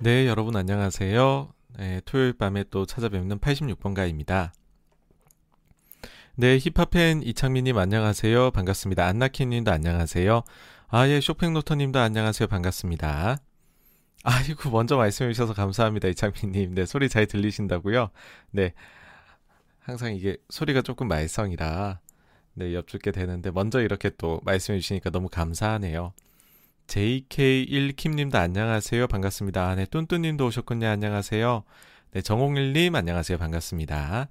네, 여러분 안녕하세요. 네, 토요일 밤에 또 찾아뵙는 86번가입니다. 네, 힙합팬 이창민님 안녕하세요. 반갑습니다. 안나키님도 안녕하세요. 아, 예, 쇼팽노터님도 안녕하세요. 반갑습니다. 아이고, 먼저 말씀해 주셔서 감사합니다. 이창민님. 네, 소리 잘 들리신다고요? 네. 항상 이게 소리가 조금 말썽이라, 네, 엽죽게 되는데, 먼저 이렇게 또 말씀해 주시니까 너무 감사하네요. JK1킴님도 안녕하세요. 반갑습니다. 네, 뚠뚠님도 오셨군요. 안녕하세요. 네, 정홍일님 안녕하세요. 반갑습니다.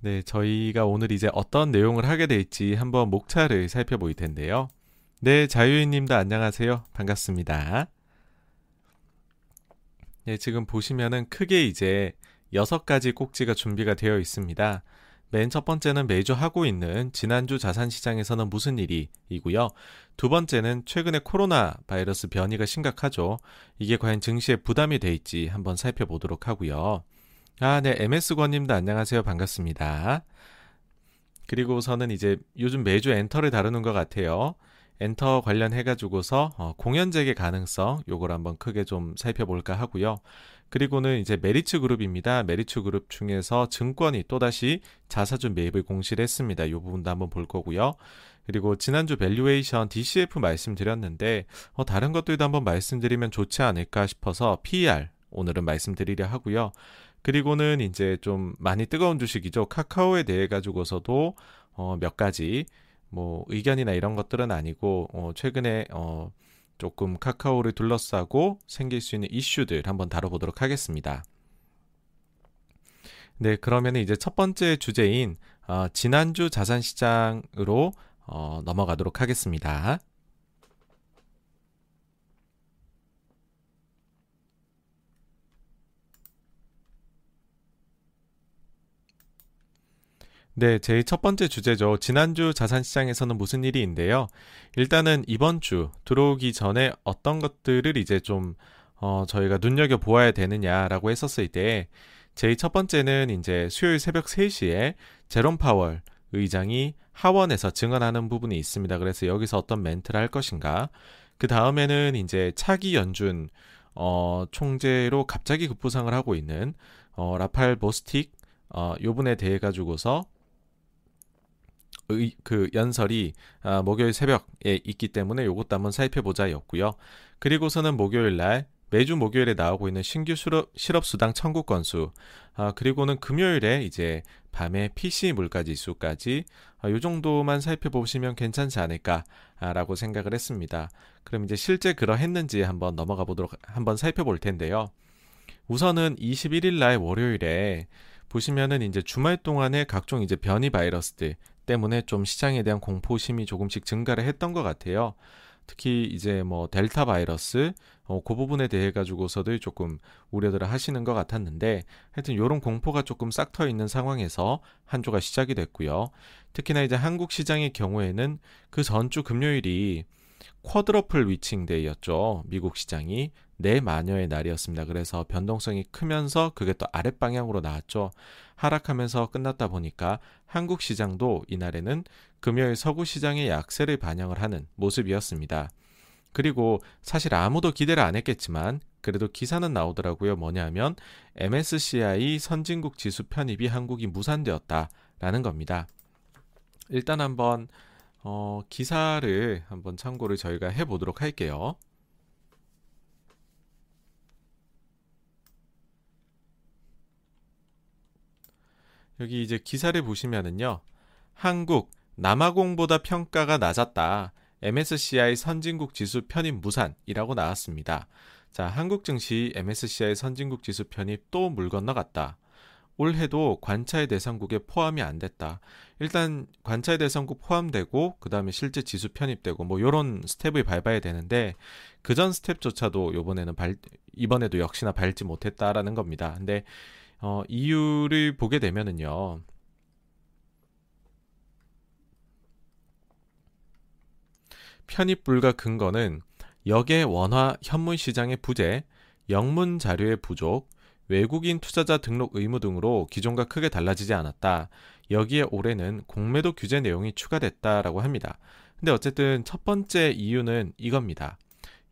네, 저희가 오늘 이제 어떤 내용을 하게 될지 한번 목차를 살펴볼 텐데요. 네, 자유인님도 안녕하세요. 반갑습니다. 네, 지금 보시면은 크게 이제 여섯 가지 꼭지가 준비가 되어 있습니다. 맨 첫 번째는 매주 하고 있는 지난주 자산 시장에서는 무슨 일이 이고요. 두 번째는 최근에 코로나 바이러스 변이가 심각하죠. 이게 과연 증시에 부담이 돼 있지 한번 살펴보도록 하고요. 아, 네, MS권님도 안녕하세요. 반갑습니다. 그리고서는 이제 요즘 매주 엔터를 다루는 것 같아요. 엔터 관련해 가지고서 어, 공연 재개 가능성 요걸 한번 크게 좀 살펴볼까 하고요. 그리고는 이제 메리츠 그룹입니다. 메리츠 그룹 중에서 증권이 또다시 자사주 매입을 공시를 했습니다. 이 부분도 한번 볼 거고요. 그리고 지난주 valuation DCF 말씀드렸는데 어, 다른 것들도 한번 말씀드리면 좋지 않을까 싶어서 PER 오늘은 말씀드리려 하고요. 그리고는 이제 좀 많이 뜨거운 주식이죠. 카카오에 대해 가지고서도 어, 몇 가지 뭐 의견이나 이런 것들은 아니고 어 최근에 어 조금 카카오를 둘러싸고 생길 수 있는 이슈들 한번 다뤄보도록 하겠습니다. 네, 그러면 이제 첫 번째 주제인 어, 지난주 자산시장으로 어, 넘어가도록 하겠습니다. 네, 제첫 번째 주제죠. 지난주 자산시장에서는 무슨 일이인데요. 일단은 이번 주 들어오기 전에 어떤 것들을 이제 좀 어, 저희가 눈여겨 보아야 되느냐라고 했었을 때 제일 첫 번째는 이제 수요일 새벽 3시에 제롬 파월 의장이 하원에서 증언하는 부분이 있습니다. 그래서 여기서 어떤 멘트를 할 것인가. 그 다음에는 이제 차기 연준 어, 총재로 갑자기 급부상을 하고 있는 어, 라팔 보스틱 어, 요 분에 대해 가지고서 의, 그 연설이 아, 목요일 새벽에 있기 때문에 요것도 한번 살펴보자였고요. 그리고서는 목요일 날 매주 목요일에 나오고 있는 신규 실업, 실업 수당 청구 건수, 아, 그리고는 금요일에 이제 밤에 PC 물가 지수까지 아, 요 정도만 살펴보시면 괜찮지 않을까라고 생각을 했습니다. 그럼 이제 실제 그러했는지 한번 넘어가 보도록 한번 살펴볼 텐데요. 우선은 21일 날 월요일에 보시면은 이제 주말 동안에 각종 이제 변이 바이러스들 때문에 좀 시장에 대한 공포심이 조금씩 증가를 했던 것 같아요. 특히 이제 뭐 델타 바이러스 어, 그 부분에 대해 가지고서도 조금 우려들을 하시는 것 같았는데 하여튼 이런 공포가 조금 싹터 있는 상황에서 한 주가 시작이 됐고요. 특히나 이제 한국 시장의 경우에는 그 전주 금요일이 quadruple witching day였죠. 미국 시장이 네 마녀의 날이었습니다. 그래서 변동성이 크면서 그게 또 아랫 방향으로 나왔죠. 하락하면서 끝났다 보니까 한국 시장도 이날에는 금요일 서구 시장의 약세를 반영을 하는 모습이었습니다. 그리고 사실 아무도 기대를 안 했겠지만 그래도 기사는 나오더라고요. 뭐냐면 MSCI 선진국 지수 편입이 한국이 무산되었다라는 겁니다. 일단 한번 어, 기사를 한번 참고를 저희가 해보도록 할게요. 여기 이제 기사를 보시면은요. 한국 남아공보다 평가가 낮았다. MSCI 선진국 지수 편입 무산이라고 나왔습니다. 자, 한국 증시 MSCI 선진국 지수 편입 또 물 건너갔다. 올해도 관찰 대상국에 포함이 안 됐다. 일단 관찰 대상국 포함되고 그 다음에 실제 지수 편입되고 뭐 요런 스텝을 밟아야 되는데 그전 스텝조차도 요번에는 발 이번에도 역시나 밟지 못했다라는 겁니다. 근데 어, 이유를 보게 되면은요. 편입 불가 근거는 역의 원화 현물 시장의 부재, 영문 자료의 부족, 외국인 투자자 등록 의무 등으로 기존과 크게 달라지지 않았다. 여기에 올해는 공매도 규제 내용이 추가됐다라고 합니다. 근데 어쨌든 첫 번째 이유는 이겁니다.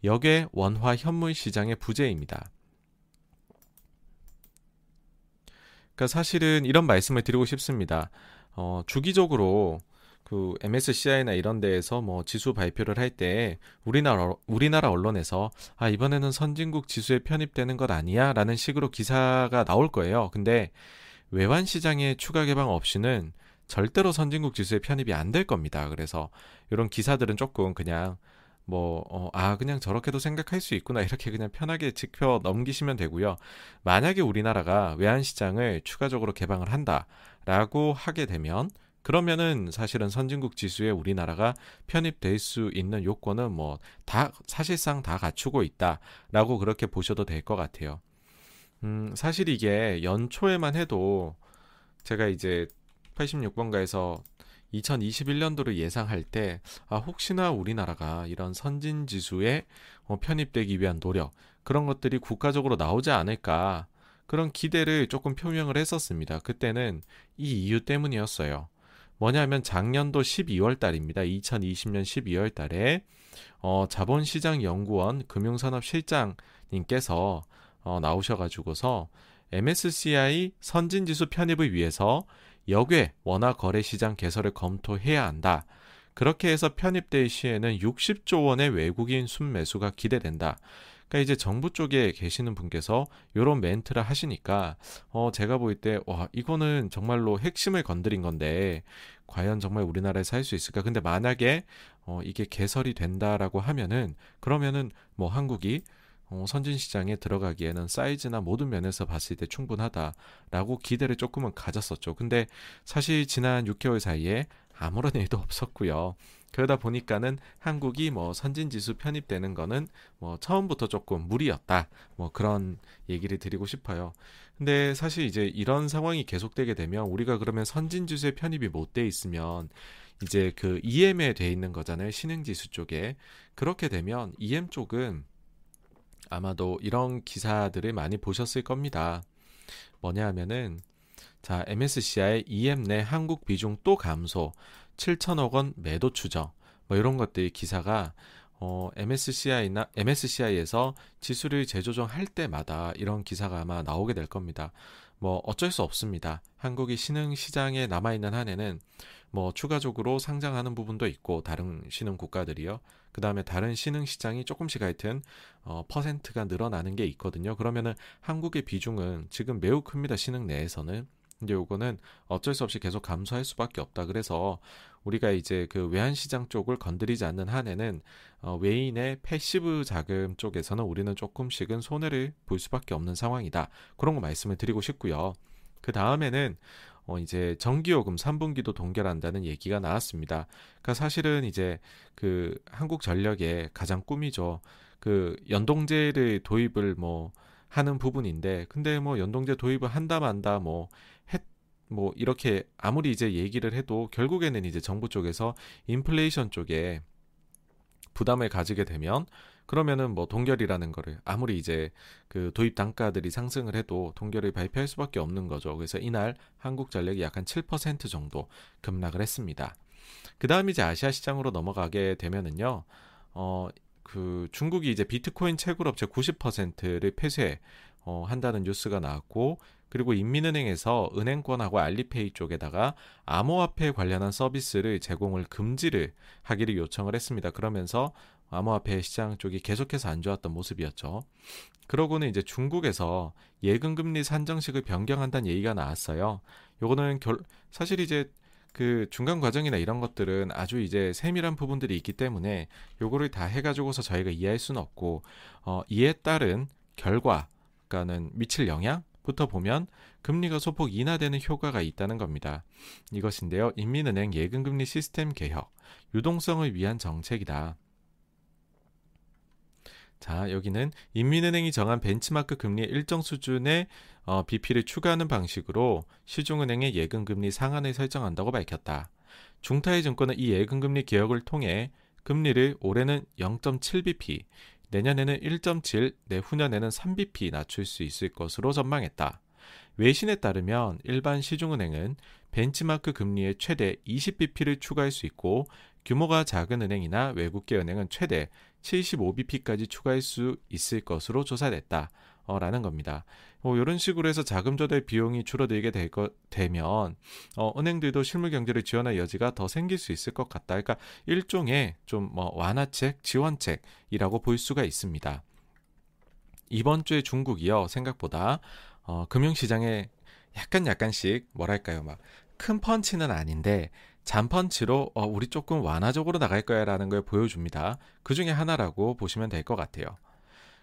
역의 원화 현물 시장의 부재입니다. 그러니까 사실은 이런 말씀을 드리고 싶습니다. 어, 주기적으로 그 MSCI나 이런 데에서 뭐 지수 발표를 할 때 우리나라 우리나라 언론에서 아 이번에는 선진국 지수에 편입되는 것 아니야라는 식으로 기사가 나올 거예요. 근데 외환 시장의 추가 개방 없이는 절대로 선진국 지수에 편입이 안 될 겁니다. 그래서 이런 기사들은 조금 그냥 뭐, 어, 아, 그냥 저렇게도 생각할 수 있구나. 이렇게 그냥 편하게 짚혀 넘기시면 되고요. 만약에 우리나라가 외환시장을 추가적으로 개방을 한다라고 하게 되면 그러면은 사실은 선진국 지수에 우리나라가 편입될 수 있는 요건은 뭐 다 사실상 다 갖추고 있다라고 그렇게 보셔도 될 것 같아요. 음, 사실 이게 연초에만 해도 제가 이제 86번가에서 2021년도를 예상할 때, 아, 혹시나 우리나라가 이런 선진 지수에 어, 편입되기 위한 노력, 그런 것들이 국가적으로 나오지 않을까, 그런 기대를 조금 표명을 했었습니다. 그때는 이 이유 때문이었어요. 뭐냐면 작년도 12월 달입니다. 2020년 12월 달에 어, 자본시장연구원 금융산업실장님께서 어, 나오셔가지고서 MSCI 선진지수 편입을 위해서 역외 원화 거래 시장 개설을 검토해야 한다. 그렇게 해서 편입될 시에는 60조 원의 외국인 순매수가 기대된다. 그러니까 이제 정부 쪽에 계시는 분께서 이런 멘트를 하시니까 어 제가 볼때와 이거는 정말로 핵심을 건드린 건데 과연 정말 우리나라에서 할 수 있을까? 근데 만약에 어 이게 개설이 된다라고 하면은 그러면은 뭐 한국이 어, 선진 시장에 들어가기에는 사이즈나 모든 면에서 봤을 때 충분하다라고 기대를 조금은 가졌었죠. 근데 사실 지난 6개월 사이에 아무런 일도 없었고요. 그러다 보니까는 한국이 뭐 선진 지수 편입되는 거는 뭐 처음부터 조금 무리였다. 뭐 그런 얘기를 드리고 싶어요. 근데 사실 이제 이런 상황이 계속되게 되면 우리가 그러면 선진 지수에 편입이 못 돼 있으면 이제 그 EM에 돼 있는 거잖아요. 신흥 지수 쪽에. 그렇게 되면 EM 쪽은 아마도 이런 기사들을 많이 보셨을 겁니다. 뭐냐 하면은 자, MSCI EM 내 한국 비중 또 감소, 7천억 원 매도 추정, 뭐 이런 것들이 기사가 어, MSCI나 MSCI에서 지수를 재조정할 때마다 이런 기사가 아마 나오게 될 겁니다. 뭐 어쩔 수 없습니다. 한국이 신흥 시장에 남아 있는 한에는 뭐 추가적으로 상장하는 부분도 있고 다른 신흥 국가들이요. 그 다음에 다른 신흥 시장이 조금씩 하여튼 어, 퍼센트가 늘어나는 게 있거든요. 그러면은 한국의 비중은 지금 매우 큽니다. 신흥 내에서는. 근데 요거는 어쩔 수 없이 계속 감소할 수밖에 없다. 그래서 우리가 이제 그 외환 시장 쪽을 건드리지 않는 한에는 어, 외인의 passive 자금 쪽에서는 우리는 조금씩은 손해를 볼 수밖에 없는 상황이다. 그런 거 말씀을 드리고 싶고요. 그 다음에는 어 이제 전기요금 3분기도 동결한다는 얘기가 나왔습니다. 그러니까 사실은 이제 그 한국전력의 가장 꿈이죠. 그 연동제를 도입을 뭐 하는 부분인데 근데 뭐 연동제 도입을 한다 만다 뭐 했, 뭐 이렇게 아무리 이제 얘기를 해도 결국에는 이제 정부 쪽에서 인플레이션 쪽에 부담을 가지게 되면 그러면은 뭐 동결이라는 거를 아무리 이제 그 도입 단가들이 상승을 해도 동결을 발표할 수밖에 없는 거죠. 그래서 이날 한국전력이 약 한 7% 정도 급락을 했습니다. 그 다음 이제 아시아 시장으로 넘어가게 되면은요, 어, 그 중국이 이제 비트코인 채굴업체 90%를 폐쇄 어, 한다는 뉴스가 나왔고 그리고 인민은행에서 은행권하고 알리페이 쪽에다가 암호화폐 관련한 서비스를 제공을 금지를 하기를 요청을 했습니다. 그러면서 암호화폐 시장 쪽이 계속해서 안 좋았던 모습이었죠. 그러고는 이제 중국에서 예금금리 산정식을 변경한다는 얘기가 나왔어요. 요거는 결, 사실 이제 그 중간 과정이나 이런 것들은 아주 이제 세밀한 부분들이 있기 때문에 요거를 다 해가지고서 저희가 이해할 수는 없고 어, 이에 따른 결과, 그러니까는 미칠 영향 부터 보면 금리가 소폭 인하되는 효과가 있다는 겁니다. 이것인데요. 인민은행 예금금리 시스템 개혁, 유동성을 위한 정책이다. 자, 여기는 인민은행이 정한 벤치마크 금리의 일정 수준의 어, BP를 추가하는 방식으로 시중은행의 예금금리 상한을 설정한다고 밝혔다. 중타의 증권은 이 예금금리 개혁을 통해 금리를 올해는 0.7bp, 내년에는 1.7, 내후년에는 3bp 낮출 수 있을 것으로 전망했다. 외신에 따르면 일반 시중은행은 벤치마크 금리의 최대 20bp를 추가할 수 있고 규모가 작은 은행이나 외국계 은행은 최대 75bp까지 추가할 수 있을 것으로 조사됐다. 어, 라는 겁니다. 어, 이런 식으로 해서 자금 조달 비용이 줄어들게 될 거, 되면 어, 은행들도 실물 경제를 지원할 여지가 더 생길 수 있을 것 같다. 그러니까 일종의 좀 뭐 완화책, 지원책이라고 볼 수가 있습니다. 이번 주에 중국이요 생각보다 어, 금융시장에 약간 약간씩 뭐랄까요 막 큰 펀치는 아닌데 잔펀치로 어, 우리 조금 완화적으로 나갈 거야라는 걸 보여줍니다. 그 중에 하나라고 보시면 될 것 같아요.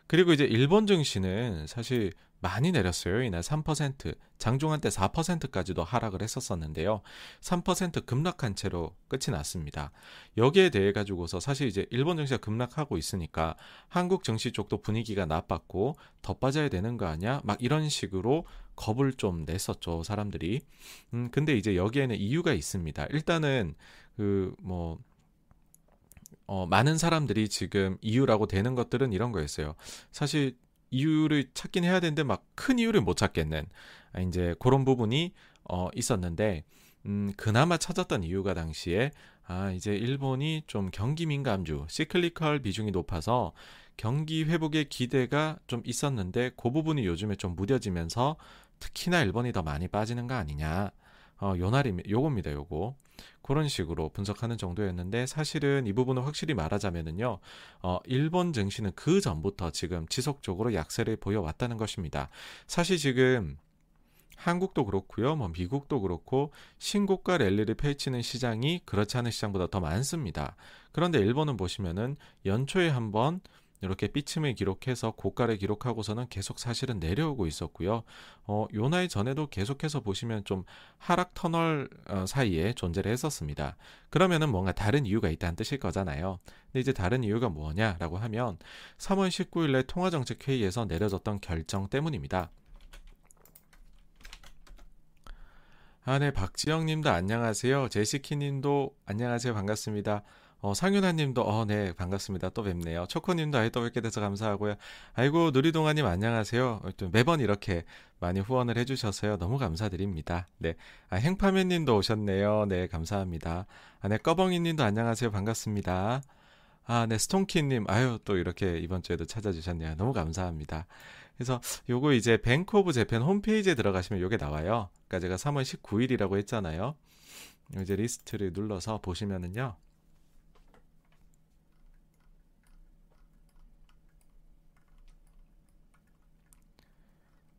그리고 이제 일본 증시는 사실 많이 내렸어요. 이날 3%, 장중한 때 4%까지도 하락을 했었었는데요. 3% 급락한 채로 끝이 났습니다. 여기에 대해 가지고서 사실 이제 일본 증시가 급락하고 있으니까 한국 증시 쪽도 분위기가 나빴고 더 빠져야 되는 거 아니야? 막 이런 식으로 겁을 좀 냈었죠, 사람들이. 음, 근데 이제 여기에는 이유가 있습니다. 일단은 그뭐 어, 많은 사람들이 지금 이유라고 되는 것들은 이런 거였어요. 사실 이유를 찾긴 해야 되는데 막 큰 이유를 못 찾겠는 아, 이제 그런 부분이 어, 있었는데 음, 그나마 찾았던 이유가 당시에 아 이제 일본이 좀 경기 민감주 시클리컬 비중이 높아서 경기 회복의 기대가 좀 있었는데 그 부분이 요즘에 좀 무뎌지면서 특히나 일본이 더 많이 빠지는 거 아니냐 어, 요날이 요겁니다 요거 그런 식으로 분석하는 정도였는데 사실은 이 부분을 확실히 말하자면은요, 어, 일본 증시는 그 전부터 지금 지속적으로 약세를 보여왔다는 것입니다. 사실 지금 한국도 그렇고요, 뭐 미국도 그렇고 신고가 랠리를 펼치는 시장이 그렇지 않은 시장보다 더 많습니다. 그런데 일본은 보시면은 연초에 한번 이렇게 삐침을 기록해서 고가를 기록하고서는 계속 사실은 내려오고 있었고요. 어, 요 나이 전에도 계속해서 보시면 좀 하락 터널 어, 사이에 존재를 했었습니다. 그러면은 뭔가 다른 이유가 있다는 뜻일 거잖아요. 근데 이제 다른 이유가 뭐냐라고 하면 3월 19일에 통화정책회의에서 내려졌던 결정 때문입니다. 아, 네, 박지영 님도 안녕하세요. 제시키 님도 안녕하세요. 반갑습니다. 어, 상윤아님도 어, 네 반갑습니다. 또 뵙네요. 초코님도 아예 또 뵙게 돼서 감사하고요. 아이고 누리동아님 안녕하세요. 또 매번 이렇게 많이 후원을 해주셔서요 너무 감사드립니다. 네, 아, 행파맨님도 오셨네요. 네 감사합니다. 아, 네 꺼벙이님도 안녕하세요. 반갑습니다. 아, 네 스톤키님 아유 또 이렇게 이번 주에도 찾아주셨네요. 너무 감사합니다. 그래서 요거 이제 Bank of Japan 홈페이지에 들어가시면 요게 나와요. 그러니까 제가 3월 19일이라고 했잖아요. 이제 리스트를 눌러서 보시면은요.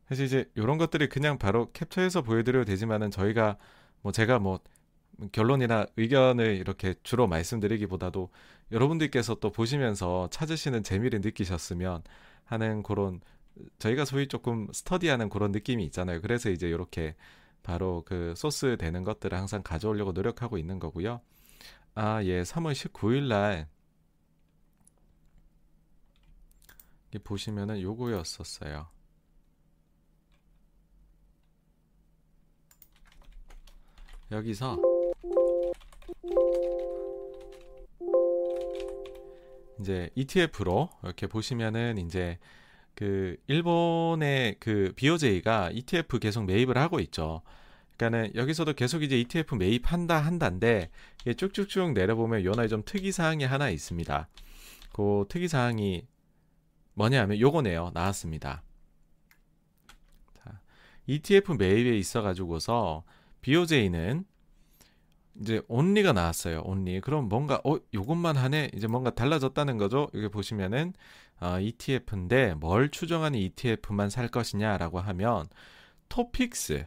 사실 이제 이런 것들이 그냥 바로 캡처해서 보여드려도 되지만은 저희가 뭐 제가 뭐 결론이나 의견을 이렇게 주로 말씀드리기보다도 여러분들께서 또 보시면서 찾으시는 재미를 느끼셨으면 하는 그런 저희가 소위 조금 스터디하는 그런 느낌이 있잖아요. 그래서 이제 이렇게 바로 그 소스 되는 것들을 항상 가져오려고 노력하고 있는 거고요. 아, 예, 3월 19일 날 보시면은 요거였었어요. 여기서 이제 ETF로 이렇게 보시면은 이제 그 일본의 그 BOJ가 ETF 계속 매입을 하고 있죠. 그러니까는 여기서도 계속 이제 ETF 매입한다 한다인데 쭉쭉쭉 내려보면 요나에 좀 특이 사항이 하나 있습니다. 그 특이 사항이 뭐냐면 요거네요. 나왔습니다. 자, ETF 매입에 있어 가지고서 BOJ는 이제 온리가 나왔어요. 온리. 그럼 뭔가 어 요것만 하네. 이제 뭔가 달라졌다는 거죠. 여기 보시면은 어, ETF인데 뭘 추정하는 ETF만 살 것이냐라고 하면 토픽스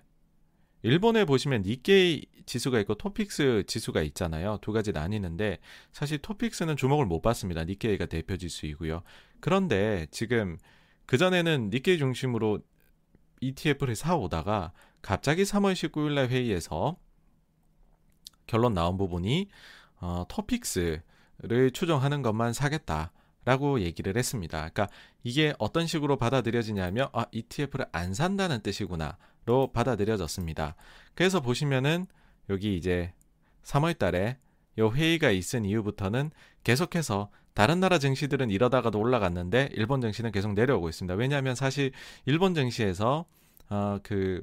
일본에 보시면 니케이 지수가 있고 토픽스 지수가 있잖아요. 두 가지 나뉘는데 사실 토픽스는 주목을 못 받습니다. 니케이가 대표 지수이고요. 그런데 지금 그전에는 니케이 중심으로 ETF를 사오다가 갑자기 3월 19일 날 회의에서 결론 나온 부분이 어, 토픽스를 추정하는 것만 사겠다 라고 얘기를 했습니다. 그러니까 이게 어떤 식으로 받아들여지냐면 아, ETF를 안 산다는 뜻이구나로 받아들여졌습니다. 그래서 보시면은 여기 이제 3월 달에 요 회의가 있은 이후부터는 계속해서 다른 나라 증시들은 이러다가도 올라갔는데 일본 증시는 계속 내려오고 있습니다. 왜냐하면 사실 일본 증시에서 어, 그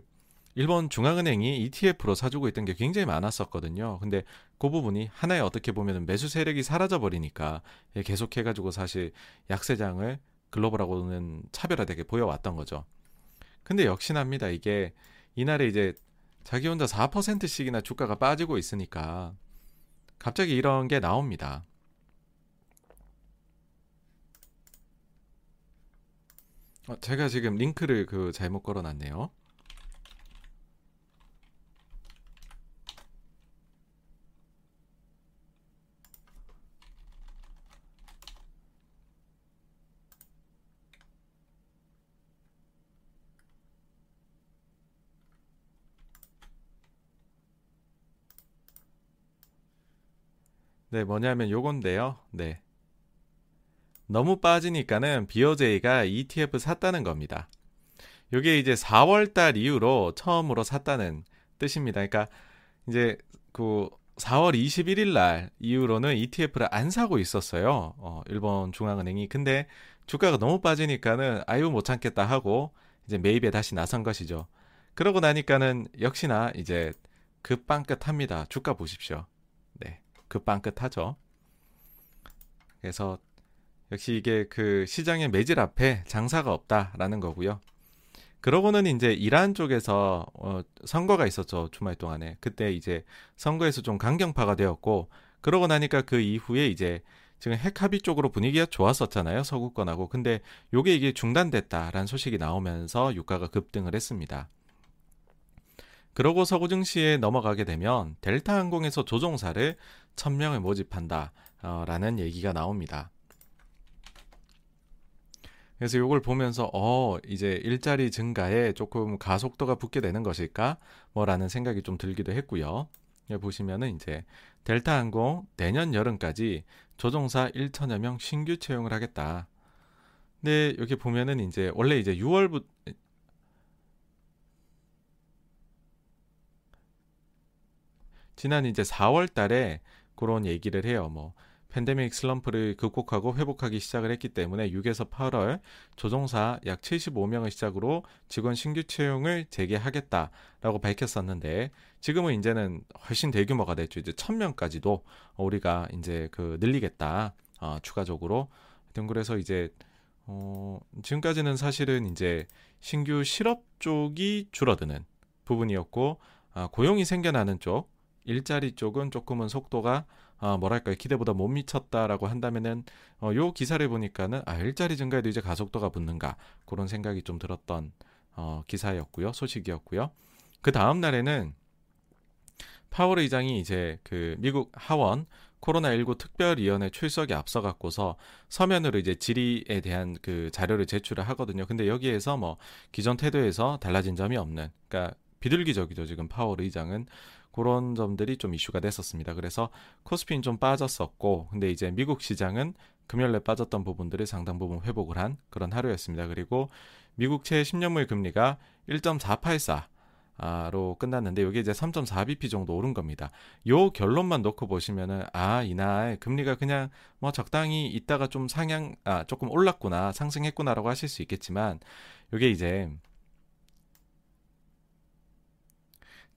일본 중앙은행이 ETF로 사주고 있던 게 굉장히 많았었거든요. 근데 그 부분이 하나의 어떻게 보면 매수 세력이 사라져 버리니까 계속해 가지고 사실 약세장을 글로벌하고는 차별화되게 보여왔던 거죠. 근데 역시납니다. 이게 이날에 이제 자기 혼자 4%씩이나 주가가 빠지고 있으니까 갑자기 이런 게 나옵니다. 어, 제가 지금 링크를 그 잘못 걸어놨네요. 네, 뭐냐면 요건데요. 네. 너무 빠지니까는 BOJ가 ETF 샀다는 겁니다. 요게 이제 4월 달 이후로 처음으로 샀다는 뜻입니다. 그러니까 이제 그 4월 21일 날 이후로는 ETF를 안 사고 있었어요. 어, 일본 중앙은행이. 근데 주가가 너무 빠지니까는 아유 못 참겠다 하고 이제 매입에 다시 나선 것이죠. 그러고 나니까는 역시나 이제 급빵끝합니다. 주가 보십시오. 네. 급빵끝하죠. 그래서 역시 이게 그 시장의 매질 앞에 장사가 없다라는 거고요. 그러고는 이제 이란 쪽에서 어, 선거가 있었죠 주말 동안에 그때 이제 선거에서 좀 강경파가 되었고 그러고 나니까 그 이후에 이제 지금 핵 합의 쪽으로 분위기가 좋았었잖아요 서구권하고 근데 요게 이게 중단됐다라는 소식이 나오면서 유가가 급등을 했습니다. 그러고 서구 증시에 넘어가게 되면 델타 항공에서 조종사를 1000명을 모집한다 라는 얘기가 나옵니다. 그래서 이걸 보면서 어 이제 일자리 증가에 조금 가속도가 붙게 되는 것일까 뭐라는 생각이 좀 들기도 했고요. 보시면은 이제 델타 항공 내년 여름까지 조종사 1천여 명 신규 채용을 하겠다. 근데 여기 보면은 이제 원래 이제 6월부터 지난 이제 4월 달에 그런 얘기를 해요. 뭐 팬데믹 슬럼프를 극복하고 회복하기 시작을 했기 때문에 6에서 8월 조종사 약 75명을 시작으로 직원 신규 채용을 재개하겠다라고 밝혔었는데 지금은 이제는 훨씬 대규모가 됐죠. 이제 1000명까지도 우리가 이제 그 늘리겠다. 어, 추가적으로. 하여튼 그래서 이제 어, 지금까지는 사실은 이제 신규 실업 쪽이 줄어드는 부분이었고 아, 고용이 생겨나는 쪽 일자리 쪽은 조금은 속도가 어, 뭐랄까요 기대보다 못 미쳤다라고 한다면은 어, 요 기사를 보니까는 아 일자리 증가에도 이제 가속도가 붙는가 그런 생각이 좀 들었던 어, 기사였고요 소식이었고요 그 다음 날에는 파월 의장이 이제 그 미국 하원 코로나19 특별위원회 출석에 앞서 갖고서 서면으로 이제 질의에 대한 그 자료를 제출을 하거든요. 근데 여기에서 뭐 기존 태도에서 달라진 점이 없는, 그러니까 비둘기적이죠. 지금 파월 의장은 그런 점들이 좀 이슈가 됐었습니다. 그래서 코스피는 좀 빠졌었고, 근데 이제 미국 시장은 금요일에 빠졌던 부분들을 상당 부분 회복을 한 그런 하루였습니다. 그리고 미국채 10년물 금리가 1.484로 끝났는데 여기 이제 3.4bp 정도 오른 겁니다. 요 결론만 놓고 보시면은 아 이날 금리가 그냥 뭐 적당히 있다가 좀 상향 아 조금 올랐구나 상승했구나라고 하실 수 있겠지만 요게 이제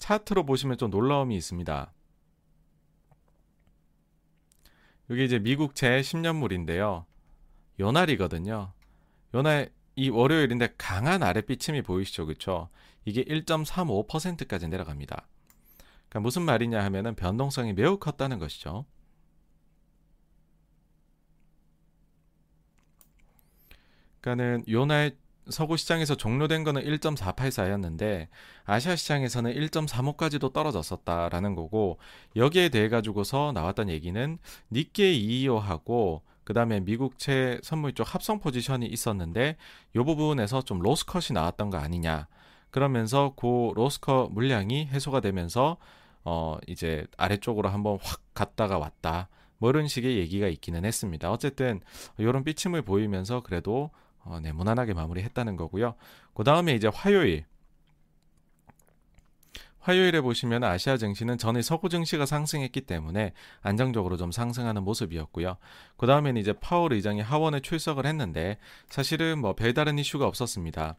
차트로 보시면 좀 놀라움이 있습니다. 여기 이제 미국채 10년물인데요. 요날이거든요. 요날 이 월요일인데 강한 아랫비침이 보이시죠, 그렇죠? 이게 1.35%까지 내려갑니다. 그러니까 무슨 말이냐 하면은 변동성이 매우 컸다는 것이죠. 그러니까는 요날 서구 시장에서 종료된 거는 1.484였는데 아시아 시장에서는 1.35까지도 떨어졌었다라는 거고 여기에 대해 가지고서 나왔던 얘기는 니케 이이오하고 그다음에 미국채 선물 쪽 합성 포지션이 있었는데 이 부분에서 좀 로스컷이 나왔던 거 아니냐. 그러면서 그 로스컷 물량이 해소가 되면서 어 이제 아래쪽으로 한번 확 갔다가 왔다. 뭐 이런 식의 얘기가 있기는 했습니다. 어쨌든 이런 삐침을 보이면서 그래도 어, 네, 무난하게 마무리했다는 거고요. 그 다음에 이제 화요일. 화요일에 보시면 아시아 증시는 전에 서구 증시가 상승했기 때문에 안정적으로 좀 상승하는 모습이었고요. 그 다음에는 이제 파월 의장이 하원에 출석을 했는데 사실은 뭐 별다른 이슈가 없었습니다.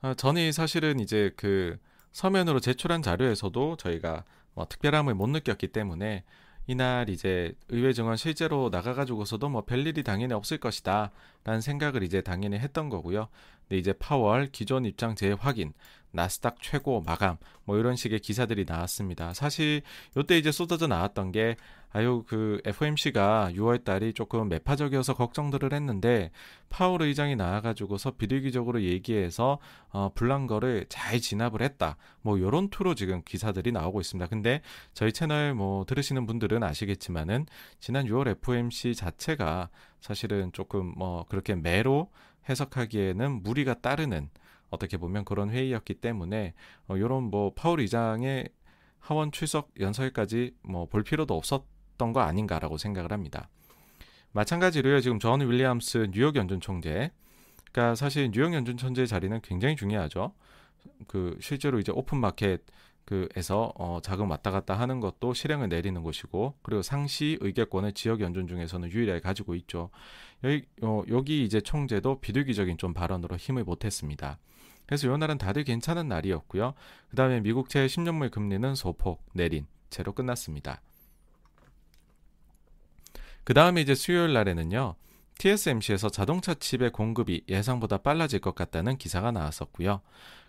어, 전이 사실은 이제 그 서면으로 제출한 자료에서도 저희가 뭐 특별함을 못 느꼈기 때문에 이날 이제 의회 증언 실제로 나가가지고서도 뭐 별일이 당연히 없을 것이다 라는 생각을 이제 당연히 했던 거고요. 근데 이제 파월 기존 입장 재확인 나스닥 최고 마감 뭐 이런 식의 기사들이 나왔습니다. 사실 요때 이제 쏟아져 나왔던 게 아유 그 FOMC가 6월 달이 조금 매파적이어서 걱정들을 했는데 파월 의장이 나와가지고서 비리기적으로 얘기해서 어, 불난 거를 잘 진압을 했다. 뭐 요런 투로 지금 기사들이 나오고 있습니다. 근데 저희 채널 뭐 들으시는 분들은 아시겠지만은 지난 6월 FOMC 자체가 사실은 조금 뭐 그렇게 매로 해석하기에는 무리가 따르는 어떻게 보면 그런 회의였기 때문에 어, 이런 뭐 파월 의장의 하원 출석 연설까지 뭐 볼 필요도 없었던 거 아닌가라고 생각을 합니다. 마찬가지로요. 지금 존 윌리엄스 뉴욕 연준 총재. 그러니까 사실 뉴욕 연준 총재 자리는 굉장히 중요하죠. 그 실제로 이제 오픈 마켓 그에서 어, 자금 왔다 갔다 하는 것도 실행을 내리는 곳이고 그리고 상시 의결권을 지역 연준 중에서는 유일하게 가지고 있죠. 여기 어, 여기 이제 총재도 비둘기적인 좀 발언으로 힘을 못했습니다. 그래서 요 날은 다들 괜찮은 날이었고요. 그 다음에 미국채 10년물 금리는 소폭 내린 채로 끝났습니다. 그 다음에 이제 수요일 날에는요. TSMC에서 자동차 칩의 공급이 예상보다 빨라질 것 같다는 기사가 나왔었고요.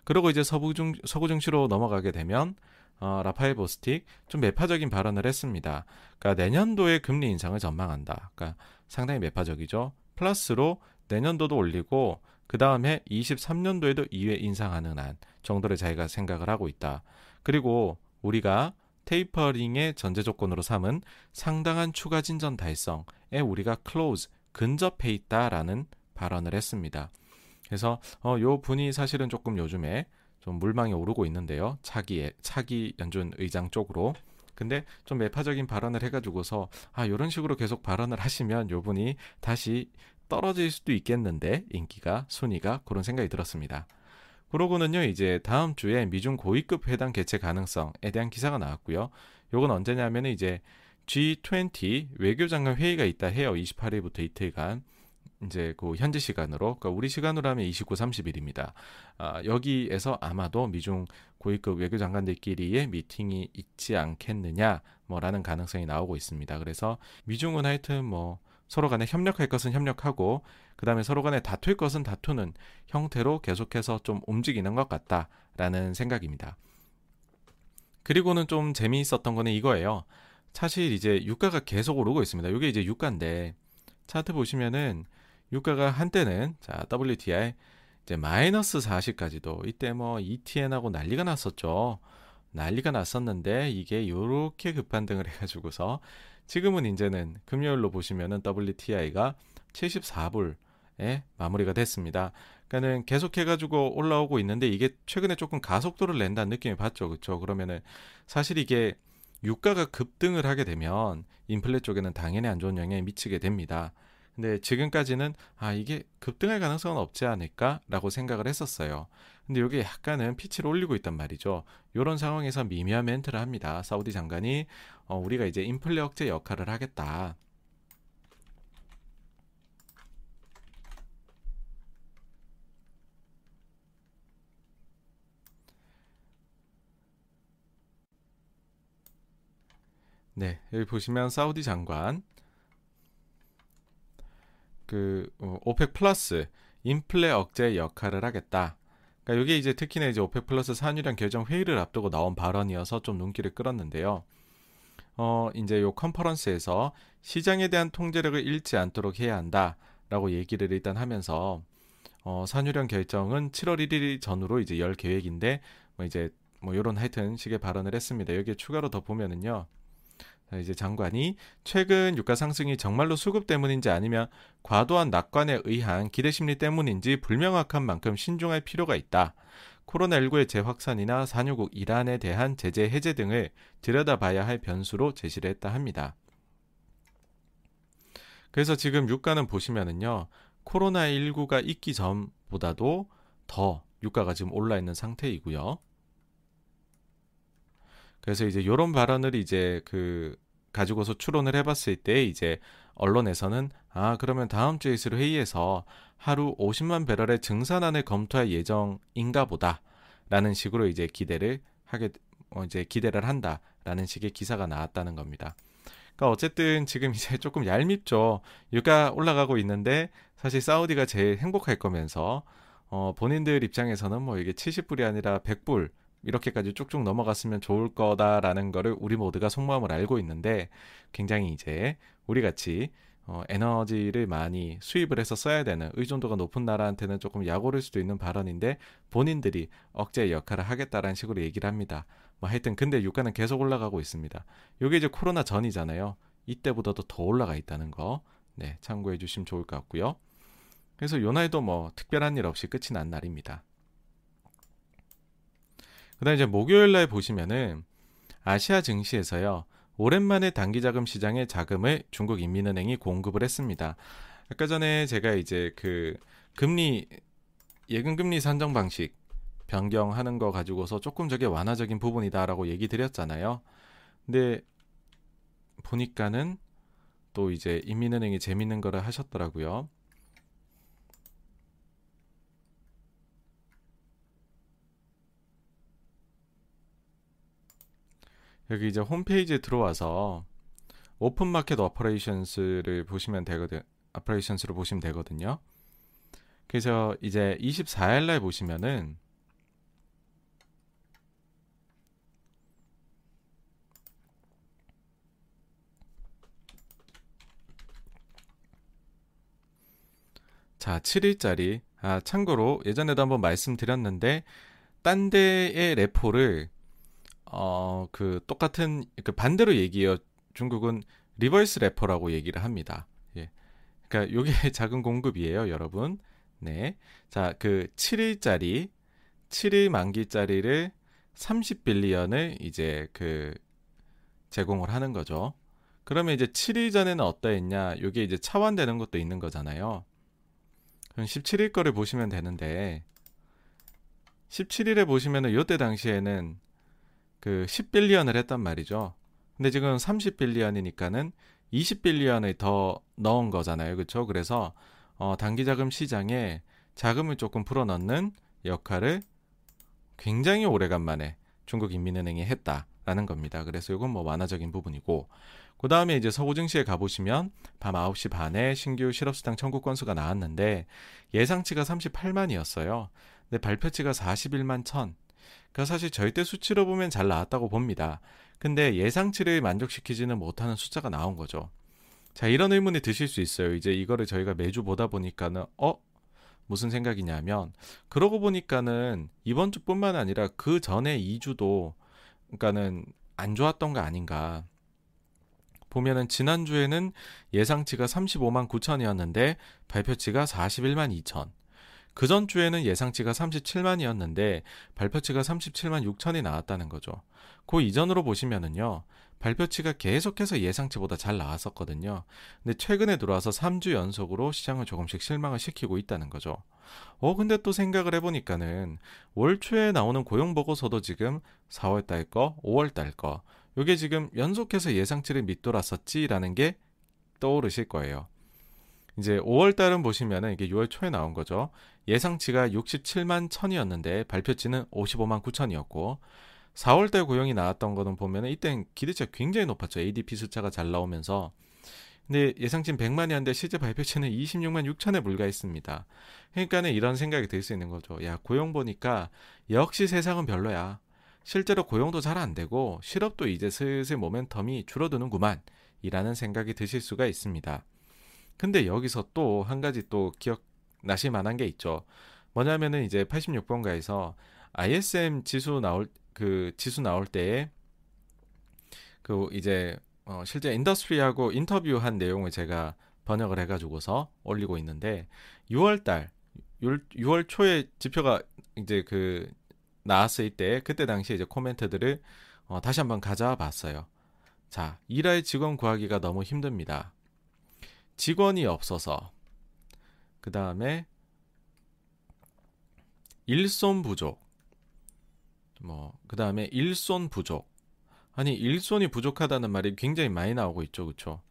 그리고 이제 서부 중 서구 증시로 넘어가게 되면 어, 라파엘 보스틱 좀 매파적인 발언을 했습니다. 그러니까 내년도에 금리 인상을 전망한다. 그러니까 상당히 매파적이죠. 플러스로 내년도도 올리고 그 다음에 23년도에도 2회 인상하는 한 정도를 자기가 생각을 하고 있다. 그리고 우리가 테이퍼링의 전제 조건으로 삼은 상당한 추가 진전 달성에 우리가 close 근접해 있다라는 발언을 했습니다. 그래서 어, 요 분이 사실은 조금 요즘에 좀 물망에 오르고 있는데요. 차기 차기 연준 의장 쪽으로. 근데 좀 매파적인 발언을 해가지고서 아 이런 식으로 계속 발언을 하시면 요 분이 다시 떨어질 수도 있겠는데 인기가 순위가 그런 생각이 들었습니다. 그러고는요 이제 다음 주에 미중 고위급 회담 개최 가능성에 대한 기사가 나왔고요. 요건 언제냐면은 이제 G20 외교장관 회의가 있다 해요. 28일부터 이틀간. 이제 그 현지 시간으로 그러니까 우리 시간으로 하면 29, 30일입니다. 아, 여기에서 아마도 미중 고위급 외교장관들끼리의 미팅이 있지 않겠느냐 뭐라는 가능성이 나오고 있습니다. 그래서 미중은 하여튼 뭐 서로 간에 협력할 것은 협력하고 그다음에 서로 간에 다툴 것은 다투는 형태로 계속해서 좀 움직이는 것 같다라는 생각입니다. 그리고는 좀 재미있었던 거는 이거예요. 사실 이제 유가가 계속 오르고 있습니다. 이게 이제 유가인데 차트 보시면은 유가가 한때는 자 WTI 이제 마이너스 40까지도 이때 뭐 ETN하고 난리가 났었죠. 난리가 났었는데 이게 요렇게 급반등을 해가지고서 지금은 이제는 금요일로 보시면은 WTI가 74불에 마무리가 됐습니다. 그러니까는 계속 해가지고 올라오고 있는데 이게 최근에 조금 가속도를 낸다는 느낌이 받죠, 그렇죠? 그러면은 사실 이게 유가가 급등을 하게 되면 인플레 쪽에는 당연히 안 좋은 영향이 미치게 됩니다. 근데 지금까지는 아 이게 급등할 가능성은 없지 않을까라고 생각을 했었어요. 근데 여기 약간은 피치를 올리고 있단 말이죠. 이런 상황에서 미묘한 멘트를 합니다. 사우디 장관이 어, 우리가 이제 인플레 억제 역할을 하겠다. 네, 여기 보시면 사우디 장관 그 어, 오펙 플러스 인플레 억제 역할을 하겠다. 그러니까 이게 이제 특히나 이제 OPEC plus 산유량 결정 회의를 앞두고 나온 발언이어서 좀 눈길을 끌었는데요. 어, 이제 요 컨퍼런스에서 시장에 대한 통제력을 잃지 않도록 해야 한다라고 얘기를 일단 하면서 어, 산유량 결정은 7월 1일 전후로 이제 열 계획인데 뭐 이제 뭐 요런 하여튼 식의 발언을 했습니다. 여기에 추가로 더 보면은요. 이제 장관이 최근 유가 상승이 정말로 수급 때문인지 아니면 과도한 낙관에 의한 기대 심리 때문인지 불명확한 만큼 신중할 필요가 있다. 코로나19의 재확산이나 산유국 이란에 대한 제재 해제 등을 들여다봐야 할 변수로 제시를 했다 합니다. 그래서 지금 유가는 보시면은요. 코로나19가 있기 전보다도 더 유가가 지금 올라 있는 상태이고요. 그래서 이제 이런 발언을 이제 그 가지고서 추론을 해봤을 때 이제 언론에서는 아 그러면 다음 주에 있을 회의에서 하루 50만 배럴의 증산안을 검토할 예정인가 보다라는 식으로 이제 기대를 하게 어 이제 기대를 한다라는 식의 기사가 나왔다는 겁니다. 그러니까 어쨌든 지금 이제 조금 얄밉죠. 유가 올라가고 있는데 사실 사우디가 제일 행복할 거면서 어 본인들 입장에서는 뭐 이게 70불이 아니라 100불 이렇게까지 쭉쭉 넘어갔으면 좋을 거다라는 거를 우리 모두가 속마음을 알고 있는데 굉장히 이제 우리 같이 어, 에너지를 많이 수입을 해서 써야 되는 의존도가 높은 나라한테는 조금 약오를 수도 있는 발언인데 본인들이 억제 역할을 하겠다라는 식으로 얘기를 합니다. 뭐 하여튼 근데 유가는 계속 올라가고 있습니다. 이게 이제 코로나 전이잖아요. 이때보다도 더 올라가 있다는 거. 네, 참고해 주시면 좋을 것 같고요. 그래서 요 날도 뭐 특별한 일 없이 끝이 난 날입니다. 그다음 이제 목요일 날 보시면은 아시아 증시에서요. 오랜만에 단기 자금 시장에 자금을 중국 인민은행이 공급을 했습니다. 아까 전에 제가 이제 그 금리 예금 금리 산정 방식 변경하는 거 가지고서 조금 저게 완화적인 부분이다라고 얘기 드렸잖아요. 근데 보니까는 또 이제 인민은행이 재밌는 거를 하셨더라고요. 여기 이제 홈페이지에 들어와서 open market operations를 보시면 되거든. operations를 보시면 되거든요. 그래서 이제 24일 날 보시면은 자, 7일짜리. 아, 참고로 예전에도 한번 말씀드렸는데 딴 데의 repo를 어, 그 똑같은 그 반대로 얘기해요. 중국은 reverse repo라고 얘기를 합니다. 예. 그러니까 요게 자금 공급이에요, 여러분. 네. 자, 그 7일짜리 7일 만기짜리를 30 billion을 이제 그 제공을 하는 거죠. 그러면 이제 7일 전에는 어떠했냐? 요게 이제 차환되는 것도 있는 거잖아요. 그럼 17일 거를 보시면 되는데 17일에 보시면은 요때 당시에는 그 10빌리언을 했단 말이죠. 근데 지금 30빌리언이니까는 20빌리언을 더 넣은 거잖아요. 그렇죠? 그래서 어, 단기 자금 시장에 자금을 조금 풀어넣는 역할을 굉장히 오래간만에 중국 인민은행이 했다라는 겁니다. 그래서 이건 뭐 완화적인 부분이고 그 다음에 이제 서구 증시에 가보시면 밤 9시 반에 신규 실업수당 청구 건수가 나왔는데 예상치가 38만이었어요. 근데 발표치가 41만 1000. 그 사실 절대 수치로 보면 잘 나왔다고 봅니다. 근데 예상치를 만족시키지는 못하는 숫자가 나온 거죠. 자, 이런 의문이 드실 수 있어요. 이제 이거를 저희가 매주 보다 보니까는, 어? 무슨 생각이냐면, 그러고 보니까는 이번 주뿐만 아니라 그 전에 2주도, 그러니까는 안 좋았던 거 아닌가. 보면은 지난주에는 예상치가 35만 9천이었는데 발표치가 41만 2천. 그 전주에는 예상치가 37만이었는데 발표치가 37만 6천이 나왔다는 거죠. 그 이전으로 보시면은요. 발표치가 계속해서 예상치보다 잘 나왔었거든요. 근데 최근에 들어와서 3주 연속으로 시장을 조금씩 실망을 시키고 있다는 거죠. 어, 근데 또 생각을 해보니까는 월 초에 나오는 고용 보고서도 지금 4월 달 거, 5월 달 거, 요게 지금 연속해서 예상치를 밑돌았었지라는 게 떠오르실 거예요. 이제 5월 달은 보시면은 이게 6월 초에 나온 거죠. 예상치가 67만 1000이었는데 발표치는 55만 9천이었고 4월 달 고용이 나왔던 거는 보면은 이땐 기대치가 굉장히 높았죠. ADP 숫자가 잘 나오면서 근데 예상치는 100만이었는데 실제 발표치는 26만 6천에 불과했습니다. 그러니까는 이런 생각이 들 수 있는 거죠. 야, 고용 보니까 역시 세상은 별로야. 실제로 고용도 잘 안 되고 실업도 이제 슬슬 모멘텀이 줄어드는구만. 이라는 생각이 드실 수가 있습니다. 근데 여기서 또 한 가지 또 기억나실 만한 게 있죠. 뭐냐면은 이제 86번가에서 ISM 지수 나올 그 지수 나올 때에 그 이제 어 실제 industry하고 인터뷰한 내용을 제가 번역을 해가지고서 올리고 있는데 6월 달 6월 초에 지표가 이제 그 나왔을 때 그때 당시에 이제 코멘트들을 어 다시 한번 가져와 봤어요. 자, 일할 직원 구하기가 너무 힘듭니다. 직원이 없어서 그 다음에 일손 부족. 뭐 그 다음에 일손 부족. 아니 일손이 부족하다는 말이 굉장히 많이 나오고 있죠. 그렇죠?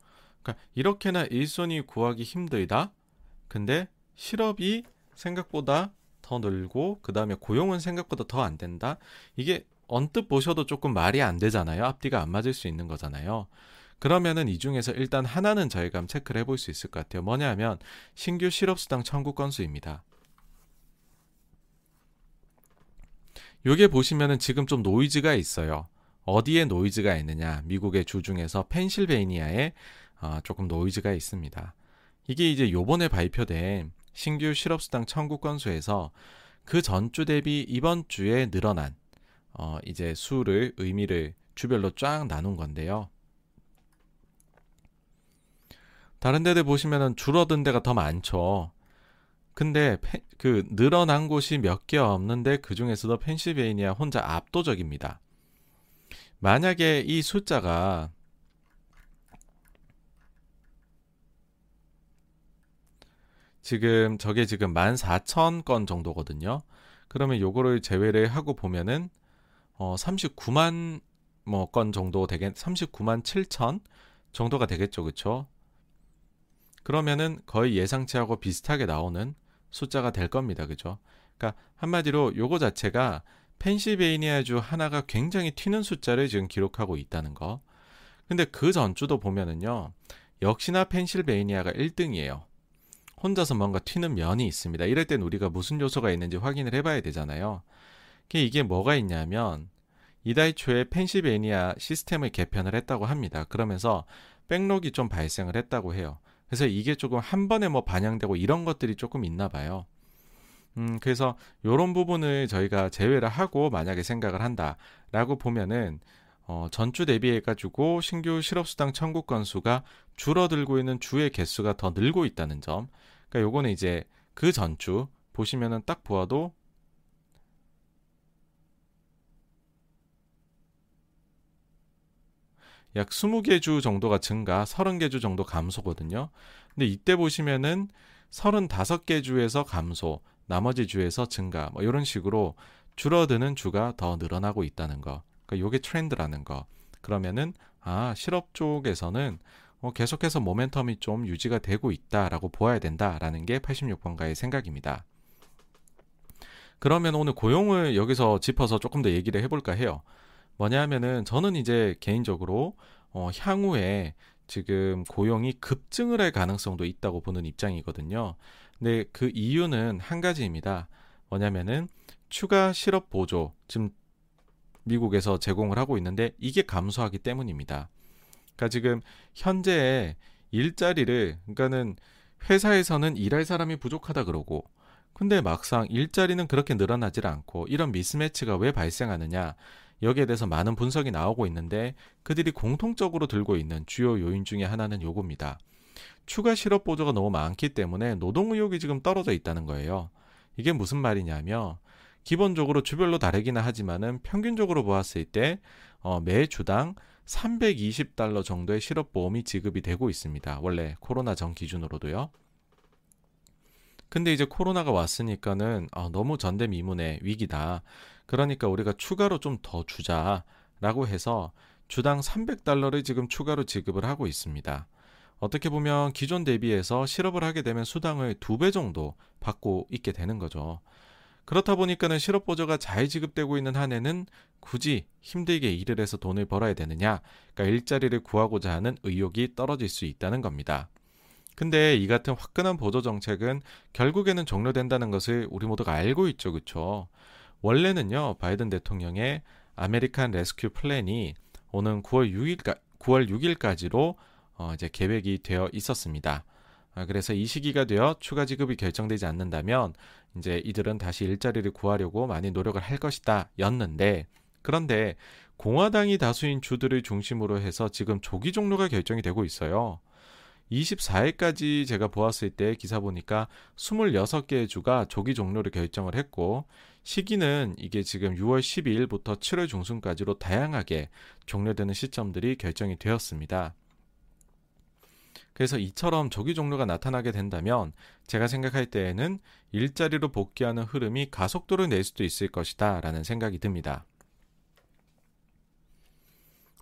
그러니까 이렇게나 일손이 구하기 힘들다. 근데 실업이 생각보다 더 늘고 그 다음에 고용은 생각보다 더 안 된다. 이게 언뜻 보셔도 조금 말이 안 되잖아요. 앞뒤가 안 맞을 수 있는 거잖아요. 그러면은 이 중에서 일단 하나는 저희가 한번 체크를 해볼 수 있을 것 같아요. 뭐냐면 신규 실업수당 청구 건수입니다. 요게 보시면은 지금 좀 노이즈가 있어요. 어디에 노이즈가 있느냐? 미국의 주 중에서 펜실베이니아에 어, 조금 노이즈가 있습니다. 이게 이제 요번에 발표된 신규 실업수당 청구 건수에서 그 전주 대비 이번 주에 늘어난 어, 이제 수를 의미를 주별로 쫙 나눈 건데요. 다른 데들 보시면은 줄어든 데가 더 많죠. 근데 페, 그 늘어난 곳이 몇 개 없는데 그 중에서도 펜실베이니아 혼자 압도적입니다. 만약에 이 숫자가 지금 저게 지금 14,000건 정도거든요. 그러면 요거를 제외를 하고 보면은 어 39만 뭐 건 정도 되겠 39만 7천 정도가 되겠죠. 그렇죠? 그러면은 거의 예상치하고 비슷하게 나오는 숫자가 될 겁니다. 그죠? 그러니까 한마디로 요거 자체가 펜실베이니아주 하나가 굉장히 튀는 숫자를 지금 기록하고 있다는 거. 근데 그 전주도 보면은요. 역시나 펜실베이니아가 1등이에요. 혼자서 뭔가 튀는 면이 있습니다. 이럴 땐 우리가 무슨 요소가 있는지 확인을 해봐야 되잖아요. 이게 뭐가 있냐면 이달 초에 펜실베이니아 시스템을 개편을 했다고 합니다. 그러면서 백록이 좀 발생을 했다고 해요. 그래서 이게 조금 한 번에 뭐 반영되고 이런 것들이 조금 있나 봐요. 음, 그래서 요런 부분을 저희가 제외를 하고 만약에 생각을 한다라고 보면은 어, 전주 대비해 가지고 신규 실업수당 청구 건수가 줄어들고 있는 주의 개수가 더 늘고 있다는 점. 그러니까 요거는 이제 그 전주 보시면은 딱 보아도 약 20개 주 정도가 증가, 30개 주 정도 감소거든요. 근데 이때 보시면은 35개 주에서 감소, 나머지 주에서 증가, 뭐 이런 식으로 줄어드는 주가 더 늘어나고 있다는 거. 그러니까 요게 트렌드라는 거. 그러면은 아, 실업 쪽에서는 어, 계속해서 모멘텀이 좀 유지가 되고 있다라고 보아야 된다라는 게 86번가의 생각입니다. 그러면 오늘 고용을 여기서 짚어서 조금 더 얘기를 해볼까 해요. 뭐냐면은 저는 이제 개인적으로 어, 향후에 지금 고용이 급증을 할 가능성도 있다고 보는 입장이거든요. 근데 그 이유는 한 가지입니다. 뭐냐면은 추가 실업 보조 지금 미국에서 제공을 하고 있는데 이게 감소하기 때문입니다. 그러니까 지금 현재 일자리를 그러니까는 회사에서는 일할 사람이 부족하다 그러고 근데 막상 일자리는 그렇게 늘어나질 않고 이런 미스매치가 왜 발생하느냐 여기에 대해서 많은 분석이 나오고 있는데 그들이 공통적으로 들고 있는 주요 요인 중에 하나는 요겁니다. 추가 실업 보조가 너무 많기 때문에 노동 의욕이 지금 떨어져 있다는 거예요. 이게 무슨 말이냐면 기본적으로 주별로 다르기는 하지만은 평균적으로 보았을 때 어, 매 주당 320달러 정도의 실업보험이 지급이 되고 있습니다. 원래 코로나 전 기준으로도요. 근데 이제 코로나가 왔으니까는 아, 너무 전대미문의 위기다. 그러니까 우리가 추가로 좀 더 주자라고 해서 주당 300달러를 지금 추가로 지급을 하고 있습니다. 어떻게 보면 기존 대비해서 실업을 하게 되면 수당을 두 배 정도 받고 있게 되는 거죠. 그렇다 보니까는 실업 보조가 잘 지급되고 있는 한에는 굳이 힘들게 일을 해서 돈을 벌어야 되느냐? 그러니까 일자리를 구하고자 하는 의욕이 떨어질 수 있다는 겁니다. 근데 이 같은 화끈한 보조 정책은 결국에는 종료된다는 것을 우리 모두가 알고 있죠. 그렇죠? 원래는요. 바이든 대통령의 American Rescue Plan이 오는 9월 6일 9월 6일까지로 어, 이제 계획이 되어 있었습니다. 아, 그래서 이 시기가 되어 추가 지급이 결정되지 않는다면 이제 이들은 다시 일자리를 구하려고 많이 노력을 할 것이다 였는데 그런데 공화당이 다수인 주들을 중심으로 해서 지금 조기 종료가 결정이 되고 있어요. 24일까지 제가 보았을 때 기사 보니까 26개의 주가 조기 종료를 결정을 했고 시기는 이게 지금 6월 12일부터 7월 중순까지로 다양하게 종료되는 시점들이 결정이 되었습니다. 그래서 이처럼 조기 종료가 나타나게 된다면 제가 생각할 때에는 일자리로 복귀하는 흐름이 가속도를 낼 수도 있을 것이다 라는 생각이 듭니다.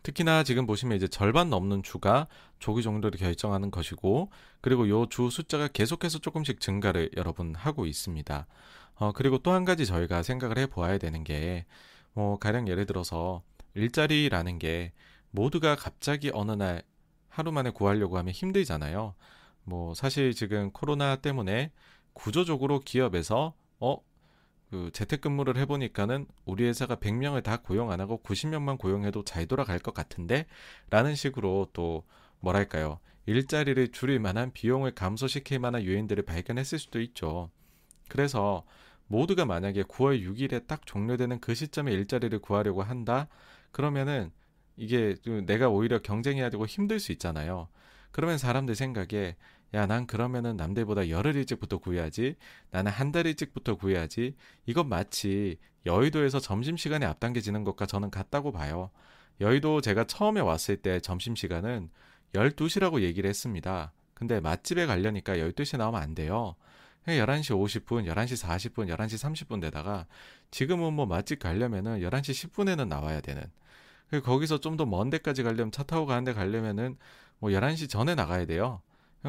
특히나 지금 보시면 이제 절반 넘는 주가 조기 종료를 결정하는 것이고 그리고 요 주 숫자가 계속해서 조금씩 증가를 여러분 하고 있습니다. 어, 그리고 또 한 가지 저희가 생각을 해 보아야 되는 게 뭐 가령 예를 들어서 일자리라는 게 모두가 갑자기 어느 날 하루 만에 구하려고 하면 힘들잖아요. 뭐 사실 지금 코로나 때문에 구조적으로 기업에서 어, 그 재택근무를 해보니까는 우리 회사가 100명을 다 고용 안 하고 90명만 고용해도 잘 돌아갈 것 같은데? 라는 식으로 또 뭐랄까요. 일자리를 줄일 만한 비용을 감소시킬 만한 요인들을 발견했을 수도 있죠. 그래서 모두가 만약에 9월 6일에 딱 종료되는 그 시점에 일자리를 구하려고 한다? 그러면은 이게 내가 오히려 경쟁해야 되고 힘들 수 있잖아요. 그러면 사람들 생각에 야, 난 그러면은 남들보다 열흘 일찍부터 구해야지. 나는 한 달 일찍부터 구해야지. 이건 마치 여의도에서 점심시간에 앞당겨지는 것과 저는 같다고 봐요. 여의도 제가 처음에 왔을 때 점심시간은 12시라고 얘기를 했습니다. 근데 맛집에 가려니까 12시에 나오면 안 돼요. 11시 50분, 11시 40분, 11시 30분 되다가 지금은 뭐 맛집 가려면은 11시 10분에는 나와야 되는. 거기서 좀 더 먼 데까지 가려면 차 타고 가는데 가려면은 뭐 11시 전에 나가야 돼요.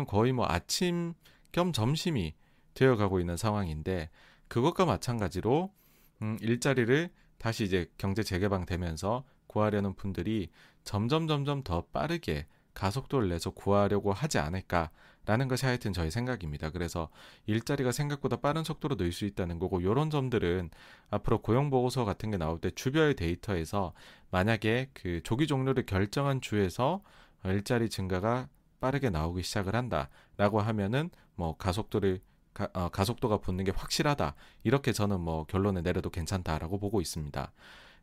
거의 뭐 아침 겸 점심이 되어 가고 있는 상황인데 그것과 마찬가지로 음, 일자리를 다시 이제 경제 재개방 되면서 구하려는 분들이 점점 점점 더 빠르게 가속도를 내서 구하려고 하지 않을까 라는 것이 하여튼 저희 생각입니다. 그래서 일자리가 생각보다 빠른 속도로 늘 수 있다는 거고 이런 점들은 앞으로 고용 보고서 같은 게 나올 때 주별 데이터에서 만약에 그 조기 종료를 결정한 주에서 일자리 증가가 빠르게 나오기 시작을 한다라고 하면은 뭐 가속도를 가, 어, 가속도가 붙는 게 확실하다 이렇게 저는 뭐 결론을 내려도 괜찮다라고 보고 있습니다.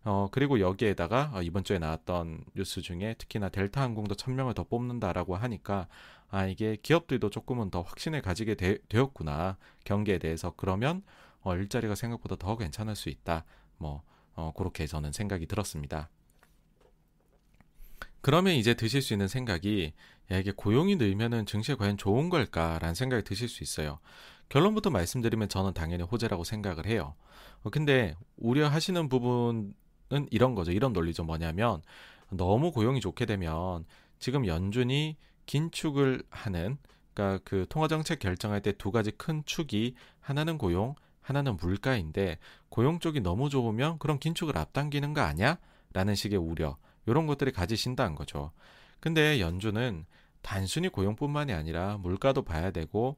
어, 그리고 여기에다가 어, 이번 주에 나왔던 뉴스 중에 특히나 델타 항공도 천명을 더 뽑는다라고 하니까 아, 이게 기업들도 조금은 더 확신을 가지게 되, 었구나 경기에 대해서. 그러면 어, 일자리가 생각보다 더 괜찮을 수 있다. 뭐, 어, 그렇게 저는 생각이 들었습니다. 그러면 이제 드실 수 있는 생각이 야, 이게 고용이 늘면은 증시에 과연 좋은 걸까라는 생각이 드실 수 있어요. 결론부터 말씀드리면 저는 당연히 호재라고 생각을 해요. 어, 근데 우려하시는 부분은 이런 거죠. 이런 논리죠. 뭐냐면 너무 고용이 좋게 되면 지금 연준이 긴축을 하는 그러니까 그 통화 정책 결정할 때 두 가지 큰 축이 하나는 고용, 하나는 물가인데 고용 쪽이 너무 좋으면 그런 긴축을 앞당기는 거 아니야? 라는 식의 우려. 이런 것들이 가지신다는 거죠. 근데 연준은 단순히 고용뿐만이 아니라 물가도 봐야 되고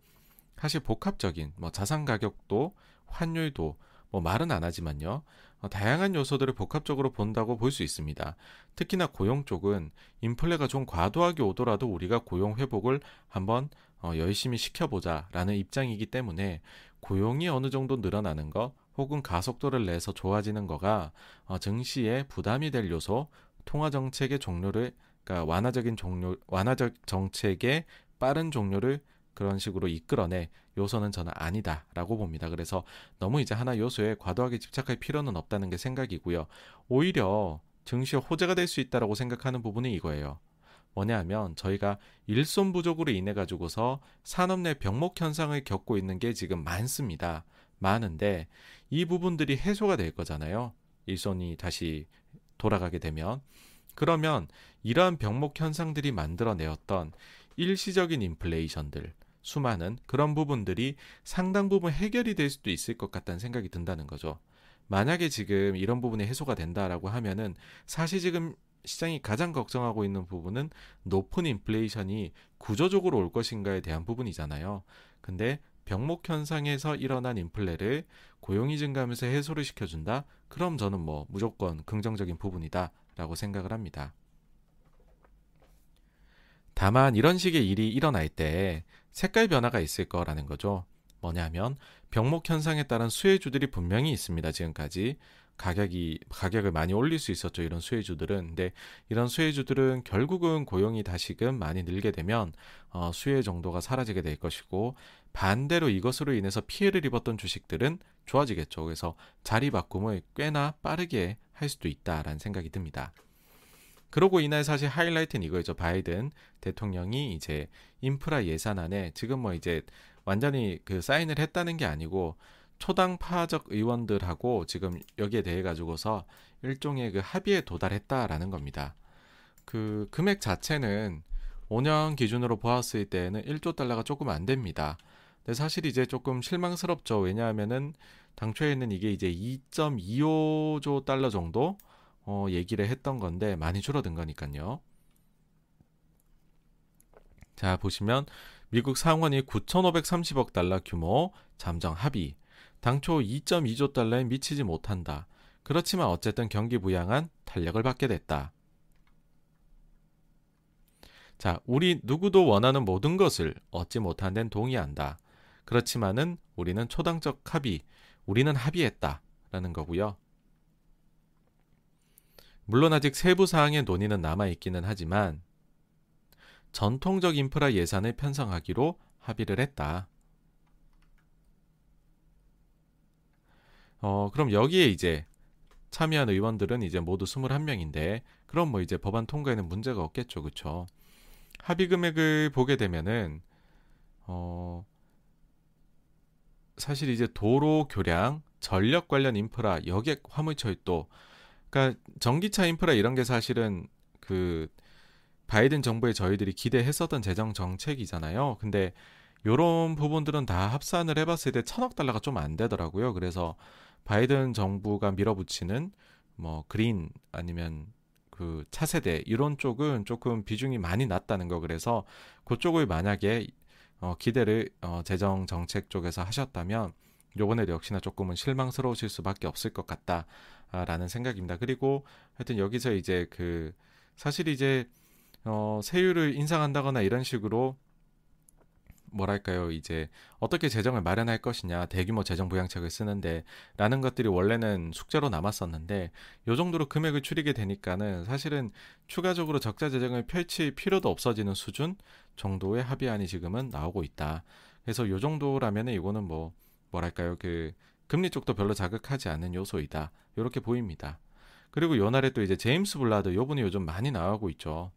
사실 복합적인 뭐 자산 가격도 환율도 뭐 말은 안 하지만요. 어, 다양한 요소들을 복합적으로 본다고 볼 수 있습니다. 특히나 고용 쪽은 인플레가 좀 과도하게 오더라도 우리가 고용 회복을 한번 어, 열심히 시켜보자 라는 입장이기 때문에 고용이 어느 정도 늘어나는 것 혹은 가속도를 내서 좋아지는 거가 어, 증시에 부담이 될 요소, 통화 정책의 종료를 그러니까 완화적인 종료 완화적 정책의 빠른 종료를 그런 식으로 이끌어내 요소는 저는 아니다라고 봅니다. 그래서 너무 이제 하나 요소에 과도하게 집착할 필요는 없다는 게 생각이고요. 오히려 증시의 호재가 될 수 있다라고 생각하는 부분이 이거예요. 뭐냐 하면 저희가 일손 부족으로 인해 가지고서 산업 내 병목 현상을 겪고 있는 게 지금 많습니다. 많은데 이 부분들이 해소가 될 거잖아요. 일손이 다시 돌아가게 되면 그러면 이러한 병목 현상들이 만들어내었던 일시적인 인플레이션들 수많은 그런 부분들이 상당 부분 해결이 될 수도 있을 것 같다는 생각이 든다는 거죠. 만약에 지금 이런 부분이 해소가 된다라고 하면은 사실 지금 시장이 가장 걱정하고 있는 부분은 높은 인플레이션이 구조적으로 올 것인가에 대한 부분이잖아요. 근데 병목 현상에서 일어난 인플레를 고용이 증가하면서 해소를 시켜준다? 그럼 저는 뭐 무조건 긍정적인 부분이다 라고 생각을 합니다. 다만 이런 식의 일이 일어날 때 색깔 변화가 있을 거라는 거죠. 뭐냐면 병목 현상에 따른 수혜주들이 분명히 있습니다. 지금까지 가격이 가격을 많이 올릴 수 있었죠. 이런 수혜주들은. 근데 이런 수혜주들은 결국은 고용이 다시금 많이 늘게 되면 어, 수혜 정도가 사라지게 될 것이고 반대로 이것으로 인해서 피해를 입었던 주식들은 좋아지겠죠. 그래서 자리 바꿈을 꽤나 빠르게 할 수도 있다라는 생각이 듭니다. 그러고 인해 사실 하이라이트는 이거죠. 바이든 대통령이 이제 인프라 예산안에 지금 뭐 이제 완전히 그 사인을 했다는 게 아니고 초당 파적 의원들하고 지금 여기에 대해 가지고서 일종의 그 합의에 도달했다라는 겁니다. 그 금액 자체는 5년 기준으로 보았을 때는 1조 달러가 조금 안 됩니다. 근데 사실 이제 조금 실망스럽죠. 왜냐하면은 당초에는 이게 이제 2.25조 달러 정도 어, 얘기를 했던 건데 많이 줄어든 거니까요. 자, 보시면 미국 상원이 9,530억 달러 규모 잠정 합의. 당초 2.2조 달러에 미치지 못한다. 그렇지만 어쨌든 경기 부양한 탄력을 받게 됐다. 자, 우리 누구도 원하는 모든 것을 얻지 못한 데는 동의한다. 그렇지만은 우리는 초당적 합의, 우리는 합의했다. 라는 거고요. 물론 아직 세부 사항의 논의는 남아 있기는 하지만 전통적 인프라 예산을 편성하기로 합의를 했다. 어, 그럼 여기에 이제 참여한 의원들은 이제 모두 21명인데 그럼 뭐 이제 법안 통과에는 문제가 없겠죠. 그렇죠? 합의 금액을 보게 되면은 어 사실 이제 도로 교량, 전력 관련 인프라, 여객 화물철도 그러니까 전기차 인프라 이런 게 사실은 그 바이든 정부에 저희들이 기대했었던 재정 정책이잖아요. 근데 요런 부분들은 다 합산을 해봤을 때 천억 달러가 좀 안 되더라고요. 그래서 바이든 정부가 밀어붙이는 뭐 그린 아니면 그 차세대 이런 쪽은 조금 비중이 많이 낮다는 거 그래서 그쪽을 만약에 어 기대를 어 재정 정책 쪽에서 하셨다면 요번에 역시나 조금은 실망스러우실 수밖에 없을 것 같다라는 생각입니다. 그리고 하여튼 여기서 이제 그 사실 이제 어 세율을 인상한다거나 이런 식으로 뭐랄까요 이제 어떻게 재정을 마련할 것이냐 대규모 재정 부양책을 쓰는데 라는 것들이 원래는 숙제로 남았었는데 요 정도로 금액을 줄이게 되니까는 사실은 추가적으로 적자 재정을 펼칠 필요도 없어지는 수준 정도의 합의안이 지금은 나오고 있다 그래서 요 정도라면은 이거는 뭐 뭐랄까요 그 금리 쪽도 별로 자극하지 않는 요소이다 이렇게 보입니다 그리고 요날에 또 이제 제임스 블라드 요 분이 요즘 많이 나오고 있죠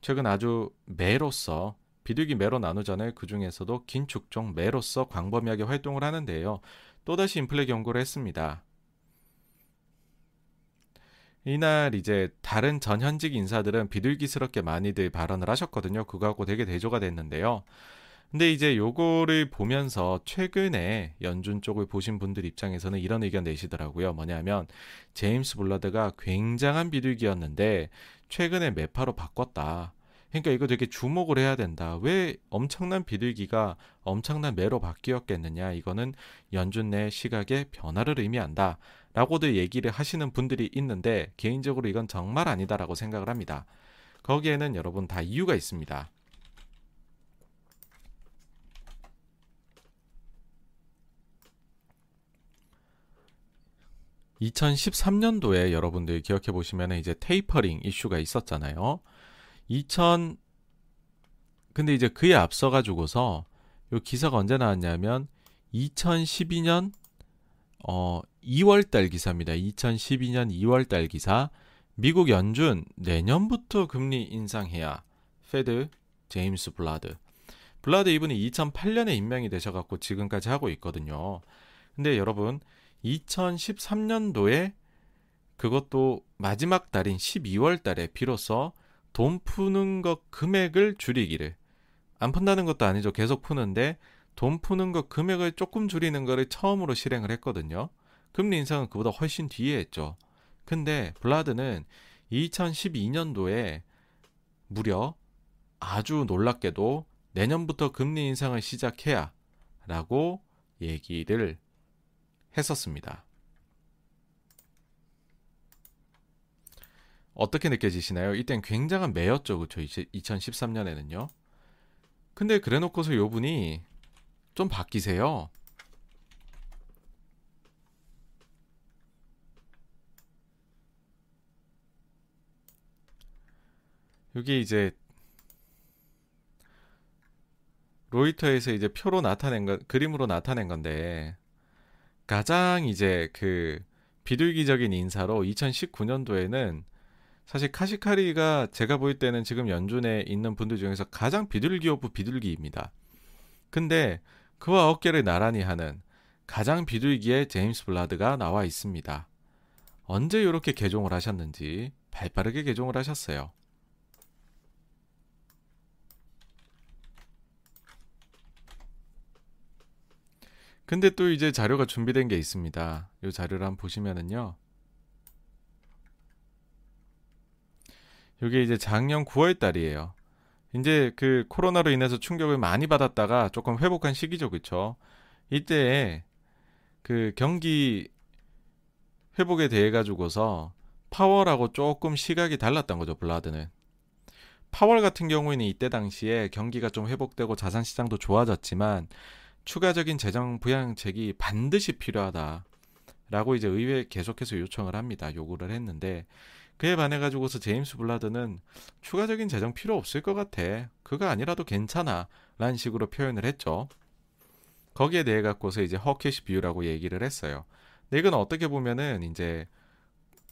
최근 아주 매로서 비둘기 매로 나누잖아요. 그 중에서도 긴축종 매로서 광범위하게 활동을 하는데요. 또다시 인플레 경고를 했습니다. 이날 이제 다른 전현직 인사들은 비둘기스럽게 많이들 발언을 하셨거든요. 그거하고 되게 대조가 됐는데요. 근데 이제 요거를 보면서 최근에 연준 쪽을 보신 분들 입장에서는 이런 의견 내시더라고요. 뭐냐면 제임스 블라드가 굉장한 비둘기였는데 최근에 매파로 바꿨다. 그러니까 이거 되게 주목을 해야 된다. 왜 엄청난 비둘기가 엄청난 매로 바뀌었겠느냐. 이거는 연준 내 시각의 변화를 의미한다. 라고들 얘기를 하시는 분들이 있는데 개인적으로 이건 정말 아니다라고 생각을 합니다. 거기에는 여러분 다 이유가 있습니다. (2013년도에) 여러분들 기억해 보시면 이제 테이퍼링 이슈가 있었잖아요. 2000 근데 이제 그에 앞서 가지고서 요 기사가 언제 나왔냐면 2012년 어 2월 달 기사입니다. 2012년 2월 달 기사. 미국 연준 내년부터 금리 인상해야. Fed 제임스 블라드. 블라드 이분이 2008년에 임명이 되셔 갖고 지금까지 하고 있거든요. 근데 여러분 2013년도에 그것도 마지막 달인 12월 달에 비로소 돈 푸는 것 금액을 줄이기를 안 푼다는 것도 아니죠. 계속 푸는데 돈 푸는 것 금액을 조금 줄이는 거를 처음으로 실행을 했거든요. 금리 인상은 그보다 훨씬 뒤에 했죠. 근데 블라드는 2012년도에 무려 아주 놀랍게도 내년부터 금리 인상을 시작해야 라고 얘기를 했었습니다. 어떻게 느껴지시나요? 이땐 굉장한 매였죠. 그쵸? 2013년에는요. 근데 그래 놓고서 요 분이 좀 바뀌세요. 여기 이제 로이터에서 이제 표로 나타낸 거 그림으로 나타낸 건데 가장 이제 그 비둘기적인 인사로 2019년도에는 사실 카시카리가 제가 볼 때는 지금 연준에 있는 분들 중에서 가장 비둘기 of 비둘기입니다. 근데 그와 어깨를 나란히 하는 가장 비둘기의 제임스 블라드가 나와 있습니다. 언제 이렇게 개종을 하셨는지 발빠르게 개종을 하셨어요. 근데 또 이제 자료가 준비된 게 있습니다. 이 자료를 한번 보시면은요. 이게 이제 작년 9월 달이에요. 이제 그 코로나로 인해서 충격을 많이 받았다가 조금 회복한 시기죠, 그쵸? 이때 그 경기 회복에 대해 가지고서 파월하고 조금 시각이 달랐던 거죠, 블라드는. 파월 같은 경우에는 이때 당시에 경기가 좀 회복되고 자산 시장도 좋아졌지만 추가적인 재정 부양책이 반드시 필요하다라고 이제 의회에 계속해서 요청을 합니다. 요구를 했는데 그에 반해 가지고서 제임스 블라드는 추가적인 재정 필요 없을 것 같아. 그거 아니라도 괜찮아. 라는 식으로 표현을 했죠. 거기에 대해 갖고서 이제 허켓시 비유라고 얘기를 했어요. 근데 이건 어떻게 보면은 이제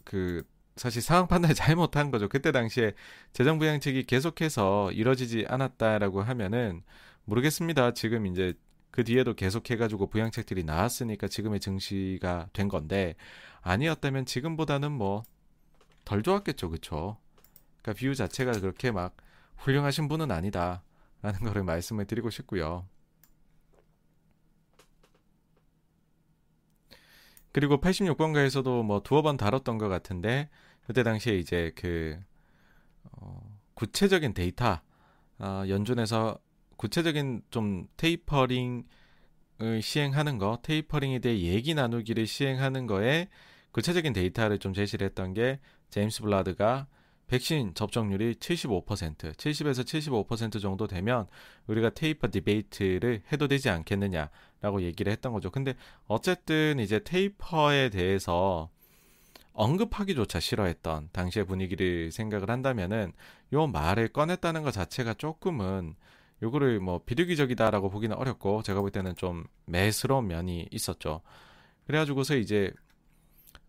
그 사실 상황 판단을 잘못한 거죠. 그때 당시에 재정 부양책이 계속해서 이뤄지지 않았다라고 하면은 모르겠습니다. 지금 이제 그 뒤에도 계속 해가지고 부양책들이 나왔으니까 지금의 증시가 된 건데 아니었다면 지금보다는 뭐 덜 좋았겠죠, 그쵸? 그러니까 비유 자체가 그렇게 막 훌륭하신 분은 아니다라는 거를 말씀을 드리고 싶고요. 그리고 86번가에서도 뭐 두어 번 다뤘던 것 같은데 그때 당시에 이제 그 어, 구체적인 데이터 어, 연준에서 구체적인 좀 테이퍼링을 시행하는 거, 테이퍼링에 대해 얘기 나누기를 시행하는 거에 구체적인 데이터를 좀 제시를 했던 게 제임스 블라드가 백신 접종률이 75%, 70에서 75% 정도 되면 우리가 taper debate를 해도 되지 않겠느냐라고 얘기를 했던 거죠. 근데 어쨌든 이제 taper에 대해서 언급하기조차 싫어했던 당시의 분위기를 생각을 한다면은 요 말을 꺼냈다는 것 자체가 조금은 요거를 뭐 비둘기적이다라고 보기는 어렵고 제가 볼 때는 좀 매스러운 면이 있었죠. 그래가지고서 이제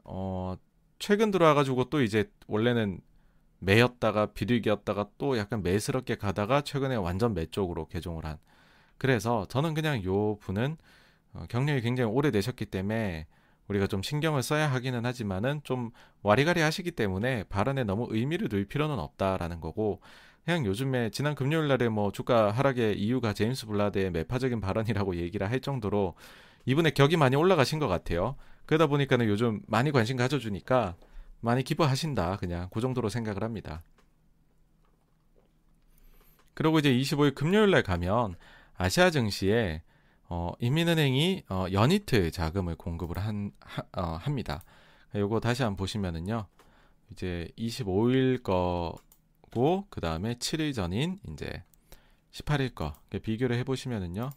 어 최근 들어와가지고 또 이제 원래는 매였다가 비둘기였다가 또 약간 매스럽게 가다가 최근에 완전 매 쪽으로 개종을 한. 그래서 저는 그냥 요 분은 어, 경력이 굉장히 오래되셨기 때문에 우리가 좀 신경을 써야 하기는 하지만은 좀 와리가리 하시기 때문에 발언에 너무 의미를 둘 필요는 없다라는 거고 그냥 요즘에 지난 금요일 날에 뭐 주가 하락의 이유가 제임스 블라드의 매파적인 발언이라고 얘기를 할 정도로 이분의 격이 많이 올라가신 것 같아요. 그러다 보니까는 요즘 많이 관심 가져주니까 많이 기뻐하신다. 그냥 그 정도로 생각을 합니다. 그리고 이제 25일 금요일 날 가면 아시아 증시에 어, 인민은행이 어, 연이트 자금을 공급을 한, 하, 어, 합니다. 요거 다시 한번 보시면은요. 이제 25일 거 고 그 다음에 7일 전인 이제 18일 거 비교를 해보시면은요.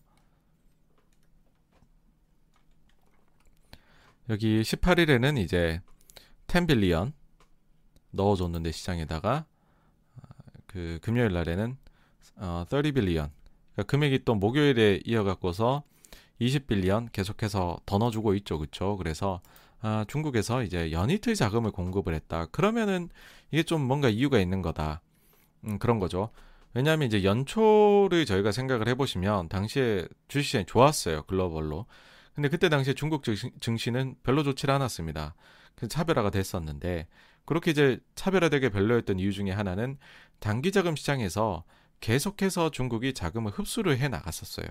여기 18일에는 이제 10빌리언 넣어줬는데 시장에다가 그 금요일 날에는 어, 30빌리언 그러니까 금액이 또 목요일에 이어갖고서 20빌리언 계속해서 더 넣어주고 있죠, 그렇죠? 그래서 아, 중국에서 이제 연이틀 자금을 공급을 했다. 그러면은 이게 좀 뭔가 이유가 있는 거다. 음, 그런 거죠. 왜냐하면 이제 연초를 저희가 생각을 해보시면 당시에 주식시장이 좋았어요, 글로벌로. 근데 그때 당시에 중국 증시는 별로 좋지 않았습니다. 그 차별화가 됐었는데 그렇게 이제 차별화되게 별로였던 이유 중에 하나는 단기 자금 시장에서 계속해서 중국이 자금을 흡수를 해 나갔었어요.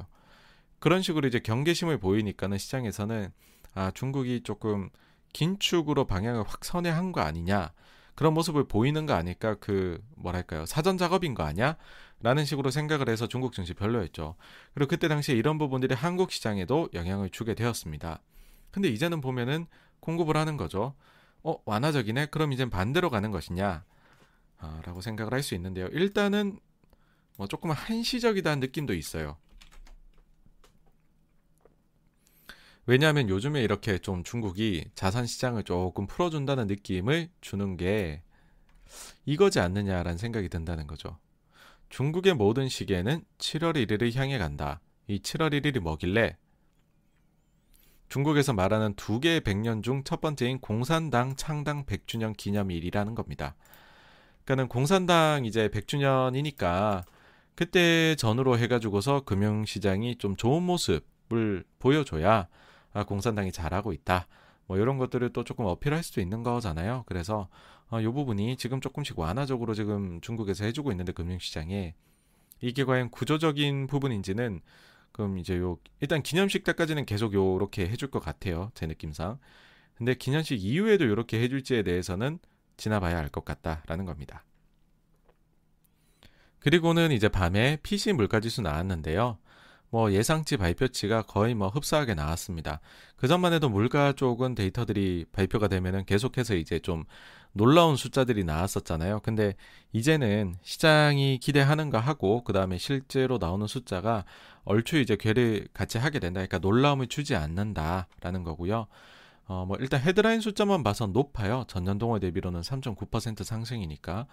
그런 식으로 이제 경계심을 보이니까는 시장에서는 아 중국이 조금 긴축으로 방향을 확 선회한 거 아니냐 그런 모습을 보이는 거 아닐까 그 뭐랄까요 사전 작업인 거 아니야 라는 식으로 생각을 해서 중국 증시 별로였죠. 그리고 그때 당시에 이런 부분들이 한국 시장에도 영향을 주게 되었습니다. 근데 이제는 보면은 공급을 하는 거죠. 어, 완화적이네? 그럼 이젠 반대로 가는 것이냐? 아, 라고 생각을 할 수 있는데요. 일단은 뭐 조금 한시적이다는 느낌도 있어요. 왜냐하면 요즘에 이렇게 좀 중국이 자산 시장을 조금 풀어준다는 느낌을 주는 게 이거지 않느냐라는 생각이 든다는 거죠. 중국의 모든 시계는 7월 1일을 향해 간다. 이 7월 1일이 뭐길래? 중국에서 말하는 두 개의 백년 중 첫 번째인 공산당 창당 100주년 기념일이라는 겁니다. 그러니까는 공산당 이제 100주년이니까 그때 전후로 해가지고서 금융시장이 좀 좋은 모습을 보여줘야 아, 공산당이 잘하고 있다. 뭐 이런 것들을 또 조금 어필할 수도 있는 거잖아요. 그래서 어, 이 부분이 지금 조금씩 완화적으로 지금 중국에서 해주고 있는데 금융시장에 이게 과연 구조적인 부분인지는 그럼 이제 요 일단 기념식 때까지는 계속 요렇게 해줄 것 같아요. 제 느낌상. 근데 기념식 이후에도 요렇게 해줄지에 대해서는 지나봐야 알 것 같다라는 겁니다. 그리고는 이제 밤에 PC 물가지수 나왔는데요. 뭐 예상치 발표치가 거의 뭐 흡사하게 나왔습니다. 그 전만 해도 물가 쪽은 데이터들이 발표가 되면은 계속해서 이제 좀 놀라운 숫자들이 나왔었잖아요. 근데 이제는 시장이 기대하는가 하고 그 다음에 실제로 나오는 숫자가 얼추 이제 괴를 같이 하게 된다. 그러니까 놀라움을 주지 않는다라는 거고요. 어, 뭐 일단 헤드라인 숫자만 봐서 높아요. 전년 동월 대비로는 3.9% 상승이니까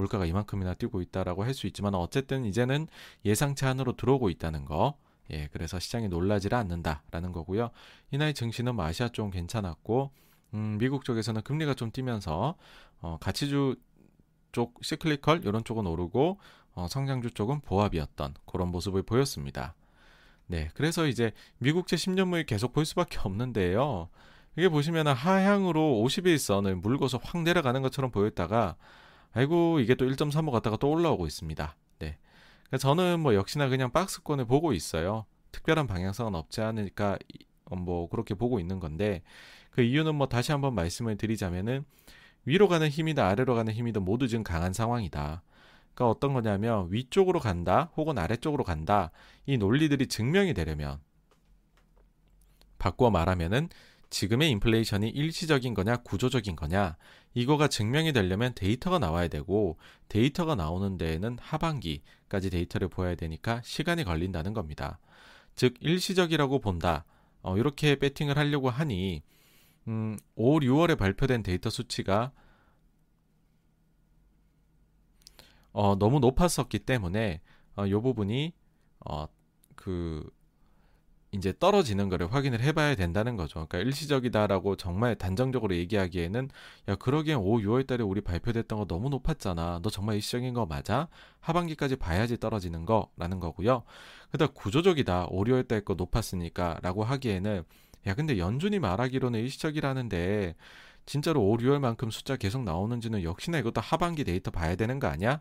물가가 이만큼이나 뛰고 있다라고 할 수 있지만 어쨌든 이제는 예상치 안으로 들어오고 있다는 거. 예, 그래서 시장이 놀라지를 않는다라는 거고요. 이날 증시는 뭐 아시아 쪽 괜찮았고 음, 미국 쪽에서는 금리가 좀 뛰면서 어, 가치주 쪽 시클리컬 이런 쪽은 오르고 어, 성장주 쪽은 보합이었던 그런 모습을 보였습니다. 네, 그래서 이제 미국제 10년물 계속 볼 수밖에 없는데요. 이게 보시면 하향으로 51선을 물고서 확 내려가는 것처럼 보였다가 아이고 이게 또 1.35 갔다가 또 올라오고 있습니다. 네. 그러니까 저는 뭐 역시나 그냥 박스권을 보고 있어요. 특별한 방향성은 없지 않으니까 어, 뭐 그렇게 보고 있는 건데 그 이유는 뭐 다시 한번 말씀을 드리자면은 위로 가는 힘이다 아래로 가는 힘이다 모두 지금 강한 상황이다. 그러니까 어떤 거냐면 위쪽으로 간다 혹은 아래쪽으로 간다 이 논리들이 증명이 되려면 바꾸어 말하면은 지금의 인플레이션이 일시적인 거냐 구조적인 거냐 이거가 증명이 되려면 데이터가 나와야 되고 데이터가 나오는 데에는 하반기까지 데이터를 보여야 되니까 시간이 걸린다는 겁니다. 즉 일시적이라고 본다. 어, 이렇게 배팅을 하려고 하니 음, 5, 6월에 발표된 데이터 수치가 어, 너무 높았었기 때문에 어, 이 부분이 어, 그 이제 떨어지는 거를 확인을 해봐야 된다는 거죠. 그러니까 일시적이다라고 정말 단정적으로 얘기하기에는 야 그러기엔 5, 6월 달에 우리 발표됐던 거 너무 높았잖아. 너 정말 일시적인 거 맞아? 하반기까지 봐야지 떨어지는 거라는 거고요. 그다음 구조적이다. 5, 6월 달 거 높았으니까라고 하기에는 야 근데 연준이 말하기로는 일시적이라는데 진짜로 5, 6월만큼 숫자 계속 나오는지는 역시나 이것도 하반기 데이터 봐야 되는 거 아니야?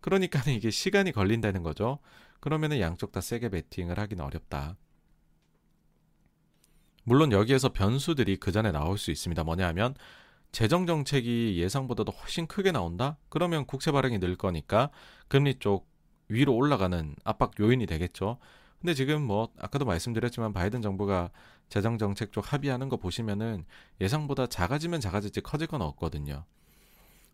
그러니까는 이게 시간이 걸린다는 거죠. 그러면은 양쪽 다 세게 베팅을 하기는 어렵다. 물론 여기에서 변수들이 그 전에 나올 수 있습니다. 뭐냐 하면 재정 정책이 예상보다도 훨씬 크게 나온다? 그러면 국채 발행이 늘 거니까 금리 쪽 위로 올라가는 압박 요인이 되겠죠. 근데 지금 뭐 아까도 말씀드렸지만 바이든 정부가 재정 정책 쪽 합의하는 거 보시면은 예상보다 작아지면 작아질지 커질 건 없거든요.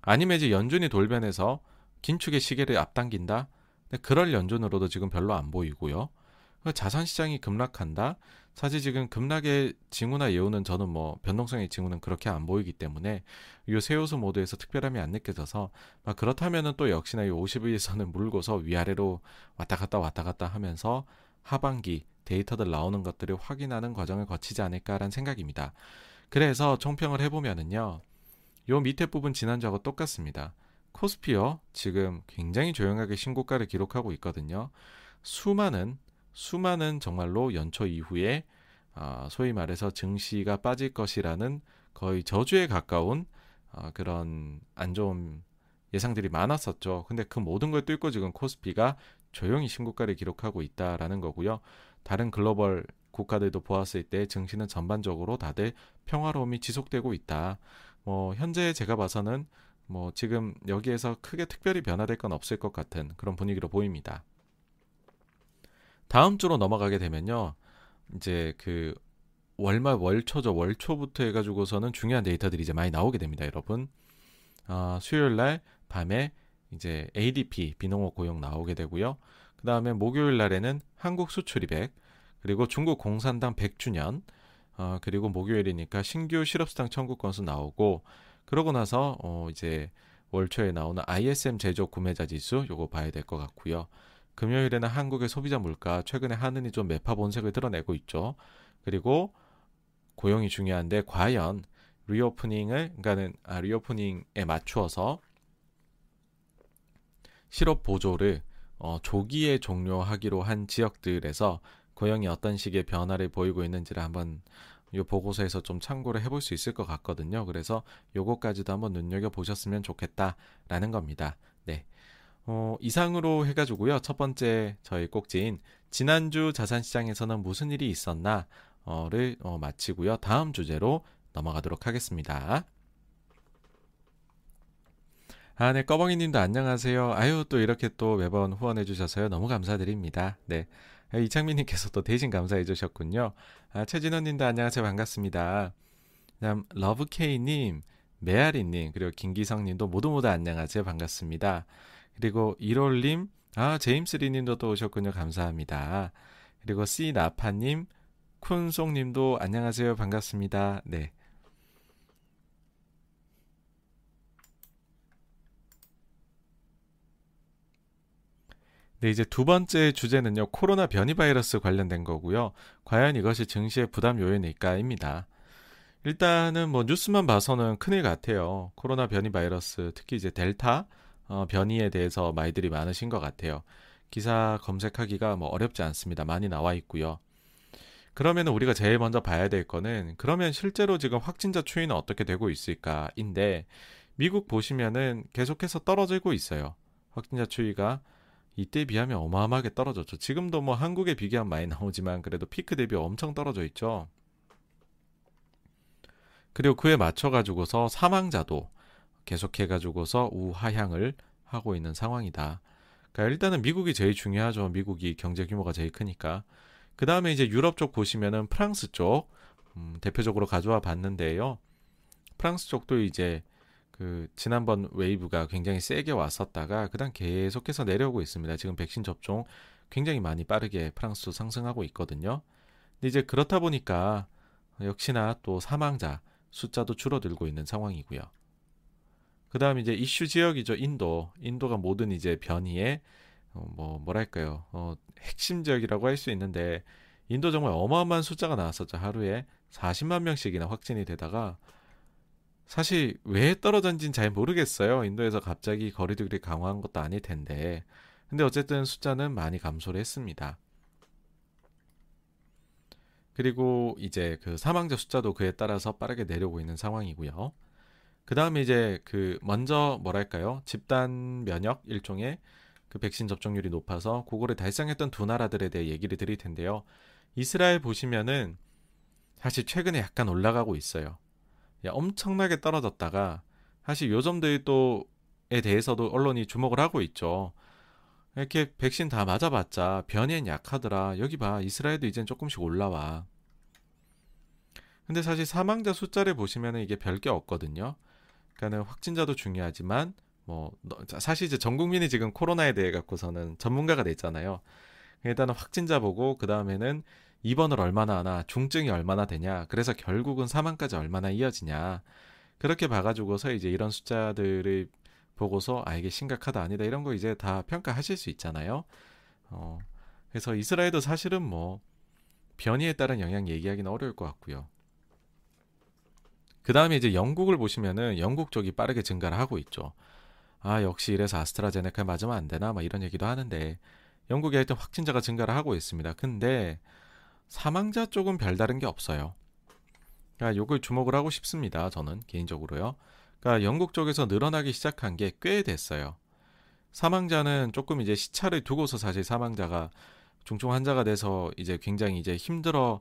아니면 이제 연준이 돌변해서 긴축의 시계를 앞당긴다. 근데 그럴 연준으로도 지금 별로 안 보이고요. 자산 시장이 급락한다. 사실 지금 급락의 징후나 예우는 저는 뭐 변동성의 징후는 그렇게 안 보이기 때문에 이 세요수 모드에서 특별함이 안 느껴져서 그렇다면은 또 역시나 이 50일선을 물고서 위아래로 왔다 갔다 왔다 갔다 하면서 하반기 데이터들 나오는 것들을 확인하는 과정을 거치지 않을까라는 생각입니다. 그래서 총평을 해보면은요. 요 밑에 부분 지난주하고 똑같습니다. 코스피어 지금 굉장히 조용하게 신고가를 기록하고 있거든요. 수많은 수많은 정말로 연초 이후에 아, 소위 말해서 증시가 빠질 것이라는 거의 저주에 가까운 아, 그런 안 좋은 예상들이 많았었죠. 근데 그 모든 걸 뚫고 지금 코스피가 조용히 신고가를 기록하고 있다라는 거고요. 다른 글로벌 국가들도 보았을 때 증시는 전반적으로 다들 평화로움이 지속되고 있다. 뭐 현재 제가 봐서는 뭐 지금 여기에서 크게 특별히 변화될 건 없을 것 같은 그런 분위기로 보입니다. 다음 주로 넘어가게 되면요. 이제 그 월말 월초죠. 월초부터 해가지고서는 중요한 데이터들이 이제 많이 나오게 됩니다, 여러분. 어, 수요일 날 밤에 이제 ADP 비농업 고용 나오게 되고요. 그 다음에 목요일 날에는 한국 수출입액 그리고 중국 공산당 100주년 어, 그리고 목요일이니까 신규 실업수당 청구 건수 나오고 그러고 나서 어, 이제 월초에 나오는 ISM 제조 구매자 지수 요거 봐야 될 것 같고요. 금요일에는 한국의 소비자 물가 최근에 한은이 좀 매파 본색을 드러내고 있죠. 그리고 고용이 중요한데 과연 리오프닝을 그러니까는 아, 리오프닝에 맞추어서 실업 보조를 어, 조기에 종료하기로 한 지역들에서 고용이 어떤 식의 변화를 보이고 있는지를 한번 이 보고서에서 좀 참고를 해볼 수 있을 것 같거든요. 그래서 요거까지도 한번 눈여겨 보셨으면 좋겠다라는 겁니다. 네. 어, 이상으로 해가지고요. 첫 번째 저희 꼭지인 지난주 자산시장에서는 무슨 일이 있었나를 어, 마치고요. 다음 주제로 넘어가도록 하겠습니다. 아, 네, 꺼벙이 님도 안녕하세요. 아유, 또 이렇게 또 매번 후원해 주셔서요. 너무 감사드립니다. 네. 아, 이창민 님께서 또 대신 감사해 주셨군요. 아, 최진원 님도 안녕하세요. 반갑습니다. 그다음 러브케이 님, 메아리 님, 그리고 김기성 님도 모두 모두 안녕하세요. 반갑습니다. 그리고 1월 님, 아, 제임스 리 님도 또 오셨군요. 감사합니다. 그리고 C 나파 님, 쿤송 님도 안녕하세요. 반갑습니다. 네. 네, 이제 두 번째 주제는요. 코로나 변이 바이러스 관련된 거고요. 과연 이것이 증시의 부담 요인일까입니다. 일단은 뭐 뉴스만 봐서는 큰일 같아요. 코로나 변이 바이러스, 특히 이제 델타 어, 변이에 대해서 말들이 많으신 것 같아요. 기사 검색하기가 뭐 어렵지 않습니다. 많이 나와 있고요. 그러면 우리가 제일 먼저 봐야 될 거는 그러면 실제로 지금 확진자 추이는 어떻게 되고 있을까인데 미국 보시면은 계속해서 떨어지고 있어요. 확진자 추이가 이때 비하면 어마어마하게 떨어졌죠. 지금도 뭐 한국에 비교하면 많이 나오지만 그래도 피크 대비 엄청 떨어져 있죠. 그리고 그에 맞춰 가지고서 사망자도 계속해 가지고서 우하향을 하고 있는 상황이다. 그러니까 일단은 미국이 제일 중요하죠. 미국이 경제 규모가 제일 크니까. 그 다음에 이제 유럽 쪽 보시면은 프랑스 쪽 음, 대표적으로 가져와 봤는데요. 프랑스 쪽도 이제 그 지난번 wave가 굉장히 세게 왔었다가 그다음 계속해서 내려오고 있습니다. 지금 백신 접종 굉장히 많이 빠르게 프랑스도 상승하고 있거든요. 근데 이제 그렇다 보니까 역시나 또 사망자 숫자도 줄어들고 있는 상황이고요. 그 다음 이제 이슈 지역이죠. 인도. 인도가 모든 이제 변이의 어, 뭐 뭐랄까요? 어, 핵심 지역이라고 할 수 있는데 인도 정말 어마어마한 숫자가 나왔었죠. 하루에 40만 명씩이나 확진이 되다가 사실 왜 떨어졌는지는 잘 모르겠어요. 인도에서 갑자기 거리두기를 강화한 것도 아닐 텐데. 근데 어쨌든 숫자는 많이 감소를 했습니다. 그리고 이제 그 사망자 숫자도 그에 따라서 빠르게 내려오고 있는 상황이고요. 그 다음에 이제 그 먼저 뭐랄까요? 집단 면역 일종의 그 백신 접종률이 높아서 그거를 달성했던 두 나라들에 대해 얘기를 드릴 텐데요. 이스라엘 보시면은 사실 최근에 약간 올라가고 있어요. 엄청나게 떨어졌다가 사실 요 점들 또에 대해서도 언론이 주목을 하고 있죠. 이렇게 백신 다 맞아봤자 변이엔 약하더라. 여기 봐 이스라엘도 이젠 조금씩 올라와. 근데 사실 사망자 숫자를 보시면 이게 별게 없거든요. 그러니까는 확진자도 중요하지만 뭐 사실 이제 전 국민이 지금 코로나에 대해 갖고서는 전문가가 됐잖아요. 일단은 확진자 보고 그 다음에는 입원을 얼마나 하나, 중증이 얼마나 되냐, 그래서 결국은 사망까지 얼마나 이어지냐. 그렇게 봐가지고서 이제 이런 숫자들을 보고서 아 이게 심각하다 아니다 이런 거 이제 다 평가하실 수 있잖아요. 어, 그래서 이스라엘도 사실은 뭐 변이에 따른 영향 얘기하기는 어려울 것 같고요. 그 다음에 이제 영국을 보시면은 영국 쪽이 빠르게 증가를 하고 있죠. 아 역시 이래서 아스트라제네카 맞으면 안 되나 막 이런 얘기도 하는데 영국에 하여튼 확진자가 증가를 하고 있습니다. 근데 사망자 쪽은 별다른 게 없어요. 그러니까 요걸 주목을 하고 싶습니다. 저는 개인적으로요. 그러니까 영국 쪽에서 늘어나기 시작한 게 꽤 됐어요. 사망자는 조금 이제 시차를 두고서 사실 사망자가 중증 환자가 돼서 이제 굉장히 이제 힘들어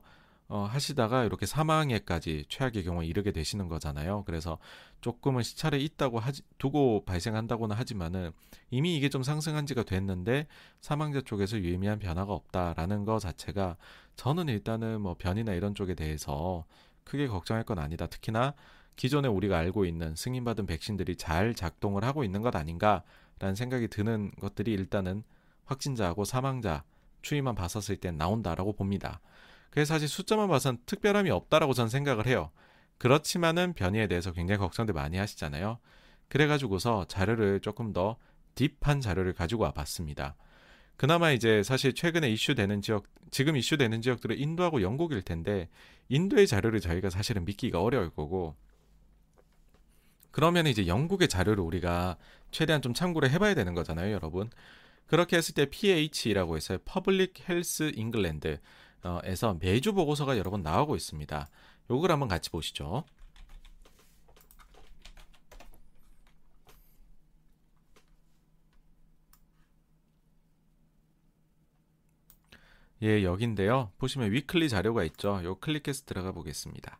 어, 하시다가 이렇게 사망에까지 최악의 경우에 이르게 되시는 거잖아요. 그래서 조금은 시차를 있다고 하지, 두고 발생한다고는 하지만은 이미 이게 좀 상승한 지가 됐는데 사망자 쪽에서 유의미한 변화가 없다라는 거 자체가 저는 일단은 뭐 변이나 이런 쪽에 대해서 크게 걱정할 건 아니다. 특히나 기존에 우리가 알고 있는 승인받은 백신들이 잘 작동을 하고 있는 것 아닌가라는 생각이 드는 것들이 일단은 확진자하고 사망자 추이만 봤었을 땐 나온다라고 봅니다. 그래서 사실 숫자만 봐선 특별함이 없다라고 저는 생각을 해요. 그렇지만은 변이에 대해서 굉장히 걱정들 많이 하시잖아요. 그래가지고서 자료를 조금 더 딥한 자료를 가지고 와봤습니다. 그나마 이제 사실 최근에 이슈되는 지역, 지금 이슈되는 지역들은 인도하고 영국일 텐데, 인도의 자료를 저희가 사실은 믿기가 어려울 거고, 그러면 이제 영국의 자료를 우리가 최대한 좀 참고를 해봐야 되는 거잖아요, 여러분. 그렇게 했을 때 PH라고 해서 Public Health England 에서 매주 보고서가 여러 번 나오고 있습니다. 요걸 한번 같이 보시죠. 예, 여긴데요. 보시면 위클리 자료가 있죠. 요 클릭해서 들어가 보겠습니다.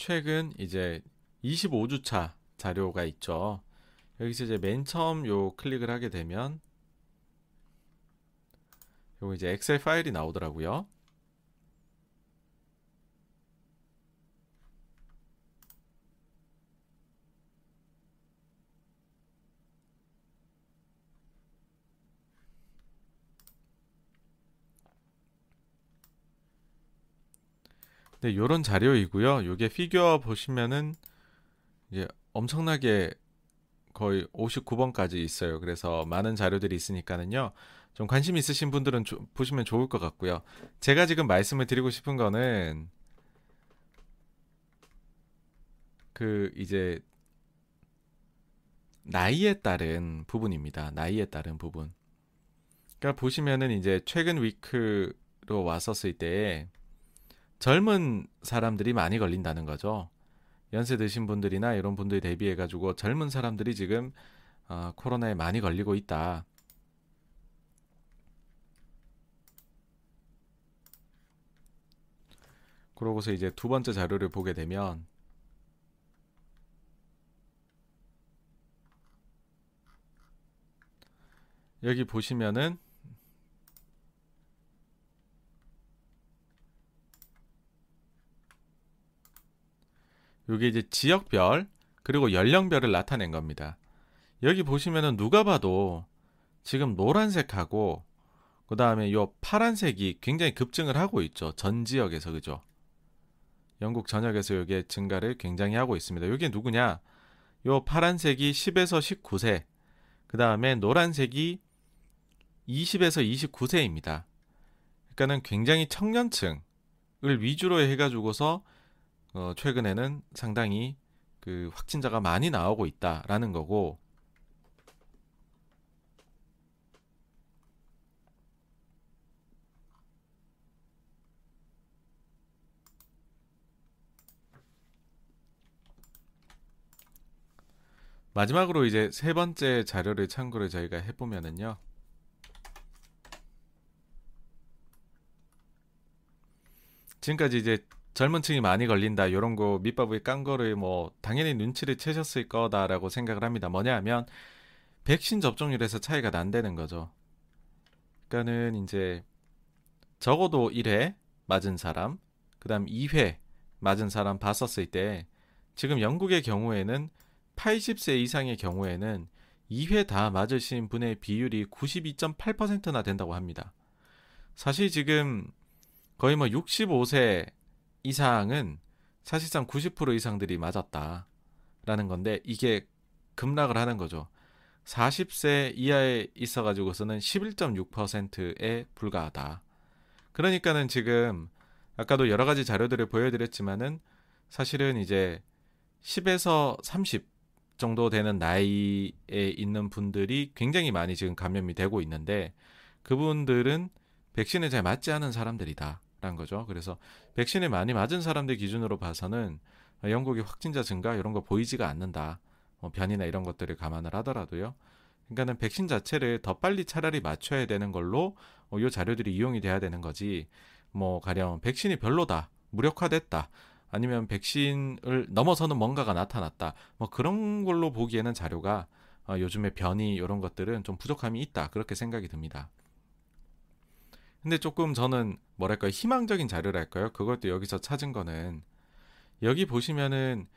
최근 이제 25주차 자료가 있죠. 여기서 이제 맨 처음 요 클릭을 하게 되면 요 이제 엑셀 파일이 나오더라고요. 네, 요런 자료이고요. 요게 피규어 보시면은 이제 엄청나게 거의 59번까지 있어요. 그래서 많은 자료들이 있으니까는요. 좀 관심 있으신 분들은 조, 보시면 좋을 것 같고요. 제가 지금 말씀을 드리고 싶은 거는 그 이제 나이에 따른 부분입니다. 나이에 따른 부분. 그러니까 보시면은 이제 최근 위크로 왔었을 때 젊은 사람들이 많이 걸린다는 거죠. 연세 드신 분들이나 이런 분들 대비해 가지고 젊은 사람들이 지금 어, 코로나에 많이 걸리고 있다. 그러고서 이제 두 번째 자료를 보게 되면 여기 보시면은 이게 이제 지역별 그리고 연령별을 나타낸 겁니다. 여기 보시면은 누가 봐도 지금 노란색하고 그 다음에 요 파란색이 굉장히 급증을 하고 있죠. 전 지역에서 그죠? 영국 전역에서 이게 증가를 굉장히 하고 있습니다. 이게 누구냐? 요 파란색이 10에서 19세, 그 다음에 노란색이 20에서 29세입니다. 그러니까는 굉장히 청년층을 위주로 해가지고서 어, 최근에는 상당히 그 확진자가 많이 나오고 있다라는 거고 마지막으로 이제 세 번째 자료를 참고를 저희가 해보면은요. 지금까지 이제 젊은 층이 많이 걸린다 이런 거 밑밥에 깐 거를 뭐 당연히 눈치를 채셨을 거다라고 생각을 합니다. 뭐냐 하면 백신 접종률에서 차이가 난다는 거죠. 그러니까는 이제 적어도 1회 맞은 사람, 그다음 2회 맞은 사람 봤었을 때 지금 영국의 경우에는 80세 이상의 경우에는 2회 다 맞으신 분의 비율이 92.8%나 된다고 합니다. 사실 지금 거의 뭐 65세 이상은 사실상 90% 이상들이 맞았다라는 건데 이게 급락을 하는 거죠. 40세 이하에 있어 가지고서는 11.6%에 불과하다. 그러니까는 지금 아까도 여러 가지 자료들을 보여드렸지만은 사실은 이제 10에서 30 정도 되는 나이에 있는 분들이 굉장히 많이 지금 감염이 되고 있는데 그분들은 백신에 잘 맞지 않은 사람들이다. 라는 거죠. 그래서 백신을 많이 맞은 사람들 기준으로 봐서는 영국의 확진자 증가 이런 거 보이지가 않는다. 뭐 변이나 이런 것들을 감안을 하더라도요. 그러니까는 백신 자체를 더 빨리 차라리 맞춰야 되는 걸로 어, 이 자료들이 이용이 돼야 되는 거지. 뭐 가령 백신이 별로다, 무력화됐다, 아니면 백신을 넘어서는 뭔가가 나타났다. 뭐 그런 걸로 보기에는 자료가 어, 요즘에 변이 이런 것들은 좀 부족함이 있다 그렇게 생각이 듭니다. 근데 조금 저는 뭐랄까요? 희망적인 자료랄까요? 그것도 여기서 찾은 거는 여기 보시면은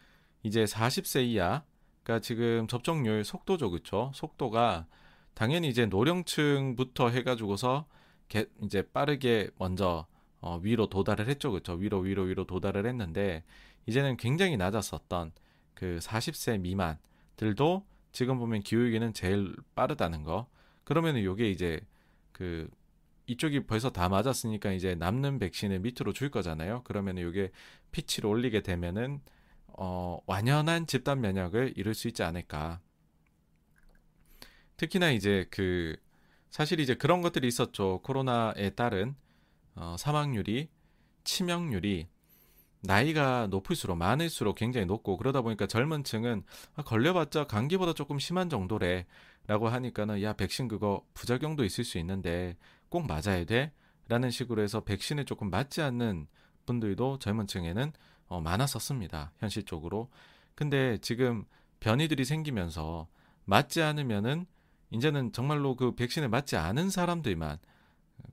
이제 40세 이하 그러니까 지금 접종률 속도죠 그쵸? 속도가 당연히 이제 노령층부터 해가지고서 개, 이제 빠르게 먼저 어, 위로 도달을 했죠 그쵸? 위로 위로 위로 도달을 했는데 이제는 굉장히 낮았었던 그 40세 미만들도 지금 보면 기울기는 제일 빠르다는 거. 그러면은 요게 이제 그 이쪽이 벌써 다 맞았으니까 이제 남는 백신을 밑으로 줄 거잖아요. 그러면 요게 피치를 올리게 되면은 어, 완연한 집단 면역을 이룰 수 있지 않을까. 특히나 이제 그 사실 이제 그런 것들이 있었죠. 코로나에 따른 어, 사망률이 치명률이 나이가 높을수록 많을수록 굉장히 높고 그러다 보니까 젊은 층은 아, 걸려봤자 감기보다 조금 심한 정도래 라고 하니까는 야 백신 그거 부작용도 있을 수 있는데 꼭 맞아야 돼 라는 식으로 해서 백신을 조금 맞지 않는 분들도 젊은 층에는 어, 많았었습니다 현실적으로 근데 지금 변이들이 생기면서 맞지 않으면은 이제는 정말로 그 백신을 맞지 않은 사람들만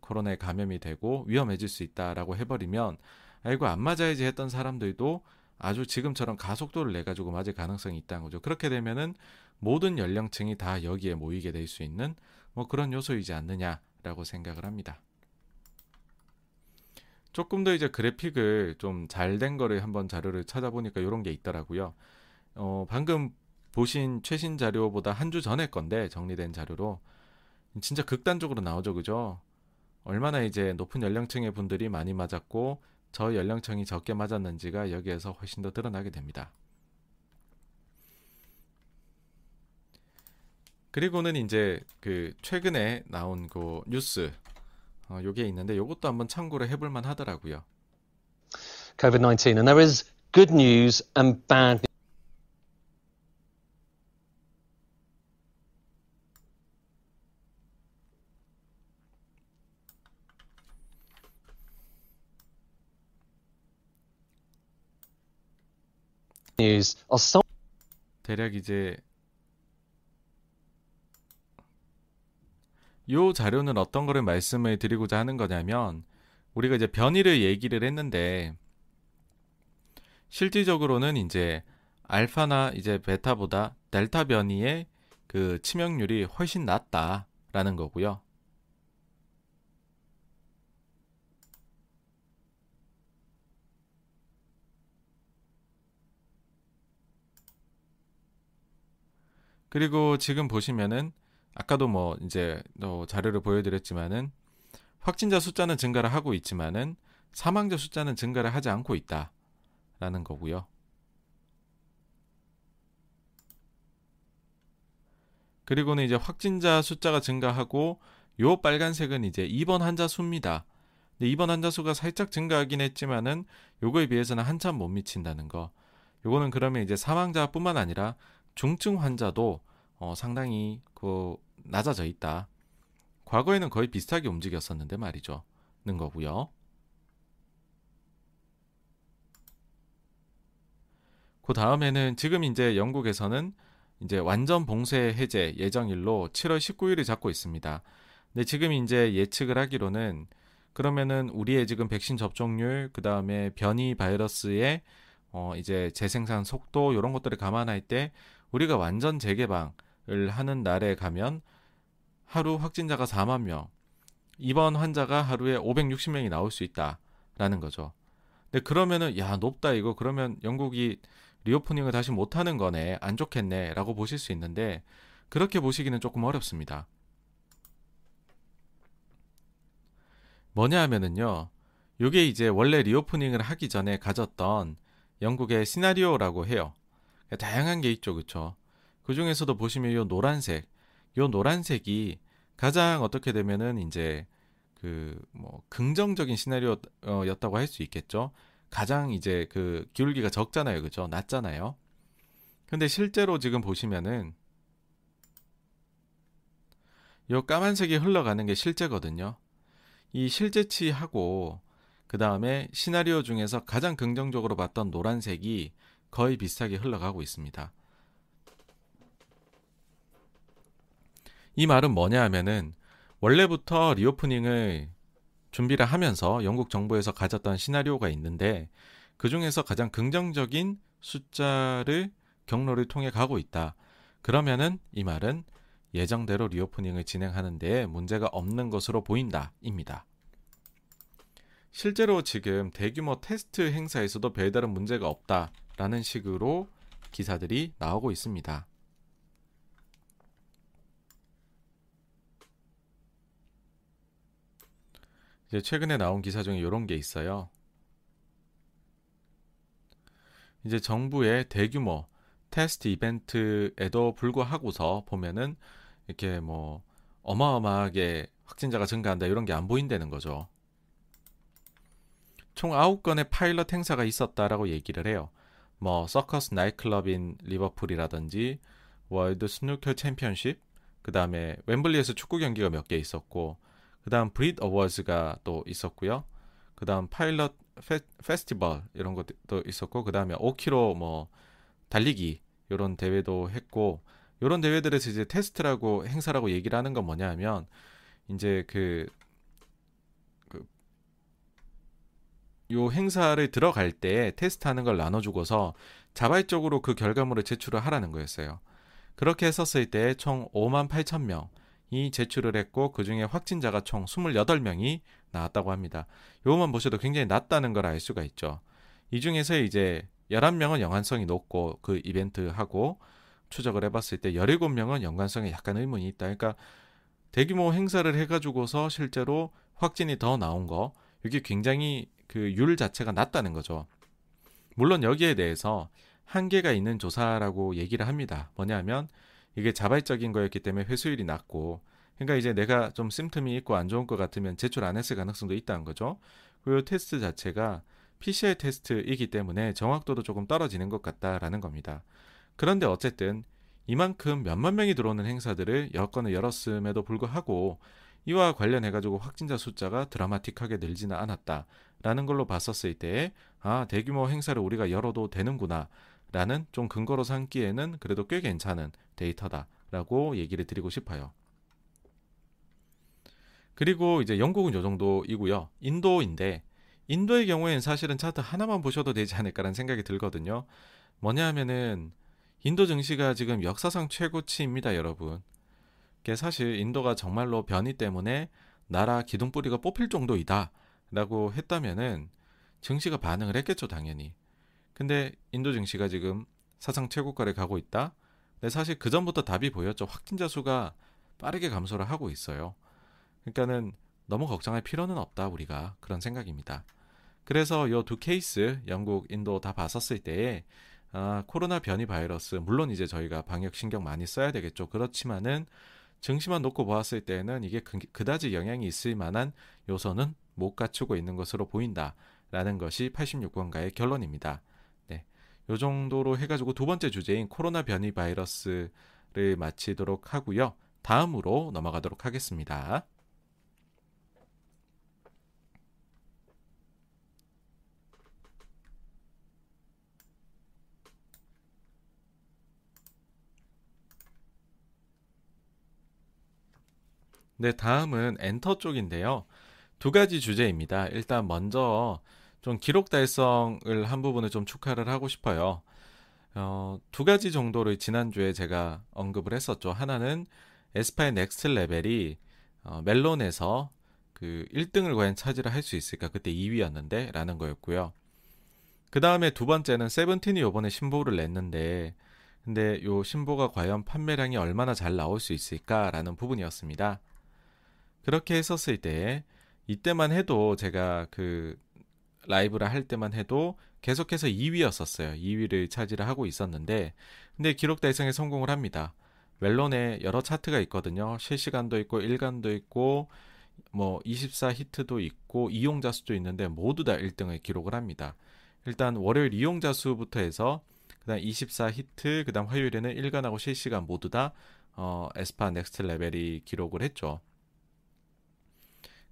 코로나에 감염이 되고 위험해질 수 있다라고 해버리면 아이고 안 맞아야지 했던 사람들도 아주 지금처럼 가속도를 내 가지고 맞을 가능성이 있다는 거죠. 그렇게 되면은 모든 연령층이 다 여기에 모이게 될 수 있는 뭐 그런 요소이지 않느냐 라고 생각을 합니다. 조금 더 이제 그래픽을 좀 잘 된 거를 한번 자료를 찾아보니까 이런 게 있더라고요. 어, 방금 보신 최신 자료보다 한 주 전에 건데 정리된 자료로 진짜 극단적으로 나오죠, 그죠? 얼마나 이제 높은 연령층의 분들이 많이 맞았고 저 연령층이 적게 맞았는지가 여기에서 훨씬 더 드러나게 됩니다. 그리고는 이제 그 최근에 나온 그 뉴스 어, 요게 있는데 요것도 한번 참고를 해볼 만 하더라고요. COVID-19 and there is good news and bad news 대략 이제 요 자료는 어떤 거를 말씀을 드리고자 하는 거냐면 우리가 이제 변이를 얘기를 했는데 실질적으로는 이제 알파나 이제 베타보다 델타 변이의 그 치명률이 훨씬 낮다라는 거고요. 그리고 지금 보시면은 아까도 뭐 이제 또 자료를 보여드렸지만은 확진자 숫자는 증가를 하고 있지만은 사망자 숫자는 증가를 하지 않고 있다라는 거고요. 그리고는 이제 확진자 숫자가 증가하고 요 빨간색은 이제 입원 환자 수입니다. 근데 입원 환자 수가 살짝 증가하긴 했지만은 요거에 비해서는 한참 못 미친다는 거. 요거는 그러면 이제 사망자뿐만 아니라 중증 환자도 어, 상당히 그 낮아져 있다. 과거에는 거의 비슷하게 움직였었는데 말이죠. 는 거고요. 그 다음에는 지금 이제 영국에서는 이제 완전 봉쇄 해제 예정일로 7월 19일을 잡고 있습니다. 근데 지금 이제 예측을 하기로는 그러면은 우리의 지금 백신 접종률 그 다음에 변이 바이러스의 어 이제 재생산 속도 이런 것들을 감안할 때 우리가 완전 재개방 을 하는 날에 가면 하루 확진자가 4만 명, 입원 환자가 하루에 560명이 나올 수 있다라는 거죠. 근데 그러면은 야 높다 이거 그러면 영국이 리오프닝을 다시 못 하는 거네 안 좋겠네라고 보실 수 있는데 그렇게 보시기는 조금 어렵습니다. 뭐냐 하면은요. 요게 이제 원래 리오프닝을 하기 전에 가졌던 영국의 시나리오라고 해요. 다양한 게 있죠, 그쵸? 그 중에서도 보시면 요 노란색, 요 노란색이 가장 어떻게 되면은 이제 그 뭐 긍정적인 시나리오였다고 할 수 있겠죠. 가장 이제 그 기울기가 적잖아요, 그죠? 낮잖아요. 근데 실제로 지금 보시면은 요 까만색이 흘러가는 게 실제거든요. 이 실제치하고 그 다음에 시나리오 중에서 가장 긍정적으로 봤던 노란색이 거의 비슷하게 흘러가고 있습니다. 이 말은 뭐냐 하면은 원래부터 리오프닝을 준비를 하면서 영국 정부에서 가졌던 시나리오가 있는데 그 중에서 가장 긍정적인 숫자를 경로를 통해 가고 있다. 그러면은 이 말은 예정대로 리오프닝을 진행하는 데 문제가 없는 것으로 보인다입니다. 실제로 지금 대규모 테스트 행사에서도 별다른 문제가 없다라는 식으로 기사들이 나오고 있습니다. 이제 최근에 나온 기사 중에 이런 게 있어요. 이제 정부의 대규모 테스트 이벤트에도 불구하고서 보면은 이렇게 뭐 어마어마하게 확진자가 증가한다 이런 게 안 보인다는 거죠. 총 9건의 파일럿 행사가 있었다라고 얘기를 해요. 뭐 서커스 나이트클럽인 리버풀이라든지 월드 스누커 챔피언십, 그 다음에 웸블리에서 축구 경기가 몇 개 있었고, 그 다음 브릿 어워즈가 또 있었고요. 그 다음 파일럿 페, 페스티벌 이런 것도 있었고, 그 다음에 5km 뭐 달리기 이런 대회도 했고, 이런 대회들에서 이제 테스트라고 행사라고 얘기를 하는 건 뭐냐면 이제 그, 그, 요 행사를 들어갈 때 테스트하는 걸 나눠주고서 자발적으로 그 결과물을 제출을 하라는 거였어요. 그렇게 했었을 때 총 5만 8천 명 이 제출을 했고 그 중에 확진자가 총 28명이 나왔다고 합니다. 요것만 보셔도 굉장히 낮다는 걸 알 수가 있죠. 이 중에서 이제 11명은 연관성이 높고 그 이벤트하고 추적을 해봤을 때 17명은 연관성에 약간 의문이 있다. 그러니까 대규모 행사를 해가지고서 실제로 확진이 더 나온 거, 이게 굉장히 그 율 자체가 낮다는 거죠. 물론 여기에 대해서 한계가 있는 조사라고 얘기를 합니다. 뭐냐면 이게 자발적인 거였기 때문에 회수율이 낮고 그러니까 이제 내가 좀 심틈이 있고 안 좋은 것 같으면 제출 안 했을 가능성도 있다는 거죠. 그리고 테스트 자체가 PCR 테스트이기 때문에 정확도도 조금 떨어지는 것 같다라는 겁니다. 그런데 어쨌든 이만큼 몇만 명이 들어오는 행사들을 여건을 열었음에도 불구하고 이와 관련해 가지고 확진자 숫자가 드라마틱하게 늘지는 않았다라는 걸로 봤었을 때 아, 대규모 행사를 우리가 열어도 되는구나 라는 좀 근거로 삼기에는 그래도 꽤 괜찮은 데이터다라고 얘기를 드리고 싶어요. 그리고 이제 영국은 요 정도이고요. 인도인데 인도의 경우에는 사실은 차트 하나만 보셔도 되지 않을까라는 생각이 들거든요. 뭐냐 하면은 인도 증시가 지금 역사상 최고치입니다, 여러분. 그게 사실 인도가 정말로 변이 때문에 나라 기둥뿌리가 뽑힐 정도이다 라고 했다면은 증시가 반응을 했겠죠, 당연히. 근데 인도 증시가 지금 사상 최고가를 가고 있다. 근데 사실 그 전부터 답이 보였죠. 확진자 수가 빠르게 감소를 하고 있어요. 그러니까는 너무 걱정할 필요는 없다 우리가 그런 생각입니다. 그래서 이두 케이스 영국, 인도 다 봤었을 때에 아, 코로나 변이 바이러스 물론 이제 저희가 방역 신경 많이 써야 되겠죠. 그렇지만은 증시만 놓고 보았을 때는 이게 그, 그다지 영향이 있을 만한 요소는 못 갖추고 있는 것으로 보인다라는 것이 86번가의 결론입니다. 요 정도로 해가지고 두 번째 주제인 코로나 변이 바이러스를 마치도록 하고요. 다음으로 넘어가도록 하겠습니다. 네, 다음은 엔터 쪽인데요. 두 가지 주제입니다. 일단 먼저 좀 기록 달성을 한 부분을 좀 축하를 하고 싶어요. 어, 두 가지 정도를 지난주에 제가 언급을 했었죠. 하나는 에스파의 Next Level이 어, 멜론에서 그 1등을 과연 차지를 할 수 있을까? 그때 2위였는데 라는 거였고요. 그 다음에 두 번째는 세븐틴이 요번에 신보를 냈는데 근데 요 신보가 과연 판매량이 얼마나 잘 나올 수 있을까라는 부분이었습니다. 그렇게 했었을 때 이때만 해도 제가 그 라이브를 할 때만 해도 계속해서 2위였었어요. 2위를 차지를 하고 있었는데 근데 기록 달성에 성공을 합니다. 멜론에 여러 차트가 있거든요. 실시간도 있고 일간도 있고 뭐 24 히트도 있고 이용자 수도 있는데 모두 다 1등을 기록을 합니다. 일단 월요일 이용자 수부터 해서 그다음 24 히트, 그다음 화요일에는 일간하고 실시간 모두 다 어, 에스파 Next Level이 기록을 했죠.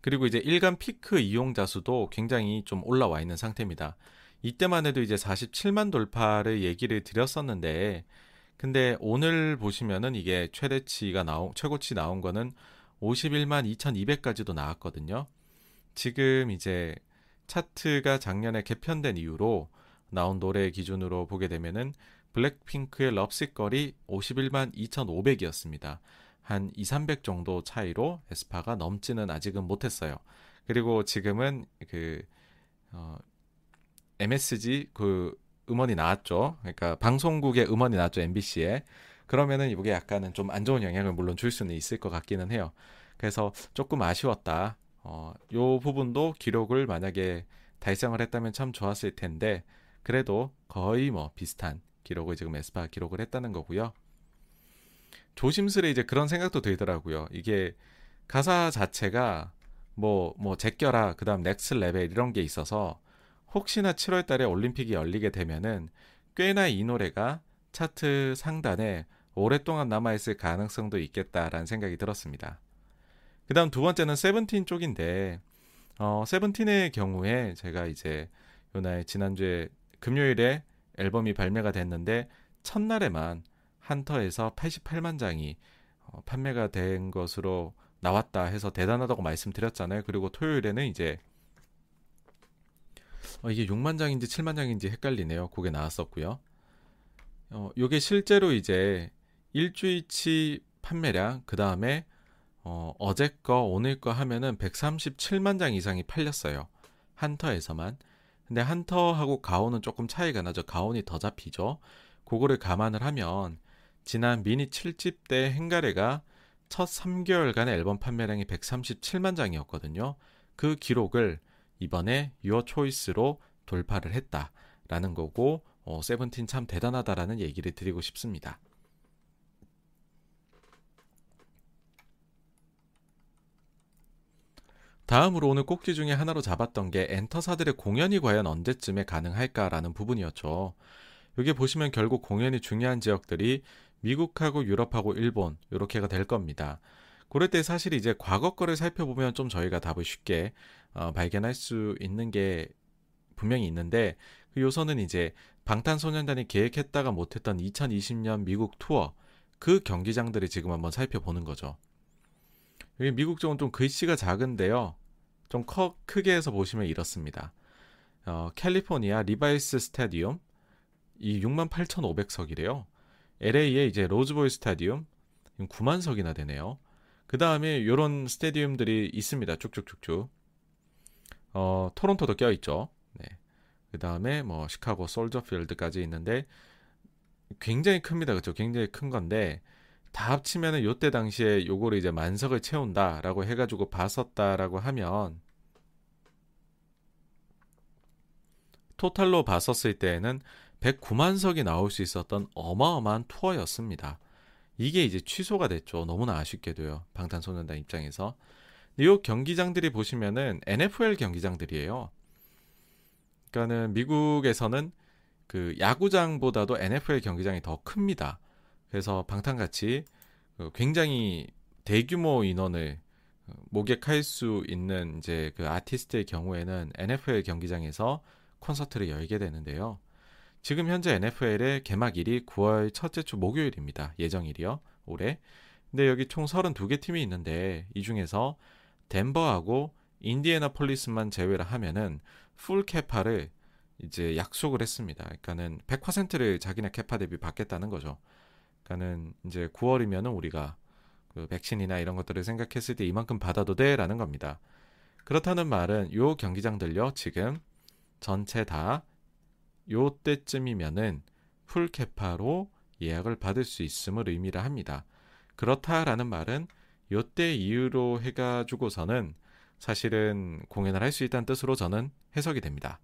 그리고 이제 일간 피크 이용자 수도 굉장히 좀 올라와 있는 상태입니다. 이때만 해도 이제 47만 돌파를 얘기를 드렸었는데, 근데 오늘 보시면은 이게 최대치가 나온, 최고치 나온 거는 51만 2200까지도 나왔거든요. 지금 이제 차트가 작년에 개편된 이후로 나온 노래 기준으로 보게 되면은 블랙핑크의 럽시걸이 51만 2500이었습니다. 한 2, 300 정도 차이로 에스파가 넘지는 아직은 못했어요. 그리고 지금은 그 어, MSG 그 음원이 나왔죠. 그러니까 방송국의 음원이 나왔죠. MBC에. 그러면은 이게 약간은 좀 안 좋은 영향을 물론 줄 수는 있을 것 같기는 해요. 그래서 조금 아쉬웠다. 어, 요 부분도 기록을 만약에 달성을 했다면 참 좋았을 텐데 그래도 거의 뭐 비슷한 기록을 지금 에스파 기록을 했다는 거고요. 조심스레 이제 그런 생각도 들더라고요. 이게 가사 자체가 뭐, 뭐, 제껴라, 그 다음 Next Level 이런 게 있어서 혹시나 7월 달에 올림픽이 열리게 되면은 꽤나 이 노래가 차트 상단에 오랫동안 남아있을 가능성도 있겠다라는 생각이 들었습니다. 그 다음 두 번째는 세븐틴 쪽인데, 어, 세븐틴의 경우에 제가 이제 요날 지난주에 금요일에 앨범이 발매가 됐는데, 첫날에만 한터에서 88만 장이 어, 판매가 된 것으로 나왔다 해서 대단하다고 말씀드렸잖아요. 그리고 토요일에는 이제 어, 이게 6만 장인지 7만 장인지 헷갈리네요. 그게 나왔었고요. 어, 요게 실제로 이제 일주일치 판매량 그 다음에 어, 어제 거 오늘 거 하면은 137만 장 이상이 팔렸어요. 한터에서만. 근데 한터하고 가온은 조금 차이가 나죠. 가온이 더 잡히죠. 그거를 감안을 하면 지난 미니 7집 때 행가래가 첫 3개월간의 앨범 판매량이 137만 장이었거든요. 그 기록을 이번에 유어 초이스로 돌파를 했다라는 거고 어, 세븐틴 참 대단하다라는 얘기를 드리고 싶습니다. 다음으로 오늘 꼭지 중에 하나로 잡았던 게 엔터사들의 공연이 과연 언제쯤에 가능할까라는 부분이었죠. 여기 보시면 결국 공연이 중요한 지역들이 미국하고 유럽하고 일본 이렇게가 될 겁니다. 그럴 때 사실 이제 과거 거를 살펴보면 좀 저희가 답을 쉽게 어, 발견할 수 있는 게 분명히 있는데 그 요소는 이제 방탄소년단이 계획했다가 못했던 2020년 미국 투어 그 경기장들을 지금 한번 살펴보는 거죠. 여기 미국 쪽은 좀 글씨가 작은데요. 좀 커, 크게 해서 보시면 이렇습니다. 어, 캘리포니아 리바이스 스타디움 이 68,500석이래요. LA의 이제 로즈볼 스타디움 9만 석이나 되네요. 그 다음에 이런 스타디움들이 있습니다. 쭉쭉쭉쭉. 어, 토론토도 껴 있죠. 네. 그 다음에 뭐 시카고 솔저필드까지 있는데 굉장히 큽니다. 그렇죠? 굉장히 큰 건데 다 합치면은 요때 당시에 요거를 이제 만석을 채운다라고 해가지고 봤었다라고 하면 토탈로 봤었을 때에는 109만석이 나올 수 있었던 어마어마한 투어였습니다. 이게 이제 취소가 됐죠. 너무나 아쉽게도요. 방탄소년단 입장에서. 이 경기장들이 보시면은 NFL 경기장들이에요. 그러니까는 미국에서는 그 야구장보다도 NFL 경기장이 더 큽니다. 그래서 방탄같이 그 굉장히 대규모 인원을 모객할 수 있는 이제 그 아티스트의 경우에는 NFL 경기장에서 콘서트를 열게 되는데요. 지금 현재 NFL의 개막일이 9월 첫째 주 목요일입니다. 예정일이요. 올해. 근데 여기 총 32개 팀이 있는데 이 중에서 덴버하고 인디애나폴리스만 제외를 하면은 full capa를 이제 약속을 했습니다. 그러니까는 100%를 자기네 capa 대비 받겠다는 거죠. 그러니까는 이제 9월이면은 우리가 그 백신이나 이런 것들을 생각했을 때 이만큼 받아도 돼라는 겁니다. 그렇다는 말은 요 경기장들요 지금 전체 다 요때쯤이면은 풀캐파로 예약을 받을 수 있음을 의미를 합니다. 그렇다라는 말은 요때 이후로 해가지고서는 사실은 공연을 할 수 있다는 뜻으로 저는 해석이 됩니다.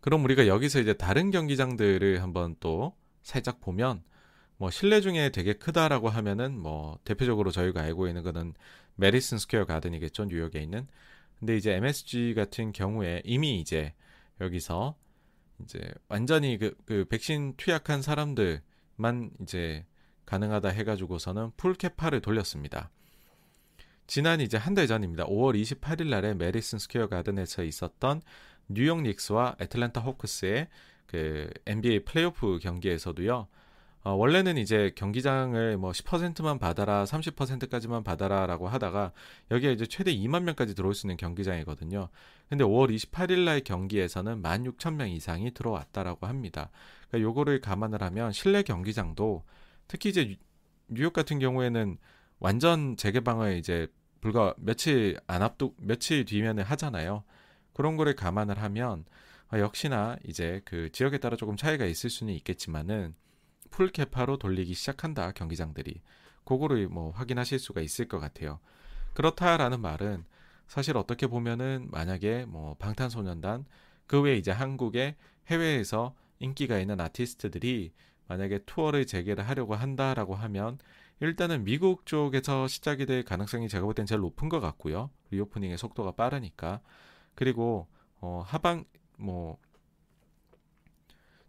그럼 우리가 여기서 이제 다른 경기장들을 한번 또 살짝 보면 뭐 실내 중에 되게 크다라고 하면은 뭐 대표적으로 저희가 알고 있는 거는 매디슨 스퀘어 가든이겠죠 뉴욕에 있는 근데 이제 MSG 같은 경우에 이미 이제 여기서 이제 완전히 그, 그 백신 투약한 사람들만 이제 가능하다 해가지고서는 full capa를 돌렸습니다. 지난 이제 한 달 전입니다. 5월 28일 날에 매디슨 스퀘어 가든에서 있었던 뉴욕 닉스와 애틀랜타 호크스의 그 NBA 플레이오프 경기에서도요. 어, 원래는 이제 경기장을 뭐 10%만 받아라, 30%까지만 받아라라고 하다가 여기에 이제 최대 2만 명까지 들어올 수 있는 경기장이거든요. 근데 5월 28일 날 경기에서는 16,000명 이상이 들어왔다라고 합니다. 그러니까 요거를 감안을 하면 실내 경기장도 특히 이제 뉴욕 같은 경우에는 완전 재개방을 이제 불과 며칠 안 앞두 며칠 뒤면에 하잖아요. 그런 거를 감안을 하면 어, 역시나 이제 그 지역에 따라 조금 차이가 있을 수는 있겠지만은 full capa로 돌리기 시작한다 경기장들이 그거를 뭐 확인하실 수가 있을 것 같아요. 그렇다라는 말은 사실 어떻게 보면은 만약에 뭐 방탄소년단 그 외에 이제 한국의 해외에서 인기가 있는 아티스트들이 만약에 투어를 재개를 하려고 한다라고 하면 일단은 미국 쪽에서 시작이 될 가능성이 제가 볼 땐 제일 높은 것 같고요. reopening의 속도가 빠르니까. 그리고 어 하방 뭐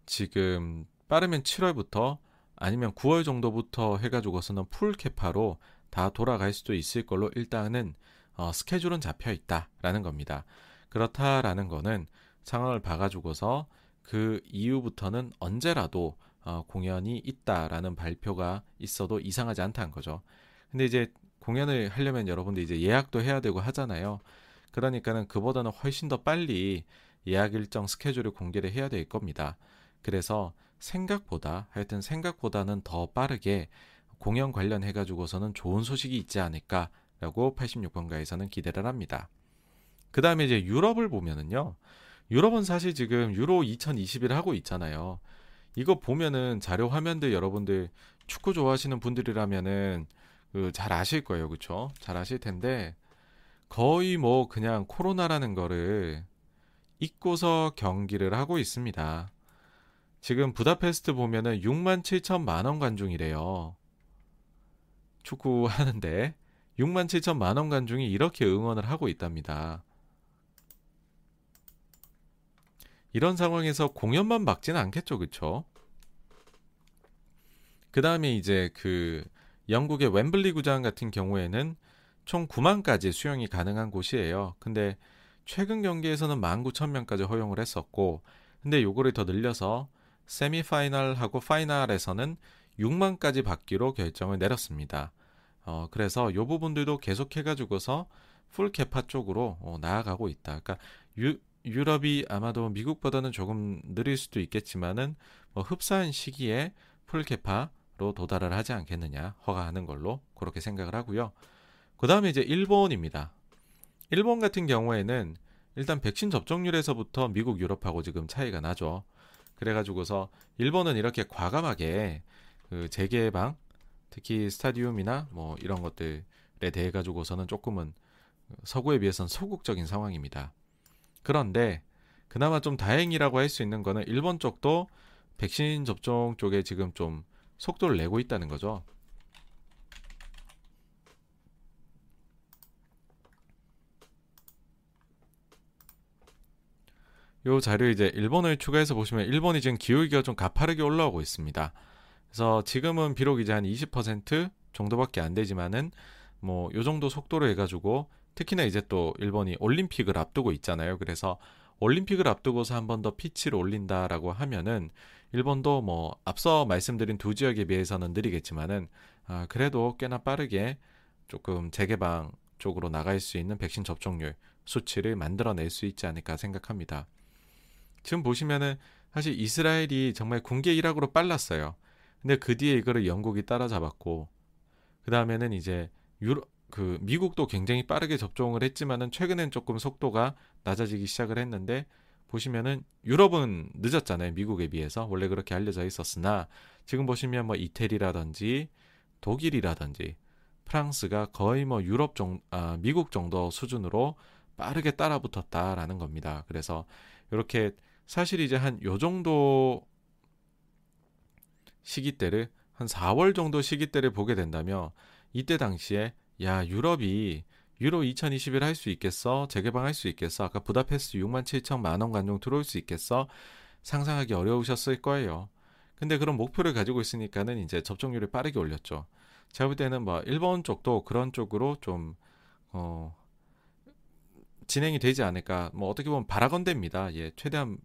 지금 빠르면 7월부터 아니면 9월 정도부터 해가지고서는 풀 캐파로 다 돌아갈 수도 있을 걸로 일단은 어, 스케줄은 잡혀 있다라는 겁니다. 그렇다라는 거는 상황을 봐가지고서 그 이후부터는 언제라도 어, 공연이 있다라는 발표가 있어도 이상하지 않다는 거죠. 근데 이제 공연을 하려면 여러분들 이제 예약도 해야 되고 하잖아요. 그러니까는 그보다는 훨씬 더 빨리 예약 일정 스케줄을 공개를 해야 될 겁니다. 그래서 생각보다 하여튼 생각보다는 더 빠르게 공연 관련해 가지고서는 좋은 소식이 있지 않을까라고 86번가에서는 기대를 합니다. 그 다음에 이제 유럽을 보면은요. 유럽은 사실 지금 유로 2021 하고 있잖아요. 이거 보면은 자료 화면들 여러분들 축구 좋아하시는 분들이라면은 그 잘 아실 거예요. 그쵸? 잘 아실 텐데 거의 뭐 그냥 코로나라는 거를 잊고서 경기를 하고 있습니다. 지금 부다페스트 보면은 6만 7천만 원 관중이래요. 축구 하는데 6만 7천만 원 관중이 이렇게 응원을 하고 있답니다. 이런 상황에서 공연만 막지는 않겠죠, 그쵸? 그 다음에 이제 그 영국의 웸블리 구장 같은 경우에는 총 9만까지 수용이 가능한 곳이에요. 근데 최근 경기에서는 19,000명까지 허용을 했었고, 근데 요거를 더 늘려서 semifinal하고 final에서는 6만까지 받기로 결정을 내렸습니다. 어, 그래서 요 부분들도 계속 해가지고서 full capa 쪽으로 어, 나아가고 있다. 그러니까 유, 유럽이 아마도 미국보다는 조금 느릴 수도 있겠지만은 뭐 흡사한 시기에 풀 캐파로 도달을 하지 않겠느냐 허가하는 걸로 그렇게 생각을 하고요. 그 다음에 이제 일본입니다. 일본 같은 경우에는 일단 백신 접종률에서부터 미국, 유럽하고 지금 차이가 나죠. 그래가지고서 일본은 이렇게 과감하게 그 재개방, 특히 스타디움이나 뭐 이런 것들에 대해 가지고서는 조금은 서구에 비해서는 소극적인 상황입니다. 그런데 그나마 좀 다행이라고 할 수 있는 거는 일본 쪽도 백신 접종 쪽에 지금 좀 속도를 내고 있다는 거죠. 요 자료 이제 일본을 추가해서 보시면 일본이 지금 기울기가 좀 가파르게 올라오고 있습니다. 그래서 지금은 비록 이제 한 20% 정도밖에 안 되지만은 뭐 요 정도 속도로 해가지고 특히나 이제 또 일본이 올림픽을 앞두고 있잖아요. 그래서 올림픽을 앞두고서 한 번 더 피치를 올린다라고 하면은 일본도 뭐 앞서 말씀드린 두 지역에 비해서는 느리겠지만은 아 그래도 꽤나 빠르게 조금 재개방 쪽으로 나갈 수 있는 백신 접종률 수치를 만들어낼 수 있지 않을까 생각합니다. 지금 보시면은 사실 이스라엘이 정말 군계 일학으로 빨랐어요. 근데 그 뒤에 이거를 영국이 따라잡았고 그 다음에는 이제 유로 그 미국도 굉장히 빠르게 접종을 했지만은 최근엔 조금 속도가 낮아지기 시작을 했는데 보시면은 유럽은 늦었잖아요. 미국에 비해서 원래 그렇게 알려져 있었으나 지금 보시면 뭐 이태리라든지 독일이라든지 프랑스가 거의 뭐 유럽 정 아, 미국 정도 수준으로 빠르게 따라붙었다라는 겁니다. 그래서 이렇게 사실 이제 한 요 정도 시기대를 한 4월 정도 시기대를 보게 된다면 이때 당시에 야 유럽이 유로 2021 할 수 있겠어? 재개방할 수 있겠어? 아까 부다페스트 6만 7천만 원 관중 들어올 수 있겠어? 상상하기 어려우셨을 거예요. 근데 그런 목표를 가지고 있으니까는 이제 접종률을 빠르게 올렸죠. 제가 볼 때는 뭐 일본 쪽도 그런 쪽으로 좀 어, 진행이 되지 않을까. 뭐 어떻게 보면 바라건대입니다. 예, 최대한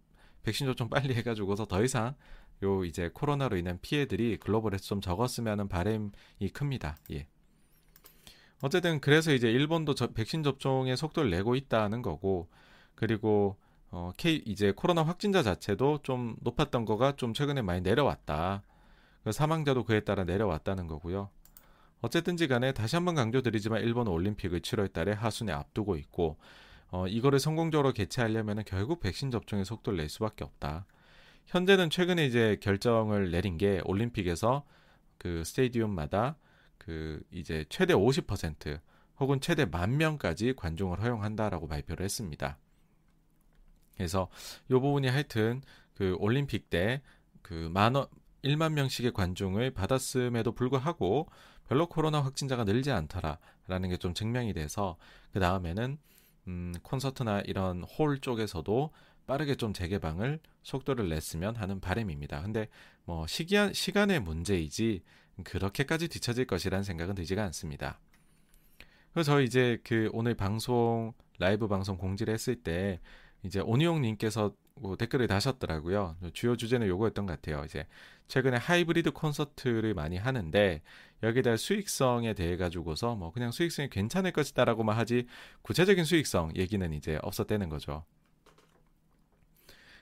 백신 접종 빨리 해가지고서 더 이상 요 이제 코로나로 인한 피해들이 글로벌에서 좀 적었으면 하는 바람이 큽니다. 예. 어쨌든 그래서 이제 일본도 저, 백신 접종의 속도를 내고 있다는 거고 그리고 어, K 이제 코로나 확진자 자체도 좀 높았던 거가 좀 최근에 많이 내려왔다. 그 사망자도 그에 따라 내려왔다는 거고요. 어쨌든지 간에 다시 한번 강조드리지만 일본 올림픽을 7월 달에 하순에 앞두고 있고 어, 이거를 성공적으로 개최하려면 결국 백신 접종의 속도를 낼 수밖에 없다. 현재는 최근에 이제 결정을 내린 게 올림픽에서 그 스테디움마다 그 이제 최대 50% 혹은 최대 만 명까지 관중을 허용한다라고 발표를 했습니다. 그래서 이 부분이 하여튼 그 올림픽 때 그 만원 1만 명씩의 관중을 받았음에도 불구하고 별로 코로나 확진자가 늘지 않더라라는 게 좀 증명이 돼서 그 다음에는 음, 콘서트나 이런 홀 쪽에서도 빠르게 좀 재개방을 속도를 냈으면 하는 바람입니다. 근데 뭐 시기한 시간의 문제이지 그렇게까지 뒤처질 것이라는 생각은 들지가 않습니다. 그래서 저 이제 그 오늘 방송 라이브 방송 공지를 했을 때 이제 온유용님께서 뭐 댓글을 다셨더라고요. 주요 주제는 요거였던 것 같아요. 이제 최근에 하이브리드 콘서트를 많이 하는데 여기다 수익성에 대해 가지고서 뭐 그냥 수익성이 괜찮을 것이다라고만 하지 구체적인 수익성 얘기는 이제 없었다는 거죠.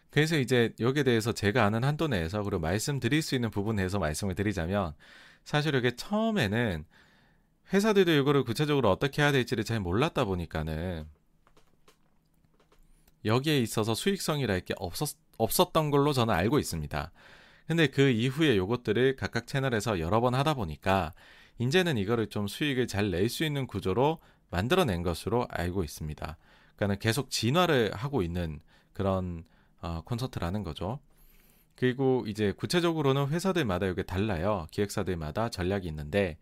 그래서 이제 여기에 대해서 제가 아는 한도 내에서 그리고 말씀드릴 수 있는 부분 에서 말씀을 드리자면 사실 이게 처음에는 회사들도 이거를 구체적으로 어떻게 해야 될지를 잘 몰랐다 보니까는 여기에 있어서 수익성이랄 게 없었, 없었던 걸로 저는 알고 있습니다. 근데 그 이후에 요것들을 각각 채널에서 여러 번 하다 보니까 이제는 이거를 좀 수익을 잘 낼 수 있는 구조로 만들어낸 것으로 알고 있습니다. 그러니까는 계속 진화를 하고 있는 그런 어, 콘서트라는 거죠. 그리고 이제 구체적으로는 회사들마다 이게 달라요. 기획사들마다 전략이 있는데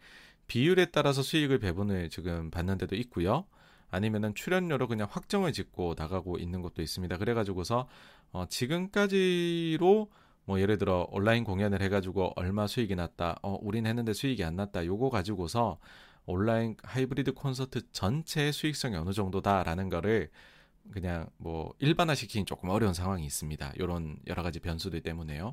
비율에 따라서 수익을 배분을 지금 받는 데도 있고요. 아니면은 출연료로 그냥 확정을 짓고 나가고 있는 것도 있습니다. 그래가지고서 어, 지금까지로 뭐 예를 들어 온라인 공연을 해가지고 얼마 수익이 났다, 어, 우린 했는데 수익이 안 났다, 요거 가지고서 온라인 하이브리드 콘서트 전체의 수익성이 어느 정도다라는 거를 그냥 뭐 일반화시키긴 조금 어려운 상황이 있습니다. 이런 여러 가지 변수들 때문에요.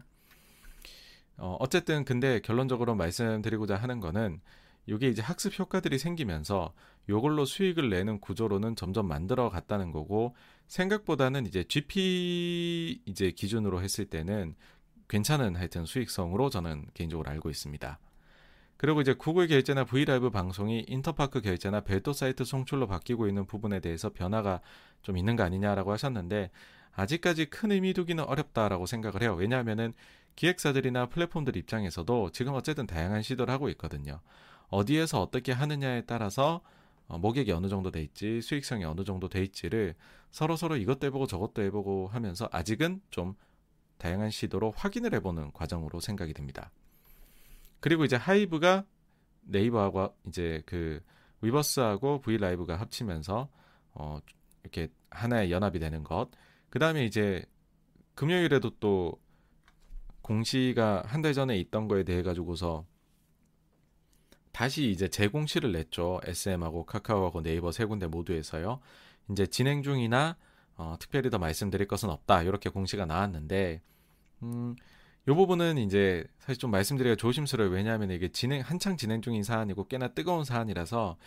어, 어쨌든 근데 결론적으로 말씀드리고자 하는 거는 이게 이제 학습 효과들이 생기면서 요걸로 수익을 내는 구조로는 점점 만들어 갔다는 거고 생각보다는 이제 GP 이제 기준으로 했을 때는 괜찮은 하여튼 수익성으로 저는 개인적으로 알고 있습니다. 그리고 이제 구글 결제나 브이라이브 방송이 인터파크 결제나 별도 사이트 송출로 바뀌고 있는 부분에 대해서 변화가 좀 있는 거 아니냐라고 하셨는데 아직까지 큰 의미 두기는 어렵다라고 생각을 해요. 왜냐하면은 기획사들이나 플랫폼들 입장에서도 지금 어쨌든 다양한 시도를 하고 있거든요. 어디에서 어떻게 하느냐에 따라서 어, 모객이 어느 정도 돼 있지, 수익성이 어느 정도 돼 있지를 서로 서로 이것도 해보고 저것도 해보고 하면서 아직은 좀 다양한 시도로 확인을 해보는 과정으로 생각이 됩니다. 그리고 이제 하이브가 네이버하고 이제 그 위버스하고 브이라이브가 합치면서 어 이렇게 하나의 연합이 되는 것. 그 다음에 이제 금요일에도 또 공시가 한 달 전에 있던 거에 대해 가지고서 다시 이제 재공시를 냈죠. SM하고 카카오하고 네이버 세 군데 모두에서요. 이제 진행 중이나 어, 특별히 더 말씀드릴 것은 없다. 이렇게 공시가 나왔는데, 음, 요 부분은 이제 사실 좀 말씀드리기가 조심스러워요. 왜냐하면 이게 진행, 한창 진행 중인 사안이고 꽤나 뜨거운 사안이라서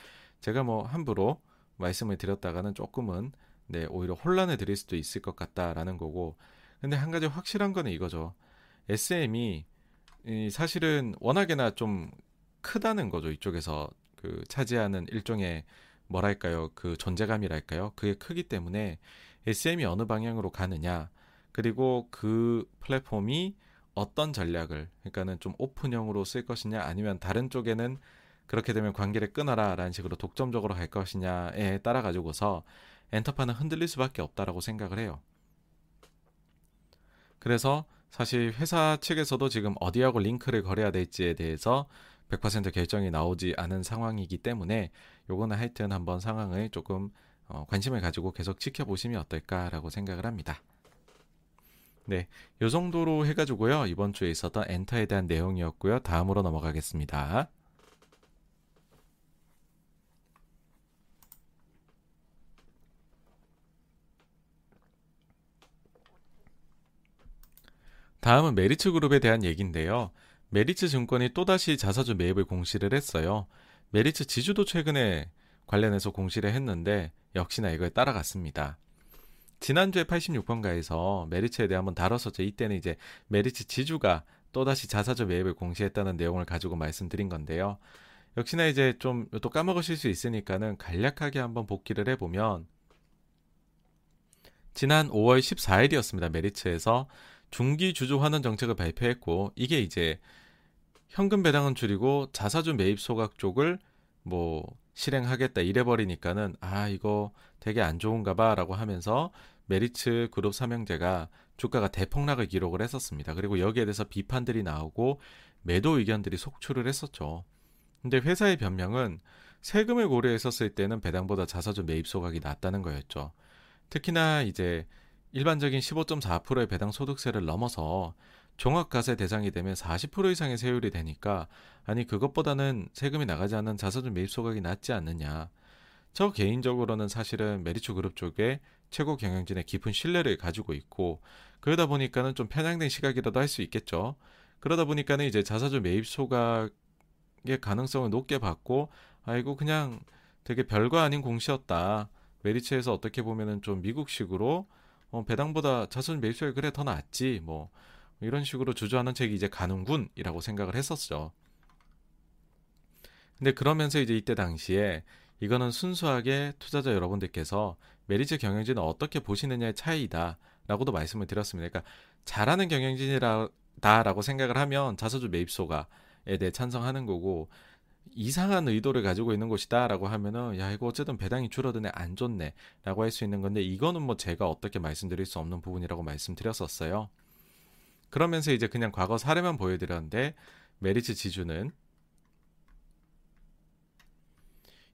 제가 뭐 함부로 말씀을 드렸다가는 조금은 네, 오히려 혼란을 드릴 수도 있을 것 같다라는 거고. 근데 한 가지 확실한 거는 이거죠. SM이 이 사실은 워낙에나 좀 크다는 거죠. 이쪽에서 그 차지하는 일종의 뭐랄까요? 그 존재감이랄까요? 그게 크기 때문에 SM이 어느 방향으로 가느냐, 그리고 그 플랫폼이 어떤 전략을, 그러니까는 좀 오픈형으로 쓸 것이냐, 아니면 다른 쪽에는 그렇게 되면 관계를 끊어라 라는 식으로 독점적으로 갈 것이냐에 따라 가지고서 엔터파는 흔들릴 수밖에 없다라고 생각을 해요. 그래서 사실 회사 측에서도 지금 어디하고 링크를 걸어야 될지에 대해서 100% 결정이 나오지 않은 상황이기 때문에 요거는 하여튼 한번 상황을 조금 어, 관심을 가지고 계속 지켜보시면 어떨까라고 생각을 합니다. 네, 요 정도로 해가지고요 이번 주에 있었던 엔터에 대한 내용이었고요 다음으로 넘어가겠습니다. 다음은 메리츠 그룹에 대한 얘기인데요. 메리츠 증권이 또다시 자사주 매입을 공시를 했어요. 메리츠 지주도 최근에 관련해서 공시를 했는데 역시나 이걸 따라갔습니다. 지난주에 86번가에서 메리츠에 대해 한번 다뤘었죠. 이때는 이제 메리츠 지주가 또다시 자사주 매입을 공시했다는 내용을 가지고 말씀드린 건데요. 역시나 이제 좀 또 까먹으실 수 있으니까는 간략하게 한번 복기를 해보면 지난 5월 14일이었습니다. 메리츠에서 중기 주주 환원 정책을 발표했고 이게 이제 현금 배당은 줄이고 자사주 매입 소각 쪽을 뭐 실행하겠다 이래버리니까는 아 이거 되게 안 좋은가 봐라고 하면서 메리츠 그룹 삼형제가 주가가 대폭락을 기록을 했었습니다. 그리고 여기에 대해서 비판들이 나오고 매도 의견들이 속출을 했었죠. 근데 회사의 변명은 세금을 고려했었을 때는 배당보다 자사주 매입 소각이 낮다는 거였죠. 특히나 이제 일반적인 15.4%의 배당 소득세를 넘어서 종합과세 대상이 되면 40% 이상의 세율이 되니까 아니 그것보다는 세금이 나가지 않는 자사주 매입 소각이 낮지 않느냐. 저 개인적으로는 사실은 메리츠 그룹 쪽에 최고 경영진의 깊은 신뢰를 가지고 있고 그러다 보니까는 좀 편향된 시각이라도 할 수 있겠죠. 그러다 보니까는 이제 자사주 매입 소각의 가능성을 높게 받고 아이고 그냥 되게 별거 아닌 공시였다. 메리츠에서 어떻게 보면은 좀 미국식으로 어, 배당보다 자사주 매입 소각이 그래 더 낫지 뭐 이런 식으로 주저하는 책이 이제 가는군이라고 생각을 했었죠. 근데 그러면서 이제 이때 당시에 이거는 순수하게 투자자 여러분들께서 메리츠 경영진을 어떻게 보시느냐의 차이다라고도 말씀을 드렸습니다. 그러니까 잘하는 경영진이다라고 생각을 하면 자사주 매입소가에 대해 찬성하는 거고 이상한 의도를 가지고 있는 곳이다라고 하면은 야 이거 어쨌든 배당이 줄어드네 안 좋네라고 할 수 있는 건데 이거는 뭐 제가 어떻게 말씀드릴 수 없는 부분이라고 말씀드렸었어요. 그러면서 이제 그냥 과거 사례만 보여드렸는데 메리츠 지주는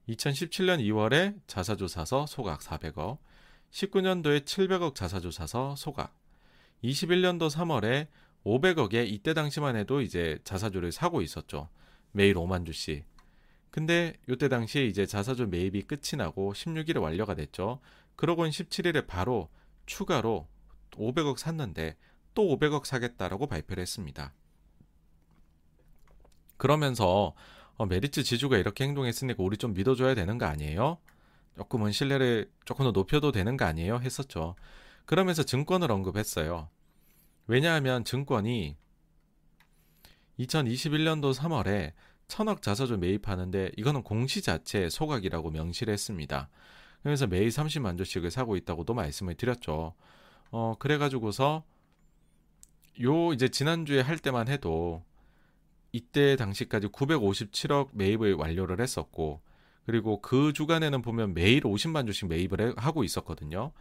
2017년 2월에 자사주 사서 소각 400억, 19년도에 700억 자사주 사서 소각, 21년도 3월에 500억에 이때 당시만 해도 이제 자사주를 사고 있었죠. 매일 5만 주씩. 근데 이때 당시에 이제 자사주 매입이 끝이 나고 16일에 완료가 됐죠. 그러고는 17일에 바로 추가로 500억 샀는데 또 500억 사겠다라고 발표를 했습니다. 그러면서 어, 메리츠 지주가 이렇게 행동했으니까 우리 좀 믿어줘야 되는 거 아니에요? 조금은 신뢰를 조금 더 높여도 되는 거 아니에요? 했었죠. 그러면서 증권을 언급했어요. 왜냐하면 증권이 2021년도 3월에 천억 자사주 매입하는데 이거는 공시 자체 소각이라고 명시를 했습니다. 그래서 매일 30만 주씩을 사고 있다고도 말씀을 드렸죠. 어, 그래가지고서 요 이제 지난주에 할 때만 해도 이때 당시까지 957억 매입을 완료를 했었고 그리고 그 주간에는 보면 매일 50만 주씩 매입을 하고 있었거든요.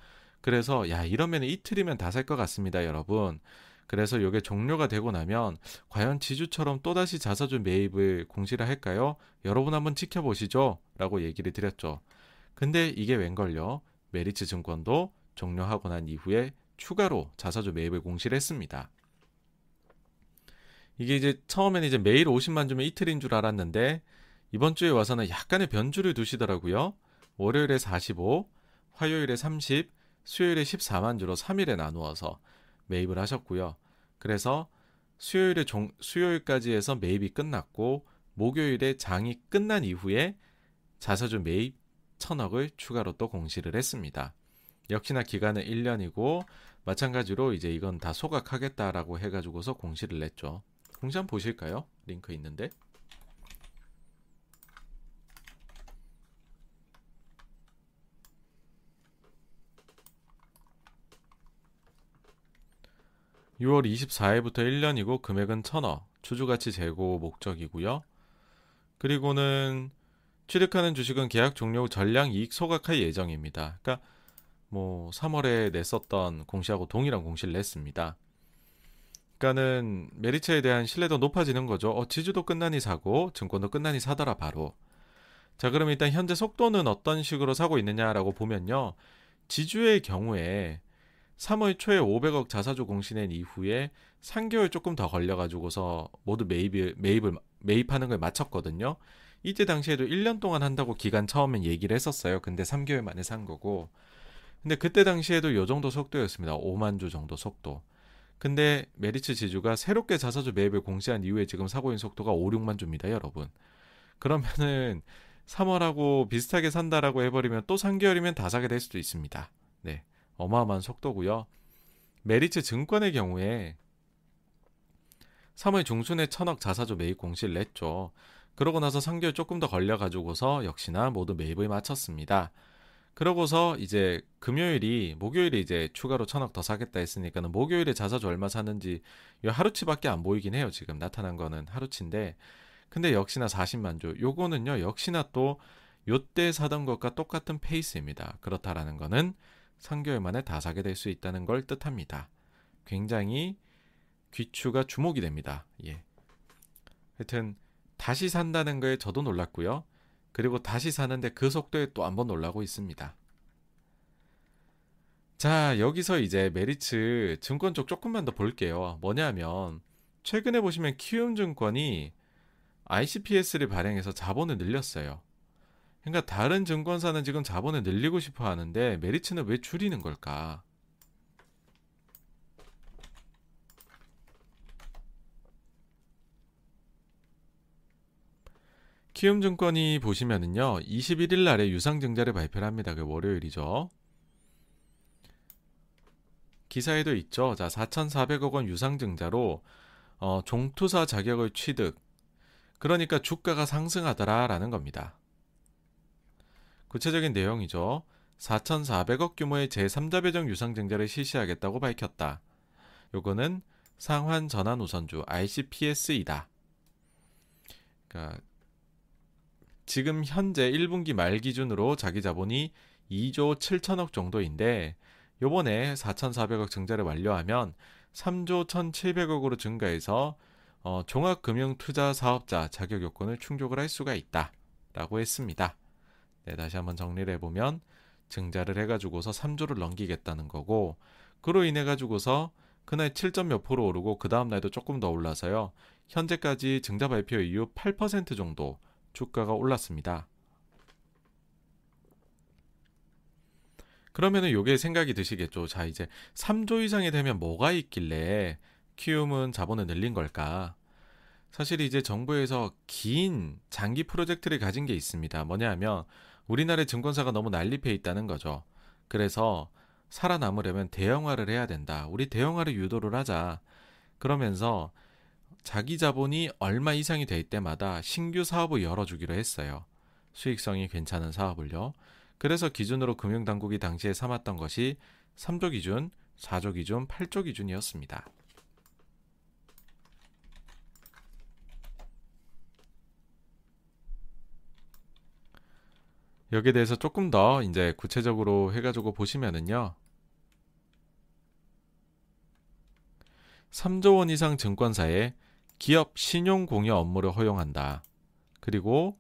그래서 야 이러면 이틀이면 다 살 것 같습니다, 여러분. 그래서 이게 종료가 되고 나면 과연 지주처럼 또다시 자사주 매입을 공시를 할까요? 여러분 한번 지켜보시죠. 라고 얘기를 드렸죠. 근데 이게 웬걸요? 메리츠 증권도 종료하고 난 이후에 추가로 자사주 매입을 공시를 했습니다. 이게 이제 처음에는 이제 매일 50만 주면 이틀인 줄 알았는데 이번 주에 와서는 약간의 변주를 두시더라고요. 월요일에 45, 화요일에 30, 수요일에 14만 주로 3일에 나누어서 매입을 하셨고요. 그래서 수요일에 종, 수요일까지 해서 매입이 끝났고 목요일에 장이 끝난 이후에 자사주 매입 천억을 추가로 또 공시를 했습니다. 역시나 기간은 1년이고 마찬가지로 이제 이건 다 소각하겠다라고 해가지고서 공시를 냈죠. 한번 보실까요? 링크 있는데. (6월 24일부터) (1년이고) 금액은 천억 주주가치 재고 목적이고요 그리고는 취득하는 주식은 계약 종료 후 전량 이익 소각할 예정입니다. 그러니까 뭐 3월에 냈었던 공시하고 동일한 공시를 냈습니다. 그러니까는 메리츠에 대한 신뢰도 높아지는 거죠. 어, 지주도 끝나니 사고 증권도 끝나니 사더라 바로. 자, 그럼 일단 현재 속도는 어떤 식으로 사고 있느냐라고 보면요. 지주의 경우에 3월 초에 500억 자사주 공시낸 이후에 3개월 조금 더 걸려가지고서 모두 매입을, 매입을, 매입하는 걸 마쳤거든요. 이때 당시에도 1년 동안 한다고 기간 처음엔 얘기를 했었어요. 근데 3개월 만에 산 거고. 근데 그때 당시에도 요 정도 속도였습니다. 5만 주 정도 속도. 근데 메리츠 지주가 새롭게 자사주 매입을 공시한 이후에 지금 사고 인 속도가 5, 6만 주입니다, 여러분. 그러면은 3월하고 비슷하게 산다라고 해버리면 또 3개월이면 다 사게 될 수도 있습니다. 네. 어마어마한 속도고요. 메리츠 증권의 경우에 3월 중순에 천억 자사주 매입 공시를 냈죠. 그러고 나서 3개월 조금 더 걸려가지고서 역시나 모두 매입을 마쳤습니다. 그러고서 이제 금요일이 목요일에 이제 추가로 천억 더 사겠다 했으니까는 목요일에 자사주 얼마 사는지 요 하루치밖에 안 보이긴 해요. 지금 나타난 거는 하루치인데 근데 역시나 40만 주. 요거는요. 역시나 또 요때 사던 것과 똑같은 페이스입니다. 그렇다라는 것은 3개월 만에 다 사게 될 수 있다는 걸 뜻합니다. 굉장히 귀추가 주목이 됩니다. 예. 하여튼 다시 산다는 거에 저도 놀랐고요. 그리고 다시 사는데 그 속도에 또 한번 놀라고 있습니다. 자, 여기서 이제 메리츠 증권 쪽 조금만 더 볼게요. 뭐냐면 최근에 보시면 키움증권이 ICPS를 발행해서 자본을 늘렸어요. 그러니까 다른 증권사는 지금 자본을 늘리고 싶어 하는데 메리츠는 왜 줄이는 걸까? 키움증권이 보시면은요, 21일 날에 유상증자를 발표를 합니다. 그 월요일이죠. 기사에도 있죠. 자, 4,400억 원 유상증자로 어, 종투사 자격을 취득. 그러니까 주가가 상승하더라라는 겁니다. 구체적인 내용이죠. 4,400억 규모의 제3자 배정 유상증자를 실시하겠다고 밝혔다. 요거는 상환 전환 우선주 ICPS이다. 그러니까 지금 현재 1분기 말 기준으로 자기 자본이 2조 7천억 정도인데 요번에 4,400억 증자를 완료하면 3조 1,700억으로 증가해서 어, 종합금융투자사업자 자격 요건을 충족을 할 수가 있다라고 했습니다. 네, 다시 한번 정리를 해보면 증자를 해가지고서 3조를 넘기겠다는 거고 그로 인해 가지고서 그날 7점 몇 프로 오르고 그 다음 날도 조금 더 올라서요. 현재까지 증자 발표 이후 8% 정도 주가가 올랐습니다. 그러면은 요게 생각이 드시겠죠. 자, 이제 3조 이상이 되면 뭐가 있길래 키움은 자본을 늘린 걸까? 사실 이제 정부에서 긴 장기 프로젝트를 가진 게 있습니다. 뭐냐 하면 우리나라의 증권사가 너무 난립해 있다는 거죠. 그래서 살아남으려면 대형화를 해야 된다. 우리 대형화를 유도를 하자. 그러면서 자기 자본이 얼마 이상이 될 때마다 신규 사업을 열어주기로 했어요. 수익성이 괜찮은 사업을요. 그래서 기준으로 금융당국이 당시에 삼았던 것이 3조 기준, 4조 기준, 8조 기준이었습니다. 여기에 대해서 조금 더 이제 구체적으로 해가지고 보시면은요. 3조 원 이상 증권사에 기업 신용 공여 업무를 허용한다. 그리고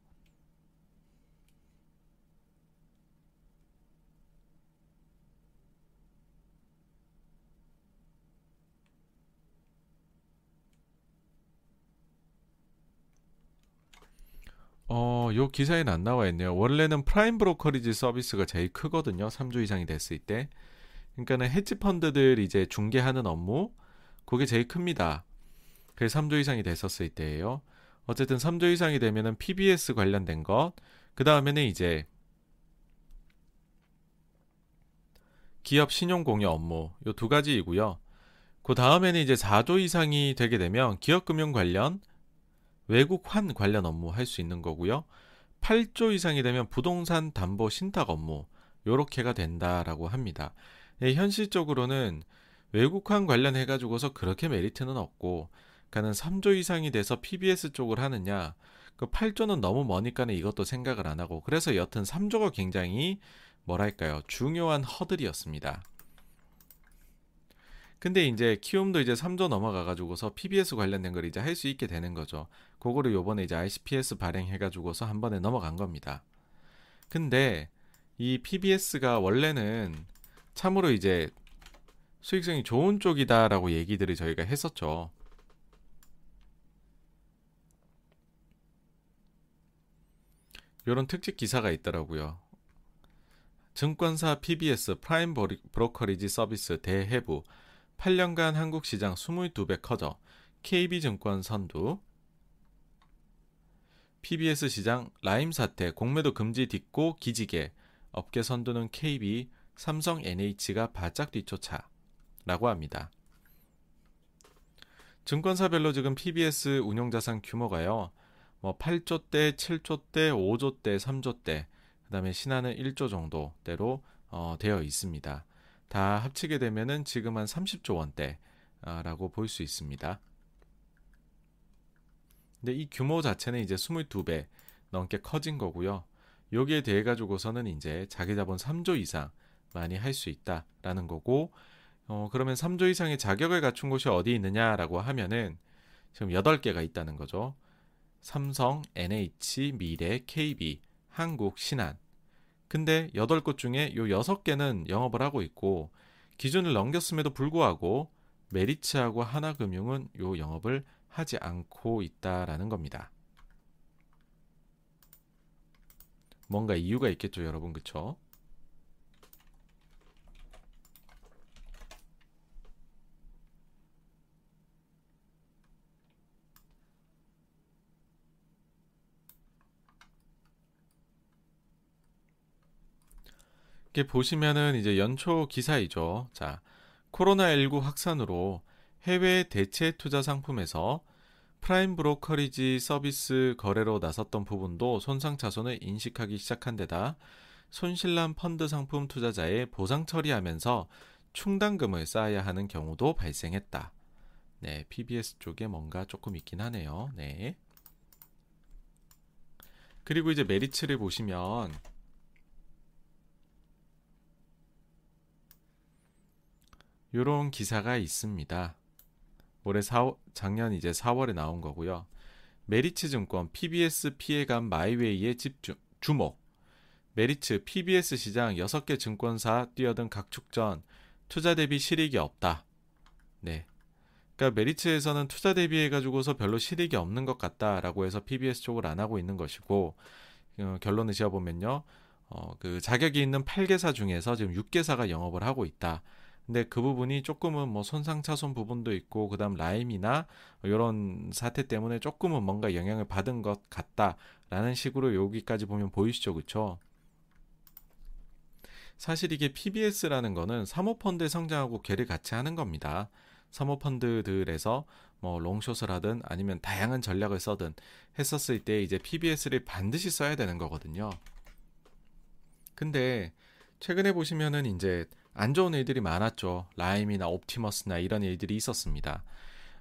어, 요 기사에는 안 나와 있네요. 원래는 prime brokerage service가 제일 크거든요. 3조 이상이 됐을 때. 그러니까는 헤지 펀드들 이제 중개하는 업무 그게 제일 큽니다. 그게 3조 이상이 됐었을 때예요. 어쨌든 3조 이상이 되면은 PBS 관련된 것, 그 다음에는 이제 기업 신용 공여 업무 요 두 가지이고요. 그 다음에는 이제 4조 이상이 되게 되면 기업 금융 관련 외국 환 관련 업무 할 수 있는 거고요. 8조 이상이 되면 부동산 담보 신탁 업무 요렇게가 된다라고 합니다. 예, 현실적으로는 외국환 관련해 가지고서 그렇게 메리트는 없고 그러니까는 3조 이상이 돼서 PBS 쪽을 하느냐 그 8조는 너무 머니까는 이것도 생각을 안 하고 그래서 여튼 3조가 굉장히 뭐랄까요 중요한 허들이었습니다. 근데 이제 키움도 이제 3조 넘어가 가지고서 PBS 관련된 걸 이제 할 수 있게 되는 거죠. 그거를 요번에 이제 ICPS 발행해 가지고서 한 번에 넘어간 겁니다. 근데 이 PBS가 원래는 참으로 이제 수익성이 좋은 쪽이다라고 얘기들을 저희가 했었죠. 이런 특집 기사가 있더라고요. 증권사 PBS prime brokerage service 대해부 8년간 한국 시장 22배 커져 KB증권 선두 PBS 시장 라임 사태 공매도 금지 딛고 기지개 업계 선두는 KB 삼성 NH가 바짝 뒤쫓아 라고 합니다. 증권사별로 지금 PBS 운용자산 규모가요. 뭐 8조대, 7조대, 5조대, 3조대, 그 다음에 신한은 1조 정도대로 어, 되어 있습니다. 다 합치게 되면은 지금 한 30조 원대라고 볼 수 있습니다. 근데 이 규모 자체는 이제 22배 넘게 커진 거고요. 여기에 대해 가지고서는 이제 자기 자본 3조 이상 많이 할 수 있다라는 거고 어 그러면 3조 이상의 자격을 갖춘 곳이 어디 있느냐라고 하면은 지금 8개가 있다는 거죠. 삼성, NH, 미래, KB, 한국, 신한. 근데 8곳 중에 요 6개는 영업을 하고 있고 기준을 넘겼음에도 불구하고 메리츠하고 하나금융은 요 영업을 하지 않고 있다라는 겁니다. 뭔가 이유가 있겠죠, 여러분. 그쵸? 이렇게 보시면은 이제 연초 기사이죠. 자, 코로나19 확산으로 해외 대체 투자 상품에서 prime brokerage service 거래로 나섰던 부분도 손상 차손을 인식하기 시작한 데다 손실난 펀드 상품 투자자의 보상 처리하면서 충당금을 쌓아야 하는 경우도 발생했다. 네, PBS 쪽에 뭔가 조금 있긴 하네요. 네. 그리고 이제 메리츠를 보시면 요런 기사가 있습니다. 올해 4, 작년 이제 4월에 나온 거고요. 메리츠 증권 PBS 피해감 my way에 집중 주목. 메리츠 PBS 시장 6개 증권사 뛰어든 각축전 투자 대비 실익이 없다. 네. 그러니까 메리츠에서는 투자 대비해 가지고서 별로 실익이 없는 것 같다라고 해서 PBS 쪽을 안 하고 있는 것이고 어, 결론을 지어 보면요. 어, 그 자격이 있는 8개사 중에서 지금 6개사가 영업을 하고 있다. 근데 그 부분이 조금은 뭐 손상 차손 부분도 있고 그다음 라임이나 이런 사태 때문에 조금은 뭔가 영향을 받은 것 같다라는 식으로 여기까지 보면 보이시죠, 그렇죠? 사실 이게 PBS라는 거는 사모펀드의 성장하고 괴를 같이 하는 겁니다. 사모펀드들에서 뭐 롱숏을 하든 아니면 다양한 전략을 써든 했었을 때 이제 PBS를 반드시 써야 되는 거거든요. 근데 최근에 보시면은 이제 안 좋은 일들이 많았죠. 라임이나 옵티머스나 이런 일들이 있었습니다.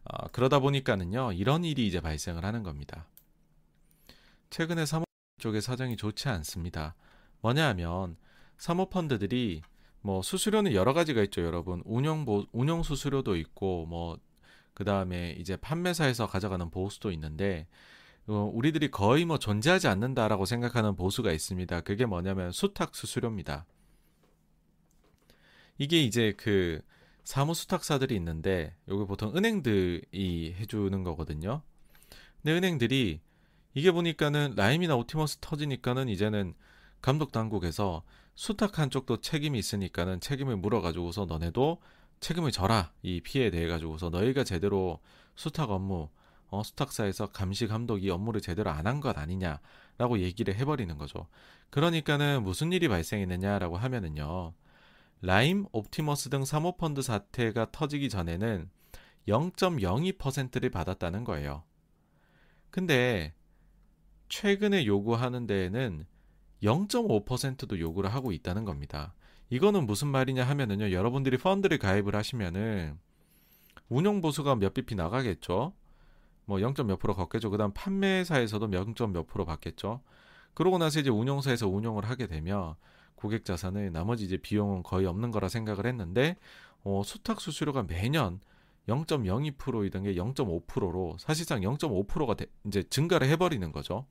어, 그러다 보니까는요, 이런 일이 이제 발생을 하는 겁니다. 최근에 사모 쪽의 사정이 좋지 않습니다. 뭐냐 하면 사모펀드들이 뭐 수수료는 여러 가지가 있죠, 여러분. 운영 보, 운영 수수료도 있고 뭐 그 다음에 이제 판매사에서 가져가는 보수도 있는데 어, 우리들이 거의 뭐 존재하지 않는다라고 생각하는 보수가 있습니다. 그게 뭐냐면 수탁 수수료입니다. 이게 이제 그 사무 수탁사들이 있는데 여기 보통 은행들이 해주는 거거든요. 근데 은행들이 이게 보니까는 라임이나 오티머스 터지니까는 이제는 감독 당국에서 수탁한 쪽도 책임이 있으니까는 책임을 물어가지고서 너네도 책임을 져라 이 피해에 대해 가지고서 너희가 제대로 수탁 업무 어, 수탁사에서 감시 감독이 업무를 제대로 안 한 것 아니냐라고 얘기를 해버리는 거죠. 그러니까는 무슨 일이 발생했느냐라고 하면은요. 라임, 옵티머스 등 사모펀드 사태가 터지기 전에는 0.02%를 받았다는 거예요. 근데 최근에 요구하는 데에는 0.5%도 요구를 하고 있다는 겁니다. 이거는 무슨 말이냐 하면은요, 여러분들이 펀드를 가입을 하시면은 운용 보수가 몇 bp 나가겠죠? 뭐 0. 몇 프로 걷겠죠. 그 다음 판매사에서도 0. 몇 프로 받겠죠. 그러고 나서 이제 운용사에서 운용을 하게 되면 고객 자산의 나머지 이제 비용은 거의 없는 거라 생각을 했는데 어, 수탁 수수료가 매년 0.02%이던 게 0.5%로 사실상 0.5%가 되, 이제 증가를 해버리는 거죠.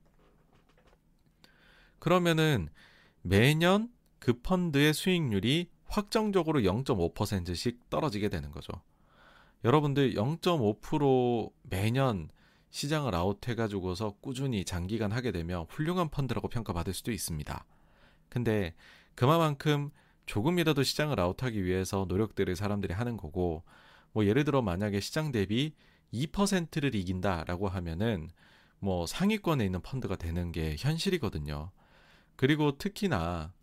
그러면은 매년 그 펀드의 수익률이 확정적으로 0.5%씩 떨어지게 되는 거죠. 여러분들 0.5% 매년 시장을 아웃해가지고서 꾸준히 장기간 하게 되면 훌륭한 펀드라고 평가받을 수도 있습니다. 근데 그만큼 조금이라도 시장을 아웃하기 위해서 노력들을 사람들이 하는 거고 뭐 예를 들어 만약에 시장 대비 2%를 이긴다라고 하면은 뭐 상위권에 있는 펀드가 되는 게 현실이거든요. 그리고 특히나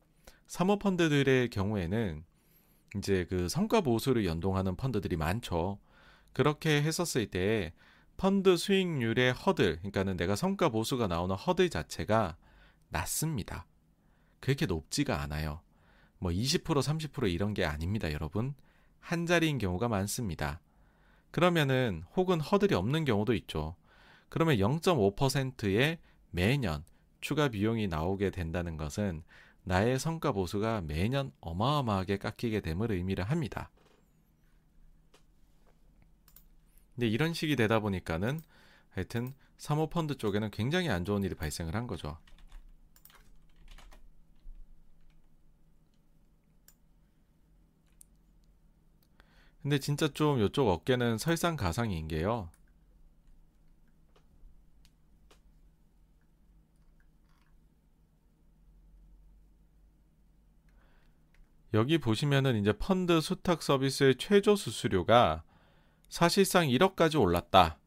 사모펀드들의 경우에는 이제 그 성과 보수를 연동하는 펀드들이 많죠. 그렇게 했었을 때 펀드 수익률의 허들, 그러니까는 내가 성과 보수가 나오는 허들 자체가 낮습니다. 그렇게 높지가 않아요. 뭐 20% 30% 이런 게 아닙니다, 여러분. 한 자리인 경우가 많습니다. 그러면은 혹은 허들이 없는 경우도 있죠. 그러면 0.5%의 매년 추가 비용이 나오게 된다는 것은 나의 성과 보수가 매년 어마어마하게 깎이게 됨을 의미를 합니다. 근데 이런 식이 되다 보니까는 하여튼 사모펀드 쪽에는 굉장히 안 좋은 일이 발생을 한 거죠. 근데 진짜 좀 이쪽 어깨는 설상가상인 게요. 여기 보시면은 이제 펀드 수탁 서비스의 최저 수수료가 사실상 1억까지 올랐다.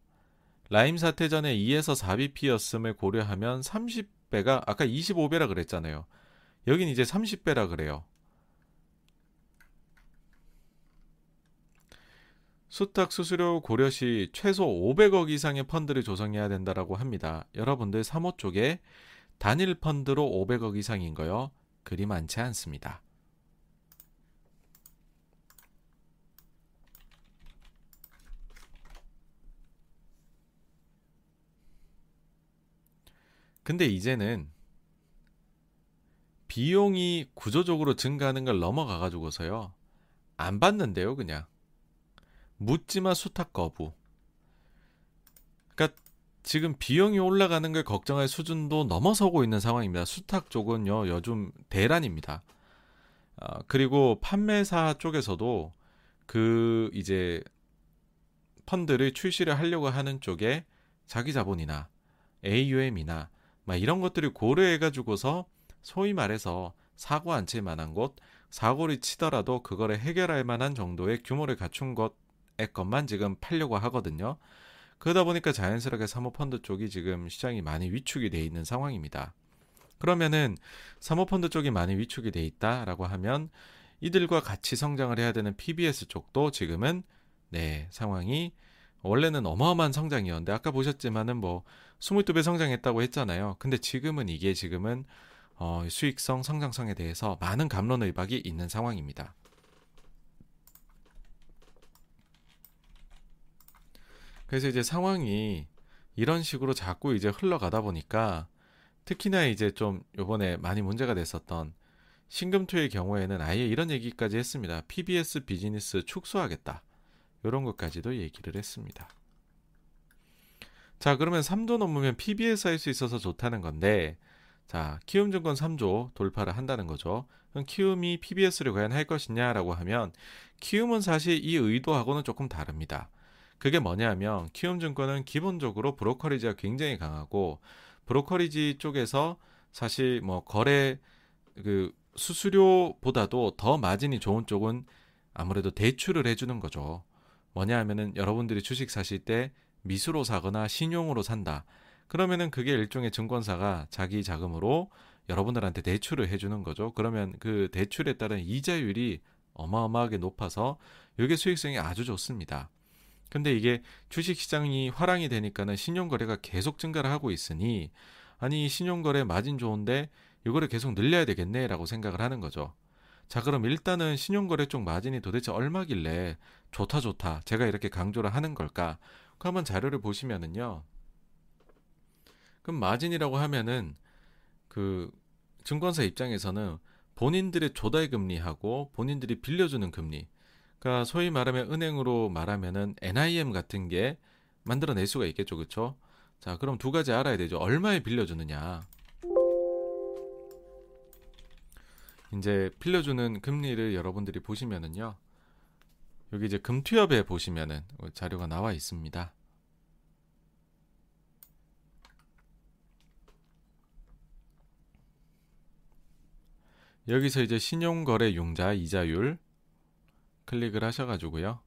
라임 사태 전에 2에서 4bp였음을 고려하면 30배가 아까 25배라 그랬잖아요. 여긴 이제 30배라 그래요. 수탁 수수료 고려 시 최소 500억 이상의 펀드를 조성해야 된다라고 합니다. 여러분들 3호 쪽에 단일 펀드로 500억 이상인 거요. 그리 많지 않습니다. 근데 이제는 비용이 구조적으로 증가하는 걸 넘어가 가지고서요. 안 받는데요, 그냥. 묻지마 수탁 거부. 그러니까 지금 비용이 올라가는 걸 걱정할 수준도 넘어서고 있는 상황입니다. 수탁 쪽은요, 요즘 대란입니다. 아, 그리고 판매사 쪽에서도 그 이제 펀드를 출시를 하려고 하는 쪽에 자기 자본이나 AUM이나 막 이런 것들을 고려해 가지고서 소위 말해서 사고 안 칠 만한 곳, 사고를 치더라도 그거를 해결할 만한 정도의 규모를 갖춘 것의 것만 지금 팔려고 하거든요. 그러다 보니까 자연스럽게 사모펀드 쪽이 지금 시장이 많이 위축이 돼 있는 상황입니다. 그러면은 사모펀드 쪽이 많이 위축이 돼 있다라고 하면 이들과 같이 성장을 해야 되는 PBS 쪽도 지금은 네, 상황이 원래는 어마어마한 성장이었는데 아까 보셨지만은 뭐 22배 성장했다고 했잖아요. 근데 지금은 이게 지금은 어, 수익성, 성장성에 대해서 많은 감론 의박이 있는 상황입니다. 그래서 이제 상황이 이런 식으로 자꾸 이제 흘러가다 보니까 특히나 이제 좀 요번에 많이 문제가 됐었던 신금투의 경우에는 아예 이런 얘기까지 했습니다. PBS 비즈니스 축소하겠다. 이런 것까지도 얘기를 했습니다. 자, 그러면 3조 넘으면 PBS 할 수 있어서 좋다는 건데, 자, 키움증권 3조 돌파를 한다는 거죠. 그럼 키움이 PBS를 과연 할 것이냐라고 하면, 키움은 사실 이 의도하고는 조금 다릅니다. 그게 뭐냐면, 키움증권은 기본적으로 브로커리지가 굉장히 강하고, 브로커리지 쪽에서 사실 뭐 거래 그 수수료보다도 더 마진이 좋은 쪽은 아무래도 대출을 해주는 거죠. 뭐냐 하면은 여러분들이 주식 사실 때 미수로 사거나 신용으로 산다. 그러면은 그게 일종의 증권사가 자기 자금으로 여러분들한테 대출을 해주는 거죠. 그러면 그 대출에 따른 이자율이 어마어마하게 높아서 이게 수익성이 아주 좋습니다. 근데 이게 주식 시장이 화랑이 되니까는 신용 거래가 계속 증가를 하고 있으니 아니 신용 거래 마진 좋은데 이거를 계속 늘려야 되겠네라고 생각을 하는 거죠. 자, 그럼 일단은 신용 거래 쪽 마진이 도대체 얼마길래 좋다 좋다 제가 이렇게 강조를 하는 걸까? 그 한번 자료를 보시면은요. 그럼 마진이라고 하면은 그 증권사 입장에서는 본인들의 조달 금리하고 본인들이 빌려주는 금리. 그러니까 소위 말하면 은행으로 말하면은 NIM 같은 게 만들어낼 수가 있겠죠. 그렇죠? 자, 그럼 두 가지 알아야 되죠. 얼마에 빌려주느냐. 이제 빌려주는 금리를 여러분들이 보시면은요. 여기 이제 금투협에 보시면은 자료가 나와 있습니다. 여기서 이제 신용거래 융자 이자율 클릭을 하셔가지고요.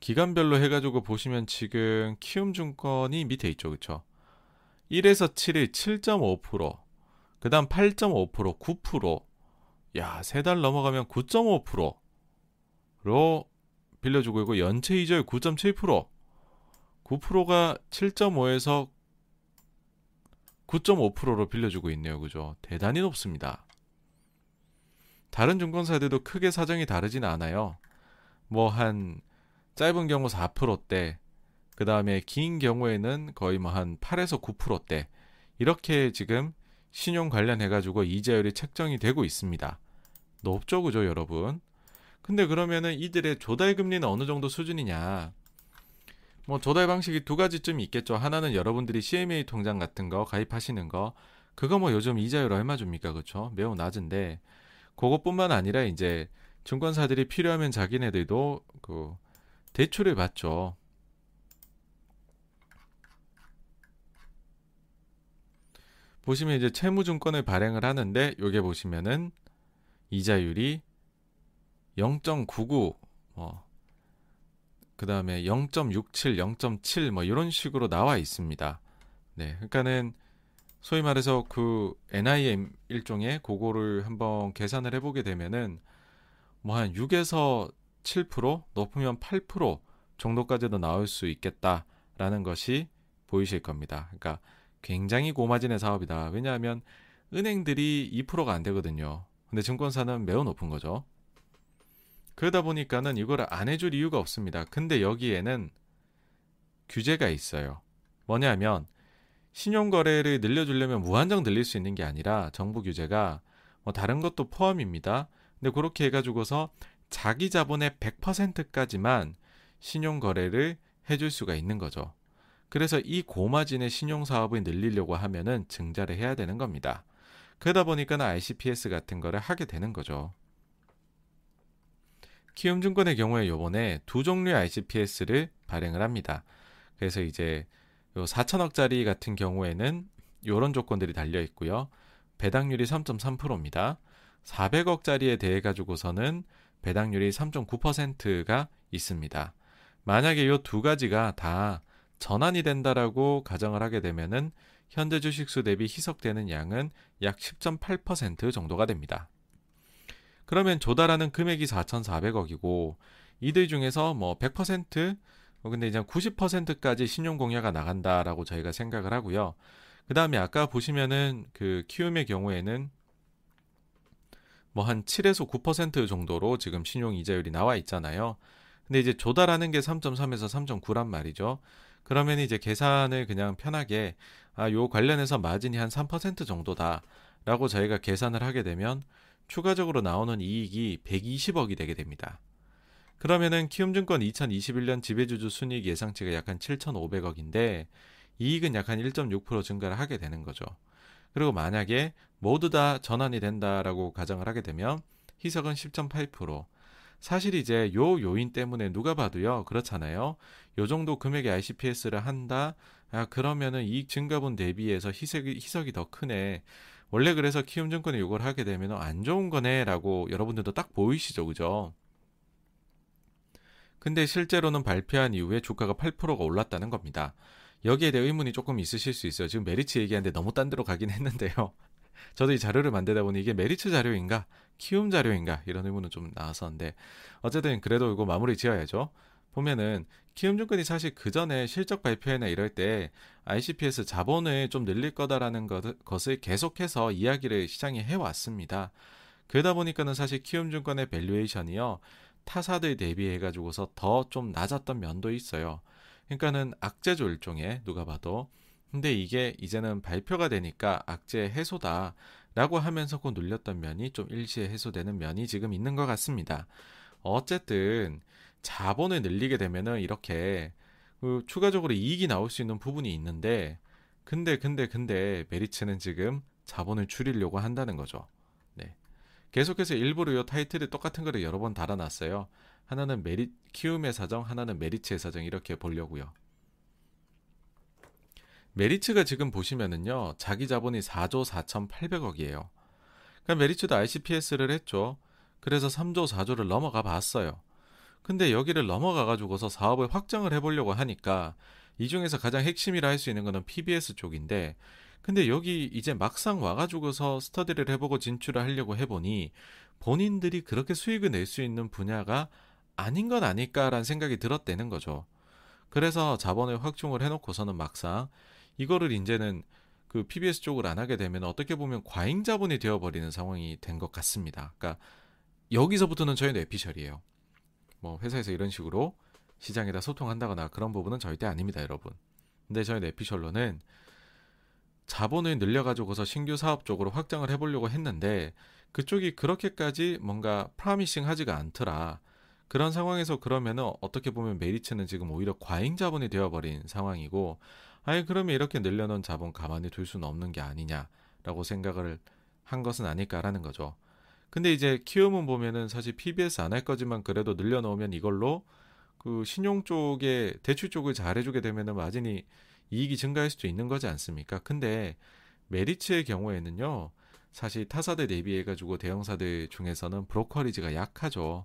기간별로 해가지고 보시면 지금 키움증권이 밑에 있죠. 그쵸? 1에서 7일 7.5%, 그 다음 8.5%, 9%, 야, 세 달 넘어가면 9.5%로 빌려주고 있고, 연체 이자율 9.7%, 9%가 7.5에서 9.5%로 빌려주고 있네요. 그죠? 대단히 높습니다. 다른 증권사들도 크게 사정이 다르진 않아요. 뭐 한 짧은 경우 4%대, 그 다음에 긴 경우에는 거의 뭐 한 8에서 9%대 이렇게 지금 신용 관련해 가지고 이자율이 책정이 되고 있습니다. 높죠, 그죠, 여러분? 근데 그러면은 이들의 조달 금리는 어느 정도 수준이냐? 뭐 조달 방식이 두 가지쯤 있겠죠. 하나는 여러분들이 CMA 통장 같은 거 가입하시는 거 그거 뭐 요즘 이자율 얼마 줍니까? 그렇죠? 매우 낮은데 그것뿐만 아니라 이제 증권사들이 필요하면 자기네들도 그 대출을 받죠. 보시면 이제 채무증권을 발행을 하는데 요게 보시면은 이자율이 0.99 뭐, 그 다음에 0.67, 0.7 뭐 이런 식으로 나와 있습니다. 네, 그러니까는 소위 말해서 그 NIM 일종의 그거를 한번 계산을 해보게 되면은 뭐 한 6에서 7% 높으면 8% 정도까지도 나올 수 있겠다라는 것이 보이실 겁니다. 그러니까 굉장히 고마진의 사업이다. 왜냐하면 은행들이 2%가 안 되거든요. 근데 증권사는 매우 높은 거죠. 그러다 보니까는 이걸 안 해줄 이유가 없습니다. 근데 여기에는 규제가 있어요. 뭐냐면 신용거래를 늘려주려면 무한정 늘릴 수 있는 게 아니라 정부 규제가 뭐 다른 것도 포함입니다. 근데 그렇게 해가지고서 자기 자본의 100%까지만 신용거래를 해줄 수가 있는 거죠. 그래서 이 고마진의 신용사업을 늘리려고 하면은 증자를 해야 되는 겁니다. 그러다 보니까 는 ICPS 같은 거를 하게 되는 거죠. 키움증권의 경우에 요번에 두 종류의 ICPS를 발행을 합니다. 그래서 이제 요 4천억짜리 같은 경우에는 요런 조건들이 달려 있고요. 배당률이 3.3%입니다. 400억짜리에 대해 가지고서는 배당률이 3.9%가 있습니다. 만약에 요 두 가지가 다 전환이 된다라고 가정을 하게 되면은 현재 주식수 대비 희석되는 양은 약 10.8% 정도가 됩니다. 그러면 조달하는 금액이 4,400억이고 이들 중에서 뭐 100% 어, 근데 이제 90%까지 신용 공여가 나간다라고 저희가 생각을 하고요. 그 다음에 아까 보시면은 그 키움의 경우에는 뭐 한 7에서 9% 정도로 지금 신용 이자율이 나와 있잖아요. 근데 이제 조달하는 게 3.3에서 3.9란 말이죠. 그러면 이제 계산을 그냥 편하게 아, 요 관련해서 마진이 한 3% 정도다라고 저희가 계산을 하게 되면 추가적으로 나오는 이익이 120억이 되게 됩니다. 그러면은 키움증권 2021년 지배주주 순이익 예상치가 약 한 7,500억인데 이익은 약 한 1.6% 증가를 하게 되는 거죠. 그리고 만약에 모두 다 전환이 된다라고 가정을 하게 되면 희석은 10.8%. 사실 이제 요 요인 때문에 누가 봐도요 그렇잖아요. 요 정도 금액의 ICPS를 한다. 아 그러면은 이익 증가분 대비해서 희석이 희석이 더 크네. 원래 그래서 키움증권이 이걸 하게 되면 안 좋은 거네라고 여러분들도 딱 보이시죠, 그죠? 근데 실제로는 발표한 이후에 주가가 8%가 올랐다는 겁니다. 여기에 대해 의문이 조금 있으실 수 있어요. 지금 메리츠 얘기하는데 너무 딴 데로 가긴 했는데요. 저도 이 자료를 만들다 보니 이게 메리츠 자료인가, 키움 자료인가 이런 의문은 좀 나왔었는데 어쨌든 그래도 이거 마무리 지어야죠. 보면은 키움증권이 사실 그 전에 실적 발표회나 이럴 때 RCPS 자본을 좀 늘릴 거다라는 것을 계속해서 이야기를 시장에 해왔습니다. 그러다 보니까는 사실 키움증권의 valuation이요 타사들 대비해 가지고서 더 좀 낮았던 면도 있어요. 그러니까는 악재조 일종의 누가 봐도 근데 이게 이제는 발표가 되니까 악재 해소다 라고 하면서 곧 눌렸던 면이 좀 일시에 해소되는 면이 지금 있는 것 같습니다. 어쨌든 자본을 늘리게 되면은 이렇게 그 추가적으로 이익이 나올 수 있는 부분이 있는데 근데 근데 근데 메리츠는 지금 자본을 줄이려고 한다는 거죠. 네. 계속해서 일부러 이 타이틀이 똑같은 거를 여러 번 달아놨어요. 하나는 메리 키움의 사정, 하나는 메리츠의 사정 이렇게 보려고요. 메리츠가 지금 보시면은요, 자기 자본이 4조 4,800억이에요. 그러니까 메리츠도 RCPS를 했죠. 그래서 3조 4조를 넘어가 봤어요. 근데 여기를 넘어가 가지고서 사업을 확장을 해 보려고 하니까 이 중에서 가장 핵심이라 할 수 있는 거는 PBS 쪽인데 근데 여기 이제 막상 와가지고서 스터디를 해보고 진출을 하려고 해보니 본인들이 그렇게 수익을 낼 수 있는 분야가 아닌 건 아닐까라는 생각이 들었다는 거죠. 그래서 자본을 확충을 해놓고서는 막상 이거를 이제는 그 PBS 쪽을 안 하게 되면 어떻게 보면 과잉 자본이 되어버리는 상황이 된 것 같습니다. 그러니까 여기서부터는 저희 뇌피셜이에요. 뭐 회사에서 이런 식으로 시장에다 소통한다거나 그런 부분은 절대 아닙니다, 여러분. 근데 저희 내피셜로는 자본을 늘려가지고서 신규 사업 쪽으로 확장을 해보려고 했는데 그쪽이 그렇게까지 뭔가 프라미싱 하지가 않더라. 그런 상황에서 그러면은 어떻게 보면 메리츠는 지금 오히려 과잉 자본이 되어버린 상황이고 아예 그러면 이렇게 늘려놓은 자본 가만히 둘 수는 없는 게 아니냐라고 생각을 한 것은 아닐까라는 거죠. 근데 이제 키움은 보면은 사실 PBS 안 할 거지만 그래도 늘려놓으면 이걸로 그 신용 쪽에 대출 쪽을 잘 해주게 되면은 마진이 이익이 증가할 수도 있는 거지 않습니까? 근데 메리츠의 경우에는요, 사실 타사들 대비해 가지고 대형사들 중에서는 브로커리지가 약하죠.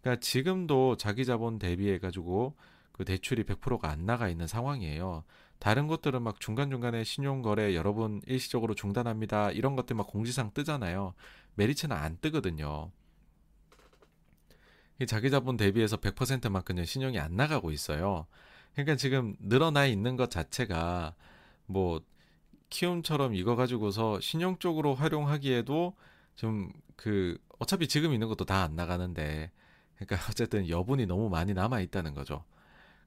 그러니까 지금도 자기 자본 대비해 가지고 그 대출이 100%가 안 나가 있는 상황이에요. 다른 것들은 막 중간중간에 신용거래 여러분 일시적으로 중단합니다. 이런 것들 막 공지상 뜨잖아요. 메리츠는 안 뜨거든요. 자기 자본 대비해서 100%만큼은 신용이 안 나가고 있어요. 그러니까 지금 늘어나 있는 것 자체가 뭐 키움처럼 이거 가지고서 신용 쪽으로 활용하기에도 좀 그 어차피 지금 있는 것도 다 안 나가는데 그러니까 어쨌든 여분이 너무 많이 남아 있다는 거죠.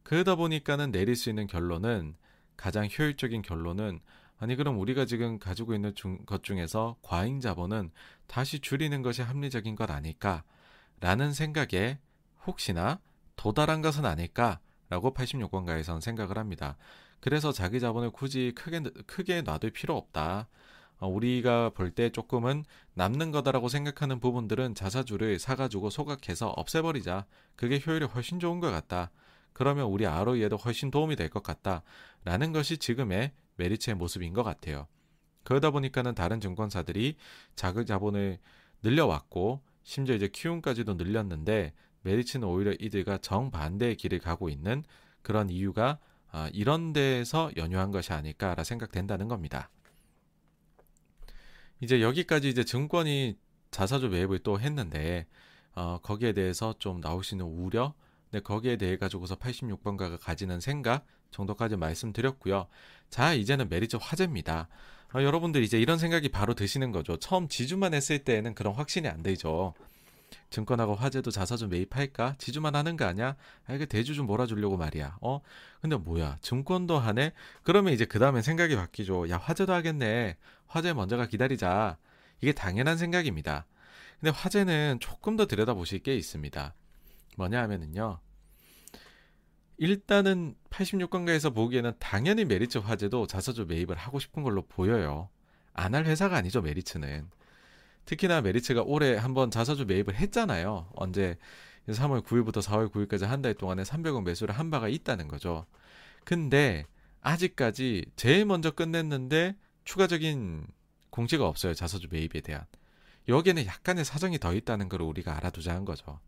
그러다 보니까는 내릴 수 있는 결론은 가장 효율적인 결론은 아니 그럼 우리가 지금 가지고 있는 중, 것 중에서 과잉 자본은 다시 줄이는 것이 합리적인 것 아닐까라는 생각에 혹시나 도달한 것은 아닐까 라고 86권가에선 생각을 합니다. 그래서 자기 자본을 굳이 크게 크게 놔둘 필요 없다. 어, 우리가 볼 때 조금은 남는 거다라고 생각하는 부분들은 자사주를 사가지고 소각해서 없애버리자. 그게 효율이 훨씬 좋은 것 같다. 그러면 우리 ROE에도 훨씬 도움이 될 것 같다. 라는 것이 지금의 메리츠의 모습인 것 같아요. 그러다 보니까는 다른 증권사들이 자극 자본을 늘려왔고, 심지어 이제 키움까지도 늘렸는데, 메리츠는 오히려 이들과 정반대의 길을 가고 있는 그런 이유가 아, 이런 데에서 연유한 것이 아닐까라 생각된다는 겁니다. 이제 여기까지 이제 증권이 자사주 매입을 또 했는데 어, 거기에 대해서 좀 나올 수 있는 우려, 네, 거기에 대해 가지고서 86번가가 가지는 생각 정도까지 말씀드렸고요. 자, 이제는 메리츠 화제입니다. 어, 여러분들 이제 이런 생각이 바로 드시는 거죠. 처음 지주만 했을 때는 그런 확신이 안 되죠. 증권하고 화재도 자사주 매입할까? 지주만 하는 거 아니야? 아, 이게 대주 좀 몰아주려고 말이야. 어? 근데 뭐야? 증권도 하네? 그러면 이제 그 다음에 생각이 바뀌죠. 야, 화재도 하겠네. 화재 먼저가 기다리자. 이게 당연한 생각입니다. 근데 화재는 조금 더 들여다보실 게 있습니다. 뭐냐 하면은요. 일단은 86권가에서 보기에는 당연히 메리츠 화재도 자사주 매입을 하고 싶은 걸로 보여요. 안 할 회사가 아니죠, 메리츠는. 특히나 메리츠가 올해 한번 자사주 매입을 했잖아요. 언제 3월 9일부터 4월 9일까지 한 달 동안에 300억 매수를 한 바가 있다는 거죠. 근데 아직까지 제일 먼저 끝냈는데 추가적인 공지가 없어요. 자사주 매입에 대한. 여기에는 약간의 사정이 더 있다는 걸 우리가 알아두자는 거죠.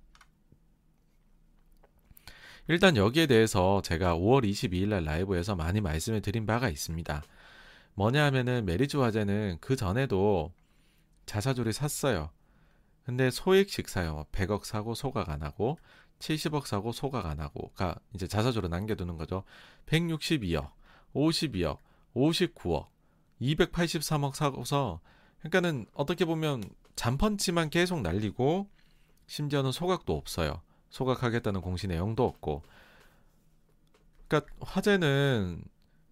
일단 여기에 대해서 제가 5월 22일 날 라이브에서 많이 말씀을 드린 바가 있습니다. 뭐냐 하면은 메리츠 화재는 그 전에도 자사주를 샀어요. 근데 소액식 사요. 100억 사고 소각 안 하고 70억 사고 소각 안 하고가 이제 자사주로 남겨두는 거죠. 162억, 52억, 59억, 283억 사고서 그러니까는 어떻게 보면 잔펀치만 계속 날리고 심지어는 소각도 없어요. 소각하겠다는 공시 내용도 없고. 그러니까 화재는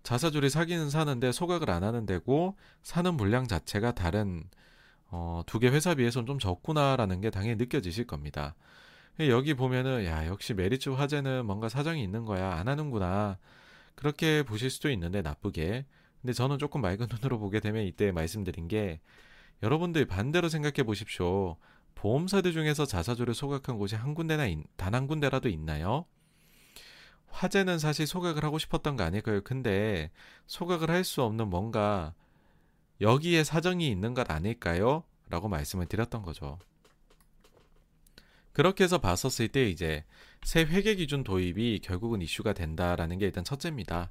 자사주를 사기는 사는데 소각을 안 하는 데고 사는 물량 자체가 다른 어, 두 개 회사 비해서는 좀 적구나라는 게 당연히 느껴지실 겁니다. 여기 보면은 야 역시 메리츠 화재는 뭔가 사정이 있는 거야 안 하는구나 그렇게 보실 수도 있는데 나쁘게 근데 저는 조금 맑은 눈으로 보게 되면 이때 말씀드린 게 여러분들 반대로 생각해 보십시오 보험사들 중에서 자사주를 소각한 곳이 한 군데나 단 한 군데라도 있나요? 화재는 사실 소각을 하고 싶었던 거 아닐까요? 근데 소각을 할 수 없는 뭔가 여기에 사정이 있는 것 아닐까요? 라고 말씀을 드렸던 거죠. 그렇게 해서 봤었을 때 이제 새 회계 기준 도입이 결국은 이슈가 된다라는 게 일단 첫째입니다.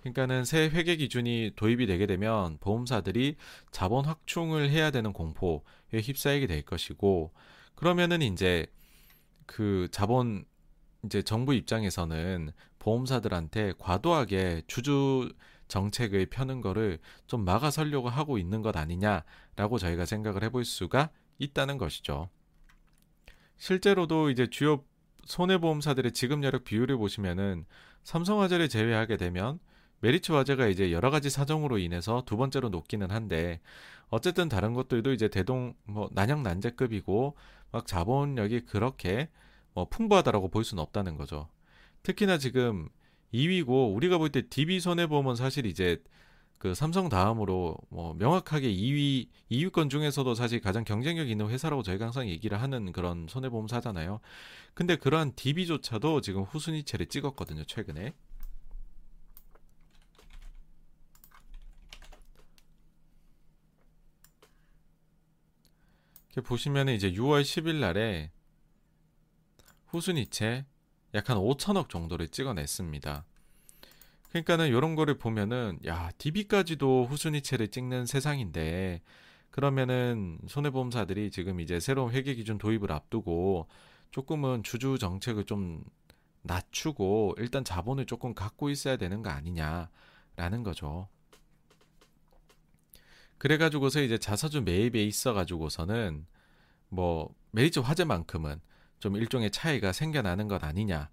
그러니까는 새 회계 기준이 도입이 되게 되면 보험사들이 자본 확충을 해야 되는 공포에 휩싸이게 될 것이고 그러면은 이제 그 자본 이제 정부 입장에서는 보험사들한테 과도하게 주주 정책을 펴는 거를 좀 막아서려고 하고 있는 것 아니냐라고 저희가 생각을 해볼 수가 있다는 것이죠. 실제로도 이제 주요 손해보험사들의 지급 여력 비율을 보시면은 삼성화재를 제외하게 되면 메리츠 화재가 이제 여러 가지 사정으로 인해서 두 번째로 높기는 한데 어쨌든 다른 것들도 이제 대동 뭐 난영 난제급이고 막 자본력이 그렇게 뭐 풍부하다라고 볼 수는 없다는 거죠. 특히나 지금 2위고 우리가 볼 때 DB 손해보험은 사실 이제 그 삼성 다음으로 뭐 명확하게 2위 2위권 중에서도 사실 가장 경쟁력 있는 회사라고 저희가 항상 얘기를 하는 그런 손해보험사잖아요. 근데 그러한 DB조차도 지금 후순위체를 찍었거든요, 최근에. 이렇게 보시면 이제 6월 10일 날에 후순위체 약 한 5천억 정도를 찍어냈습니다. 그러니까는 이런 거를 보면은 야 DB까지도 후순위체를 찍는 세상인데 그러면은 손해보험사들이 지금 이제 새로운 회계 기준 도입을 앞두고 조금은 주주 정책을 좀 낮추고 일단 자본을 조금 갖고 있어야 되는 거 아니냐라는 거죠. 그래가지고서 이제 자사주 매입에 있어가지고서는 뭐 메리츠 화재만큼은 좀 일종의 차이가 생겨나는 것 아니냐.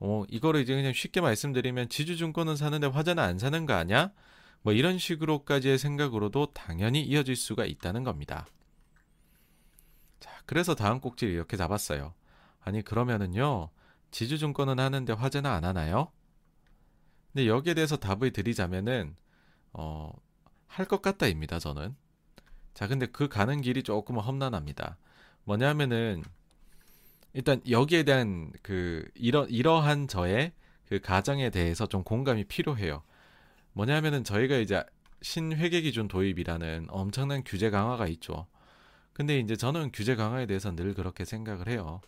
어, 이거를 이제 그냥 쉽게 말씀드리면 지주증권은 사는데 화재는 안 사는 거 아니야? 뭐 이런 식으로까지의 생각으로도 당연히 이어질 수가 있다는 겁니다. 자, 그래서 다음 꼭지를 이렇게 잡았어요. 아니, 그러면은요, 지주증권은 하는데 화재는 안 하나요? 근데 여기에 대해서 답을 드리자면은, 어, 할 것 같다입니다, 저는. 자, 근데 그 가는 길이 조금은 험난합니다. 뭐냐면은, 일단 여기에 대한 그 이러 이러한 저의 그 가정에 대해서 좀 공감이 필요해요. 뭐냐면은 저희가 이제 신회계 기준 도입이라는 엄청난 규제 강화가 있죠. 근데 이제 저는 규제 강화에 대해서 늘 그렇게 생각을 해요.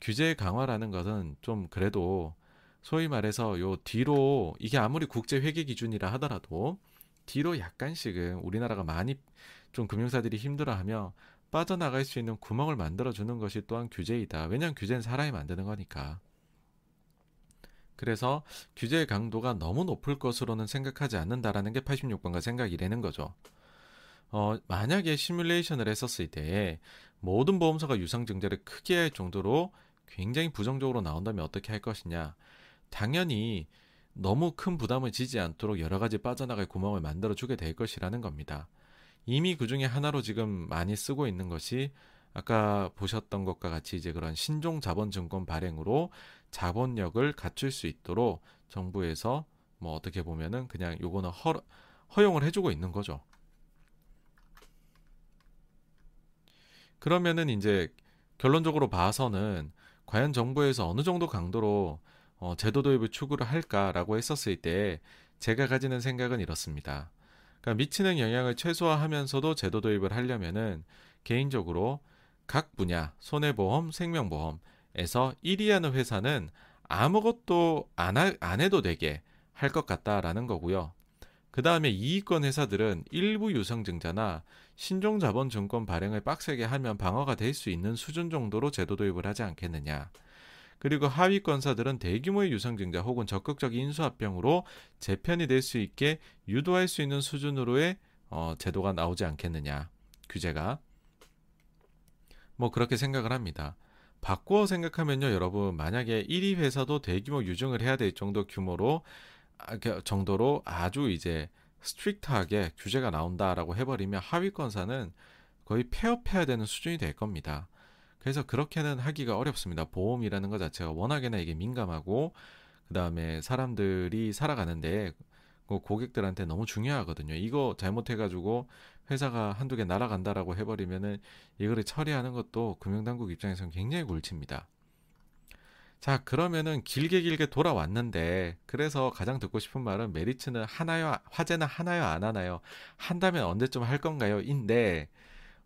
규제 강화라는 것은 좀 그래도 소위 말해서 요 뒤로 이게 아무리 국제 회계 기준이라 하더라도 뒤로 약간씩은 우리나라가 많이 좀 금융사들이 힘들어하며 빠져나갈 수 있는 구멍을 만들어주는 것이 또한 규제이다. 왜냐하면 규제는 사람이 만드는 거니까. 그래서 규제의 강도가 너무 높을 것으로는 생각하지 않는다라는 게 86번가 생각이라는 거죠. 어, 만약에 시뮬레이션을 했었을 때 모든 보험사가 유상증자를 크게 할 정도로 굉장히 부정적으로 나온다면 어떻게 할 것이냐. 당연히 너무 큰 부담을 지지 않도록 여러 가지 빠져나갈 구멍을 만들어 주게 될 것이라는 겁니다. 이미 그 중에 하나로 지금 많이 쓰고 있는 것이 아까 보셨던 것과 같이 이제 그런 신종 자본 증권 발행으로 자본력을 갖출 수 있도록 정부에서 뭐 어떻게 보면은 그냥 요거는 허, 허용을 해주고 있는 거죠. 그러면은 이제 결론적으로 봐서는 과연 정부에서 어느 정도 강도로 어, 제도 도입을 추구를 할까라고 했었을 때 제가 가지는 생각은 이렇습니다. 그러니까 미치는 영향을 최소화하면서도 제도 도입을 하려면은 개인적으로 각 분야 손해보험, 생명보험에서 1위 하는 회사는 아무것도 안, 하, 안 해도 되게 할 것 같다라는 거고요. 그 다음에 이익권 회사들은 일부 유상증자나 신종자본증권 발행을 빡세게 하면 방어가 될 수 있는 수준 정도로 제도 도입을 하지 않겠느냐. 그리고 하위권사들은 대규모의 유상증자 혹은 적극적 인수합병으로 재편이 될 수 있게 유도할 수 있는 수준으로의 어, 제도가 나오지 않겠느냐 규제가 뭐 그렇게 생각을 합니다. 바꾸어 생각하면요, 여러분 만약에 1위 회사도 대규모 유증을 해야 될 정도 규모로 아, 그 정도로 아주 이제 strict하게 규제가 나온다라고 해버리면 하위권사는 거의 폐업해야 되는 수준이 될 겁니다. 그래서 그렇게는 하기가 어렵습니다. 보험이라는 것 자체가 워낙에나 이게 민감하고 그 다음에 사람들이 살아가는데 그 고객들한테 너무 중요하거든요. 이거 잘못해가지고 회사가 한두 개 날아간다라고 해버리면은 이거를 처리하는 것도 금융당국 입장에서는 굉장히 골칩니다. 자, 그러면은 길게 길게 돌아왔는데, 그래서 가장 듣고 싶은 말은 메리츠는 하나요, 화재는 하나요, 안 하나요? 한다면 언제쯤 할 건가요? 인데,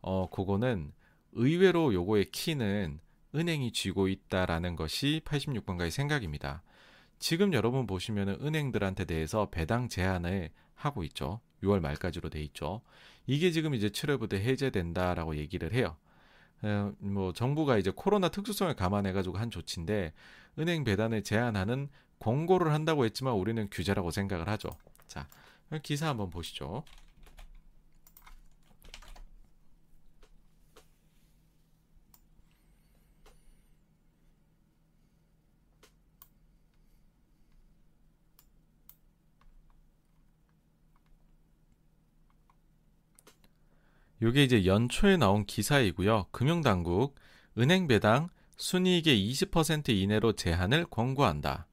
어, 그거는 의외로 요거의 키는 은행이 쥐고 있다라는 것이 86번가의 생각입니다. 지금 여러분 보시면은 은행들한테 대해서 배당 제한을 하고 있죠. 6월 말까지로 돼 있죠. 이게 지금 이제 7월부터 해제된다라고 얘기를 해요. 어, 뭐 정부가 이제 코로나 특수성을 감안해 가지고 한 조치인데 은행 배당을 제한하는 공고를 한다고 했지만 우리는 규제라고 생각을 하죠. 자, 기사 한번 보시죠. 요게 이제 연초에 나온 기사이고요. 금융당국 은행 배당 순이익의 20% 이내로 제한을 권고한다.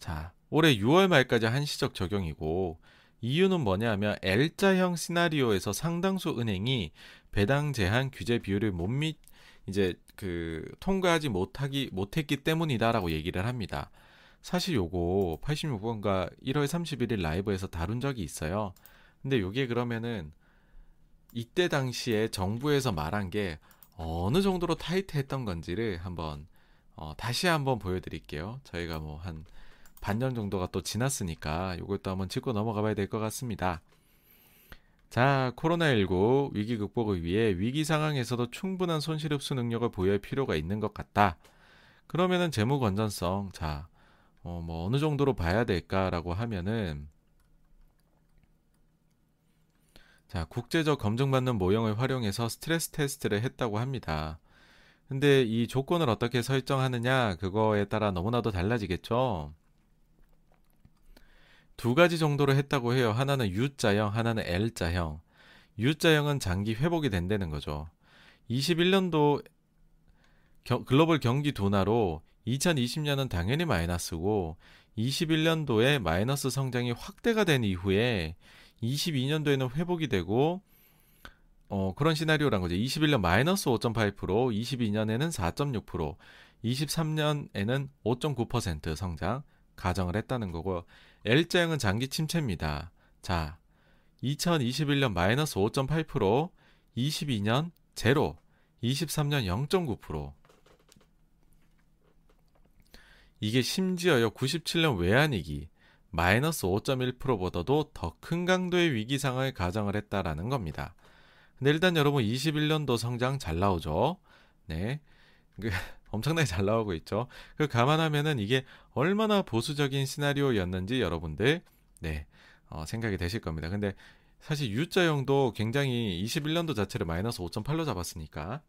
자, 올해 6월 말까지 한시적 적용이고 이유는 뭐냐면 L자형 시나리오에서 상당수 은행이 배당 제한 규제 비율을 못밑 이제 그 통과하지 못하기 못했기 때문이다라고 얘기를 합니다. 사실 요거 86번가 1월 31일 라이브에서 다룬 적이 있어요. 근데 요게 그러면은 이때 당시에 정부에서 말한 게 어느 정도로 타이트했던 건지를 한번 어, 다시 한번 보여드릴게요. 저희가 뭐 한 반년 정도가 또 지났으니까 이것도 한번 짚고 넘어가 봐야 될 것 같습니다. 자, 코로나19 위기 극복을 위해 위기 상황에서도 충분한 손실 흡수 능력을 보여야 할 필요가 있는 것 같다. 그러면은 재무 건전성, 자, 어, 뭐 어느 정도로 봐야 될까라고 하면은 자, 국제적 검증받는 모형을 활용해서 스트레스 테스트를 했다고 합니다. 근데 이 조건을 어떻게 설정하느냐, 그거에 따라 너무나도 달라지겠죠? 두 가지 정도로 했다고 해요. 하나는 U자형, 하나는 L자형. U자형은 장기 회복이 된다는 거죠. 21년도 겨, 글로벌 경기 둔화로 2020년은 당연히 마이너스고 21년도에 마이너스 성장이 확대가 된 이후에 22년도에는 회복이 되고 어, 그런 시나리오란 거죠. 21년 마이너스 5.8%, 22년에는 4.6%, 23년에는 5.9% 성장 가정을 했다는 거고 L자형은 장기 침체입니다. 자, 2021년 마이너스 5.8%, 22년 제로, 23년 0.9%. 이게 심지어요 97년 외환위기 마이너스 5.1%보다도 더 큰 강도의 위기 상황을 가정을 했다라는 겁니다. 근데 일단 여러분 21년도 성장 잘 나오죠. 네. 그 엄청나게 잘 나오고 있죠. 그 감안하면은 이게 얼마나 보수적인 시나리오였는지 여러분들 네. 어, 생각이 되실 겁니다. 근데 사실 U자형도 굉장히 21년도 자체를 마이너스 5.8로 잡았으니까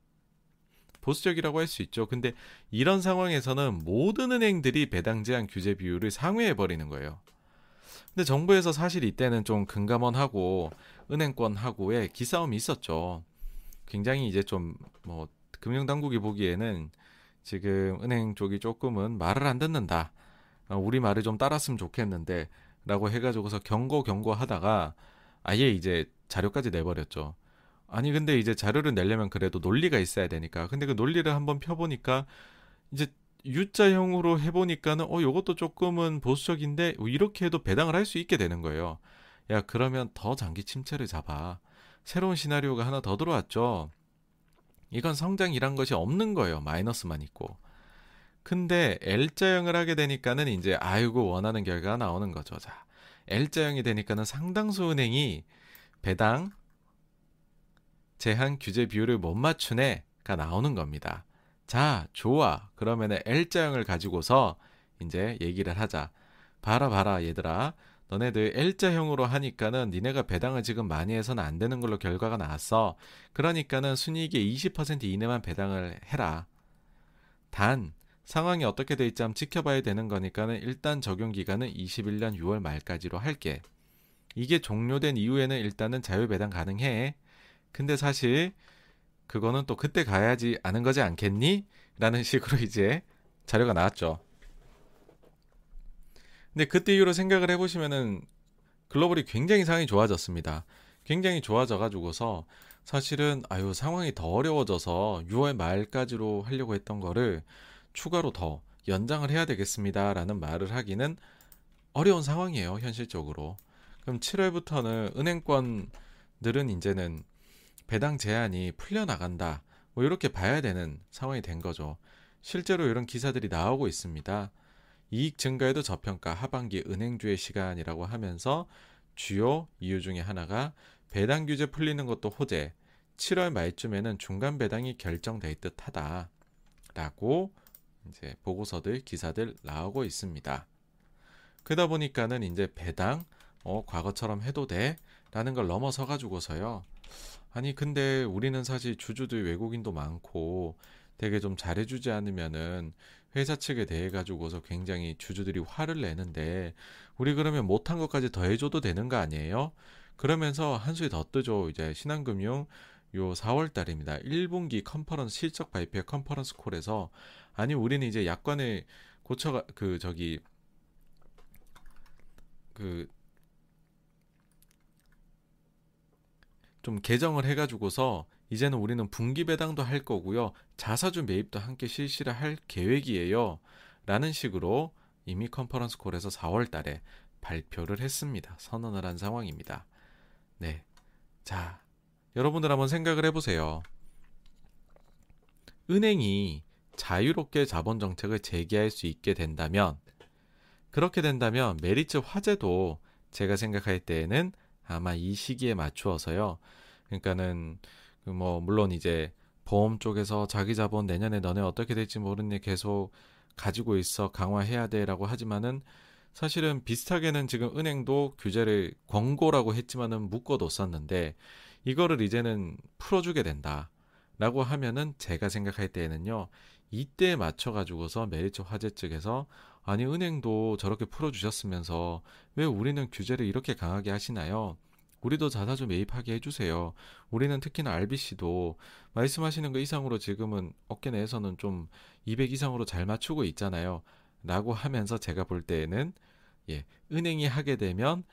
보수적이라고 할 수 있죠. 근데 이런 상황에서는 모든 은행들이 배당 제한 규제 비율을 상회해 버리는 거예요. 근데 정부에서 사실 이때는 좀 금감원하고 은행권하고의 기싸움이 있었죠. 굉장히 이제 좀 뭐 금융 당국이 보기에는 지금 은행 쪽이 조금은 말을 안 듣는다. 어, 우리 말을 좀 따랐으면 좋겠는데 라고 해가지고서 경고 경고 하다가 아예 이제 자료까지 내버렸죠. 아니 근데 이제 자료를 내려면 그래도 논리가 있어야 되니까. 근데 그 논리를 한번 펴보니까 이제 U자형으로 해보니까는 어 요것도 조금은 보수적인데 이렇게 해도 배당을 할 수 있게 되는 거예요. 야 그러면 더 장기 침체를 잡아. 새로운 시나리오가 하나 더 들어왔죠. 이건 성장이란 것이 없는 거예요. 마이너스만 있고. 근데 L자형을 하게 되니까는 이제 아이고 원하는 결과가 나오는 거죠. 자, L자형이 되니까는 상당수 은행이 배당 제한 규제 비율을 못 맞추네가 나오는 겁니다. 자, 좋아. 그러면은 L자형을 가지고서 이제 얘기를 하자. 봐라 봐라 얘들아. 너네들 L자형으로 하니까는 니네가 배당을 지금 많이 해서는 안 되는 걸로 결과가 나왔어. 그러니까는 순이익의 20% 이내만 배당을 해라. 단 상황이 어떻게 될지 한번 지켜봐야 되는 거니까는 일단 적용 기간은 21년 6월 말까지로 할게. 이게 종료된 이후에는 일단은 자율 배당 가능해. 근데 사실 그거는 또 그때 가야지 아는 거지 않겠니? 라는 식으로 이제 자료가 나왔죠. 근데 그때 이후로 생각을 해보시면은 글로벌이 굉장히 상황이 좋아졌습니다. 굉장히 좋아져 가지고서 사실은 아유 상황이 더 어려워져서 6월 말까지로 하려고 했던 거를 추가로 더 연장을 해야 되겠습니다라는 말을 하기는 어려운 상황이에요 현실적으로. 그럼 7월부터는 은행권들은 이제는 배당 제한이 풀려나간다. 뭐 이렇게 봐야 되는 상황이 된 거죠. 실제로 이런 기사들이 나오고 있습니다. 이익 증가에도 저평가 하반기 은행주의 시간이라고 하면서 주요 이유 중에 하나가 배당 규제 풀리는 것도 호재. 7월 말쯤에는 중간 배당이 결정될 듯하다. 라고 이제 보고서들 기사들 나오고 있습니다. 그러다 보니까는 이제 배당 어 과거처럼 해도 돼라는 걸 넘어서 가지고서요. 아니 근데 우리는 사실 주주들 외국인도 많고 되게 좀 잘해주지 않으면은 회사 측에 대해 가지고서 굉장히 주주들이 화를 내는데 우리 그러면 못한 것까지 더 해줘도 되는 거 아니에요? 그러면서 한수위 더 뜨죠. 이제 신한금융 요 4월 달입니다. 1분기 컨퍼런스 실적 발표 컨퍼런스 콜에서 아니 우리는 이제 약관을 고쳐가 그 저기 그 좀 개정을 해가지고서 이제는 우리는 분기 배당도 할 거고요. 자사주 매입도 함께 실시를 할 계획이에요. 라는 식으로 이미 컨퍼런스 콜에서 4월 달에 발표를 했습니다. 선언을 한 상황입니다. 네. 자, 여러분들 한번 생각을 해보세요. 은행이 자유롭게 자본 정책을 재개할 수 있게 된다면, 그렇게 된다면 메리츠 화재도 제가 생각할 때에는 아마 이 시기에 맞추어서요. 그러니까는 뭐 물론 이제 보험 쪽에서 자기 자본 내년에 너네 어떻게 될지 모르니 계속 가지고 있어 강화해야 돼라고 하지만은 사실은 비슷하게는 지금 은행도 규제를 권고라고 했지만은 묶어뒀었는데 이거를 이제는 풀어주게 된다라고 하면은 제가 생각할 때에는요 이때에 맞춰 가지고서 메리츠 화재 측에서 아니 은행도 저렇게 풀어주셨으면서 왜 우리는 규제를 이렇게 강하게 하시나요? 우리도 자사주 매입하게 해주세요. 우리는 특히나 RBC도 말씀하시는 거 이상으로 지금은 업계 내에서는 좀 200 이상으로 잘 맞추고 있잖아요. 라고 하면서 제가 볼 때에는 예, 은행이 하게 되면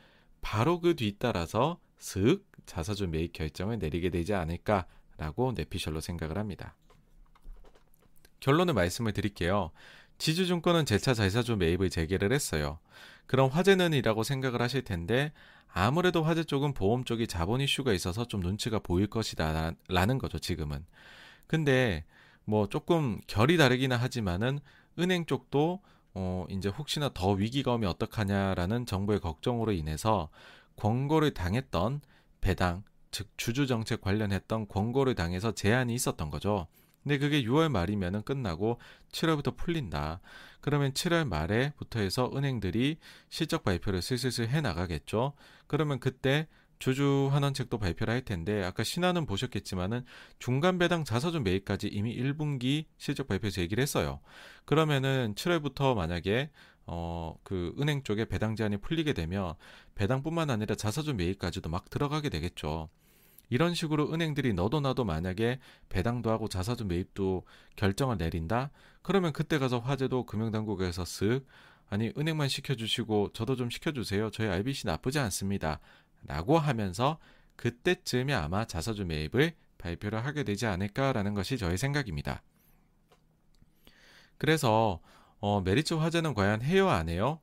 바로 그 뒤따라서 슥 자사주 매입 결정을 내리게 되지 않을까라고 내피셜로 생각을 합니다. 결론을 말씀을 드릴게요. 지주증권은 재차 자사주 매입을 재개를 했어요. 그럼 화재는이라고 생각을 하실 텐데 아무래도 화재 쪽은 보험 쪽이 자본 이슈가 있어서 좀 눈치가 보일 것이다 라는 거죠 지금은. 근데 뭐 조금 결이 다르기는 하지만은 은행 쪽도 어 이제 혹시나 더 위기가 오면 어떡하냐라는 정부의 걱정으로 인해서 권고를 당했던 배당 즉 주주 정책 관련했던 권고를 당해서 제한이 있었던 거죠. 근데 그게 6월 말이면은 끝나고 7월부터 풀린다. 그러면 7월 말에부터 해서 은행들이 실적 발표를 슬슬슬 해 나가겠죠. 그러면 그때 주주 환원책도 발표를 할 텐데 아까 신한은 보셨겠지만은 중간 배당 자사주 매입까지 이미 1분기 실적 발표에서 얘기를 했어요. 그러면은 7월부터 만약에 어 그 은행 쪽에 배당 제한이 풀리게 되면 배당뿐만 아니라 자사주 매입까지도 막 들어가게 되겠죠. 이런 식으로 은행들이 너도 나도 만약에 배당도 하고 자사주 매입도 결정을 내린다? 그러면 그때 가서 화재도 금융당국에서 쓱 아니 은행만 시켜주시고 저도 좀 시켜주세요. 저희 RBC 나쁘지 않습니다. 라고 하면서 그때쯤에 아마 자사주 매입을 발표를 하게 되지 않을까라는 것이 저의 생각입니다. 그래서 어, 메리츠 화재는 과연 해요 안 해요?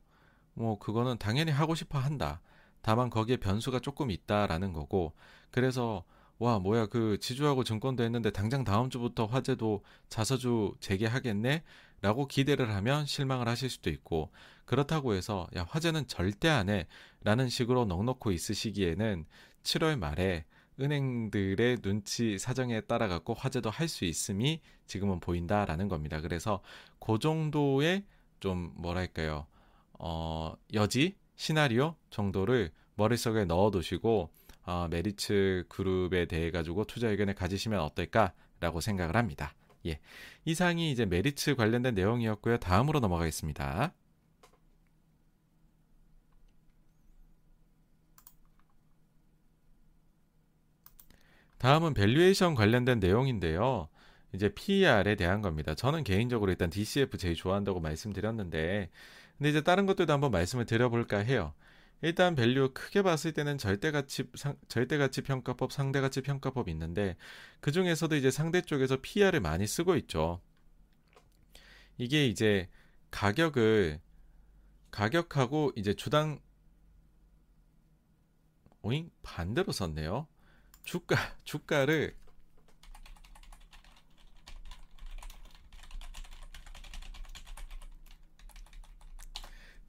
뭐 그거는 당연히 하고 싶어 한다. 다만 거기에 변수가 조금 있다라는 거고 그래서 와 뭐야 그 지주하고 증권도 했는데 당장 다음 주부터 화재도 자사주 재개하겠네? 라고 기대를 하면 실망을 하실 수도 있고 그렇다고 해서 야 화재는 절대 안 해. 라는 식으로 넉넉고 있으시기에는 7월 말에 은행들의 눈치 사정에 따라 갖고 화재도 할 수 있음이 지금은 보인다라는 겁니다. 그래서 그 정도의 좀 뭐랄까요? 어 여지 시나리오 정도를 머릿속에 넣어 두시고 어, 메리츠 그룹에 대해 가지고 투자 의견을 가지시면 어떨까라고 생각을 합니다. 예, 이상이 이제 메리츠 관련된 내용이었고요. 다음으로 넘어가겠습니다. 다음은 valuation 관련된 내용인데요. 이제 PER에 대한 겁니다. 저는 개인적으로 일단 DCF 제일 좋아한다고 말씀드렸는데 근데 이제 다른 것들도 한번 말씀을 드려볼까 해요. 일단 value 크게 봤을 때는 절대가치 상, 절대가치 평가법, 상대가치 평가법이 있는데 그 중에서도 이제 상대 쪽에서 PR을 많이 쓰고 있죠. 이게 이제 가격을 가격하고 이제 주당 오잉 반대로 썼네요. 주가 주가를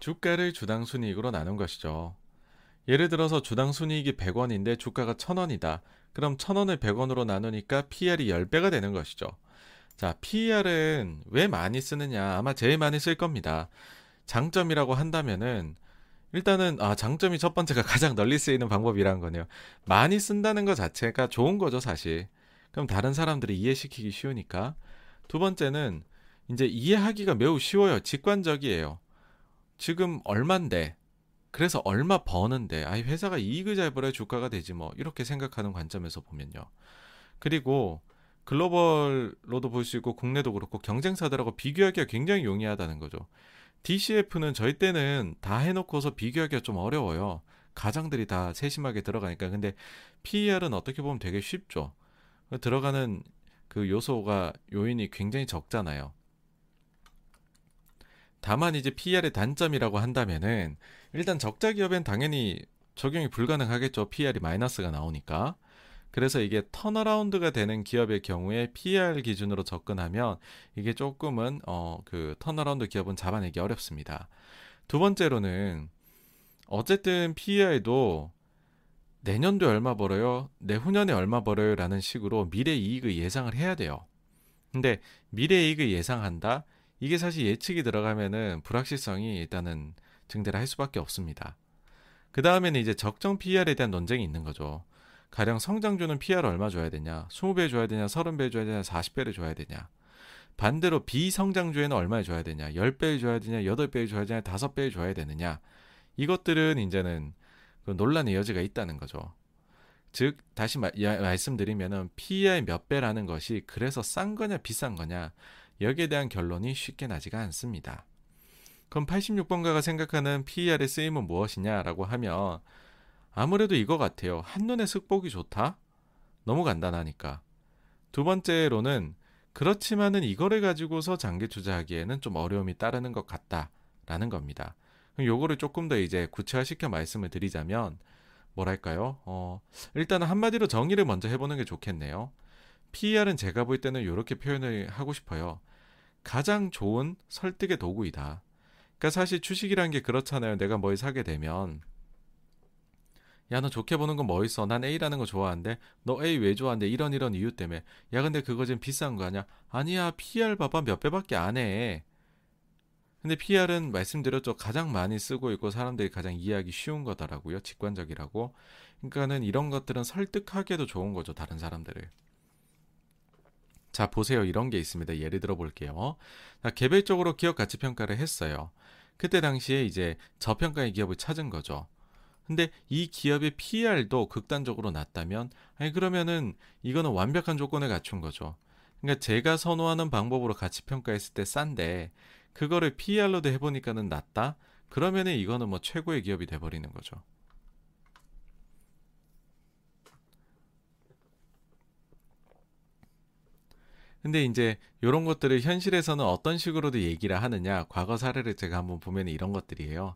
주가를 주당 순이익으로 나눈 것이죠. 예를 들어서 주당 순이익이 100원인데 주가가 1000원이다. 그럼 1000원을 100원으로 나누니까 PR이 10배가 되는 것이죠. 자, PR은 왜 많이 쓰느냐? 아마 제일 많이 쓸 겁니다. 장점이라고 한다면은 일단은 아, 장점이 첫 번째가 가장 널리 쓰이는 방법이라는 거네요. 많이 쓴다는 것 자체가 좋은 거죠, 사실. 그럼 다른 사람들이 이해시키기 쉬우니까. 두 번째는 이제 이해하기가 매우 쉬워요. 직관적이에요. 지금 얼만데 그래서 얼마 버는데 아이 회사가 이익을 잘 벌어야 주가가 되지 뭐 이렇게 생각하는 관점에서 보면요. 그리고 글로벌로도 볼 수 있고 국내도 그렇고 경쟁사들하고 비교하기가 굉장히 용이하다는 거죠. DCF는 저희 때는 다 해놓고서 비교하기가 좀 어려워요. 가장들이 다 세심하게 들어가니까. 근데 PER은 어떻게 보면 되게 쉽죠. 들어가는 그 요소가 요인이 굉장히 적잖아요. 다만 이제 PER의 단점이라고 한다면은 일단 적자 기업엔 당연히 적용이 불가능하겠죠. PER이 마이너스가 나오니까. 그래서 이게 turnaround가 되는 기업의 경우에 PER 기준으로 접근하면 이게 조금은 어 그 turnaround 기업은 잡아내기 어렵습니다. 두 번째로는 어쨌든 PER도 내년도에 얼마 벌어요? 내후년에 얼마 벌어요? 라는 식으로 미래 이익을 예상을 해야 돼요. 근데 미래 이익을 예상한다? 이게 사실 예측이 들어가면은 불확실성이 일단은 증대를 할 수밖에 없습니다. 그 다음에는 이제 적정 PER에 대한 논쟁이 있는 거죠. 가령 성장주는 PR 얼마 줘야 되냐? 20배 줘야 되냐? 30배 줘야 되냐? 40배를 줘야 되냐? 반대로 비성장주에는 얼마에 줘야 되냐? 10배 줘야 되냐? 8배 줘야 되냐? 5배 줘야 되느냐? 이것들은 이제는 그 논란의 여지가 있다는 거죠. 즉 다시 마, 야, 말씀드리면은 PER 몇 배라는 것이 그래서 싼 거냐 비싼 거냐 여기에 대한 결론이 쉽게 나지가 않습니다. 그럼 86번가가 생각하는 PER의 쓰임은 무엇이냐라고 하면 아무래도 이거 같아요. 한눈에 슥보기 좋다? 너무 간단하니까. 두 번째로는 그렇지만은 이거를 가지고서 장기 투자하기에는 좀 어려움이 따르는 것 같다라는 겁니다. 요거를 조금 더 이제 구체화시켜 말씀을 드리자면 뭐랄까요? 어, 일단은 한마디로 정의를 먼저 해보는 게 좋겠네요. PER은 제가 볼 때는 이렇게 표현을 하고 싶어요. 가장 좋은 설득의 도구이다. 그러니까 사실 주식이란 게 그렇잖아요. 내가 뭘 사게 되면 야, 너 좋게 보는 건 뭐 있어? 난 A라는 거 좋아하는데, 너 A 왜 좋아하는데? 이런 이런 이유 때문에. 야, 근데 그거 좀 비싼 거 아니야? 아니야, PR 봐봐. 몇 배밖에 안 해. 근데 PR은 말씀드렸죠. 가장 많이 쓰고 있고 사람들이 가장 이해하기 쉬운 거더라고요. 직관적이라고. 그러니까는 이런 것들은 설득하기에도 좋은 거죠. 다른 사람들을. 자, 보세요. 이런 게 있습니다. 예를 들어 볼게요. 자, 개별적으로 기업 가치 평가를 했어요. 그때 당시에 이제 저평가의 기업을 찾은 거죠. 근데 이 기업의 PER도 극단적으로 낮다면 아니 그러면은 이거는 완벽한 조건을 갖춘 거죠. 그러니까 제가 선호하는 방법으로 가치 평가했을 때 싼데 그거를 PER로도 해보니까는 낮다. 그러면은 이거는 뭐 최고의 기업이 돼버리는 거죠. 근데 이제 이런 것들을 현실에서는 어떤 식으로도 얘기를 하느냐 과거 사례를 제가 한번 보면 이런 것들이에요.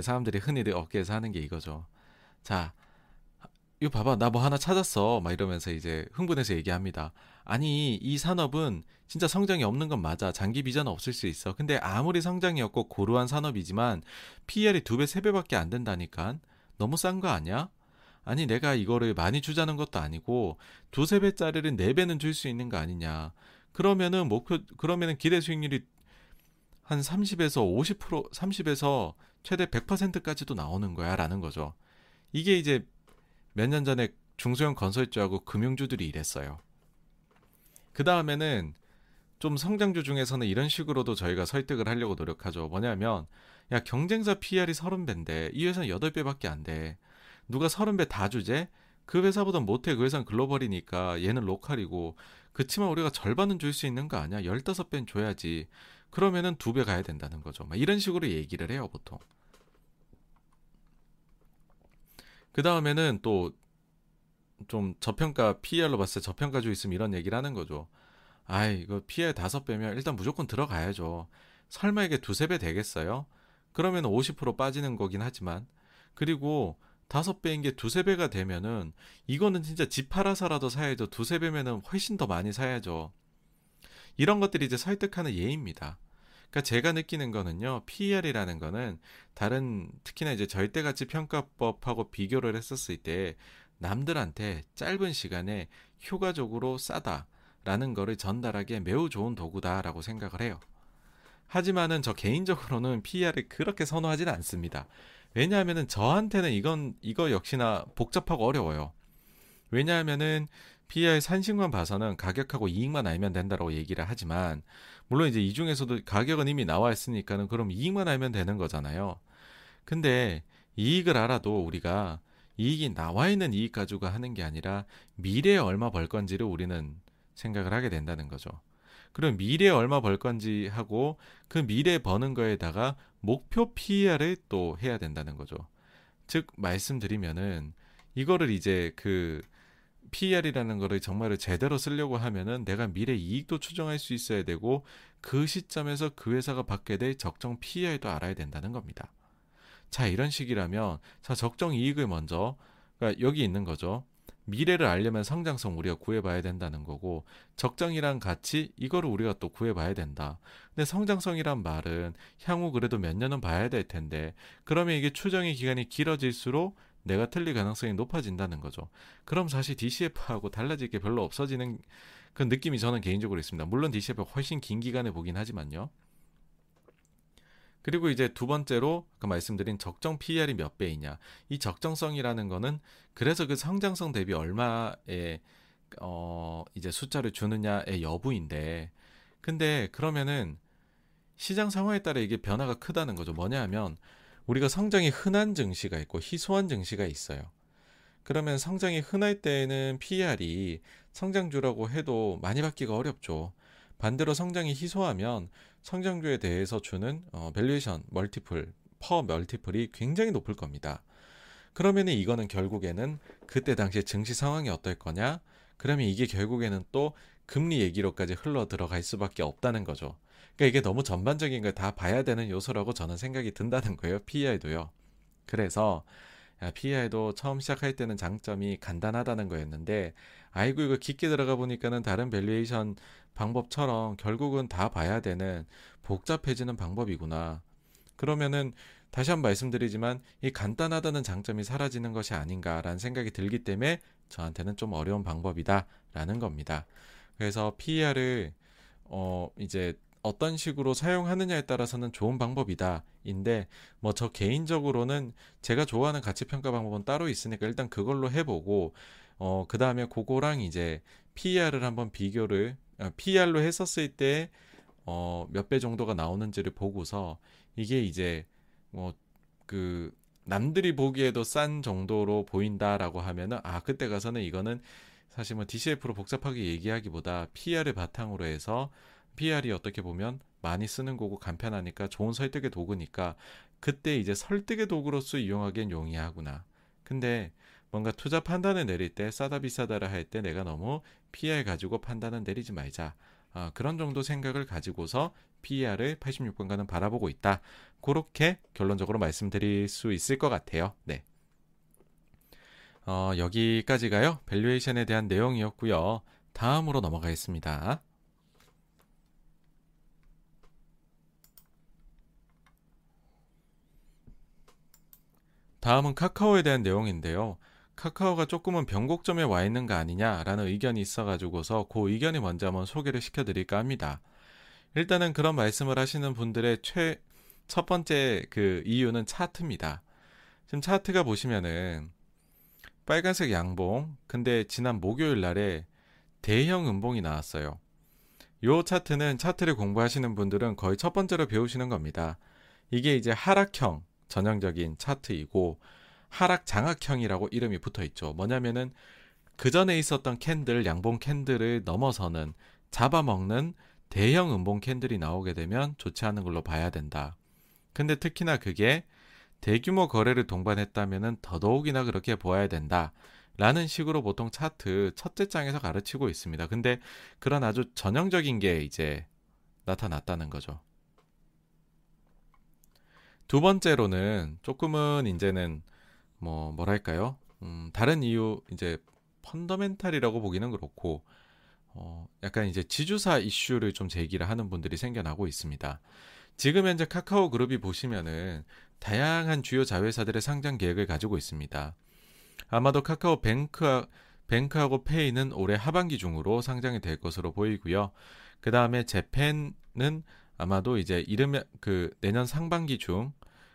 사람들이 흔히들 어깨에서 하는 게 이거죠. 자, 이거 봐봐, 나 뭐 하나 찾았어. 막 이러면서 이제 흥분해서 얘기합니다. 아니, 이 산업은 진짜 성장이 없는 건 맞아. 장기 비전 없을 수 있어. 근데 아무리 성장이 없고 고루한 산업이지만 PER이 두 배, 세 배밖에 안 된다니까. 너무 싼 거 아니야? 아니, 내가 이거를 많이 주자는 것도 아니고 두세 배짜리를 네 배는 줄 수 있는 거 아니냐. 그러면은 목표, 그러면은 기대 수익률이 한 30에서 50%, 30에서 최대 100%까지도 나오는 거야 라는 거죠. 이게 이제 몇 년 전에 중소형 건설주하고 금융주들이 이랬어요. 그 다음에는 좀 성장주 중에서는 이런 식으로도 저희가 설득을 하려고 노력하죠. 뭐냐면, 야, 경쟁사 PR이 30배인데, 이 회사는 8배밖에 안 돼. 누가 30배 다 주제? 그 회사보다 못해. 그 회사는 글로벌이니까 얘는 로컬이고. 그치만 우리가 절반은 줄 수 있는 거 아니야? 15배는 줘야지. 그러면은 두 배 가야 된다는 거죠. 막 이런 식으로 얘기를 해요, 보통. 그 다음에는 또 좀 저평가 PER로 봤을 때 저평가 주 있으면 이런 얘기를 하는 거죠. 아이, 이거 PER 다섯 배면 일단 무조건 들어가야죠. 설마 이게 두세 배 되겠어요? 그러면 50% 빠지는 거긴 하지만. 그리고 다섯 배인 게 두세 배가 되면은 이거는 진짜 집 팔아서라도 사야죠. 두세 배면은 훨씬 더 많이 사야죠. 이런 것들이 이제 설득하는 예입니다. 그러니까 제가 느끼는 거는요, PER이라는 거는 다른 특히나 이제 절대 가치 평가법하고 비교를 했었을 때 남들한테 짧은 시간에 효과적으로 싸다라는 거를 전달하기에 매우 좋은 도구다라고 생각을 해요. 하지만은 저 개인적으로는 PER을 그렇게 선호하지는 않습니다. 왜냐하면은 저한테는 이건 이거 역시나 복잡하고 어려워요. 왜냐하면은 PER 산신만 봐서는 가격하고 이익만 알면 된다라고 얘기를 하지만 물론 이제 이 중에서도 가격은 이미 나와 있으니까는 그럼 이익만 알면 되는 거잖아요. 근데 이익을 알아도 우리가 이익이 나와 있는 이익 가지고 하는 게 아니라 미래에 얼마 벌 건지를 우리는 생각을 하게 된다는 거죠. 그럼 미래에 얼마 벌 건지 하고 그 미래에 버는 거에다가 목표 PER을 또 해야 된다는 거죠. 즉 말씀드리면은 이거를 이제 그 PER이라는 거를 정말로 제대로 쓰려고 하면은 내가 미래 이익도 추정할 수 있어야 되고 그 시점에서 그 회사가 받게 될 적정 PER도 알아야 된다는 겁니다. 자, 이런 식이라면 자, 적정 이익을 먼저 그러니까 여기 있는 거죠. 미래를 알려면 성장성 우리가 구해봐야 된다는 거고 적정이랑 같이 이거를 우리가 또 구해봐야 된다. 근데 성장성이란 말은 향후 그래도 몇 년은 봐야 될 텐데 그러면 이게 추정의 기간이 길어질수록 내가 틀릴 가능성이 높아진다는 거죠. 그럼 사실 DCF하고 달라질 게 별로 없어지는 그 느낌이 저는 개인적으로 있습니다. 물론 DCF가 훨씬 긴 기간에 보긴 하지만요. 그리고 이제 두 번째로 그 말씀드린 적정 PER이 몇 배이냐. 이 적정성이라는 거는 그래서 그 성장성 대비 얼마의 어 이제 숫자를 주느냐의 여부인데 근데 그러면은 시장 상황에 따라 이게 변화가 크다는 거죠. 뭐냐 하면 우리가 성장이 흔한 증시가 있고 희소한 증시가 있어요. 그러면 성장이 흔할 때는 PER이 성장주라고 해도 많이 받기가 어렵죠. 반대로 성장이 희소하면 성장주에 대해서 주는 어, valuation multiple, PER multiple이 굉장히 높을 겁니다. 그러면 이거는 결국에는 그때 당시에 증시 상황이 어떨 거냐? 그러면 이게 결국에는 또 금리 얘기로까지 흘러 들어갈 수밖에 없다는 거죠. 그러니까 이게 너무 전반적인 걸 다 봐야 되는 요소라고 저는 생각이 든다는 거예요. PER도요. 그래서 PER도 처음 시작할 때는 장점이 간단하다는 거였는데 아이고 이거 깊게 들어가 보니까는 다른 valuation 방법처럼 결국은 다 봐야 되는 복잡해지는 방법이구나. 그러면은 다시 한 번 말씀드리지만 이 간단하다는 장점이 사라지는 것이 아닌가라는 생각이 들기 때문에 저한테는 좀 어려운 방법이다라는 겁니다. 그래서 PER을 어 이제 어떤 식으로 사용하느냐에 따라서는 좋은 방법이다. 인데 뭐 저 개인적으로는 제가 좋아하는 가치 평가 방법은 따로 있으니까 일단 그걸로 해보고 어 그 다음에 그거랑 이제 PER을 한번 비교를 어, PER로 했었을 때 어, 몇 배 정도가 나오는지를 보고서 이게 이제 뭐 그 남들이 보기에도 싼 정도로 보인다라고 하면은 아 그때 가서는 이거는 사실 뭐 DCF로 복잡하게 얘기하기보다 PER을 바탕으로 해서 PR이 어떻게 보면 많이 쓰는 거고 간편하니까 좋은 설득의 도구니까 그때 이제 설득의 도구로서 이용하기엔 용이하구나. 근데 뭔가 투자 판단을 내릴 때 싸다 비싸다를 할 때 내가 너무 PR 가지고 판단을 내리지 말자. 어, 그런 정도 생각을 가지고서 PER을 86번가는 바라보고 있다. 그렇게 결론적으로 말씀드릴 수 있을 것 같아요. 네. 어, 여기까지가요. valuation에 대한 내용이었고요. 다음으로 넘어가겠습니다. 다음은 카카오에 대한 내용인데요. 카카오가 조금은 변곡점에 와 있는 거 아니냐라는 의견이 있어가지고서 그 의견이 먼저 한번 소개를 시켜드릴까 합니다. 일단은 그런 말씀을 하시는 분들의 최, 첫 번째 그 이유는 차트입니다. 지금 차트가 보시면은 빨간색 양봉, 근데 지난 목요일 날에 대형 음봉이 나왔어요. 요 차트는 차트를 공부하시는 분들은 거의 첫 번째로 배우시는 겁니다. 이게 이제 하락형, 전형적인 차트이고 하락 장악형이라고 이름이 붙어 있죠. 뭐냐면은 그 전에 있었던 캔들, 양봉 캔들을 넘어서는 잡아먹는 대형 음봉 캔들이 나오게 되면 좋지 않은 걸로 봐야 된다. 근데 특히나 그게 대규모 거래를 동반했다면은 더더욱이나 그렇게 보아야 된다. 라는 식으로 보통 차트 첫째 장에서 가르치고 있습니다. 근데 그런 아주 전형적인 게 이제 나타났다는 거죠. 두 번째로는 조금은 이제는 뭐 뭐랄까요? 음, 다른 이유 이제 fundamental이라고 보기는 그렇고 어, 약간 이제 지주사 이슈를 좀 제기를 하는 분들이 생겨나고 있습니다. 지금 현재 카카오 그룹이 보시면은 다양한 주요 자회사들의 상장 계획을 가지고 있습니다. 아마도 카카오 뱅크 뱅크하고 페이는 올해 하반기 중으로 상장이 될 것으로 보이고요. 그 다음에 재팬은 아마도 이제 이름 그 내년 상반기 중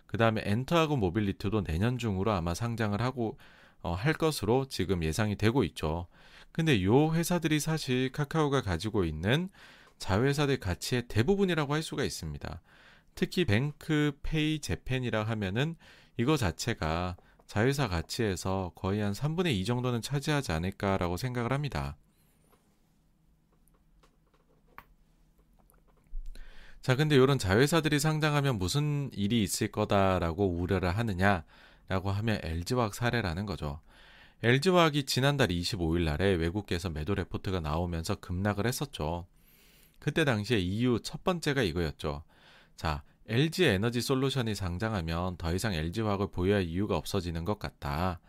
그다음에 엔터하고 모빌리티도 내년 중으로 아마 상장을 하고 어, 할 것으로 지금 예상이 되고 있죠. 근데 요 회사들이 사실 카카오가 가지고 있는 자회사들 가치의 대부분이라고 할 수가 있습니다. 특히 뱅크 페이 재팬이라 하면은 이거 자체가 자회사 가치에서 거의 한 3분의 2 정도는 차지하지 않을까라고 생각을 합니다. 자, 근데 이런 자회사들이 상장하면 무슨 일이 있을 거다라고 우려를 하느냐라고 하면 LG화학 사례라는 거죠. LG화학이 지난달 25일 날에 외국계에서 매도 레포트가 나오면서 급락을 했었죠. 그때 당시에 이유 첫 번째가 이거였죠. 자, LG 에너지 솔루션이 상장하면 더 이상 LG화학을 보유할 이유가 없어지는 것 같다.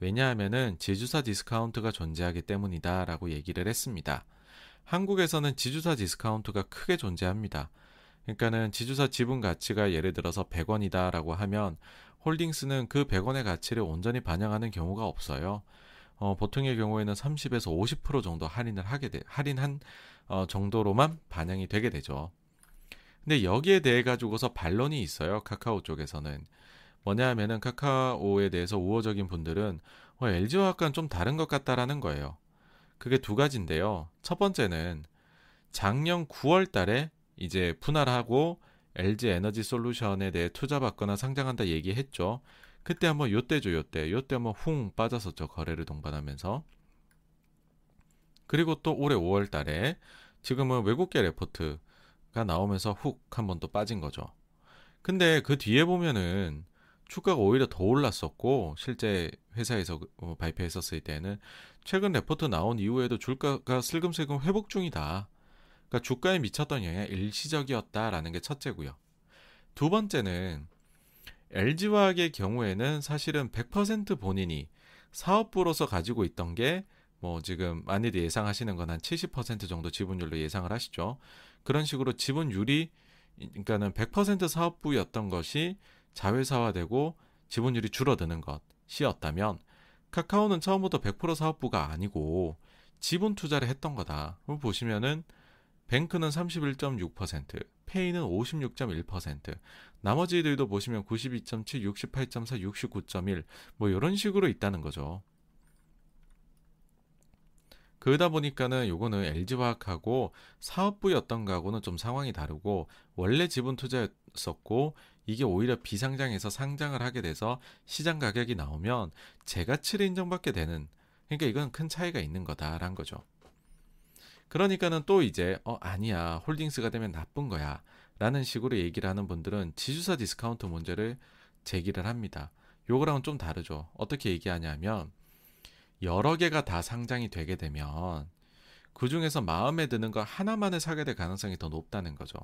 왜냐하면은 지주사 디스카운트가 존재하기 때문이다라고 얘기를 했습니다. 한국에서는 지주사 디스카운트가 크게 존재합니다. 그러니까는 지주사 지분 가치가 예를 들어서 100원이다라고 하면 홀딩스는 그 100원의 가치를 온전히 반영하는 경우가 없어요. 어, 보통의 경우에는 30에서 50% 정도 할인을 하게 돼, 할인한 어, 정도로만 반영이 되게 되죠. 근데 여기에 대해 가지고서 반론이 있어요. 카카오 쪽에서는. 뭐냐 하면은 카카오에 대해서 우호적인 분들은 어, 약간 좀 다른 것 같다라는 거예요. 그게 두 가지인데요. 첫 번째는 작년 9월 달에 이제 분할하고 LG 에너지 솔루션에 대해 투자받거나 상장한다 얘기했죠. 그때 한번 요때죠, 요때. 요때 한번 훅 빠졌었죠. 거래를 동반하면서. 그리고 또 올해 5월 달에 지금은 외국계 레포트가 나오면서 훅 한번 또 빠진 거죠. 근데 그 뒤에 보면은 주가가 오히려 더 올랐었고 실제 회사에서 어, 발표했었을 때는 최근 레포트 나온 이후에도 주가가 슬금슬금 회복 중이다. 그러니까 주가에 미쳤던 영향이 일시적이었다라는 게 첫째고요. 두 번째는 LG화학의 경우에는 사실은 100% 본인이 사업부로서 가지고 있던 게 뭐 지금 많이들 예상하시는 건 한 70% 정도 지분율로 예상을 하시죠. 그런 식으로 지분율이 그러니까는 100% 사업부였던 것이 자회사화되고 지분율이 줄어드는 것이었다면 카카오는 처음부터 100% 사업부가 아니고 지분 투자를 했던 거다. 보시면은 뱅크는 31.6%, 페이는 56.1%, 나머지들도 보시면 92.7, 68.4, 69.1, 뭐 이런 식으로 있다는 거죠. 그러다 보니까는 요거는 LG화학하고 사업부였던 거하고는 좀 상황이 다르고 원래 지분 투자였었고 이게 오히려 비상장에서 상장을 하게 돼서 시장 가격이 나오면 제 가치를 인정받게 되는 그러니까 이건 큰 차이가 있는 거다라는 거죠. 그러니까는 또 이제 어 아니야 holdings가 되면 나쁜 거야 라는 식으로 얘기를 하는 분들은 지주사 디스카운트 문제를 제기를 합니다. 요거랑은 좀 다르죠. 어떻게 얘기하냐면 여러 개가 다 상장이 되게 되면 그 중에서 마음에 드는 거 하나만을 사게 될 가능성이 더 높다는 거죠.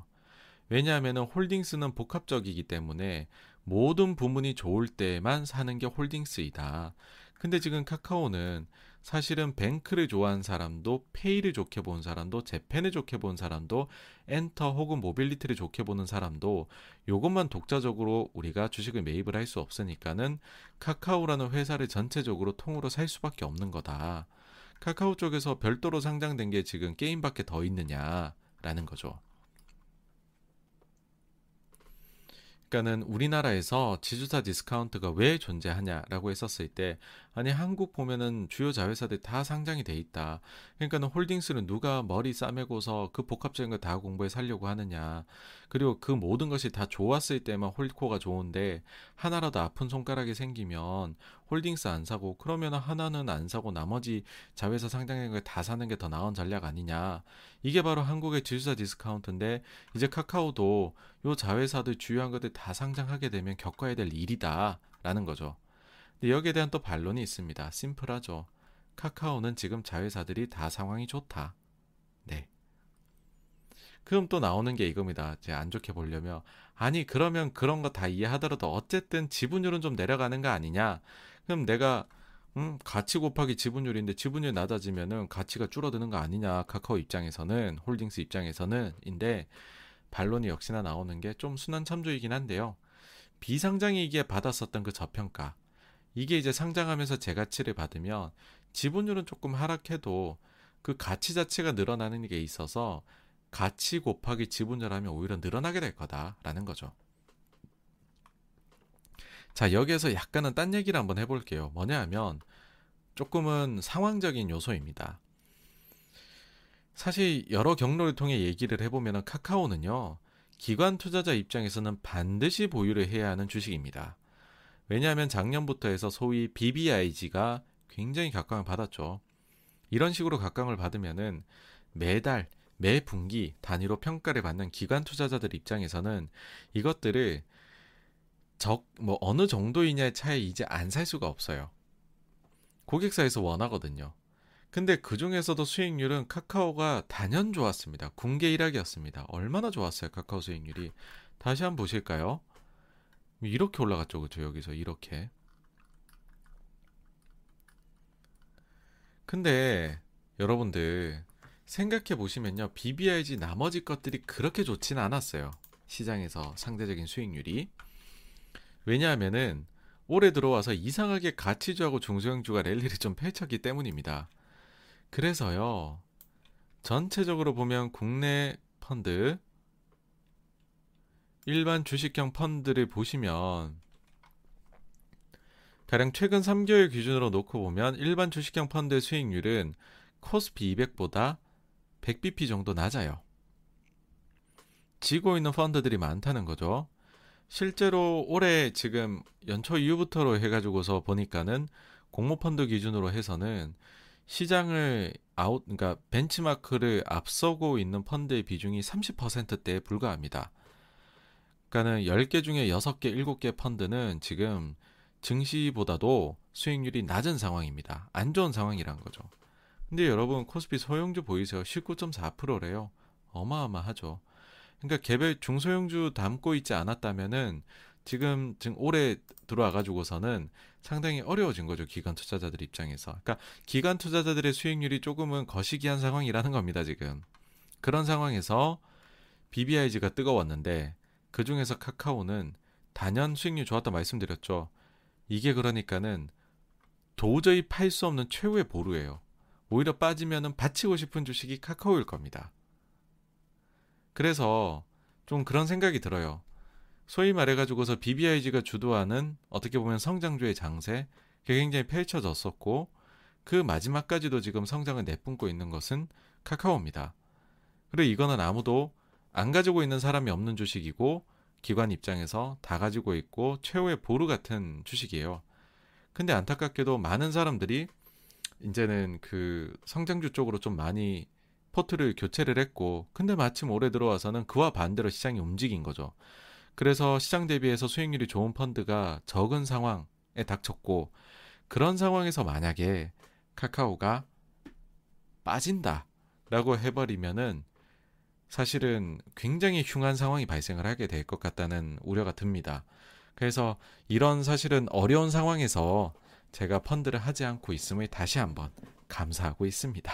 왜냐하면 holdings는 복합적이기 때문에 모든 부문이 좋을 때만 사는 게 holdings이다. 근데 지금 카카오는 사실은 뱅크를 좋아하는 사람도 페이를 좋게 본 사람도 재팬을 좋게 본 사람도 엔터 혹은 모빌리티를 좋게 보는 사람도 요것만 독자적으로 우리가 주식을 매입을 할 수 없으니까는 카카오라는 회사를 전체적으로 통으로 살 수밖에 없는 거다. 카카오 쪽에서 별도로 상장된 게 지금 게임밖에 더 있느냐라는 거죠. 그러니까는 우리나라에서 지주사 디스카운트가 왜 존재하냐라고 했었을 때 아니 한국 보면은 주요 자회사들 다 상장이 돼 있다. 그러니까는 holdings는 누가 머리 싸매고서 그 복합적인 거 다 공부해 살려고 하느냐. 그리고 그 모든 것이 다 좋았을 때만 holdco가 좋은데 하나라도 아픈 손가락이 생기면 홀딩스 안 사고 그러면 하나는 안 사고 나머지 자회사 상장된 걸 다 사는 게 더 나은 전략 아니냐. 이게 바로 한국의 지주사 디스카운트인데 이제 카카오도 요 자회사들 주요한 것들 다 상장하게 되면 겪어야 될 일이다라는 거죠. 근데 여기에 대한 또 반론이 있습니다. 심플하죠. 카카오는 지금 자회사들이 다 상황이 좋다. 네. 그럼 또 나오는 게 이겁니다. 이제 안 좋게 보려면 아니 그러면 그런 거 다 이해하더라도 어쨌든 지분율은 좀 내려가는 거 아니냐? 그럼 내가 음, 가치 곱하기 지분율인데 지분율 낮아지면은 가치가 줄어드는 거 아니냐? 카카오 입장에서는 홀딩스 입장에서는 인데 반론이 역시나 나오는 게 좀 순한 참조이긴 한데요. 비상장이기에 받았었던 그 저평가 이게 이제 상장하면서 재가치를 받으면 지분율은 조금 하락해도 그 가치 자체가 늘어나는 게 있어서 가치 곱하기 지분율 하면 오히려 늘어나게 될 거다라는 거죠. 자, 여기에서 약간은 딴 얘기를 한번 해볼게요. 뭐냐 하면 조금은 상황적인 요소입니다. 사실 여러 경로를 통해 얘기를 해보면 카카오는요, 기관 투자자 입장에서는 반드시 보유를 해야 하는 주식입니다. 왜냐하면 작년부터 해서 소위 BBIG가 굉장히 각광을 받았죠. 이런 식으로 각광을 받으면은 매달 매 분기 단위로 평가를 받는 기관 투자자들 입장에서는 이것들을 적 뭐 어느 정도이냐의 차에 이제 안 살 수가 없어요. 고객사에서 원하거든요. 근데 그 중에서도 수익률은 카카오가 단연 좋았습니다. 군계 1학이었습니다. 얼마나 좋았어요, 카카오 수익률이. 다시 한번 보실까요? 이렇게 올라갔죠, 그죠? 여기서 이렇게. 근데 여러분들 생각해 보시면요. BBIG 나머지 것들이 그렇게 좋지는 않았어요. 시장에서 상대적인 수익률이. 왜냐하면은 올해 들어와서 이상하게 가치주하고 중소형주가 랠리를 좀 펼쳤기 때문입니다. 그래서요. 전체적으로 보면 국내 펀드 일반 주식형 펀드를 보시면 가령 최근 3개월 기준으로 놓고 보면 일반 주식형 펀드의 수익률은 코스피 200보다 100bp 정도 낮아요. 지고 있는 펀드들이 많다는 거죠. 실제로 올해 지금 연초 이후부터로 해가지고서 보니까는 공모펀드 기준으로 해서는 시장을 아웃, 그러니까 벤치마크를 앞서고 있는 펀드의 비중이 30%대에 불과합니다. 그러니까는 10개 중에 6개, 7개 펀드는 지금 증시보다도 수익률이 낮은 상황입니다. 안 좋은 상황이란 거죠. 근데 여러분 코스피 소형주 보이세요? 19.4%래요. 어마어마하죠. 그러니까 개별 중소형주 담고 있지 않았다면은 지금 지금 올해 들어와 가지고서는 상당히 어려워진 거죠 기관 투자자들 입장에서. 그러니까 기관 투자자들의 수익률이 조금은 거시기한 상황이라는 겁니다 지금. 그런 상황에서 BBIG가 뜨거웠는데 그 중에서 카카오는 단연 수익률 좋았다 말씀드렸죠. 이게 그러니까는 도저히 팔 수 없는 최후의 보루예요. 오히려 빠지면은 바치고 싶은 주식이 카카오일 겁니다. 그래서 좀 그런 생각이 들어요. 소위 말해가지고서 BBIG가 주도하는 어떻게 보면 성장주의 장세, 그게 굉장히 펼쳐졌었고, 그 마지막까지도 지금 성장을 내뿜고 있는 것은 카카오입니다. 그리고 이거는 아무도 안 가지고 있는 사람이 없는 주식이고, 기관 입장에서 다 가지고 있고, 최후의 보루 같은 주식이에요. 근데 안타깝게도 많은 사람들이 이제는 그 성장주 쪽으로 좀 많이 포트를 교체를 했고, 근데 마침 올해 들어와서는 그와 반대로 시장이 움직인 거죠. 그래서 시장 대비해서 수익률이 좋은 펀드가 적은 상황에 닥쳤고, 그런 상황에서 만약에 카카오가 빠진다라고 해버리면은 사실은 굉장히 흉한 상황이 발생을 하게 될 것 같다는 우려가 듭니다. 그래서 이런 사실은 어려운 상황에서 제가 펀드를 하지 않고 있음을 다시 한번 감사하고 있습니다.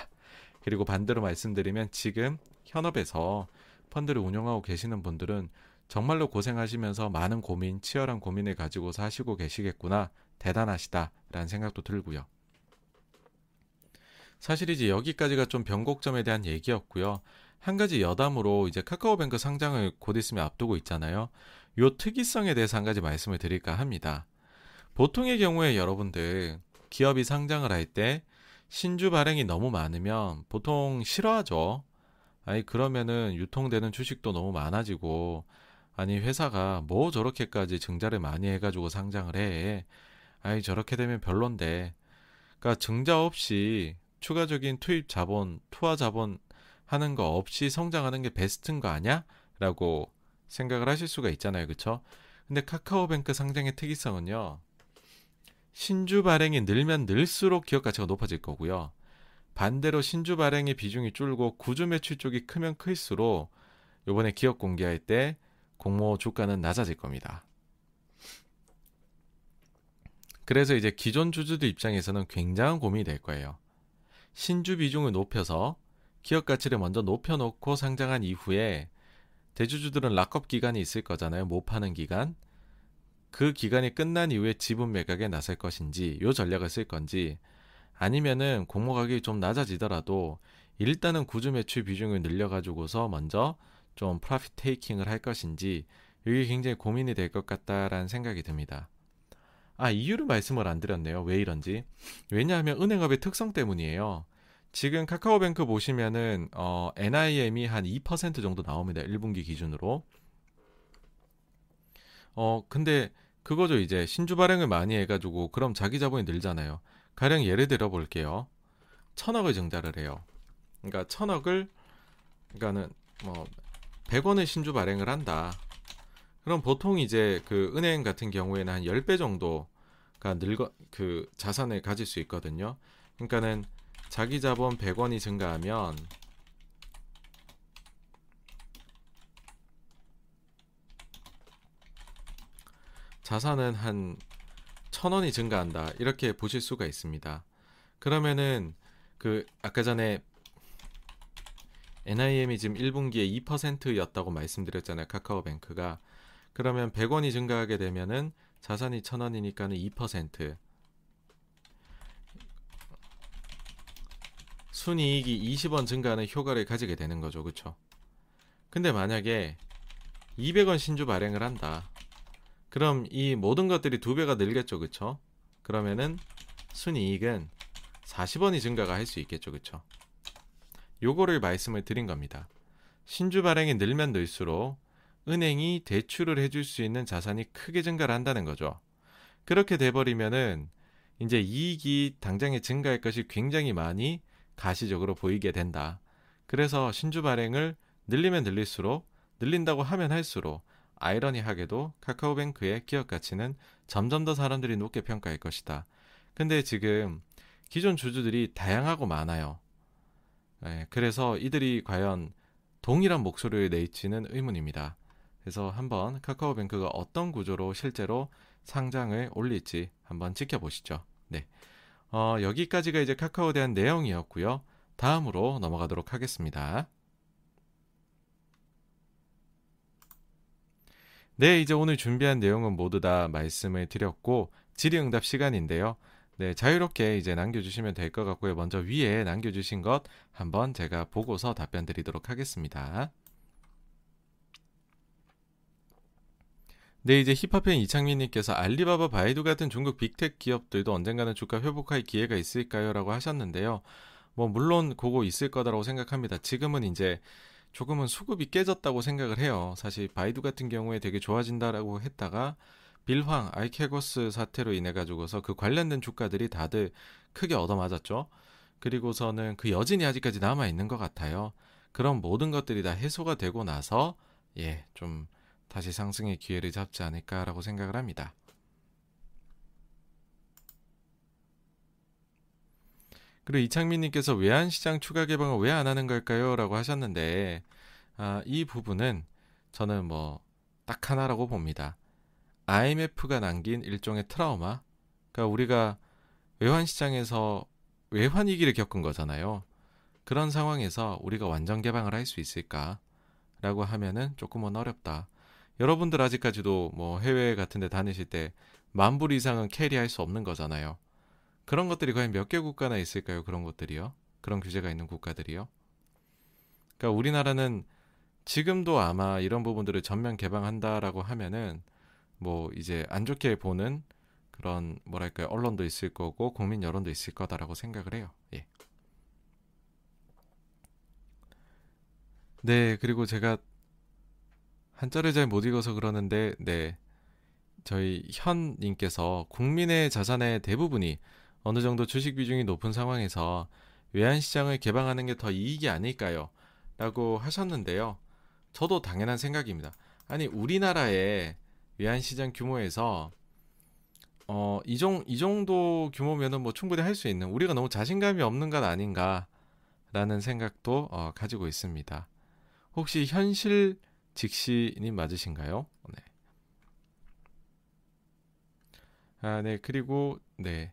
그리고 반대로 말씀드리면 지금 현업에서 펀드를 운영하고 계시는 분들은 정말로 고생하시면서 많은 고민, 치열한 고민을 가지고 사시고 계시겠구나. 대단하시다라는 생각도 들고요. 사실 이제 여기까지가 좀 변곡점에 대한 얘기였고요. 한 가지 여담으로 이제 카카오뱅크 상장을 곧 있으면 앞두고 있잖아요. 요 특이성에 대해서 한 가지 말씀을 드릴까 합니다. 보통의 경우에 여러분들 기업이 상장을 할 때 신주 발행이 너무 많으면 보통 싫어하죠. 아니 그러면은 유통되는 주식도 너무 많아지고 아니 회사가 뭐 저렇게까지 증자를 많이 해가지고 상장을 해. 아니 저렇게 되면 별론데. 그러니까 증자 없이 추가적인 투입 자본, 투하 자본 하는 거 없이 성장하는 게 베스트인 거 아니야? 라고 생각을 하실 수가 있잖아요. 그쵸? 근데 카카오뱅크 상장의 특이성은요. 신주 발행이 늘면 늘수록 기업 가치가 높아질 거고요. 반대로 신주 발행의 비중이 줄고 구주 매출 쪽이 크면 클수록 이번에 기업 공개할 때 공모 주가는 낮아질 겁니다. 그래서 이제 기존 주주들 입장에서는 굉장한 고민이 될 거예요. 신주 비중을 높여서 기업 가치를 먼저 높여놓고 상장한 이후에 대주주들은 락업 기간이 있을 거잖아요. 못 파는 기간. 그 기간이 끝난 이후에 지분 매각에 나설 것인지 요 전략을 쓸 건지 아니면은 공모 가격이 좀 낮아지더라도 일단은 구주 매출 비중을 늘려가지고서 먼저 좀 프라핏 테이킹을 할 것인지 이게 굉장히 고민이 될 것 같다라는 생각이 듭니다. 아 이유를 말씀을 안 드렸네요. 왜 이런지 왜냐하면 은행업의 특성 때문이에요. 지금 카카오뱅크 보시면은 어, NIM이 한 2% 정도 나옵니다. 1분기 기준으로. 어 근데 그거죠. 이제 신주 발행을 많이 해가지고 그럼 자기 자본이 늘잖아요. 가령 예를 들어 볼게요. 천억을 증자를 해요. 그러니까 천억을 그러니까는 뭐 100원의 신주 발행을 한다. 그럼 보통 이제 그 은행 같은 경우에는 한 10배 정도가 늙어 그 자산을 가질 수 있거든요. 그러니까는 자기 자본 100원이 증가하면 자산은 한 천원이 증가한다. 이렇게 보실 수가 있습니다. 그러면은 그 아까 전에 NIM이 지금 1분기에 2%였다고 말씀드렸잖아요. 카카오뱅크가. 그러면 100원이 증가하게 되면은 자산이 1000원이니까는 2%. 순이익이 20원 증가하는 효과를 가지게 되는 거죠. 그쵸? 근데 만약에 200원 신주 발행을 한다. 그럼 이 모든 것들이 두 배가 늘겠죠. 그쵸? 그러면은 순이익은 40원이 증가가 할 수 있겠죠. 그쵸? 요거를 말씀을 드린 겁니다. 신주 발행이 늘면 늘수록 은행이 대출을 해줄 수 있는 자산이 크게 증가를 한다는 거죠. 그렇게 돼버리면은 이제 이익이 당장에 증가할 것이 굉장히 많이 가시적으로 보이게 된다. 그래서 신주 발행을 늘리면 늘릴수록 늘린다고 하면 할수록 아이러니하게도 카카오뱅크의 기업 가치는 점점 더 사람들이 높게 평가할 것이다. 근데 지금 기존 주주들이 다양하고 많아요. 네, 그래서 이들이 과연 동일한 목소리를 내지는 의문입니다. 그래서 한번 카카오뱅크가 어떤 구조로 실제로 상장을 올릴지 한번 지켜보시죠. 네. 어, 여기까지가 이제 카카오에 대한 내용이었고요. 다음으로 넘어가도록 하겠습니다. 네, 이제 오늘 준비한 내용은 모두 다 말씀을 드렸고 질의응답 시간인데요. 네, 자유롭게 이제 남겨주시면 될 것 같고요. 먼저 위에 남겨주신 것 한번 제가 보고서 답변 드리도록 하겠습니다. 네, 이제 힙합팬 이창민님께서 알리바바 바이두 같은 중국 빅텍 기업들도 언젠가는 주가 회복할 기회가 있을까요? 라고 하셨는데요. 뭐, 물론 그거 있을 거다라고 생각합니다. 지금은 이제 조금은 수급이 깨졌다고 생각을 해요. 사실 바이두 같은 경우에 되게 좋아진다라고 했다가 빌황, 아이케고스 사태로 인해 가지고서 그 관련된 주가들이 다들 크게 얻어맞았죠. 그리고서는 그 여진이 아직까지 남아 있는 것 같아요. 그런 모든 것들이 다 해소가 되고 나서 예, 좀 다시 상승의 기회를 잡지 않을까라고 생각을 합니다. 그리고 이창민님께서 외환시장 추가 개방을 왜 안 하는 걸까요? 라고 하셨는데, 아, 이 부분은 저는 뭐, 딱 하나라고 봅니다. IMF가 남긴 일종의 트라우마. 그러니까 우리가 외환 시장에서 외환 위기를 겪은 거잖아요. 그런 상황에서 우리가 완전 개방을 할 수 있을까 라고 하면은 조금은 어렵다. 여러분들 아직까지도 뭐 해외 같은 데 다니실 때 만 불 이상은 캐리할 수 없는 거잖아요. 그런 것들이 과연 몇 개 국가나 있을까요? 그런 것들이요. 그런 규제가 있는 국가들이요. 그러니까 우리나라는 지금도 아마 이런 부분들을 전면 개방한다라고 하면은 뭐 이제 안 좋게 보는 그런 뭐랄까요 언론도 있을 거고 국민 여론도 있을 거다라고 생각을 해요. 예. 네 그리고 제가 한자를 잘 못 읽어서 그러는데 네 저희 현님께서 국민의 자산의 대부분이 어느 정도 주식 비중이 높은 상황에서 외환 시장을 개방하는 게 더 이익이 아닐까요? 라고 하셨는데요. 저도 당연한 생각입니다. 아니 우리나라의 외환 시장 규모에서 어, 이, 정, 이 정도 규모면은 뭐 충분히 할 수 있는 우리가 너무 자신감이 없는 것 아닌가라는 생각도 어, 가지고 있습니다. 혹시 현실 직시님 맞으신가요? 네. 아, 네. 그리고 네.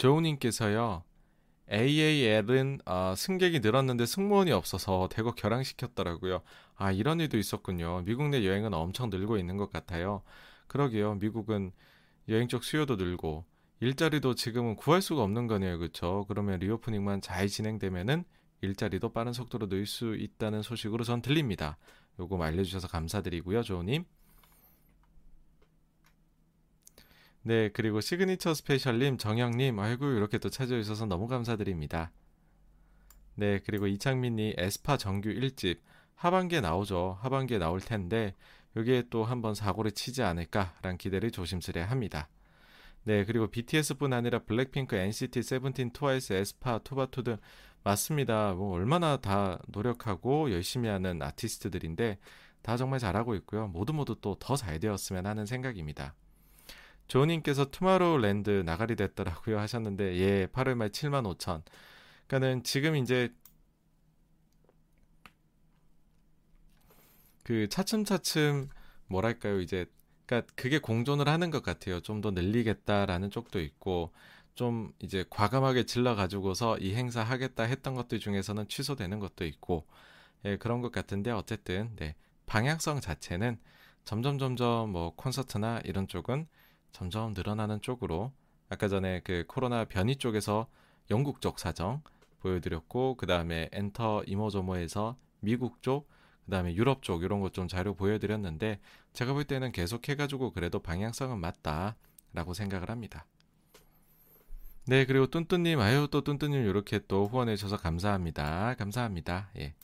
조우님께서요. AAL은 아, 승객이 늘었는데 승무원이 없어서 대거 결항시켰더라고요. 아 이런 일도 있었군요. 미국 내 여행은 엄청 늘고 있는 것 같아요. 그러게요. 미국은 여행 쪽 수요도 늘고 일자리도 지금은 구할 수가 없는 거네요. 그렇죠? 그러면 reopening만 잘 진행되면은 일자리도 빠른 속도로 늘 수 있다는 소식으로 전 들립니다. 요거 알려주셔서 감사드리고요, 조우님. 네, 그리고 시그니처 스페셜님, 정영님, 아이고 이렇게 또 찾아주셔서 너무 감사드립니다. 네, 그리고 이창민님 에스파 정규 1집 하반기에 나오죠. 하반기에 나올 텐데 여기에 또 한번 사고를 치지 않을까라는 기대를 조심스레 합니다. 네, 그리고 BTS뿐 아니라 블랙핑크, NCT, 세븐틴, 트와이스, 에스파, 투바투 등 맞습니다. 뭐 얼마나 다 노력하고 열심히 하는 아티스트들인데 다 정말 잘하고 있고요. 모두 모두 또 더 잘 되었으면 하는 생각입니다. 조님께서 투마로우랜드 나가리 됐더라고요 하셨는데 예 8월 말 7만 5천. 그러니까는 지금 이제 그 차츰차츰 뭐랄까요 이제 그러니까 그게 공존을 하는 것 같아요. 좀 더 늘리겠다라는 쪽도 있고 좀 이제 과감하게 질러 가지고서 이 행사 하겠다 했던 것들 중에서는 취소되는 것도 있고 예, 그런 것 같은데 어쨌든 네, 방향성 자체는 점점 점점 뭐 콘서트나 이런 쪽은 점점 늘어나는 쪽으로 아까 전에 그 코로나 변이 쪽에서 영국 쪽 사정 보여드렸고 그 다음에 엔터 이모저모에서 미국 쪽 그 다음에 유럽 쪽 이런 것 좀 자료 보여드렸는데 제가 볼 때는 계속 해가지고 그래도 방향성은 맞다라고 생각을 합니다. 네 그리고 뚠뚠님 아유 또 뚠뚠님 이렇게 또 후원해 주셔서 감사합니다. 감사합니다. 예.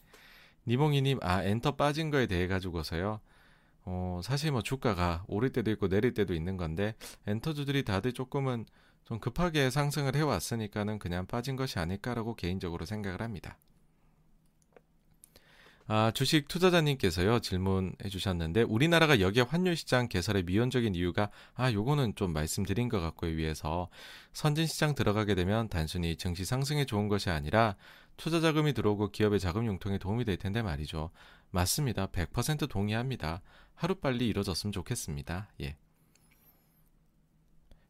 니몽이님 아 엔터 빠진 거에 대해 가지고서요. 어, 사실 뭐 주가가 오를 때도 있고 내릴 때도 있는 건데 엔터주들이 다들 조금은 좀 급하게 상승을 해왔으니까는 그냥 빠진 것이 아닐까라고 개인적으로 생각을 합니다. 아, 주식 투자자님께서요, 질문해 주셨는데, 우리나라가 여기에 환율시장 개설에 미온적인 이유가, 아, 요거는 좀 말씀드린 것 같고요, 위에서. 선진시장 들어가게 되면 단순히 증시 상승에 좋은 것이 아니라, 투자 자금이 들어오고 기업의 자금 융통에 도움이 될 텐데 말이죠. 맞습니다. 100% 동의합니다. 하루빨리 이뤄졌으면 좋겠습니다. 예.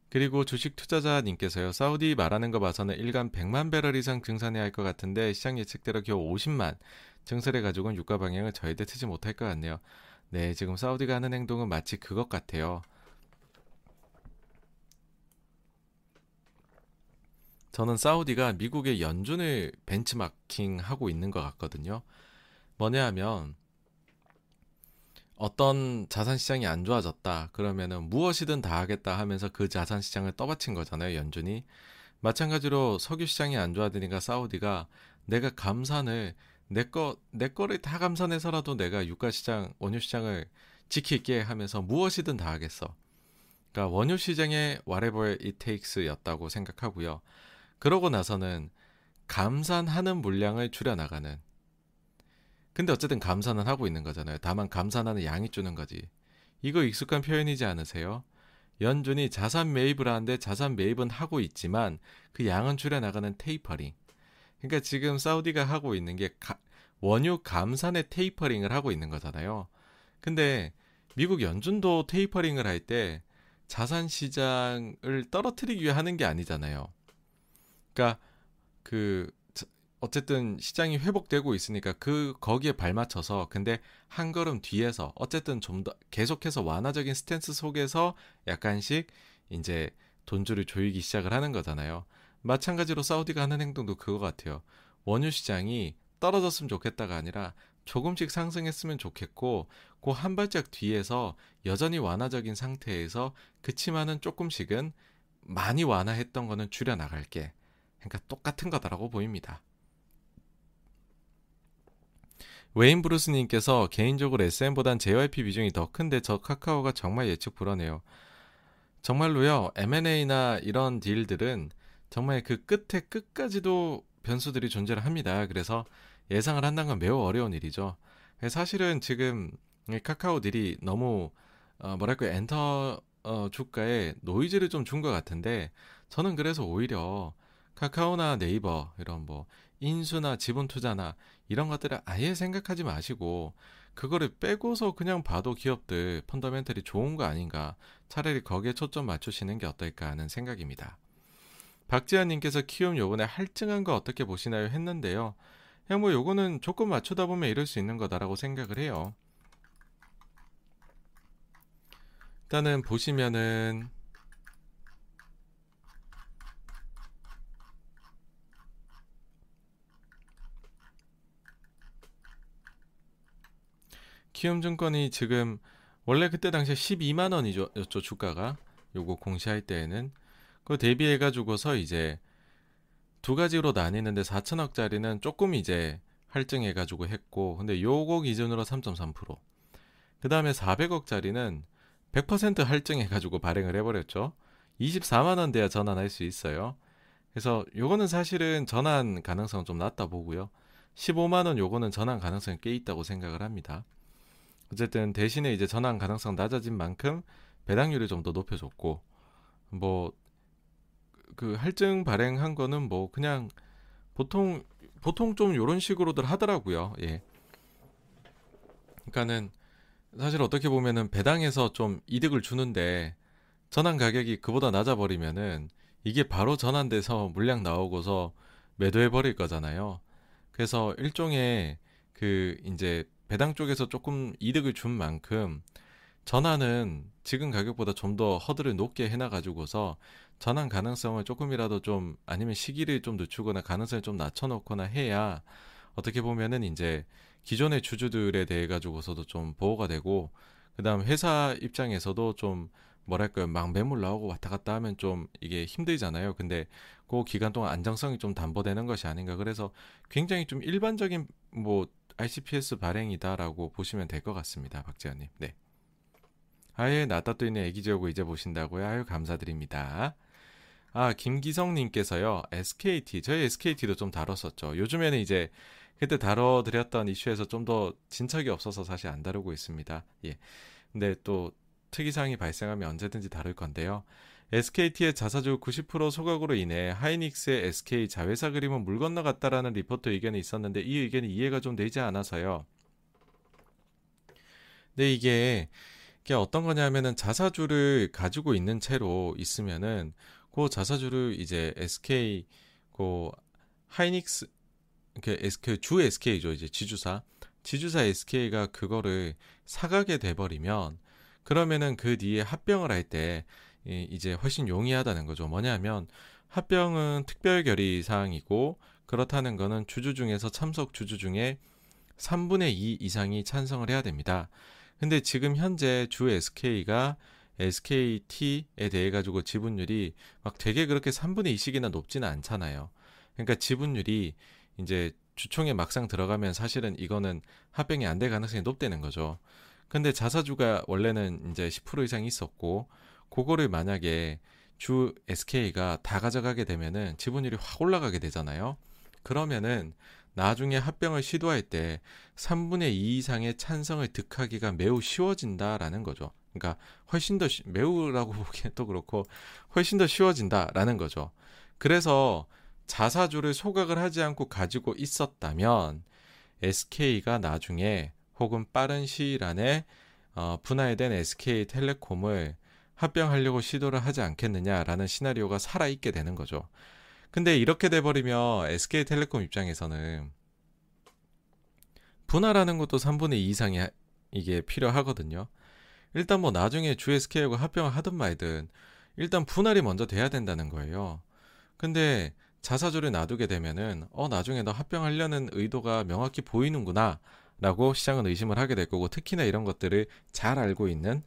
그리고 주식 투자자님께서요, 사우디 말하는 거 봐서는 일간 100만 배럴 이상 증산해야 할 것 같은데 시장 예측대로 겨우 50만 증설해 가지고는 유가 방향을 절대 트지 못할 것 같네요. 네, 지금 사우디가 하는 행동은 마치 그것 같아요. 저는 사우디가 미국의 연준을 벤치마킹 하고 있는 것 같거든요. 뭐냐 하면 어떤 자산 시장이 안 좋아졌다. 그러면은 무엇이든 다 하겠다 하면서 그 자산 시장을 떠받친 거잖아요, 연준이. 마찬가지로 석유 시장이 안 좋아지니까 사우디가 내가 감산을 내 거, 내 거를 다 감산해서라도 내가 유가 시장, 원유 시장을 지킬게 하면서 무엇이든 다 하겠어. 그러니까 원유 시장의 whatever it takes 였다고 생각하고요. 그러고 나서는 감산하는 물량을 줄여 나가는 근데 어쨌든 감산은 하고 있는 거잖아요. 다만 감산하는 양이 주는 거지. 이거 익숙한 표현이지 않으세요? 연준이 자산 매입을 하는데 자산 매입은 하고 있지만 그 양은 줄여나가는 테이퍼링. 그러니까 지금 사우디가 하고 있는 게 가, 원유 감산의 테이퍼링을 하고 있는 거잖아요. 근데 미국 연준도 테이퍼링을 할 때 자산 시장을 떨어뜨리기 위해 하는 게 아니잖아요. 그러니까 그 어쨌든 시장이 회복되고 있으니까 그 거기에 발맞춰서 근데 한 걸음 뒤에서 어쨌든 좀 더 계속해서 완화적인 스탠스 속에서 약간씩 이제 돈줄을 조이기 시작을 하는 거잖아요. 마찬가지로 사우디가 하는 행동도 그거 같아요. 원유 시장이 떨어졌으면 좋겠다가 아니라 조금씩 상승했으면 좋겠고 그 한 발짝 뒤에서 여전히 완화적인 상태에서 그치만은 조금씩은 많이 완화했던 거는 줄여 나갈게. 그러니까 똑같은 거다라고 보입니다. 웨인 브루스님께서 개인적으로 SM보단 JYP 비중이 더 큰데 저 카카오가 정말 예측 불허네요. 정말로요, M&A나 이런 딜들은 정말 그 끝에 끝까지도 변수들이 존재를 합니다. 그래서 예상을 한다는 건 매우 어려운 일이죠. 사실은 지금 카카오 deal이 너무 어, 뭐랄까 엔터 어, 주가에 노이즈를 좀 준 것 같은데 저는 그래서 오히려 카카오나 네이버 이런 뭐 인수나 지분 투자나 이런 것들을 아예 생각하지 마시고 그거를 빼고서 그냥 봐도 기업들 fundamental이 좋은 거 아닌가 차라리 거기에 초점 맞추시는 게 어떨까 하는 생각입니다. 박지현님께서 키움 요번에 할증한 거 어떻게 보시나요 했는데요. 그냥 뭐 요거는 조금 맞추다 보면 이럴 수 있는 거다라고 생각을 해요. 일단은 보시면은 키움증권이 지금 원래 그때 당시에 12만 원이었죠 주가가 요거 공시할 때에는 그 대비해 가지고서 이제 두 가지로 나뉘는데 4천억짜리는 조금 이제 할증해 가지고 했고, 근데 요거 기준으로 3.3%. 그 다음에 400억짜리는 100% 할증해 가지고 발행을 해 버렸죠. 24만 원 돼야 전환할 수 있어요. 그래서 요거는 사실은 전환 가능성 좀 낮다 보고요. 15만 원 요거는 전환 가능성이 꽤 있다고 생각을 합니다. 어쨌든 대신에 이제 전환 가능성 낮아진 만큼 배당률을 좀 더 높여줬고 뭐 그 할증 발행한 거는 뭐 그냥 보통 보통 좀 요런 식으로들 하더라고요. 예. 그러니까는 사실 어떻게 보면은 배당에서 좀 이득을 주는데 전환 가격이 그보다 낮아 버리면은 이게 바로 전환돼서 물량 나오고서 매도해 버릴 거잖아요. 그래서 일종의 그 이제 배당 쪽에서 조금 이득을 준 만큼 전환은 지금 가격보다 좀 더 허들을 높게 해놔가지고서 전환 가능성을 조금이라도 좀 아니면 시기를 좀 늦추거나 가능성을 좀 낮춰놓거나 해야 어떻게 보면은 이제 기존의 주주들에 대해 가지고서도 좀 보호가 되고 그다음 회사 입장에서도 좀 뭐랄까요 막 매물 나오고 왔다 갔다 하면 좀 이게 힘들잖아요. 근데 그 기간 동안 안정성이 좀 담보되는 것이 아닌가 그래서 굉장히 좀 일반적인 뭐 ICPS 발행이다라고 보시면 될 것 같습니다, 박지현님. 네. 아예 나따 또 있는 애기 지오고 이제 보신다고요? 아유 감사드립니다. 아 김기성님께서요 SKT 저희 SKT도 좀 다뤘었죠. 요즘에는 이제 그때 다뤄드렸던 이슈에서 좀 더 진척이 없어서 사실 안 다루고 있습니다. 예. 근데 또 특이사항이 발생하면 언제든지 다룰 건데요. SKT의 자사주 90% 소각으로 인해 하이닉스의 SK 자회사 그림은 물 건너갔다라는 리포트 의견이 있었는데 이 의견이 이해가 좀 되지 않아서요. 근데 이게, 이게 어떤 거냐면은 자사주를 가지고 있는 채로 있으면은 그 자사주를 이제 SK 그 하이닉스 그 SK 주 SK죠 이제 지주사 지주사 SK가 그거를 사가게 돼버리면 그러면은 그 뒤에 합병을 할 때 이제 훨씬 용이하다는 거죠. 뭐냐면 합병은 특별 결의 사항이고 그렇다는 거는 주주 중에서 참석 주주 중에 3분의 2 이상이 찬성을 해야 됩니다. 근데 지금 현재 주 SK가 SKT에 대해 가지고 지분율이 막 되게 그렇게 3분의 2씩이나 높지는 않잖아요. 그러니까 지분율이 이제 주총에 막상 들어가면 사실은 이거는 합병이 안 될 가능성이 높다는 거죠. 근데 자사주가 원래는 이제 10% 이상 있었고 그거를 만약에 주 SK가 다 가져가게 되면은 지분율이 확 올라가게 되잖아요. 그러면은 나중에 합병을 시도할 때 3분의 2 이상의 찬성을 득하기가 매우 쉬워진다라는 거죠. 그러니까 훨씬 더 쉬, 매우라고 보기엔 또 그렇고 훨씬 더 쉬워진다라는 거죠. 그래서 자사주를 소각을 하지 않고 가지고 있었다면 SK가 나중에 혹은 빠른 시일 안에 어, 분할된 SK텔레콤을 합병하려고 시도를 하지 않겠느냐라는 시나리오가 살아있게 되는 거죠. 근데 이렇게 돼버리면 SK텔레콤 입장에서는 분할하는 것도 3분의 2 이상이 이게 필요하거든요. 일단 뭐 나중에 주 SK하고 합병을 하든 말든 일단 분할이 먼저 돼야 된다는 거예요. 근데 자사주를 놔두게 되면은 어 나중에 너 합병하려는 의도가 명확히 보이는구나 라고 시장은 의심을 하게 될 거고 특히나 이런 것들을 잘 알고 있는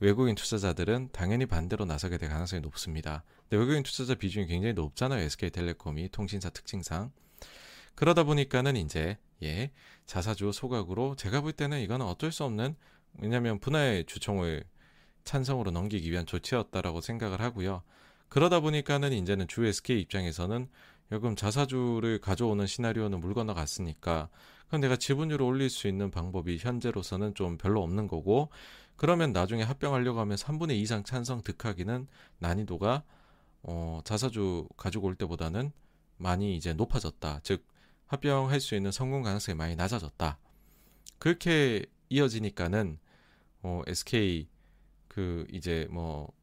외국인 투자자들은 당연히 반대로 나서게 될 가능성이 높습니다. 근데 외국인 투자자 비중이 굉장히 높잖아요. SK텔레콤이 통신사 특징상. 그러다 보니까는 이제 예 자사주 소각으로 제가 볼 때는 이거는 어쩔 수 없는 왜냐하면 분할 주총을 찬성으로 넘기기 위한 조치였다라고 생각을 하고요. 그러다 보니까는 이제는 주 SK 입장에서는 요금 자사주를 가져오는 시나리오는 물 건너갔으니까 그럼 내가 지분율을 올릴 수 있는 방법이 현재로서는 좀 별로 없는 거고 그러면 나중에 합병하려고 하면 3분의 2 이상 찬성 득하기는 난이도가 어, 자사주 가지고 올 때보다는 많이 이제 높아졌다. 즉 합병할 수 있는 성공 가능성이 많이 낮아졌다. 그렇게 이어지니까는 어, SK 그 이제 뭐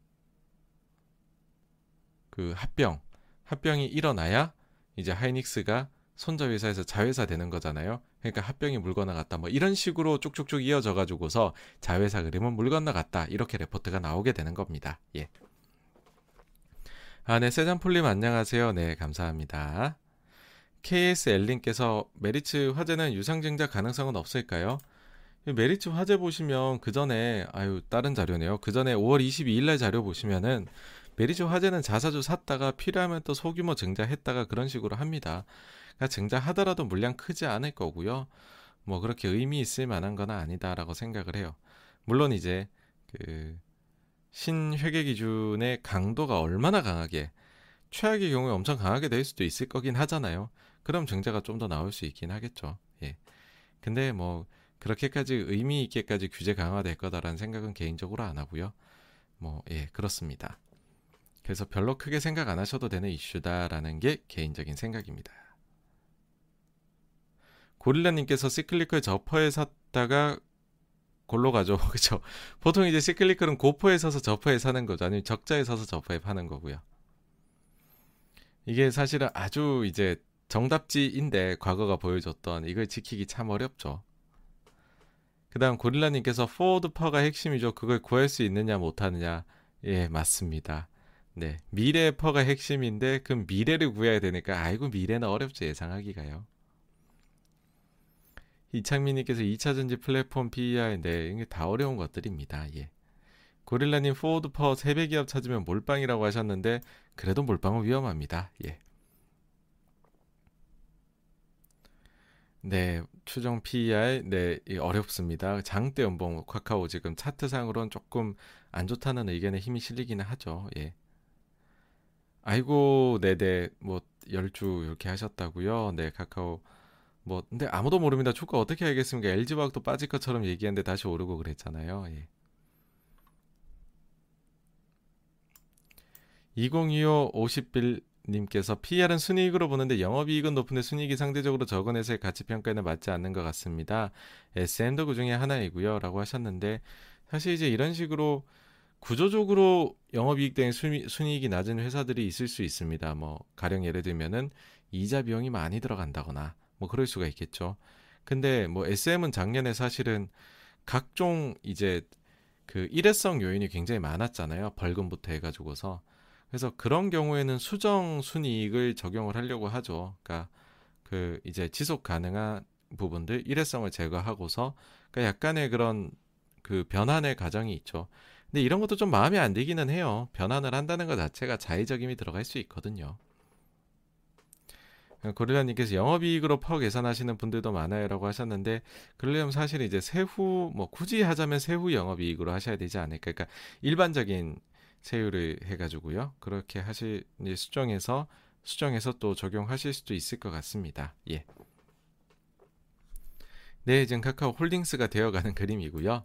그 합병 합병이 일어나야 이제 하이닉스가 손자회사에서 자회사 되는 거잖아요. 그러니까 합병이 물 건너갔다. 뭐 이런 식으로 쭉쭉쭉 이어져 가지고서 자회사 그림은 물 건너갔다. 이렇게 레포트가 나오게 되는 겁니다. 예. 아, 네, 세잔폴님 안녕하세요. 네, 감사합니다. KS 엘린께서 메리츠 화재는 유상증자 가능성은 없을까요? 메리츠 화재 보시면 그 전에 아유 다른 자료네요. 그 전에 5월 22일 날 자료 보시면은 메리츠 화재는 자사주 샀다가 필요하면 또 소규모 증자했다가 그런 식으로 합니다. 그러니까 증자하더라도 물량 크지 않을 거고요. 뭐 그렇게 의미 있을 만한 건 아니다라고 생각을 해요. 물론 이제 그 신회계 기준의 강도가 얼마나 강하게 최악의 경우에 엄청 강하게 될 수도 있을 거긴 하잖아요. 그럼 증자가 좀 더 나올 수 있긴 하겠죠. 예. 근데 뭐 그렇게까지 의미 있게까지 규제 강화될 거다라는 생각은 개인적으로 안 하고요. 뭐 예, 그렇습니다. 그래서 별로 크게 생각 안 하셔도 되는 이슈다라는 게 개인적인 생각입니다. 고릴라님께서 시클리클 저퍼에 샀다가 골로 가죠. 그렇죠. 보통 이제 cyclical은 고PER에 사서 저PER에 파는 거죠. 아니면 적자에 사서 저PER에 파는 거고요. 이게 사실은 아주 이제 정답지인데 과거가 보여줬던 이걸 지키기 참 어렵죠. 그 다음 고릴라님께서 forward PER가 핵심이죠. 그걸 구할 수 있느냐 못하느냐. 예, 맞습니다. 네. 미래 PER가 핵심인데, 그럼 미래를 구해야 되니까, 아이고, 미래는 어렵죠. 예상하기가요. 이창민님께서 2차전지 플랫폼 PER, 네. 이게 다 어려운 것들입니다. 예. 고릴라님 forward PER 세배 기업 찾으면 몰빵이라고 하셨는데, 그래도 몰빵은 위험합니다. 예. 네, 추정 PER, 네, 어렵습니다. 장대 음봉 카카오 지금 차트상으로는 조금 안 좋다는 의견에 힘이 실리기는 하죠. 예. 아이고, 네네, 뭐, 열주 이렇게 하셨다고요. 네, 카카오. 뭐, 근데 아무도 모릅니다. 주가 어떻게 알겠습니까? LG화학도 빠질 것처럼 얘기했는데 다시 오르고 그랬잖아요. 예. 2025 50빌 님께서 PR은 순이익으로 보는데 영업이익은 높은데 순이익이 상대적으로 적은 회사의 가치 평가에는 맞지 않는 것 같습니다. SM도 그 중에 하나이고요. 라고 하셨는데 사실 이제 이런 식으로 구조적으로 영업이익 대행 순이익이 낮은 회사들이 있을 수 있습니다. 뭐 가령 예를 들면은 이자 비용이 많이 들어간다거나 뭐 그럴 수가 있겠죠. 근데 뭐 SM은 작년에 사실은 각종 이제 그 일회성 요인이 굉장히 많았잖아요. 벌금부터 해가지고서 그래서 그런 경우에는 수정 순이익을 적용을 하려고 하죠. 그러니까 그 이제 지속 가능한 부분들 일회성을 제거하고서 그러니까 약간의 그런 그 변환의 과정이 있죠. 근데 이런 것도 좀 마음에 안 들기는 해요. 변환을 한다는 것 자체가 자의적 임이 들어갈 수 있거든요. 고릴라님께서 영업이익으로 PER 계산하시는 분들도 많아요라고 하셨는데 그러려면 사실 이제 세후 뭐 굳이 하자면 세후 영업이익으로 하셔야 되지 않을까. 그러니까 일반적인 세율을 해가지고요. 그렇게 하실 수정해서 수정해서 또 적용하실 수도 있을 것 같습니다. 예. 네, 지금 카카오 홀딩스가 되어가는 그림이고요.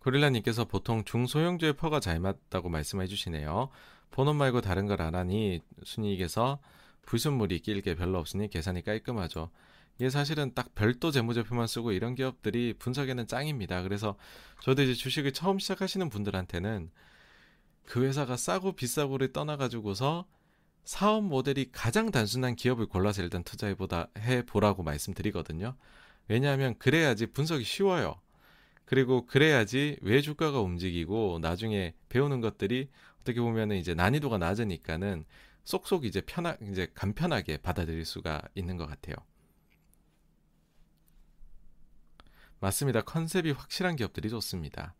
고릴라님께서 보통 중소형주의 PER가 잘 맞다고 말씀해 주시네요. 본업 말고 다른 걸 안 하니 순이익에서 불순물이 낄 게 별로 없으니 계산이 깔끔하죠. 이게 사실은 딱 별도 재무제표만 쓰고 이런 기업들이 분석에는 짱입니다. 그래서 저도 이제 주식을 처음 시작하시는 분들한테는 그 회사가 싸고 비싸고를 떠나가지고서 사업 모델이 가장 단순한 기업을 골라서 일단 투자해보다 해보라고 말씀드리거든요. 왜냐하면 그래야지 분석이 쉬워요. 그리고 그래야지 왜 주가가 움직이고 나중에 배우는 것들이 어떻게 보면은 이제 난이도가 낮으니까는 쏙쏙 이제 편하 이제 간편하게 받아들일 수가 있는 것 같아요. 맞습니다. 컨셉이 확실한 기업들이 좋습니다.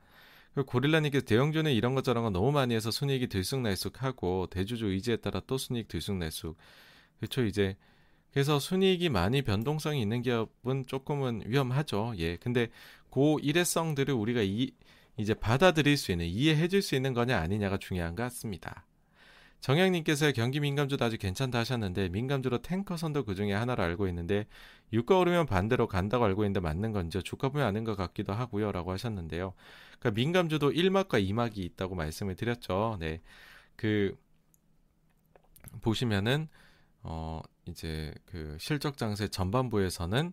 고릴라님께서 대형주는 이런 것 저런 거 너무 많이 해서 순이익이 들쑥날쑥하고 대주주 의지에 따라 또 순이익 들쑥날쑥. 그렇죠. 이제 그래서 순이익이 많이 변동성이 있는 기업은 조금은 위험하죠. 예. 근데 고 일회성들을 우리가 이, 이제 받아들일 수 있는 이해해 줄 수 있는 거냐 아니냐가 중요한 것 같습니다. 정양님께서 경기 민감주도 아주 괜찮다 하셨는데 민감주로 탱커선도 그 중에 하나로 알고 있는데 유가 오르면 반대로 간다고 알고 있는데 맞는 건지 주가 보면 아는 것 같기도 하고요라고 하셨는데요. 그러니까 민감주도 1막과 2막이 있다고 말씀을 드렸죠. 네. 그 보시면은 어 이제 그 실적 장세 전반부에서는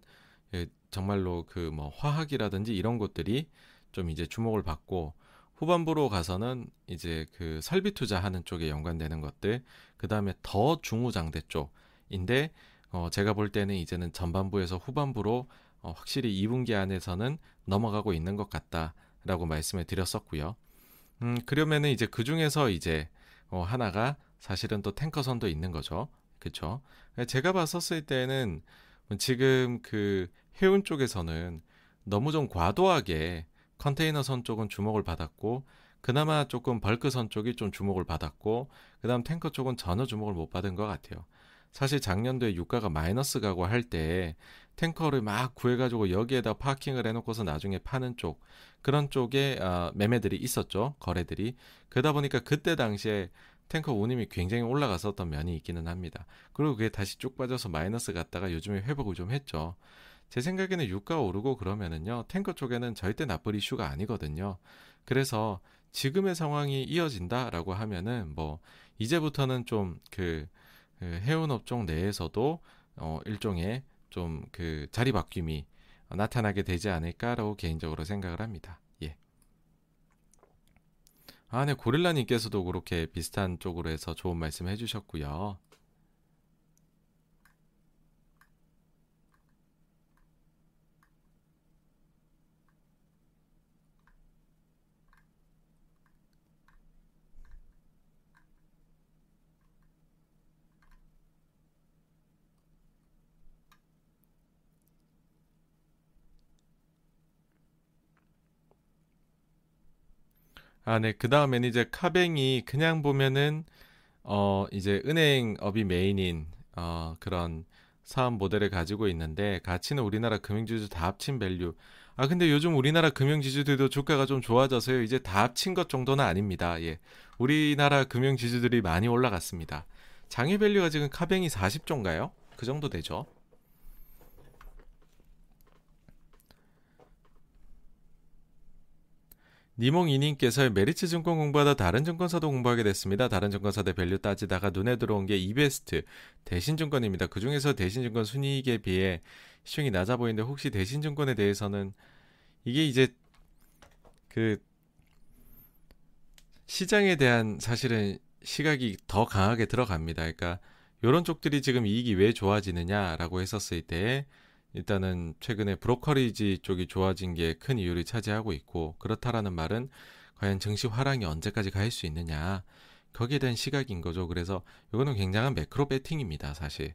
예, 정말로 그 뭐 화학이라든지 이런 것들이 좀 이제 주목을 받고 후반부로 가서는 이제 그 설비 투자하는 쪽에 연관되는 것들, 그 다음에 더 중후장대 쪽인데, 어, 제가 볼 때는 이제는 전반부에서 후반부로 어, 확실히 2분기 안에서는 넘어가고 있는 것 같다라고 말씀을 드렸었고요. 음, 그러면은 이제 그 중에서 이제 어, 하나가 사실은 또 탱커선도 있는 거죠. 그쵸? 제가 봤었을 때는 지금 그 해운 쪽에서는 너무 좀 과도하게 컨테이너선 쪽은 주목을 받았고 그나마 조금 벌크선 쪽이 좀 주목을 받았고 그다음 탱커 쪽은 전혀 주목을 못 받은 것 같아요. 사실 작년도에 유가가 마이너스 가고 할 때 탱커를 막 구해가지고 여기에다 파킹을 해놓고서 나중에 파는 쪽 그런 쪽에 어, 매매들이 있었죠 거래들이 그러다 보니까 그때 당시에 탱커 운임이 굉장히 올라갔었던 면이 있기는 합니다. 그리고 그게 다시 쭉 빠져서 마이너스 갔다가 요즘에 회복을 좀 했죠. 제 생각에는 유가 오르고 그러면은요 탱커 쪽에는 절대 나쁠 이슈가 아니거든요. 그래서 지금의 상황이 이어진다라고 하면은 뭐 이제부터는 좀 그 그 해운 업종 내에서도 어 일종의 좀 그 자리 바뀜이 나타나게 되지 않을까라고 개인적으로 생각을 합니다. 예. 아, 네, 고릴라님께서도 그렇게 비슷한 쪽으로 해서 좋은 말씀 해주셨고요. 아, 네. 그 다음에는 이제 카뱅이 그냥 보면은, 어, 이제 은행업이 메인인, 어, 그런 사업 모델을 가지고 있는데, 가치는 우리나라 금융지주 다 합친 value. 아, 근데 요즘 우리나라 금융지주들도 주가가 좀 좋아져서요. 이제 다 합친 것 정도는 아닙니다. 예. 우리나라 금융지주들이 많이 올라갔습니다. 장외 value가 지금 카뱅이 40조인가요? 그 정도 되죠. 니몽이님께서 메리츠 증권 공부하다 다른 증권사도 공부하게 됐습니다. 다른 증권사들 value 따지다가 눈에 들어온 게 이베스트 대신증권입니다. 그 중에서 대신증권 순이익에 비해 시총이 낮아 보이는데 혹시 대신증권에 대해서는 이게 이제 그 시장에 대한 사실은 시각이 더 강하게 들어갑니다. 그러니까 이런 쪽들이 지금 이익이 왜 좋아지느냐라고 했었을 때 일단은 최근에 brokerage 쪽이 좋아진 게 큰 이유를 차지하고 있고 그렇다라는 말은 과연 증시 화랑이 언제까지 갈 수 있느냐 거기에 대한 시각인 거죠. 그래서 이거는 굉장한 매크로 배팅입니다, 사실.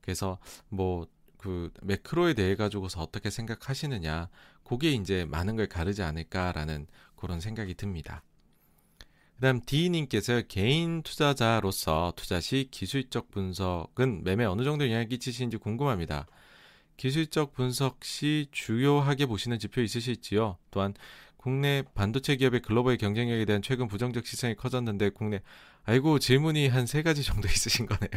그래서 뭐 그 매크로에 대해 가지고서 어떻게 생각하시느냐, 그게 이제 많은 걸 가르지 않을까라는 그런 생각이 듭니다. 그다음 D님께서 개인 투자자로서 투자 시 기술적 분석은 매매 어느 정도 영향을 끼치시는지 궁금합니다. 기술적 분석 시 주요하게 보시는 지표 있으실지요? 또한 국내 반도체 기업의 글로벌 경쟁력에 대한 최근 부정적 시선이 커졌는데 국내 아이고 질문이 한 세 가지 정도 있으신 거네요.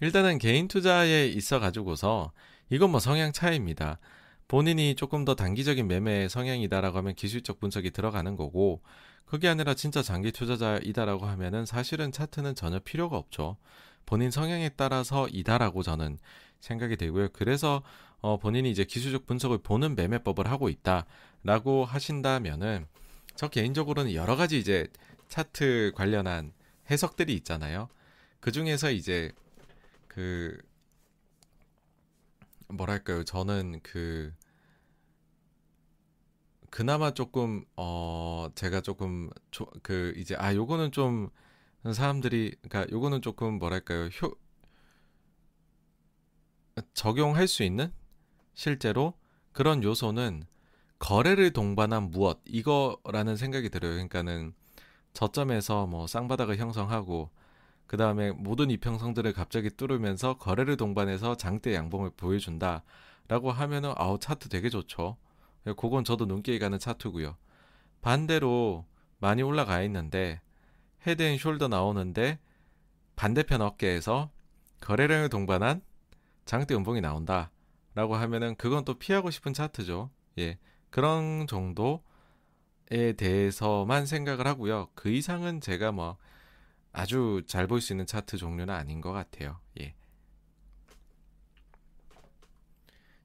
일단은 개인 투자에 있어 가지고서 이건 뭐 성향 차이입니다. 본인이 조금 더 단기적인 매매 성향이다라고 하면 기술적 분석이 들어가는 거고 그게 아니라 진짜 장기 투자자이다라고 하면은 사실은 차트는 전혀 필요가 없죠. 본인 성향에 따라서 이다라고 저는 생각이 되고요. 그래서 어, 본인이 이제 기술적 분석을 보는 매매법을 하고 있다라고 하신다면은 저 개인적으로는 여러 가지 이제 차트 관련한 해석들이 있잖아요. 그 중에서 이제 그 뭐랄까요? 저는 그 그나마 조금 어 제가 조금 조, 그 이제 아 요거는 좀 사람들이 그러니까 요거는 조금 뭐랄까요 효 적용할 수 있는 실제로 그런 요소는 거래를 동반한 무엇 이거라는 생각이 들어요. 그러니까는 저점에서 뭐 쌍바닥을 형성하고 그 다음에 모든 이평성들을 갑자기 뚫으면서 거래를 동반해서 장대 양봉을 보여준다라고 하면은 아우 차트 되게 좋죠. 그건 저도 눈길이 가는 차트고요. 반대로 많이 올라가 있는데 head and shoulder 나오는데 반대편 어깨에서 거래량을 동반한 장대 음봉이 나온다. 라고 하면은 그건 또 피하고 싶은 차트죠. 예. 그런 정도에 대해서만 생각을 하고요. 그 이상은 제가 뭐 아주 잘 볼 수 있는 차트 종류는 아닌 것 같아요. 예.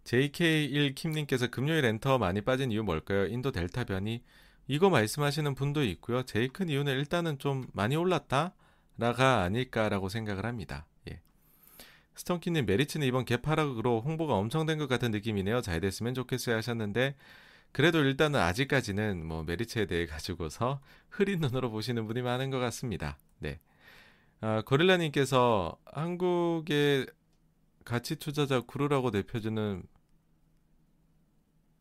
JK1 킴님께서 금요일 엔터 많이 빠진 이유 뭘까요? 인도 델타 변이 이거 말씀하시는 분도 있고요. 제일 큰 이유는 일단은 좀 많이 올랐다라가 아닐까라고 생각을 합니다. 예. 스톤키님 메리츠는 이번 갭하락으로 홍보가 엄청 된 것 같은 느낌이네요. 잘 됐으면 좋겠어요 하셨는데 그래도 일단은 아직까지는 뭐 메리츠에 대해 가지고서 흐린 눈으로 보시는 분이 많은 것 같습니다. 네. 아, 고릴라님께서 한국의 가치 투자자 구루라고 대표주는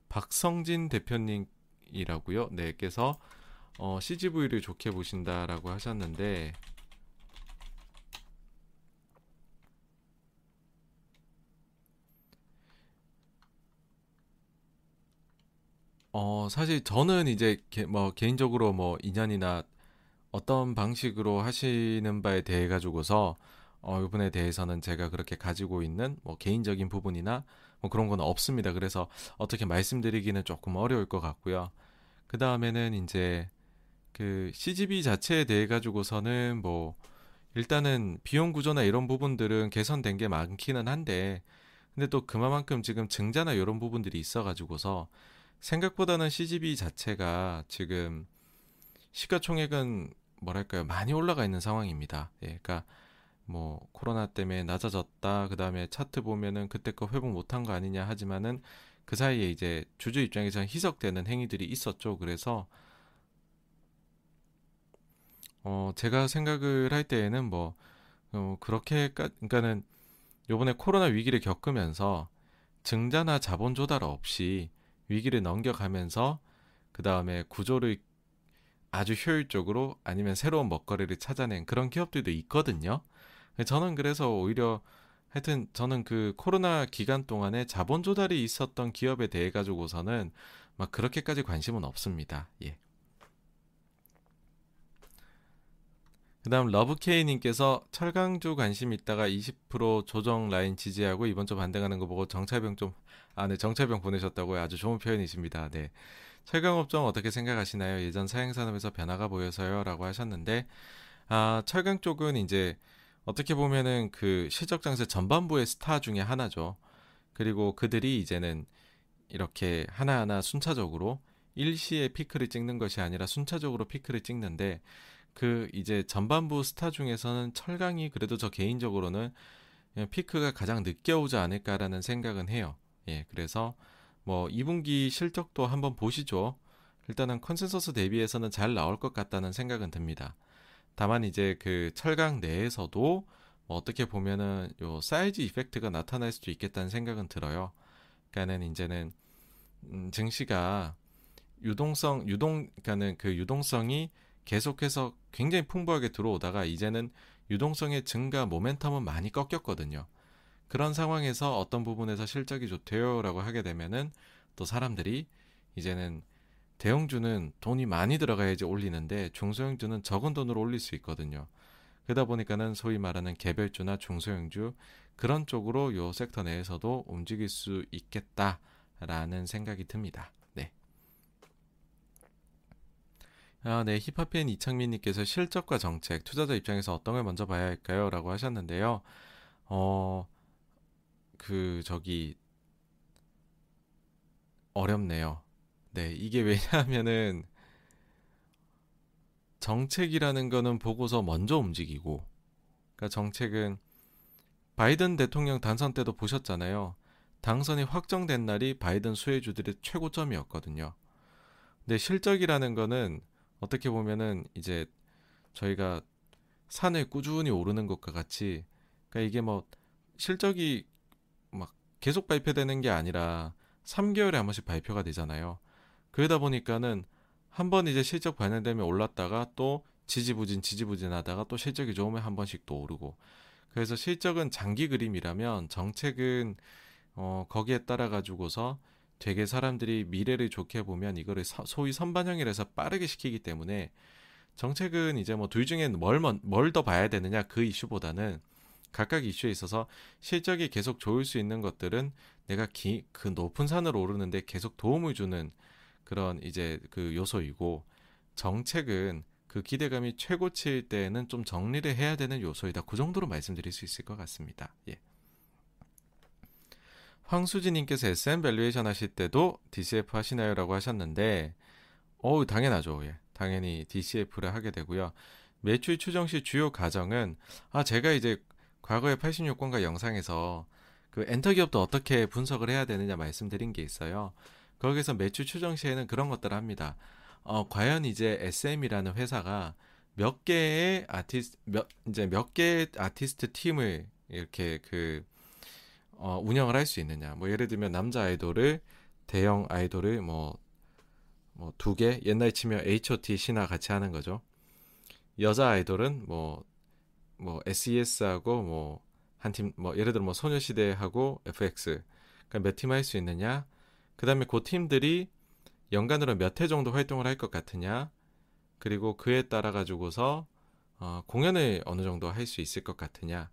박성진 대표님 님 이라고요. 네 께서 어, CGV를 좋게 보신다라고 하셨는데 어, 사실 저는 이제 개, 뭐 개인적으로 뭐 인연이나 어떤 방식으로 하시는 바에 대해 가지고서 어, 이 부분에 대해서는 제가 그렇게 가지고 있는 뭐 개인적인 부분이나 뭐 그런 건 없습니다. 그래서 어떻게 말씀드리기는 조금 어려울 것 같고요. 그 다음에는 이제 그 CGV 자체에 대해 가지고서는 뭐 일단은 비용 구조나 이런 부분들은 개선된 게 많기는 한데 근데 또 그만큼 지금 증자나 이런 부분들이 있어 가지고서 생각보다는 CGV 자체가 지금 시가총액은 뭐랄까요 많이 올라가 있는 상황입니다. 예, 그러니까 뭐 코로나 때문에 낮아졌다. 그 다음에 차트 보면은 그때 거 회복 못한 거 아니냐 하지만은 그 사이에 이제 주주 입장에서는 희석되는 행위들이 있었죠. 그래서 어 제가 생각을 할 때에는 뭐 어, 그렇게 그러니까는 요번에 코로나 위기를 겪으면서 증자나 자본 조달 없이 위기를 넘겨가면서 그 다음에 구조를 아주 효율적으로 아니면 새로운 먹거리를 찾아낸 그런 기업들도 있거든요. 저는 그래서 오히려 하여튼 저는 그 코로나 기간 동안에 자본 조달이 있었던 기업에 대해 가지고서는 막 그렇게까지 관심은 없습니다. 예. 그다음 러브케이 님께서 철강주 관심 있다가 20% 조정 라인 지지하고 이번 주 반등하는 거 보고 정찰병 좀 아 네 정찰병 보내셨다고요. 아주 좋은 표현이십니다. 네. 철강 업종 어떻게 생각하시나요? 예전 사행 산업에서 변화가 보여서요라고 하셨는데 아 철강 쪽은 이제 어떻게 보면은 그 실적 장세 전반부의 스타 중에 하나죠. 그리고 그들이 이제는 이렇게 하나하나 순차적으로 일시에 피크를 찍는 것이 아니라 순차적으로 피크를 찍는데 그 이제 전반부 스타 중에서는 철강이 그래도 저 개인적으로는 피크가 가장 늦게 오지 않을까라는 생각은 해요. 예, 그래서 뭐 2분기 실적도 한번 보시죠. 일단은 컨센서스 대비해서는 잘 나올 것 같다는 생각은 듭니다. 다만 이제 그 철강 내에서도 뭐 어떻게 보면은 요 size effect가 나타날 수도 있겠다는 생각은 들어요. 그러니까는 이제는 음, 증시가 유동성 유동 그러니까는 그 유동성이 계속해서 굉장히 풍부하게 들어오다가 이제는 유동성의 증가 모멘텀은 많이 꺾였거든요. 그런 상황에서 어떤 부분에서 실적이 좋대요라고 하게 되면은 또 사람들이 이제는 대형주는 돈이 많이 들어가야지 올리는데 중소형주는 적은 돈으로 올릴 수 있거든요. 그러다 보니까는 소위 말하는 개별주나 중소형주 그런 쪽으로 요 섹터 내에서도 움직일 수 있겠다라는 생각이 듭니다. 네. 아, 네. 힙합팬 이창민님께서 실적과 정책, 투자자 입장에서 어떤 걸 먼저 봐야 할까요? 라고 하셨는데요. 어, 그, 저기, 어렵네요. 네, 이게 왜냐하면은 정책이라는 거는 보고서 먼저 움직이고, 그러니까 정책은 바이든 대통령 당선 때도 보셨잖아요. 당선이 확정된 날이 바이든 수혜주들의 최고점이었거든요. 근데 실적이라는 거는 어떻게 보면은 이제 저희가 산을 꾸준히 오르는 것과 같이, 그러니까 이게 뭐 실적이 막 계속 발표되는 게 아니라 3개월에 한 번씩 발표가 되잖아요. 그러다 보니까는 한 번 이제 실적 반영되면 올랐다가 또 지지부진 지지부진 하다가 또 실적이 좋으면 한 번씩 또 오르고. 그래서 실적은 장기 그림이라면 정책은 어 거기에 따라 가지고서 되게 사람들이 미래를 좋게 보면 이거를 소위 선반영이라서 빠르게 시키기 때문에 정책은 이제 뭐 둘 중에 뭘뭘 더 봐야 되느냐 그 이슈보다는 각각 이슈에 있어서 실적이 계속 좋을 수 있는 것들은 내가 기, 그 높은 산을 오르는데 계속 도움을 주는 그런 이제 그 요소이고 정책은 그 기대감이 최고치일 때는 좀 정리를 해야 되는 요소이다. 그 정도로 말씀드릴 수 있을 것 같습니다. 예. 황수진님께서 SM valuation 하실 때도 DCF 하시나요? 라고 하셨는데, 어우, 당연하죠. 예. 당연히 DCF를 하게 되고요. 매출 추정 시 주요 과정은, 아, 제가 이제 과거에 86번가 영상에서 그 엔터 기업도 어떻게 분석을 해야 되느냐 말씀드린 게 있어요. 거기서 매출 추정 시에는 그런 것들을 합니다. 어, 과연 이제 SM이라는 회사가 몇 개의 아티스트, 몇, 이제 몇 개의 아티스트 팀을 이렇게 그, 어, 운영을 할 수 있느냐. 뭐 예를 들면 남자 아이돌을, 대형 아이돌을 뭐, 뭐 두 개, 옛날 치면 H.O.T. 신화 같이 하는 거죠. 여자 아이돌은 뭐, 뭐 SES하고 뭐, 한 팀, 뭐, 예를 들어 뭐 소녀시대하고 FX. 그러니까 몇 팀 할 수 있느냐. 그 다음에 그 팀들이 연간으로 몇 회 정도 활동을 할 것 같으냐. 그리고 그에 따라 가지고서 어, 공연을 어느 정도 할 수 있을 것 같으냐.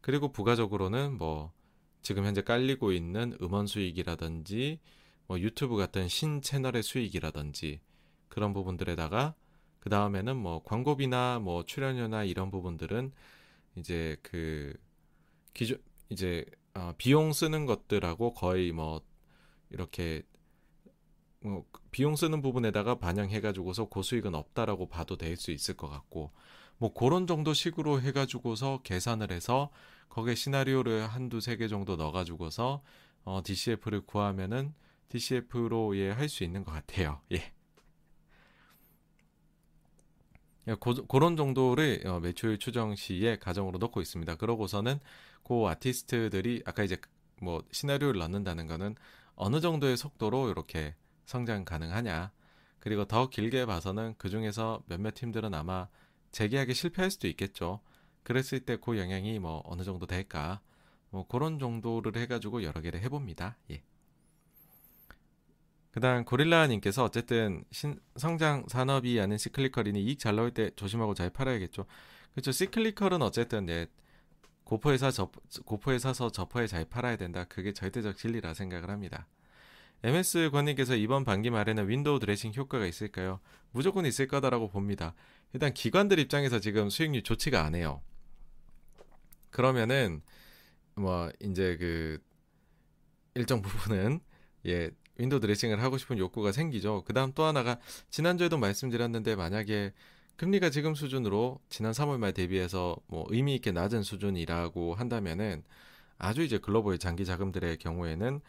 그리고 부가적으로는 뭐 지금 현재 깔리고 있는 음원 수익이라든지 뭐 유튜브 같은 신 채널의 수익이라든지 그런 부분들에다가 그 다음에는 뭐 광고비나 뭐 출연료나 이런 부분들은 이제 그 기존 이제 어, 비용 쓰는 것들하고 거의 뭐 이렇게 뭐 비용 쓰는 부분에다가 반영해가지고서 고수익은 없다라고 봐도 될 수 있을 것 같고 뭐 그런 정도 식으로 해가지고서 계산을 해서 거기에 시나리오를 한두 세 개 정도 넣어가지고서 어, DCF를 구하면은 DCF로 예, 할 수 있는 것 같아요. 예. 고, 그런 정도를 어, 매출 추정 시에 가정으로 넣고 있습니다. 그러고서는 그 아티스트들이 아까 이제 뭐 시나리오를 넣는다는 거는 어느 정도의 속도로 이렇게 성장 가능하냐. 그리고 더 길게 봐서는 그 중에서 몇몇 팀들은 아마 재계약에 실패할 수도 있겠죠. 그랬을 때 그 영향이 뭐 어느 정도 될까. 뭐 그런 정도를 해가지고 여러 개를 해봅니다. 예. 그 다음 고릴라님께서 어쨌든 신, 성장 산업이 아닌 시클리컬이니 이익 잘 나올 때 조심하고 잘 팔아야겠죠. 그렇죠. 시클리컬은 어쨌든 네, 고포에 사 접, 고포에 사서 저포에 잘 팔아야 된다. 그게 절대적 진리라 생각을 합니다. MS 권님께서 이번 반기 말에는 window dressing 효과가 있을까요? 무조건 있을 거다라고 봅니다. 일단 기관들 입장에서 지금 수익률 좋지가 않아요. 그러면은 뭐 이제 그 일정 부분은 예 window dressing을 하고 싶은 욕구가 생기죠. 그다음 또 하나가 지난주에도 말씀드렸는데 만약에 금리가 지금 수준으로 지난 3월 말 대비해서 뭐 의미 있게 낮은 수준이라고 한다면은 아주 이제 글로벌 장기 자금들의 경우에는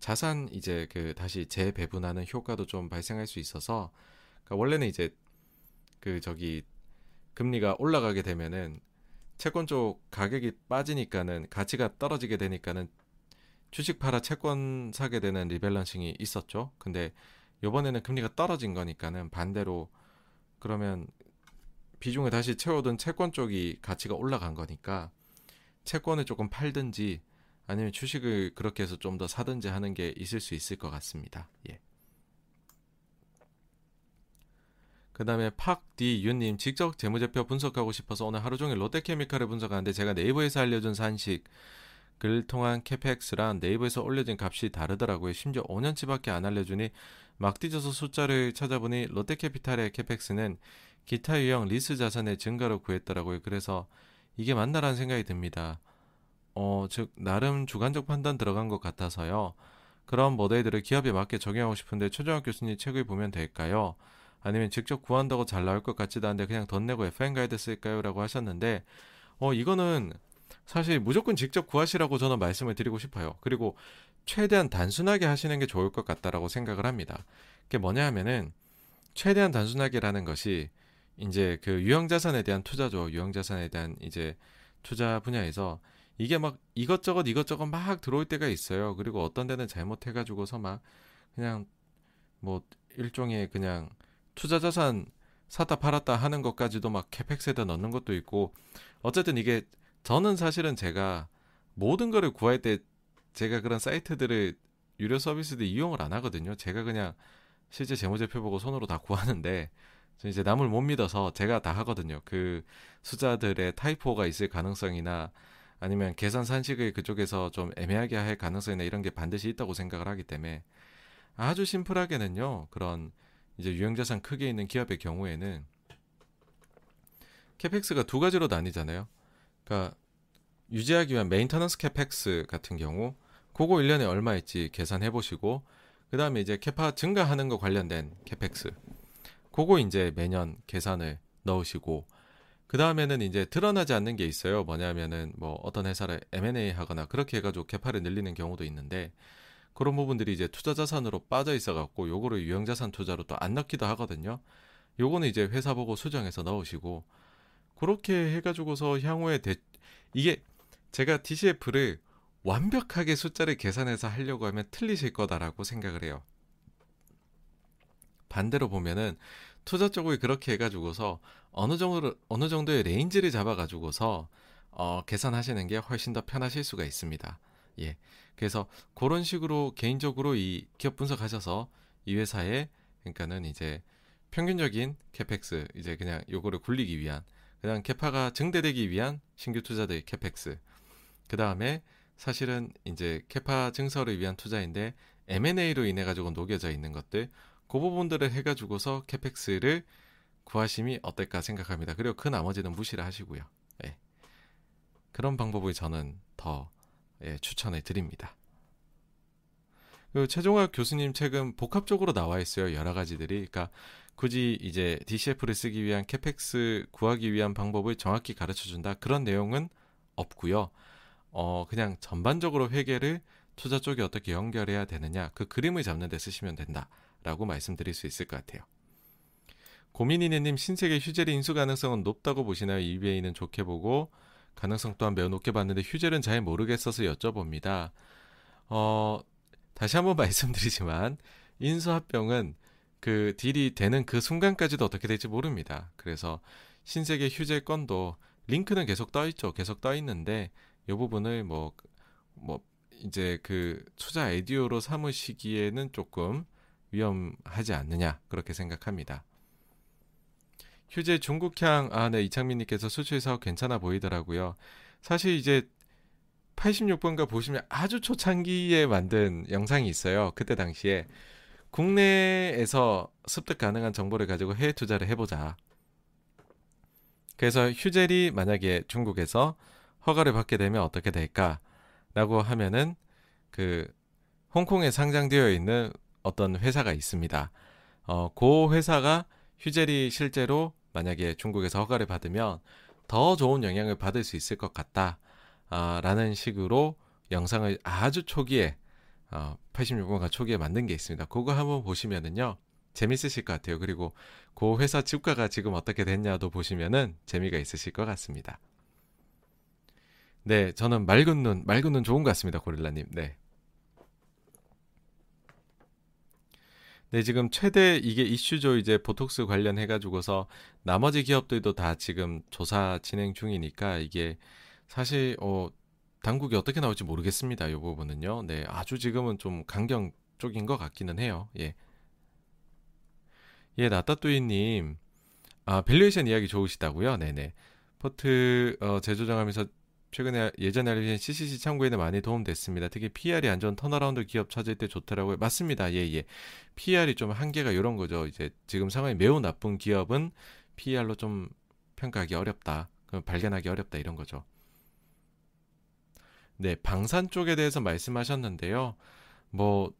자산 이제 그 다시 재배분하는 효과도 좀 발생할 수 있어서 그러니까 원래는 이제 그 저기 금리가 올라가게 되면은 채권 쪽 가격이 빠지니까는 가치가 떨어지게 되니까는 주식 팔아 채권 사게 되는 리밸런싱이 있었죠. 근데 요번에는 금리가 떨어진 거니까는 반대로 그러면 비중을 다시 채워둔 채권 쪽이 가치가 올라간 거니까 채권을 조금 팔든지 아니면 주식을 그렇게 해서 좀 더 사든지 하는 게 있을 수 있을 것 같습니다. 예. 그 다음에 팍디윤님 직접 재무제표 분석하고 싶어서 오늘 하루 종일 롯데케미칼을 분석하는데 제가 네이버에서 알려준 산식을 통한 캐펙스랑 네이버에서 올려진 값이 다르더라고요. 심지어 5년치밖에 안 알려주니 막 뒤져서 숫자를 찾아보니 롯데캐피탈의 캐펙스는 기타 유형 리스 자산의 증가로 구했더라고요. 그래서 이게 맞나라는 생각이 듭니다. 어, 즉 나름 주관적 판단 들어간 것 같아서요. 그런 모델들을 기업에 맞게 적용하고 싶은데 최종학 교수님 책을 보면 될까요? 아니면 직접 구한다고 잘 나올 것 같지도 않은데 그냥 돈 내고 FN 가이드 쓸까요? 라고 하셨는데 어 이거는 사실 무조건 직접 구하시라고 저는 말씀을 드리고 싶어요. 그리고 최대한 단순하게 하시는 게 좋을 것 같다라고 생각을 합니다. 그게 뭐냐 하면은 최대한 단순하게라는 것이 이제 그 유형자산에 대한 투자죠. 유형자산에 대한 이제 투자 분야에서 이게 막 이것저것 이것저것 막 들어올 때가 있어요. 그리고 어떤 데는 잘못해가지고서 막 그냥 뭐 일종의 그냥 투자 자산 샀다 팔았다 하는 것까지도 막 캐펙스에다 넣는 것도 있고 어쨌든 이게 저는 사실은 제가 모든 거를 구할 때 제가 그런 사이트들을 유료 서비스들 이용을 안 하거든요. 제가 그냥 실제 재무제표 보고 손으로 다 구하는데 이제 남을 못 믿어서 제가 다 하거든요. 그 숫자들의 타이포가 있을 가능성이나 아니면 계산 산식을 그쪽에서 좀 애매하게 할 가능성이나 이런 게 반드시 있다고 생각을 하기 때문에 아주 심플하게는요. 그런 이제 유형자산 크게 있는 기업의 경우에는 캐펙스가 두 가지로 나뉘잖아요. 그러니까 유지하기 위한 maintenance CAPEX 같은 경우 그거 1년에 얼마 있지 계산해 보시고 그다음에 이제 capa 증가하는 거 관련된 CAPEX 그거 이제 매년 계산을 넣으시고 그 다음에는 이제 드러나지 않는 게 있어요. 뭐냐면은 뭐 어떤 회사를 M&A 하거나 그렇게 해가지고 capa를 늘리는 경우도 있는데 그런 부분들이 이제 투자 자산으로 빠져 있어 갖고 요거를 유형 자산 투자로 또 안 넣기도 하거든요. 요거는 이제 회사 보고 수정해서 넣으시고 그렇게 해가지고서 향후에 대... 이게 제가 DCF를 완벽하게 숫자를 계산해서 하려고 하면 틀리실 거다라고 생각을 해요. 반대로 보면은 투자 쪽을 그렇게 해가지고서 어느 정도 어느 정도의 range를 잡아가지고서 어, 계산하시는 게 훨씬 더 편하실 수가 있습니다. 예. 그래서 그런 식으로 개인적으로 이 기업 분석하셔서 이 회사에 그러니까는 이제 평균적인 CAPEX 이제 그냥 요거를 굴리기 위한 그냥 capa가 증대되기 위한 신규 투자들 CAPEX 그 다음에 사실은 이제 capa 증설을 위한 투자인데 M&A로 인해 가지고 녹여져 있는 것들 그 부분들을 해가지고서 CAPEX를 구하심이 어떨까 생각합니다. 그리고 그 나머지는 무시를 하시고요. 예. 그런 방법을 저는 더 예, 추천을 드립니다. 그 최종학 교수님 책은 복합적으로 나와 있어요. 여러 가지들이. 그러니까 굳이 이제 DCF를 쓰기 위한 캐펙스 구하기 위한 방법을 정확히 가르쳐 준다. 그런 내용은 없고요. 어, 그냥 전반적으로 회계를 투자 쪽에 어떻게 연결해야 되느냐. 그 그림을 잡는 데 쓰시면 된다. 라고 말씀드릴 수 있을 것 같아요. 고민이네님 신세계 휴젤의 인수 가능성은 높다고 보시나요? EBA는 좋게 보고 가능성 또한 매우 높게 봤는데 휴젤은 잘 모르겠어서 여쭤봅니다. 어, 다시 한번 말씀드리지만 인수합병은 그 딜이 되는 그 순간까지도 어떻게 될지 모릅니다. 그래서 신세계 휴젤 건도 링크는 계속 떠 있죠. 계속 떠 있는데 이 부분을 뭐뭐 뭐 이제 그 투자 아이디어로 삼으시기에는 조금 위험하지 않느냐 그렇게 생각합니다. 휴재 중국향 아 네 이창민님께서 수출 사업 괜찮아 보이더라고요. 사실 이제 86번가 보시면 아주 초창기에 만든 영상이 있어요. 그때 당시에 국내에서 습득 가능한 정보를 가지고 해외 투자를 해보자. 그래서 휴젤이 만약에 중국에서 허가를 받게 되면 어떻게 될까라고 하면은 그 홍콩에 상장되어 있는 어떤 회사가 있습니다. 어, 그 회사가 휴젤이 실제로 만약에 중국에서 허가를 받으면 더 좋은 영향을 받을 수 있을 것 같다. 아, 라는 식으로 영상을 아주 초기에 어, 86번가 초기에 만든 게 있습니다. 그거 한번 보시면은요. 재밌으실 것 같아요. 그리고 그 회사 주가가 지금 어떻게 됐냐도 보시면은 재미가 있으실 것 같습니다. 네, 저는 맑은 눈, 맑은 눈 좋은 것 같습니다. 고릴라님. 네. 네, 지금 최대 이게 이슈죠. 이제 보톡스 관련해 가지고서 나머지 기업들도 다 지금 조사 진행 중이니까 이게 사실 어 당국이 어떻게 나올지 모르겠습니다. 이 부분은요. 네, 아주 지금은 좀 강경 쪽인 것 같기는 해요. 예. 예, 나따뚜이님. 아, valuation 이야기 좋으시다고요? 네네. port 어, 재조정하면서 최근에 예전에 알려진 CCC 참고에는 많이 도움됐습니다. 특히 PER이 안 좋은 turnaround 기업 찾을 때 좋더라고요. 맞습니다. 예, 예. PR이 좀 한계가 이런 거죠. 이제 지금 상황이 매우 나쁜 기업은 PR로 좀 평가하기 어렵다. 발견하기 어렵다. 이런 거죠. 네, 방산 쪽에 대해서 말씀하셨는데요. 뭐,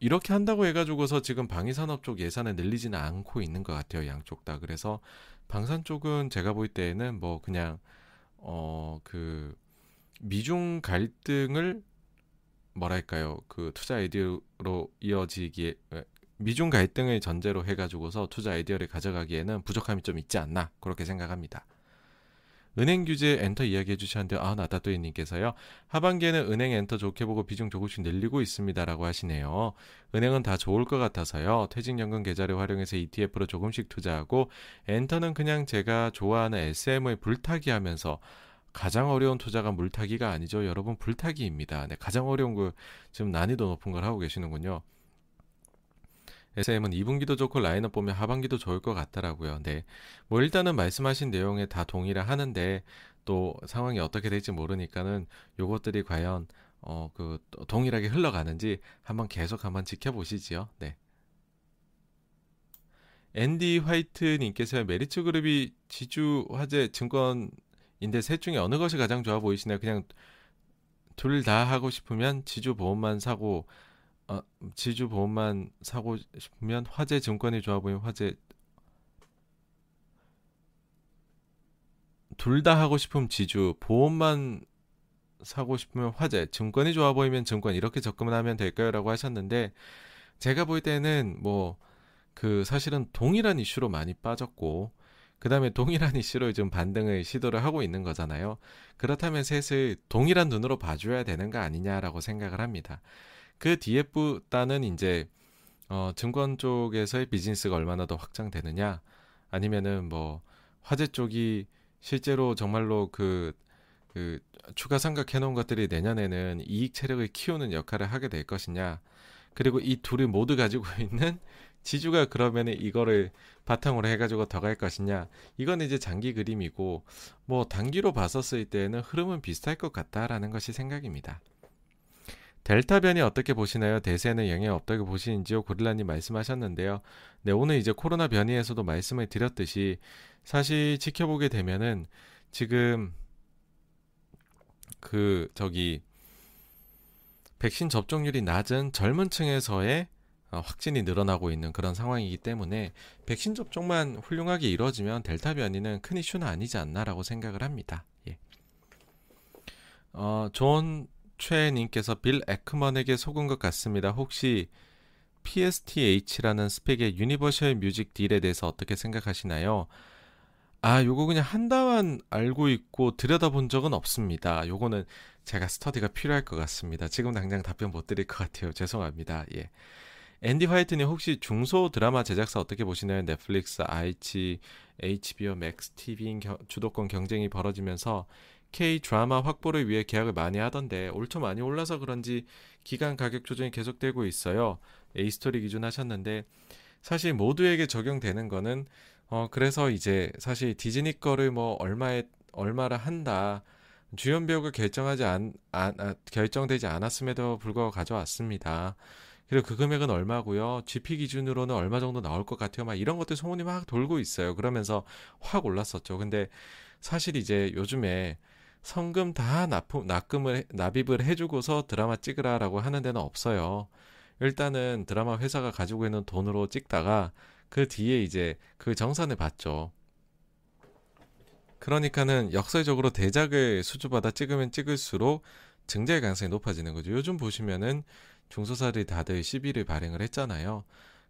이렇게 한다고 해가지고서 지금 방위산업 쪽 예산을 늘리지는 않고 있는 것 같아요. 양쪽 다. 그래서 방산 쪽은 제가 볼 때에는 뭐 그냥 어, 그, 미중 갈등을 뭐랄까요. 그 투자 아이디어로 이어지기에, 미중 갈등을 전제로 해가지고서 투자 아이디어를 가져가기에는 부족함이 좀 있지 않나. 그렇게 생각합니다. 은행 규제 엔터 이야기해 주셨는데 아 나다또이님께서요 하반기에는 은행 엔터 좋게 보고 비중 조금씩 늘리고 있습니다라고 하시네요. 은행은 다 좋을 것 같아서요. 퇴직연금 계좌를 활용해서 ETF로 조금씩 투자하고 엔터는 그냥 제가 좋아하는 SM을 불타기 하면서 가장 어려운 투자가 물타기가 아니죠. 여러분 불타기입니다. 네, 가장 어려운 거 지금 난이도 높은 걸 하고 계시는군요. SM은 2분기도 좋고 라인업 보면 하반기도 좋을 것 같더라고요. 네. 뭐 일단은 말씀하신 내용에 다 동의를 하는데 또 상황이 어떻게 될지 모르니까는 요것들이 과연 어 그 동일하게 흘러가는지 한번 계속 한번 지켜보시지요. 네. 앤디 화이트 님께서 메리츠 그룹이 지주 화재 증권인데 셋 중에 어느 것이 가장 좋아 보이시나요? 그냥 둘 다 하고 싶으면 지주 보험만 사고 어, 지주 보험만 사고 싶으면 화재 증권이 좋아 보이면 화재 둘 다 하고 싶으면 지주 보험만 사고 싶으면 화재 증권이 좋아 보이면 증권 이렇게 접근을 하면 될까요라고 하셨는데 제가 볼 때는 뭐 그 사실은 동일한 이슈로 많이 빠졌고 그 다음에 동일한 이슈로 지금 반등을 시도를 하고 있는 거잖아요. 그렇다면 셋을 동일한 눈으로 봐줘야 되는 거 아니냐라고 생각을 합니다. 그 뒤에 보다는 이제 어, 증권 쪽에서의 비즈니스가 얼마나 더 확장되느냐 아니면은 뭐 화재 쪽이 실제로 정말로 그, 그 추가 삼각 해 놓은 것들이 내년에는 이익 체력을 키우는 역할을 하게 될 것이냐 그리고 이 둘이 모두 가지고 있는 지주가 그러면은 이거를 바탕으로 해가지고 더 갈 것이냐 이건 이제 장기 그림이고 뭐 단기로 봤었을 때는 흐름은 비슷할 것 같다라는 것이 생각입니다. 델타 변이 어떻게 보시나요? 대세에는 영향 없다고 보시는지요? 고릴라님 말씀하셨는데요. 네, 오늘 이제 코로나 변이에서도 말씀을 드렸듯이 사실 지켜보게 되면은 지금 그 저기 백신 접종률이 낮은 젊은 층에서의 어, 확진이 늘어나고 있는 그런 상황이기 때문에 백신 접종만 훌륭하게 이루어지면 델타 변이는 큰 이슈는 아니지 않나라고 생각을 합니다. 예. 어, 존 최님께서 빌 에크먼에게 속은 것 같습니다. 혹시 PSTH라는 SPAC의 유니버셜 뮤직 deal에 대해서 어떻게 생각하시나요? 아, 요거 그냥 한다만 알고 있고 들여다본 적은 없습니다. 요거는 제가 스터디가 필요할 것 같습니다. 지금 당장 답변 못 드릴 것 같아요. 죄송합니다. 예. 앤디 화이트님 혹시 중소 드라마 제작사 어떻게 보시나요? 넷플릭스, 아이치, HBO 맥스 TV 주도권 경쟁이 벌어지면서 K 드라마 확보를 위해 계약을 많이 하던데 올 초 많이 올라서 그런지 기간 가격 조정이 계속되고 있어요. 에이스토리 기준 하셨는데 사실 모두에게 적용되는 거는 어 그래서 이제 사실 디즈니 거를 뭐 얼마에 얼마를 한다 주연 배우가 결정하지 않, 안, 아, 결정되지 않았음에도 불구하고 가져왔습니다. 그리고 그 금액은 얼마고요? GP 기준으로는 얼마 정도 나올 것 같아요. 막 이런 것들 소문이 막 돌고 있어요. 그러면서 확 올랐었죠. 근데 사실 이제 요즘에 성금 다 납품, 납금을, 납입을 해주고서 드라마 찍으라라고 하는 데는 없어요. 일단은 드라마 회사가 가지고 있는 돈으로 찍다가 그 뒤에 이제 그 정산을 받죠. 그러니까는 역설적으로 대작을 수주받아 찍으면 찍을수록 증자의 가능성이 높아지는 거죠. 요즘 보시면은 중소사들이 다들 시비를 발행을 했잖아요.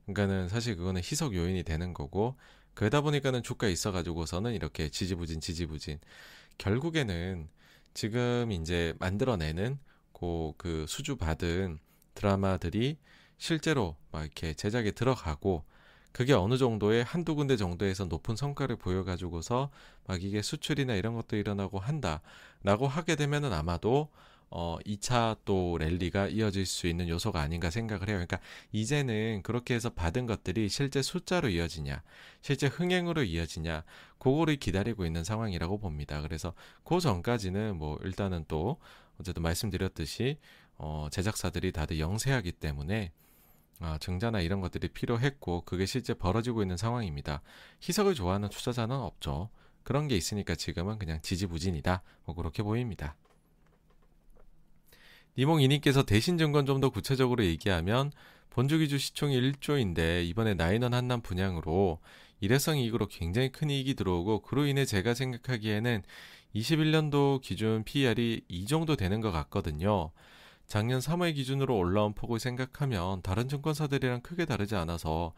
그러니까는 사실 그거는 희석 요인이 되는 거고 그러다 보니까는 주가 있어가지고서는 이렇게 지지부진 지지부진 결국에는 지금 이제 만들어내는 그, 그 수주 받은 드라마들이 실제로 막 이렇게 제작에 들어가고 그게 어느 정도의 한두 군데 정도에서 높은 성과를 보여가지고서 막 이게 수출이나 이런 것도 일어나고 한다라고 하게 되면은 아마도 어 2차 또 랠리가 이어질 수 있는 요소가 아닌가 생각을 해요. 그러니까 이제는 그렇게 해서 받은 것들이 실제 숫자로 이어지냐, 실제 흥행으로 이어지냐, 그거를 기다리고 있는 상황이라고 봅니다. 그래서 그 전까지는 뭐 일단은 또 어쨌든 말씀드렸듯이 어 제작사들이 다들 영세하기 때문에 아, 증자나 이런 것들이 필요했고 그게 실제 벌어지고 있는 상황입니다. 희석을 좋아하는 투자자는 없죠. 그런 게 있으니까 지금은 그냥 지지부진이다. 뭐 그렇게 보입니다. 니몽이님께서 대신 증권 좀 더 구체적으로 얘기하면 본주기주 시총이 1조인데 이번에 나인원 한남 분양으로 일회성 이익으로 굉장히 큰 이익이 들어오고 그로 인해 제가 생각하기에는 21년도 기준 PER이 이 정도 되는 것 같거든요. 작년 3월 기준으로 올라온 폭을 생각하면 다른 증권사들이랑 크게 다르지 않아서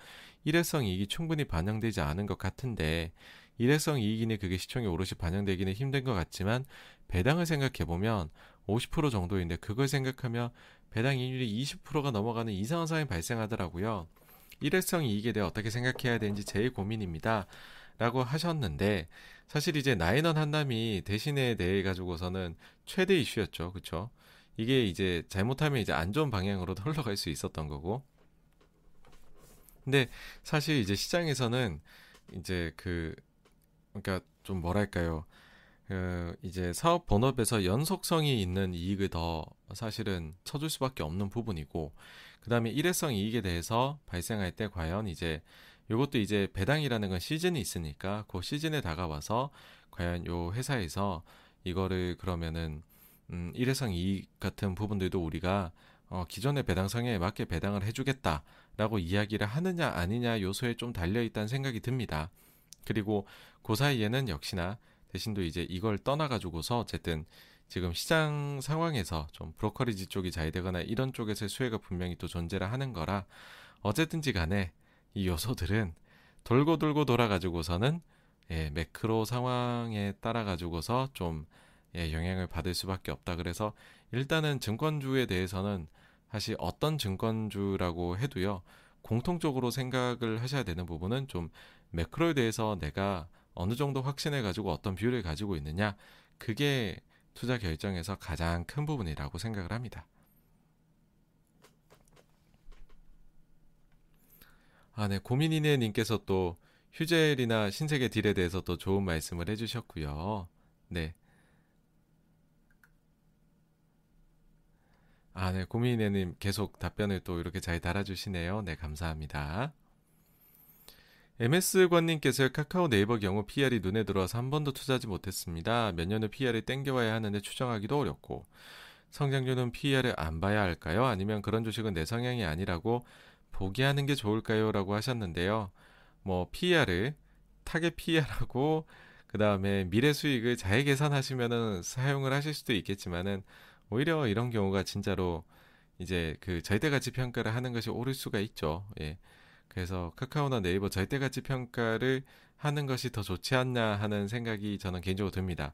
일회성 이익이 충분히 반영되지 않은 것 같은데 일회성 이익이니 그게 시총에 오롯이 반영되기는 힘든 것 같지만 배당을 생각해보면 50% 정도인데 그걸 생각하면 배당 이율이 20%가 넘어가는 이상한 상황이 발생하더라고요. 일회성 이익에 대해 어떻게 생각해야 되는지 제일 고민입니다. 라고 하셨는데 사실 이제 나인원 한남이 대신에 대해 가지고서는 최대 이슈였죠. 그쵸 이게 이제 잘못하면 이제 안 좋은 방향으로도 흘러갈 수 있었던 거고. 근데 사실 이제 시장에서는 이제 그 그러니까 좀 뭐랄까요? 그 이제 사업 본업에서 연속성이 있는 이익을 더 사실은 쳐줄 수밖에 없는 부분이고 그다음에 일회성 이익에 대해서 발생할 때 과연 이제 요것도 이제 배당이라는 건 시즌이 있으니까 그 시즌에 다가와서 과연 요 회사에서 이거를 그러면은 음 일회성 이익 같은 부분들도 우리가 어 기존의 배당성에 맞게 배당을 해주겠다라고 이야기를 하느냐 아니냐 요소에 좀 달려 있다는 생각이 듭니다. 그리고 그 사이에는 역시나 대신도 이제 이걸 떠나가지고서 어쨌든 지금 시장 상황에서 좀 브로커리지 쪽이 잘 되거나 이런 쪽에서의 수혜가 분명히 또 존재를 하는 거라 어쨌든지 간에 이 요소들은 돌고 돌고 돌아가지고서는 예, 매크로 상황에 따라 가지고서 좀 예, 영향을 받을 수밖에 없다. 그래서 일단은 증권주에 대해서는 사실 어떤 증권주라고 해도요. 공통적으로 생각을 하셔야 되는 부분은 좀 매크로에 대해서 내가 어느 정도 확신해 가지고 어떤 비율을 가지고 있느냐 그게 투자 결정에서 가장 큰 부분이라고 생각을 합니다. 아, 네. 고민이네 님께서 또 휴젤이나 신세계 딜에 대해서 또 좋은 말씀을 해주셨고요. 네. 아, 네. 고민이네 님 계속 답변을 또 이렇게 잘 달아주시네요. 네, 감사합니다. MS관님께서 카카오 네이버 경우 PR이 눈에 들어와서 한 번도 투자하지 못했습니다. 몇 년을 PR을 땡겨와야 하는데 추정하기도 어렵고 성장률은 PR을 안 봐야 할까요? 아니면 그런 주식은 내 성향이 아니라고 포기하는 게 좋을까요? 라고 하셨는데요. 뭐 PER을 target PER하고 그 다음에 미래 수익을 잘 계산하시면은 사용을 하실 수도 있겠지만은 오히려 이런 경우가 진짜로 이제 그 절대가치 평가를 하는 것이 옳을 수가 있죠. 예. 그래서 카카오나 네이버 절대가치 평가를 하는 것이 더 좋지 않냐 하는 생각이 저는 개인적으로 듭니다.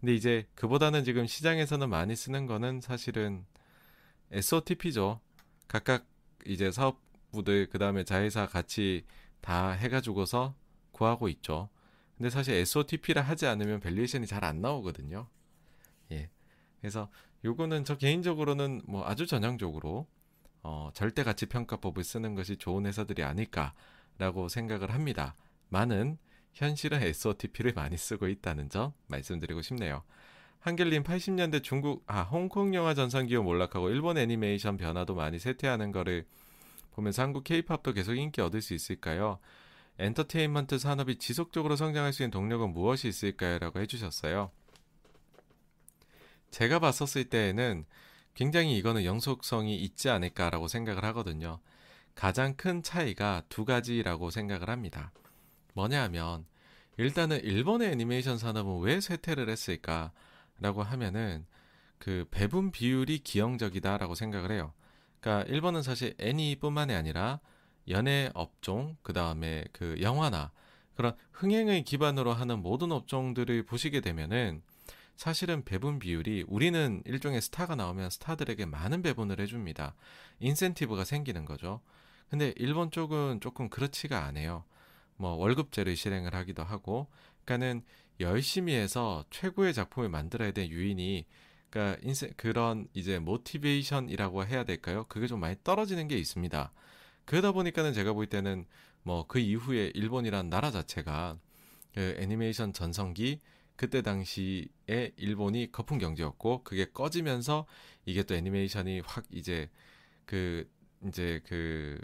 근데 이제 그보다는 지금 시장에서는 많이 쓰는 거는 사실은 SOTP죠. 각각 이제 사업부들 그 다음에 자회사 같이 다 해가지고서 구하고 있죠. 근데 사실 SOTP를 하지 않으면 valuation이 잘 안 나오거든요. 예. 그래서 요거는 저 개인적으로는 뭐 아주 전형적으로 어, 절대 가치 평가법을 쓰는 것이 좋은 회사들이 아닐까라고 생각을 합니다. 많은 현실은 SOTP를 많이 쓰고 있다는 점 말씀드리고 싶네요. 한결님 80년대 중국 아 홍콩 영화 전선 기업 몰락하고 일본 애니메이션 만화도 많이 쇠퇴하는 거를 보면서 한국 케이팝도 계속 인기 얻을 수 있을까요? 엔터테인먼트 산업이 지속적으로 성장할 수 있는 동력은 무엇이 있을까요? 라고 해주셨어요. 제가 봤었을 때에는 굉장히 이거는 영속성이 있지 않을까라고 생각을 하거든요. 가장 큰 차이가 두 가지라고 생각을 합니다. 뭐냐 하면, 일단은 일본의 애니메이션 산업은 왜 쇠퇴를 했을까라고 하면은 그 배분 비율이 기형적이다라고 생각을 해요. 그러니까 일본은 사실 애니뿐만이 아니라 연예 업종, 그 다음에 그 영화나 그런 흥행을 기반으로 하는 모든 업종들을 보시게 되면은 사실은 배분 비율이 우리는 일종의 스타가 나오면 스타들에게 많은 배분을 해줍니다. 인센티브가 생기는 거죠. 근데 일본 쪽은 조금 그렇지가 않아요. 뭐 월급제를 실행을 하기도 하고, 그러니까는 열심히 해서 최고의 작품을 만들어야 될 유인이, 그러니까 인세, 그런 이제 모티베이션이라고 해야 될까요? 그게 좀 많이 떨어지는 게 있습니다. 그러다 보니까는 제가 볼 때는 뭐 그 이후에 일본이란 나라 자체가 그 애니메이션 전성기 그때 당시에 일본이 거품 경제였고 그게 꺼지면서 이게 또 애니메이션이 확 이제 그 이제 그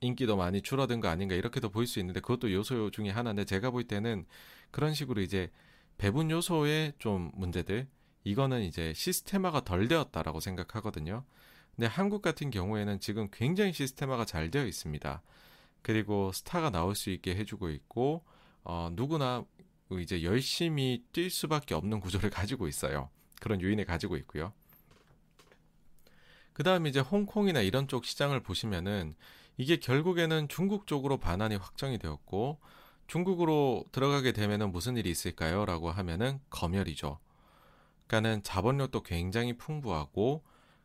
인기도 많이 줄어든 거 아닌가 이렇게도 보일 수 있는데 그것도 요소 중에 하나인데 제가 볼 때는 그런 식으로 이제 배분 요소의 좀 문제들 이거는 이제 시스테마가 덜 되었다라고 생각하거든요. 근데 한국 같은 경우에는 지금 굉장히 시스테마가 잘 되어 있습니다. 그리고 스타가 나올 수 있게 해주고 있고 어, 누구나 이제 열심히 뛸 수밖에 없는 구조를 가지고 있어요. 그런 요인을 가지고 있고요. 그 다음에 이제 홍콩이나 이런 쪽 시장을 보시면은 이게 결국에는 중국 쪽으로 반환이 확정이 되었고 중국으로 들어가게 되면은 무슨 일이 있을까요? 라고 하면은 검열이죠. 그러니까는 자본력도 굉장히 풍부하고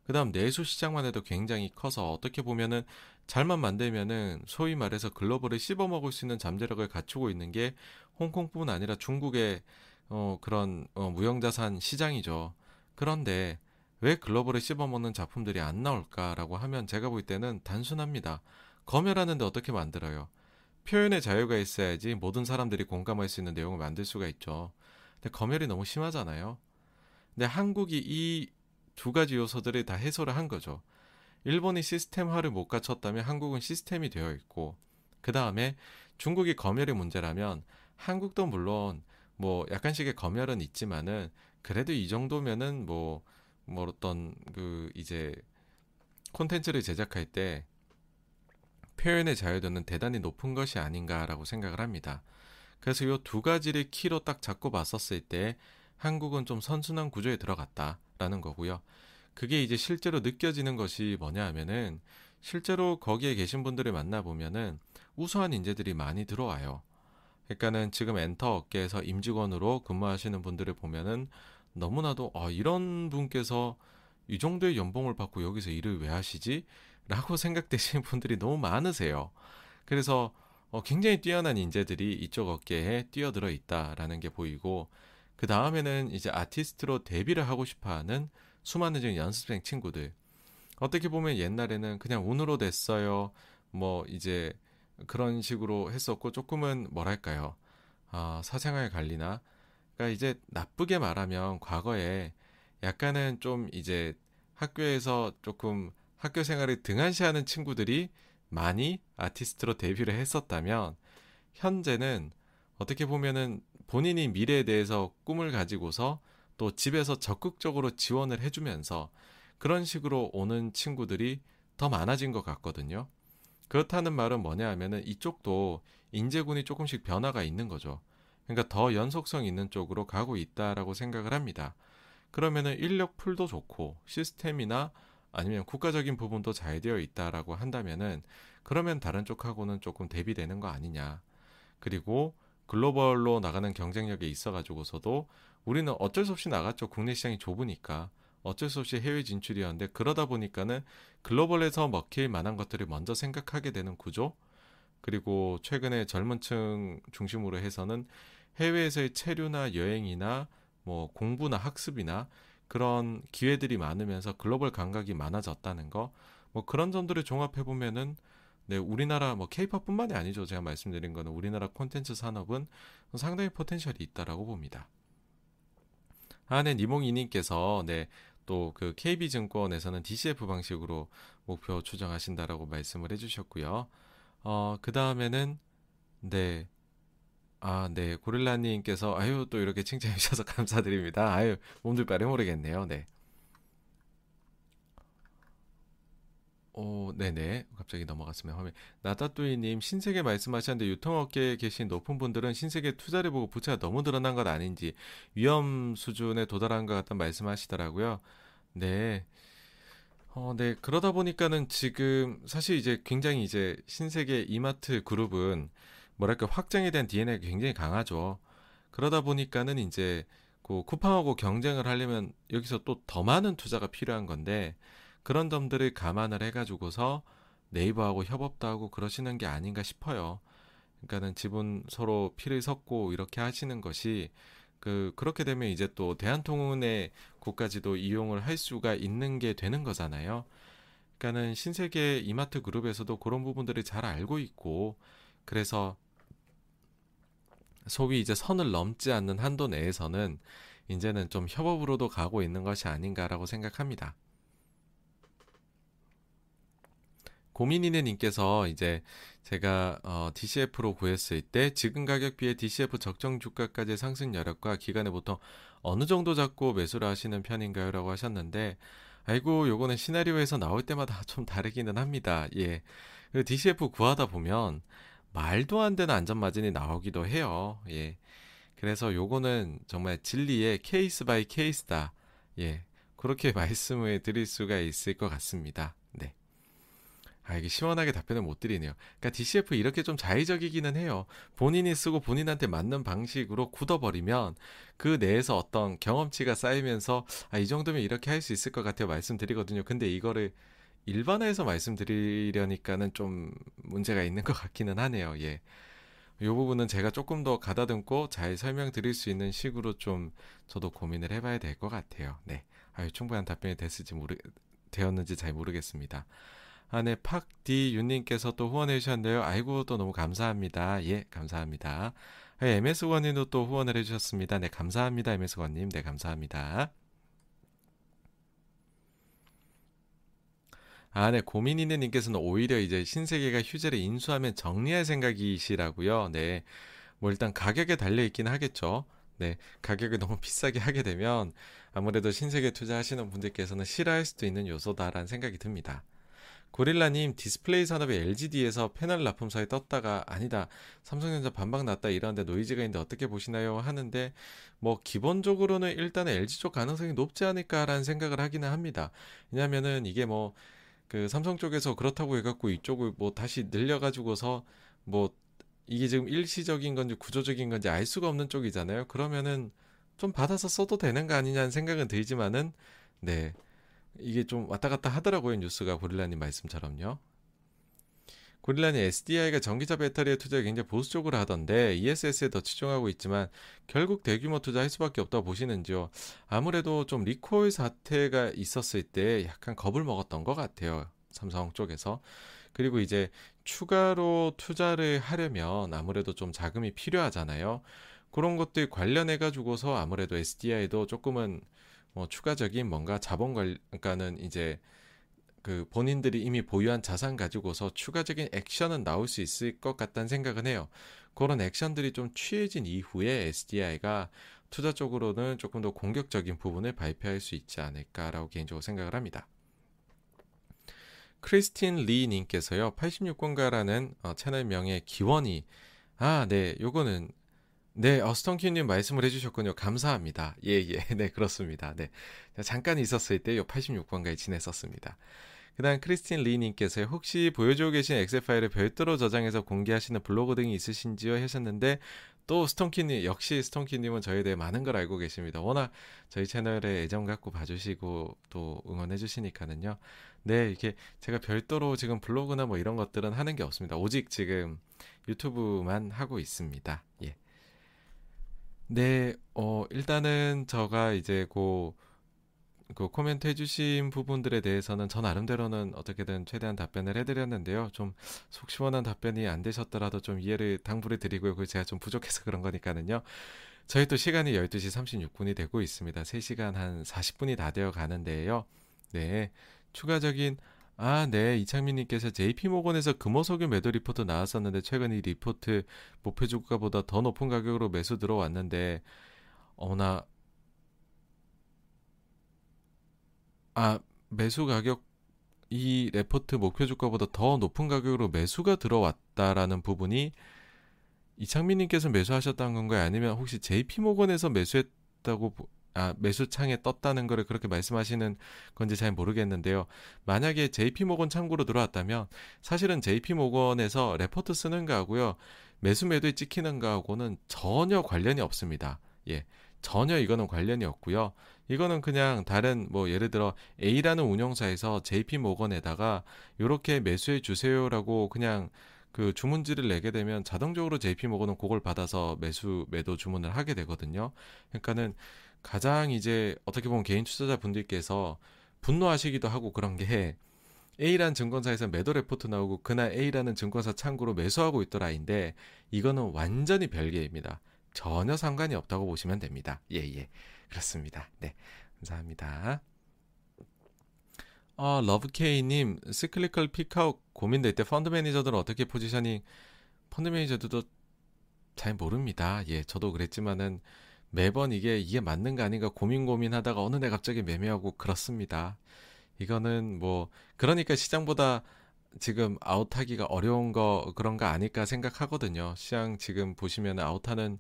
그 다음 내수 시장만 해도 굉장히 커서 어떻게 보면은 잘만 만들면은 소위 말해서 글로벌을 씹어먹을 수 있는 잠재력을 갖추고 있는 게 홍콩뿐 아니라 중국의 어, 그런 어, 무형자산 시장이죠. 그런데 왜 글로벌을 씹어먹는 작품들이 안 나올까라고 하면 제가 볼 때는 단순합니다. 검열하는데 어떻게 만들어요? 표현의 자유가 있어야지 모든 사람들이 공감할 수 있는 내용을 만들 수가 있죠. 근데 검열이 너무 심하잖아요. 근데 한국이 이 두 가지 요소들을 다 해소를 한 거죠. 일본이 시스템화를 못 갖췄다면 한국은 시스템이 되어 있고, 그 다음에 중국이 검열의 문제라면 한국도 물론 뭐 약간씩의 검열은 있지만은 그래도 이 정도면은 뭐, 뭐 어떤 그 이제 콘텐츠를 제작할 때 표현의 자유도는 대단히 높은 것이 아닌가라고 생각을 합니다. 그래서 이 두 가지를 키로 딱 잡고 봤었을 때 한국은 좀 선순환 구조에 들어갔다라는 거고요. 그게 이제 실제로 느껴지는 것이 뭐냐 하면은 실제로 거기에 계신 분들을 만나보면은 우수한 인재들이 많이 들어와요. 그러니까는 지금 엔터 업계에서 임직원으로 근무하시는 분들을 보면은 너무나도 아, 이런 분께서 이 정도의 연봉을 받고 여기서 일을 왜 하시지? 라고 생각되시는 분들이 너무 많으세요. 그래서 어, 굉장히 뛰어난 인재들이 이쪽 업계에 뛰어들어 있다라는 게 보이고 그 다음에는 이제 아티스트로 데뷔를 하고 싶어하는 수많은 지금 연습생 친구들. 어떻게 보면 옛날에는 그냥 운으로 됐어요. 뭐 이제 그런 식으로 했었고 조금은 뭐랄까요? 아, 사생활 관리나. 그러니까 이제 나쁘게 말하면 과거에 약간은 좀 이제 학교에서 조금 학교 생활을 등한시하는 친구들이 많이 아티스트로 데뷔를 했었다면 현재는 어떻게 보면은 본인이 미래에 대해서 꿈을 가지고서 또 집에서 적극적으로 지원을 해주면서 그런 식으로 오는 친구들이 더 많아진 것 같거든요. 그렇다는 말은 뭐냐 하면은 이쪽도 인재군이 조금씩 변화가 있는 거죠. 그러니까 더 연속성 있는 쪽으로 가고 있다라고 생각을 합니다. 그러면은 인력 풀도 좋고 시스템이나 아니면 국가적인 부분도 잘 되어 있다라고 한다면은 그러면 다른 쪽하고는 조금 대비되는 거 아니냐. 그리고 글로벌로 나가는 경쟁력에 있어 가지고서도 우리는 어쩔 수 없이 나갔죠. 국내 시장이 좁으니까. 어쩔 수 없이 해외 진출이었는데 그러다 보니까는 글로벌에서 먹힐 만한 것들을 먼저 생각하게 되는 구조. 그리고 최근에 젊은 층 중심으로 해서는 해외에서의 체류나 여행이나 뭐 공부나 학습이나 그런 기회들이 많으면서 글로벌 감각이 많아졌다는 거, 뭐 그런 점들을 종합해 보면은 네, 우리나라 뭐 케이팝뿐만이 아니죠. 제가 말씀드린 거는 우리나라 콘텐츠 산업은 상당히 포텐셜이 있다라고 봅니다. 아, 네, 니몽이님께서 네, 또 그 KB증권에서는 DCF 방식으로 목표 추정하신다라고 말씀을 해주셨고요. 어, 그 다음에는 네, 아, 네. 고릴라님께서, 아유, 또 이렇게 칭찬해 주셔서 감사드립니다. 아유, 몸둘 바를 모르겠네요. 네. 오, 네네. 갑자기 넘어갔으면 화면. 나다뚜이님, 신세계 말씀하셨는데 유통업계에 계신 높은 분들은 신세계 투자를 보고 부채가 너무 드러난 것 아닌지 위험 수준에 도달한 것 같다는 말씀하시더라고요. 네. 어, 네. 그러다 보니까는 지금 사실 이제 굉장히 이제 신세계 이마트 그룹은 뭐랄까 확장에 대한 DNA가 굉장히 강하죠. 그러다 보니까는 이제 그 쿠팡하고 경쟁을 하려면 여기서 또 더 많은 투자가 필요한 건데 그런 점들을 감안을 해가지고서 네이버하고 협업도 하고 그러시는 게 아닌가 싶어요. 그러니까는 지분 서로 피를 섞고 이렇게 하시는 것이 그 그렇게 되면 이제 또 대한통운의 곳까지도 이용을 할 수가 있는 게 되는 거잖아요. 그러니까는 신세계 이마트 그룹에서도 그런 부분들을 잘 알고 있고 그래서 소위 이제 선을 넘지 않는 한도 내에서는 이제는 좀 협업으로도 가고 있는 것이 아닌가라고 생각합니다. 고민이네 님께서 이제 제가 어, DCF로 구했을 때 지금 가격 비해 DCF 적정 주가까지 상승 여력과 기간에 보통 어느 정도 잡고 매수를 하시는 편인가요? 라고 하셨는데 아이고 요거는 시나리오에서 나올 때마다 좀 다르기는 합니다. 예. DCF 구하다 보면 말도 안 되는 안전마진이 나오기도 해요. 예. 그래서 요거는 정말 진리의 case by case다. 예. 그렇게 말씀을 드릴 수가 있을 것 같습니다. 네. 아, 이게 시원하게 답변을 못 드리네요. 그러니까 DCF 이렇게 좀 자의적이기는 해요. 본인이 쓰고 본인한테 맞는 방식으로 굳어버리면 그 내에서 어떤 경험치가 쌓이면서 아, 이 정도면 이렇게 할 수 있을 것 같아요. 말씀드리거든요. 근데 이거를 일반화해서 말씀드리려니까는 좀 문제가 있는 것 같기는 하네요. 예. 이 부분은 제가 조금 더 가다듬고 잘 설명드릴 수 있는 식으로 좀 저도 고민을 해봐야 될 것 같아요. 네. 아유, 충분한 답변이 됐을지 모르, 되었는지 잘 모르겠습니다. 아, 네. 팍디 윤님께서 또 후원해 주셨는데요. 아이고, 또 너무 감사합니다. 예, 감사합니다. 네, MS원님도 또 후원을 해 주셨습니다. 네, 감사합니다. MS원님. 네, 감사합니다. 아, 네. 고민 있는 님께서는 오히려 이제 신세계가 휴젤을 인수하면 정리할 생각이시라고요. 네. 뭐 일단 가격에 달려 있긴 하겠죠. 네. 가격을 너무 비싸게 하게 되면 아무래도 신세계 투자하시는 분들께서는 싫어할 수도 있는 요소다라는 생각이 듭니다. 고릴라님 디스플레이 산업의 LGD에서 패널 납품사에 떴다가 아니다 삼성전자 반박 났다 이러는데 noise가 있는데 어떻게 보시나요 하는데 뭐 기본적으로는 일단은 LG 쪽 가능성이 높지 않을까라는 생각을 하기는 합니다 왜냐면은 이게 뭐 그 삼성 쪽에서 그렇다고 해갖고 이쪽을 뭐 다시 늘려가지고서 뭐 이게 지금 일시적인 건지 구조적인 건지 알 수가 없는 쪽이잖아요. 그러면은 좀 받아서 써도 되는 거 아니냐는 생각은 들지만은 네. 이게 좀 왔다 갔다 하더라고요. 뉴스가 고릴라님 말씀처럼요. 고릴라는 SDI가 전기차 배터리에 투자를 굉장히 보수적으로 하던데 ESS에 더 치중하고 있지만 결국 대규모 투자할 수밖에 없다고 보시는지요? 아무래도 좀 리콜 사태가 있었을 때 약간 겁을 먹었던 것 같아요. 삼성 쪽에서. 그리고 이제 추가로 투자를 하려면 아무래도 좀 자금이 필요하잖아요. 그런 것들 관련해 가지고서 아무래도 SDI도 조금은 뭐 추가적인 뭔가 자본 관, 그러니까는 이제 그 본인들이 이미 보유한 자산 가지고서 추가적인 액션은 나올 수 있을 것 같다는 생각은 해요. 그런 액션들이 좀 취해진 이후에 SDI가 투자 쪽으로는 조금 더 공격적인 부분을 발표할 수 있지 않을까라고 개인적으로 생각을 합니다. 크리스틴 리 님께서요. 86권가라는 어, 채널명의 기원이 아, 네. 요거는 네, 어스턴키님 말씀을 해주셨군요. 감사합니다. 예, 예. 네, 그렇습니다. 네. 잠깐 있었을 때 요 86권가에 지냈었습니다. 그 다음 크리스틴 리님께서 혹시 보여주고 계신 엑셀 파일을 별도로 저장해서 공개하시는 블로그 등이 있으신지요? 하셨는데 또 스톤키님 역시 스톤키님은 저에 대해 많은 걸 알고 계십니다. 워낙 저희 채널에 애정 갖고 봐주시고 또 응원해 주시니까는요. 네 이렇게 제가 별도로 지금 블로그나 뭐 이런 것들은 하는 게 없습니다. 오직 지금 유튜브만 하고 있습니다. 예. 네, 어 일단은 저가 이제 고 그 코멘트 해주신 부분들에 대해서는 전 나름대로는 어떻게든 최대한 답변을 해드렸는데요. 좀 속 시원한 답변이 안 되셨더라도 좀 이해를 당부를 드리고요. 그 제가 좀 부족해서 그런 거니까는요. 저희 또 시간이 12시 36분이 되고 있습니다. 3시간 한 40분이 다 되어 가는데요. 네. 추가적인 아, 네. 이창민님께서 JP모건에서 금호석유 매도 리포트 나왔었는데 최근 이 리포트 목표 주가보다 더 높은 가격으로 매수 들어왔는데 어나 아, 매수 가격 이 레포트 목표 주가보다 더 높은 가격으로 매수가 들어왔다라는 부분이 이창민님께서 매수하셨다는 건가요? 아니면 혹시 JP모건에서 매수했다고 아 매수창에 떴다는 거를 그렇게 말씀하시는 건지 잘 모르겠는데요. 만약에 JP모건 창구로 들어왔다면 사실은 JP모건에서 레포트 쓰는 거하고요. 매수 매도에 찍히는 거하고는 전혀 관련이 없습니다. 예. 전혀 이거는 관련이 없고요. 이거는 그냥 다른 뭐 예를 들어 A라는 운영사에서 JP 모건에다가 이렇게 매수해 주세요라고 그냥 그 주문지를 내게 되면 자동적으로 JP 모건은 그걸 받아서 매수 매도 주문을 하게 되거든요. 그러니까는 가장 이제 어떻게 보면 개인 투자자 분들께서 분노하시기도 하고 그런 게 A라는 증권사에서 매도 레포트 나오고 그날 A라는 증권사 창구로 매수하고 있더라인데 이거는 완전히 별개입니다. 전혀 상관이 없다고 보시면 됩니다. 예, 예. 그렇습니다. 네. 감사합니다. 어, 러브케이님, cyclical peak out 고민될 때 펀드 매니저들은 어떻게 positioning, 펀드 매니저들도 잘 모릅니다. 예, 저도 그랬지만은 매번 이게 이게 맞는가 아닌가 고민 고민하다가 어느 날 갑자기 매매하고 그렇습니다. 이거는 뭐 그러니까 시장보다 지금 아웃하기가 어려운 거 그런 거 아닐까 생각하거든요. 시장 지금 보시면 아웃하는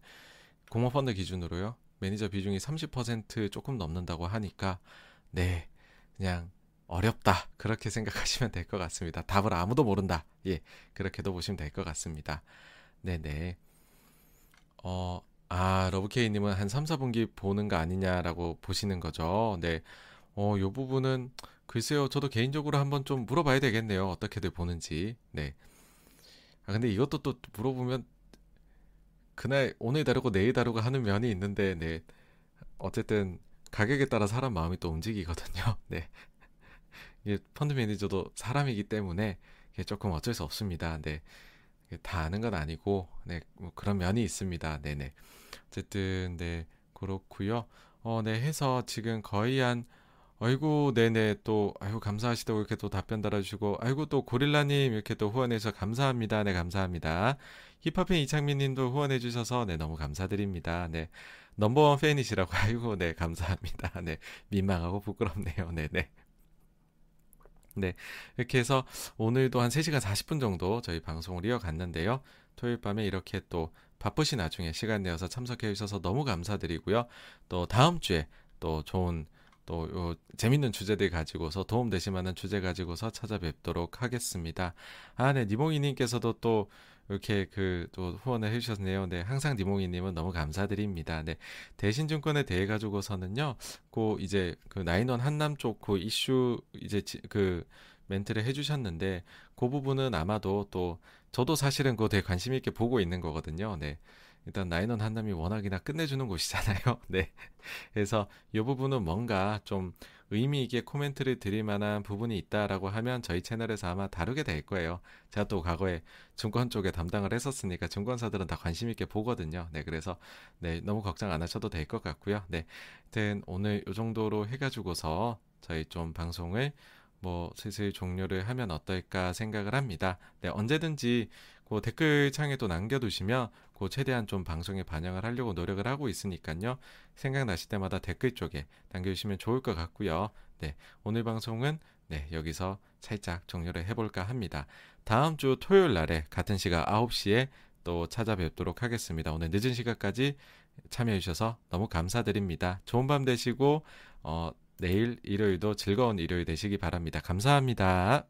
공모펀드 기준으로요. 매니저 비중이 30% 조금 넘는다고 하니까 네 그냥 어렵다 그렇게 생각하시면 될 것 같습니다. 답을 아무도 모른다. 예 그렇게도 보시면 될 것 같습니다. 네네 어. 아, 러브케이님은 한 3, 4분기 보는 거 아니냐라고 보시는 거죠. 네. 어, 요 부분은 글쎄요. 저도 개인적으로 한번 좀 물어봐야 되겠네요. 어떻게들 보는지. 네. 아, 근데 이것도 또 물어보면 그날 오늘 다르고 내일 다르고 하는 면이 있는데 네. 어쨌든 가격에 따라 사람 마음이 또 움직이거든요. 네. 이게 펀드 매니저도 사람이기 때문에 조금 어쩔 수 없습니다. 네. 다 아는 건 아니고 네. 뭐 그런 면이 있습니다. 네네. 네. 어쨌든 네. 그렇고요. 어, 네. 해서 지금 거의 한 아이고, 네네, 또, 아이고, 감사하시다고 이렇게 또 답변 달아주시고, 아이고, 또 고릴라님 이렇게 또 후원해서 감사합니다. 네, 감사합니다. 힙합팬 이창민 님도 후원해주셔서, 네, 너무 감사드립니다. 네. 넘버원 팬이시라고, 아이고, 네, 감사합니다. 네, 민망하고 부끄럽네요. 네네. 네. 네. 이렇게 해서 오늘도 한 3시간 40분 정도 저희 방송을 이어갔는데요. 토요일 밤에 이렇게 또 바쁘신 와중에 시간 내어서 참석해 주셔서 너무 감사드리고요. 또 다음 주에 또 좋은 또 재밌는 주제들 가지고서 도움 되실 만한 주제 가지고서 찾아뵙도록 하겠습니다. 아, 네, 니몽이님께서도 또 이렇게 그 또 후원을 해주셨네요. 네, 항상 니몽이님은 너무 감사드립니다. 네, 대신증권에 대해 가지고서는요, 그 이제 그 나인원 한남 쪽 그 이슈 이제 그 멘트를 해주셨는데 그 부분은 아마도 또 저도 사실은 그거 되게 관심 있게 보고 있는 거거든요. 네. 일단 나인원 한남이 워낙이나 끝내주는 곳이잖아요. 네. 그래서 이 부분은 뭔가 좀 의미 있게 코멘트를 드릴 만한 부분이 있다라고 하면 저희 채널에서 아마 다루게 될 거예요. 제가 또 과거에 증권 쪽에 담당을 했었으니까 증권사들은 다 관심 있게 보거든요. 네, 그래서 네, 너무 걱정 안 하셔도 될 것 같고요. 네. 하여튼 오늘 이 정도로 해가지고서 저희 좀 방송을 뭐 슬슬 종료를 하면 어떨까 생각을 합니다. 네, 언제든지 그 댓글 창에 또 남겨두시면 그 최대한 좀 방송에 반영을 하려고 노력을 하고 있으니까요. 생각나실 때마다 댓글 쪽에 남겨주시면 좋을 것 같고요. 네, 오늘 방송은 네, 여기서 살짝 종료를 해볼까 합니다. 다음 주 토요일 날에 같은 시각 9시에 또 찾아뵙도록 하겠습니다. 오늘 늦은 시간까지 참여해주셔서 너무 감사드립니다. 좋은 밤 되시고, 어, 내일 일요일도 즐거운 일요일 되시기 바랍니다. 감사합니다.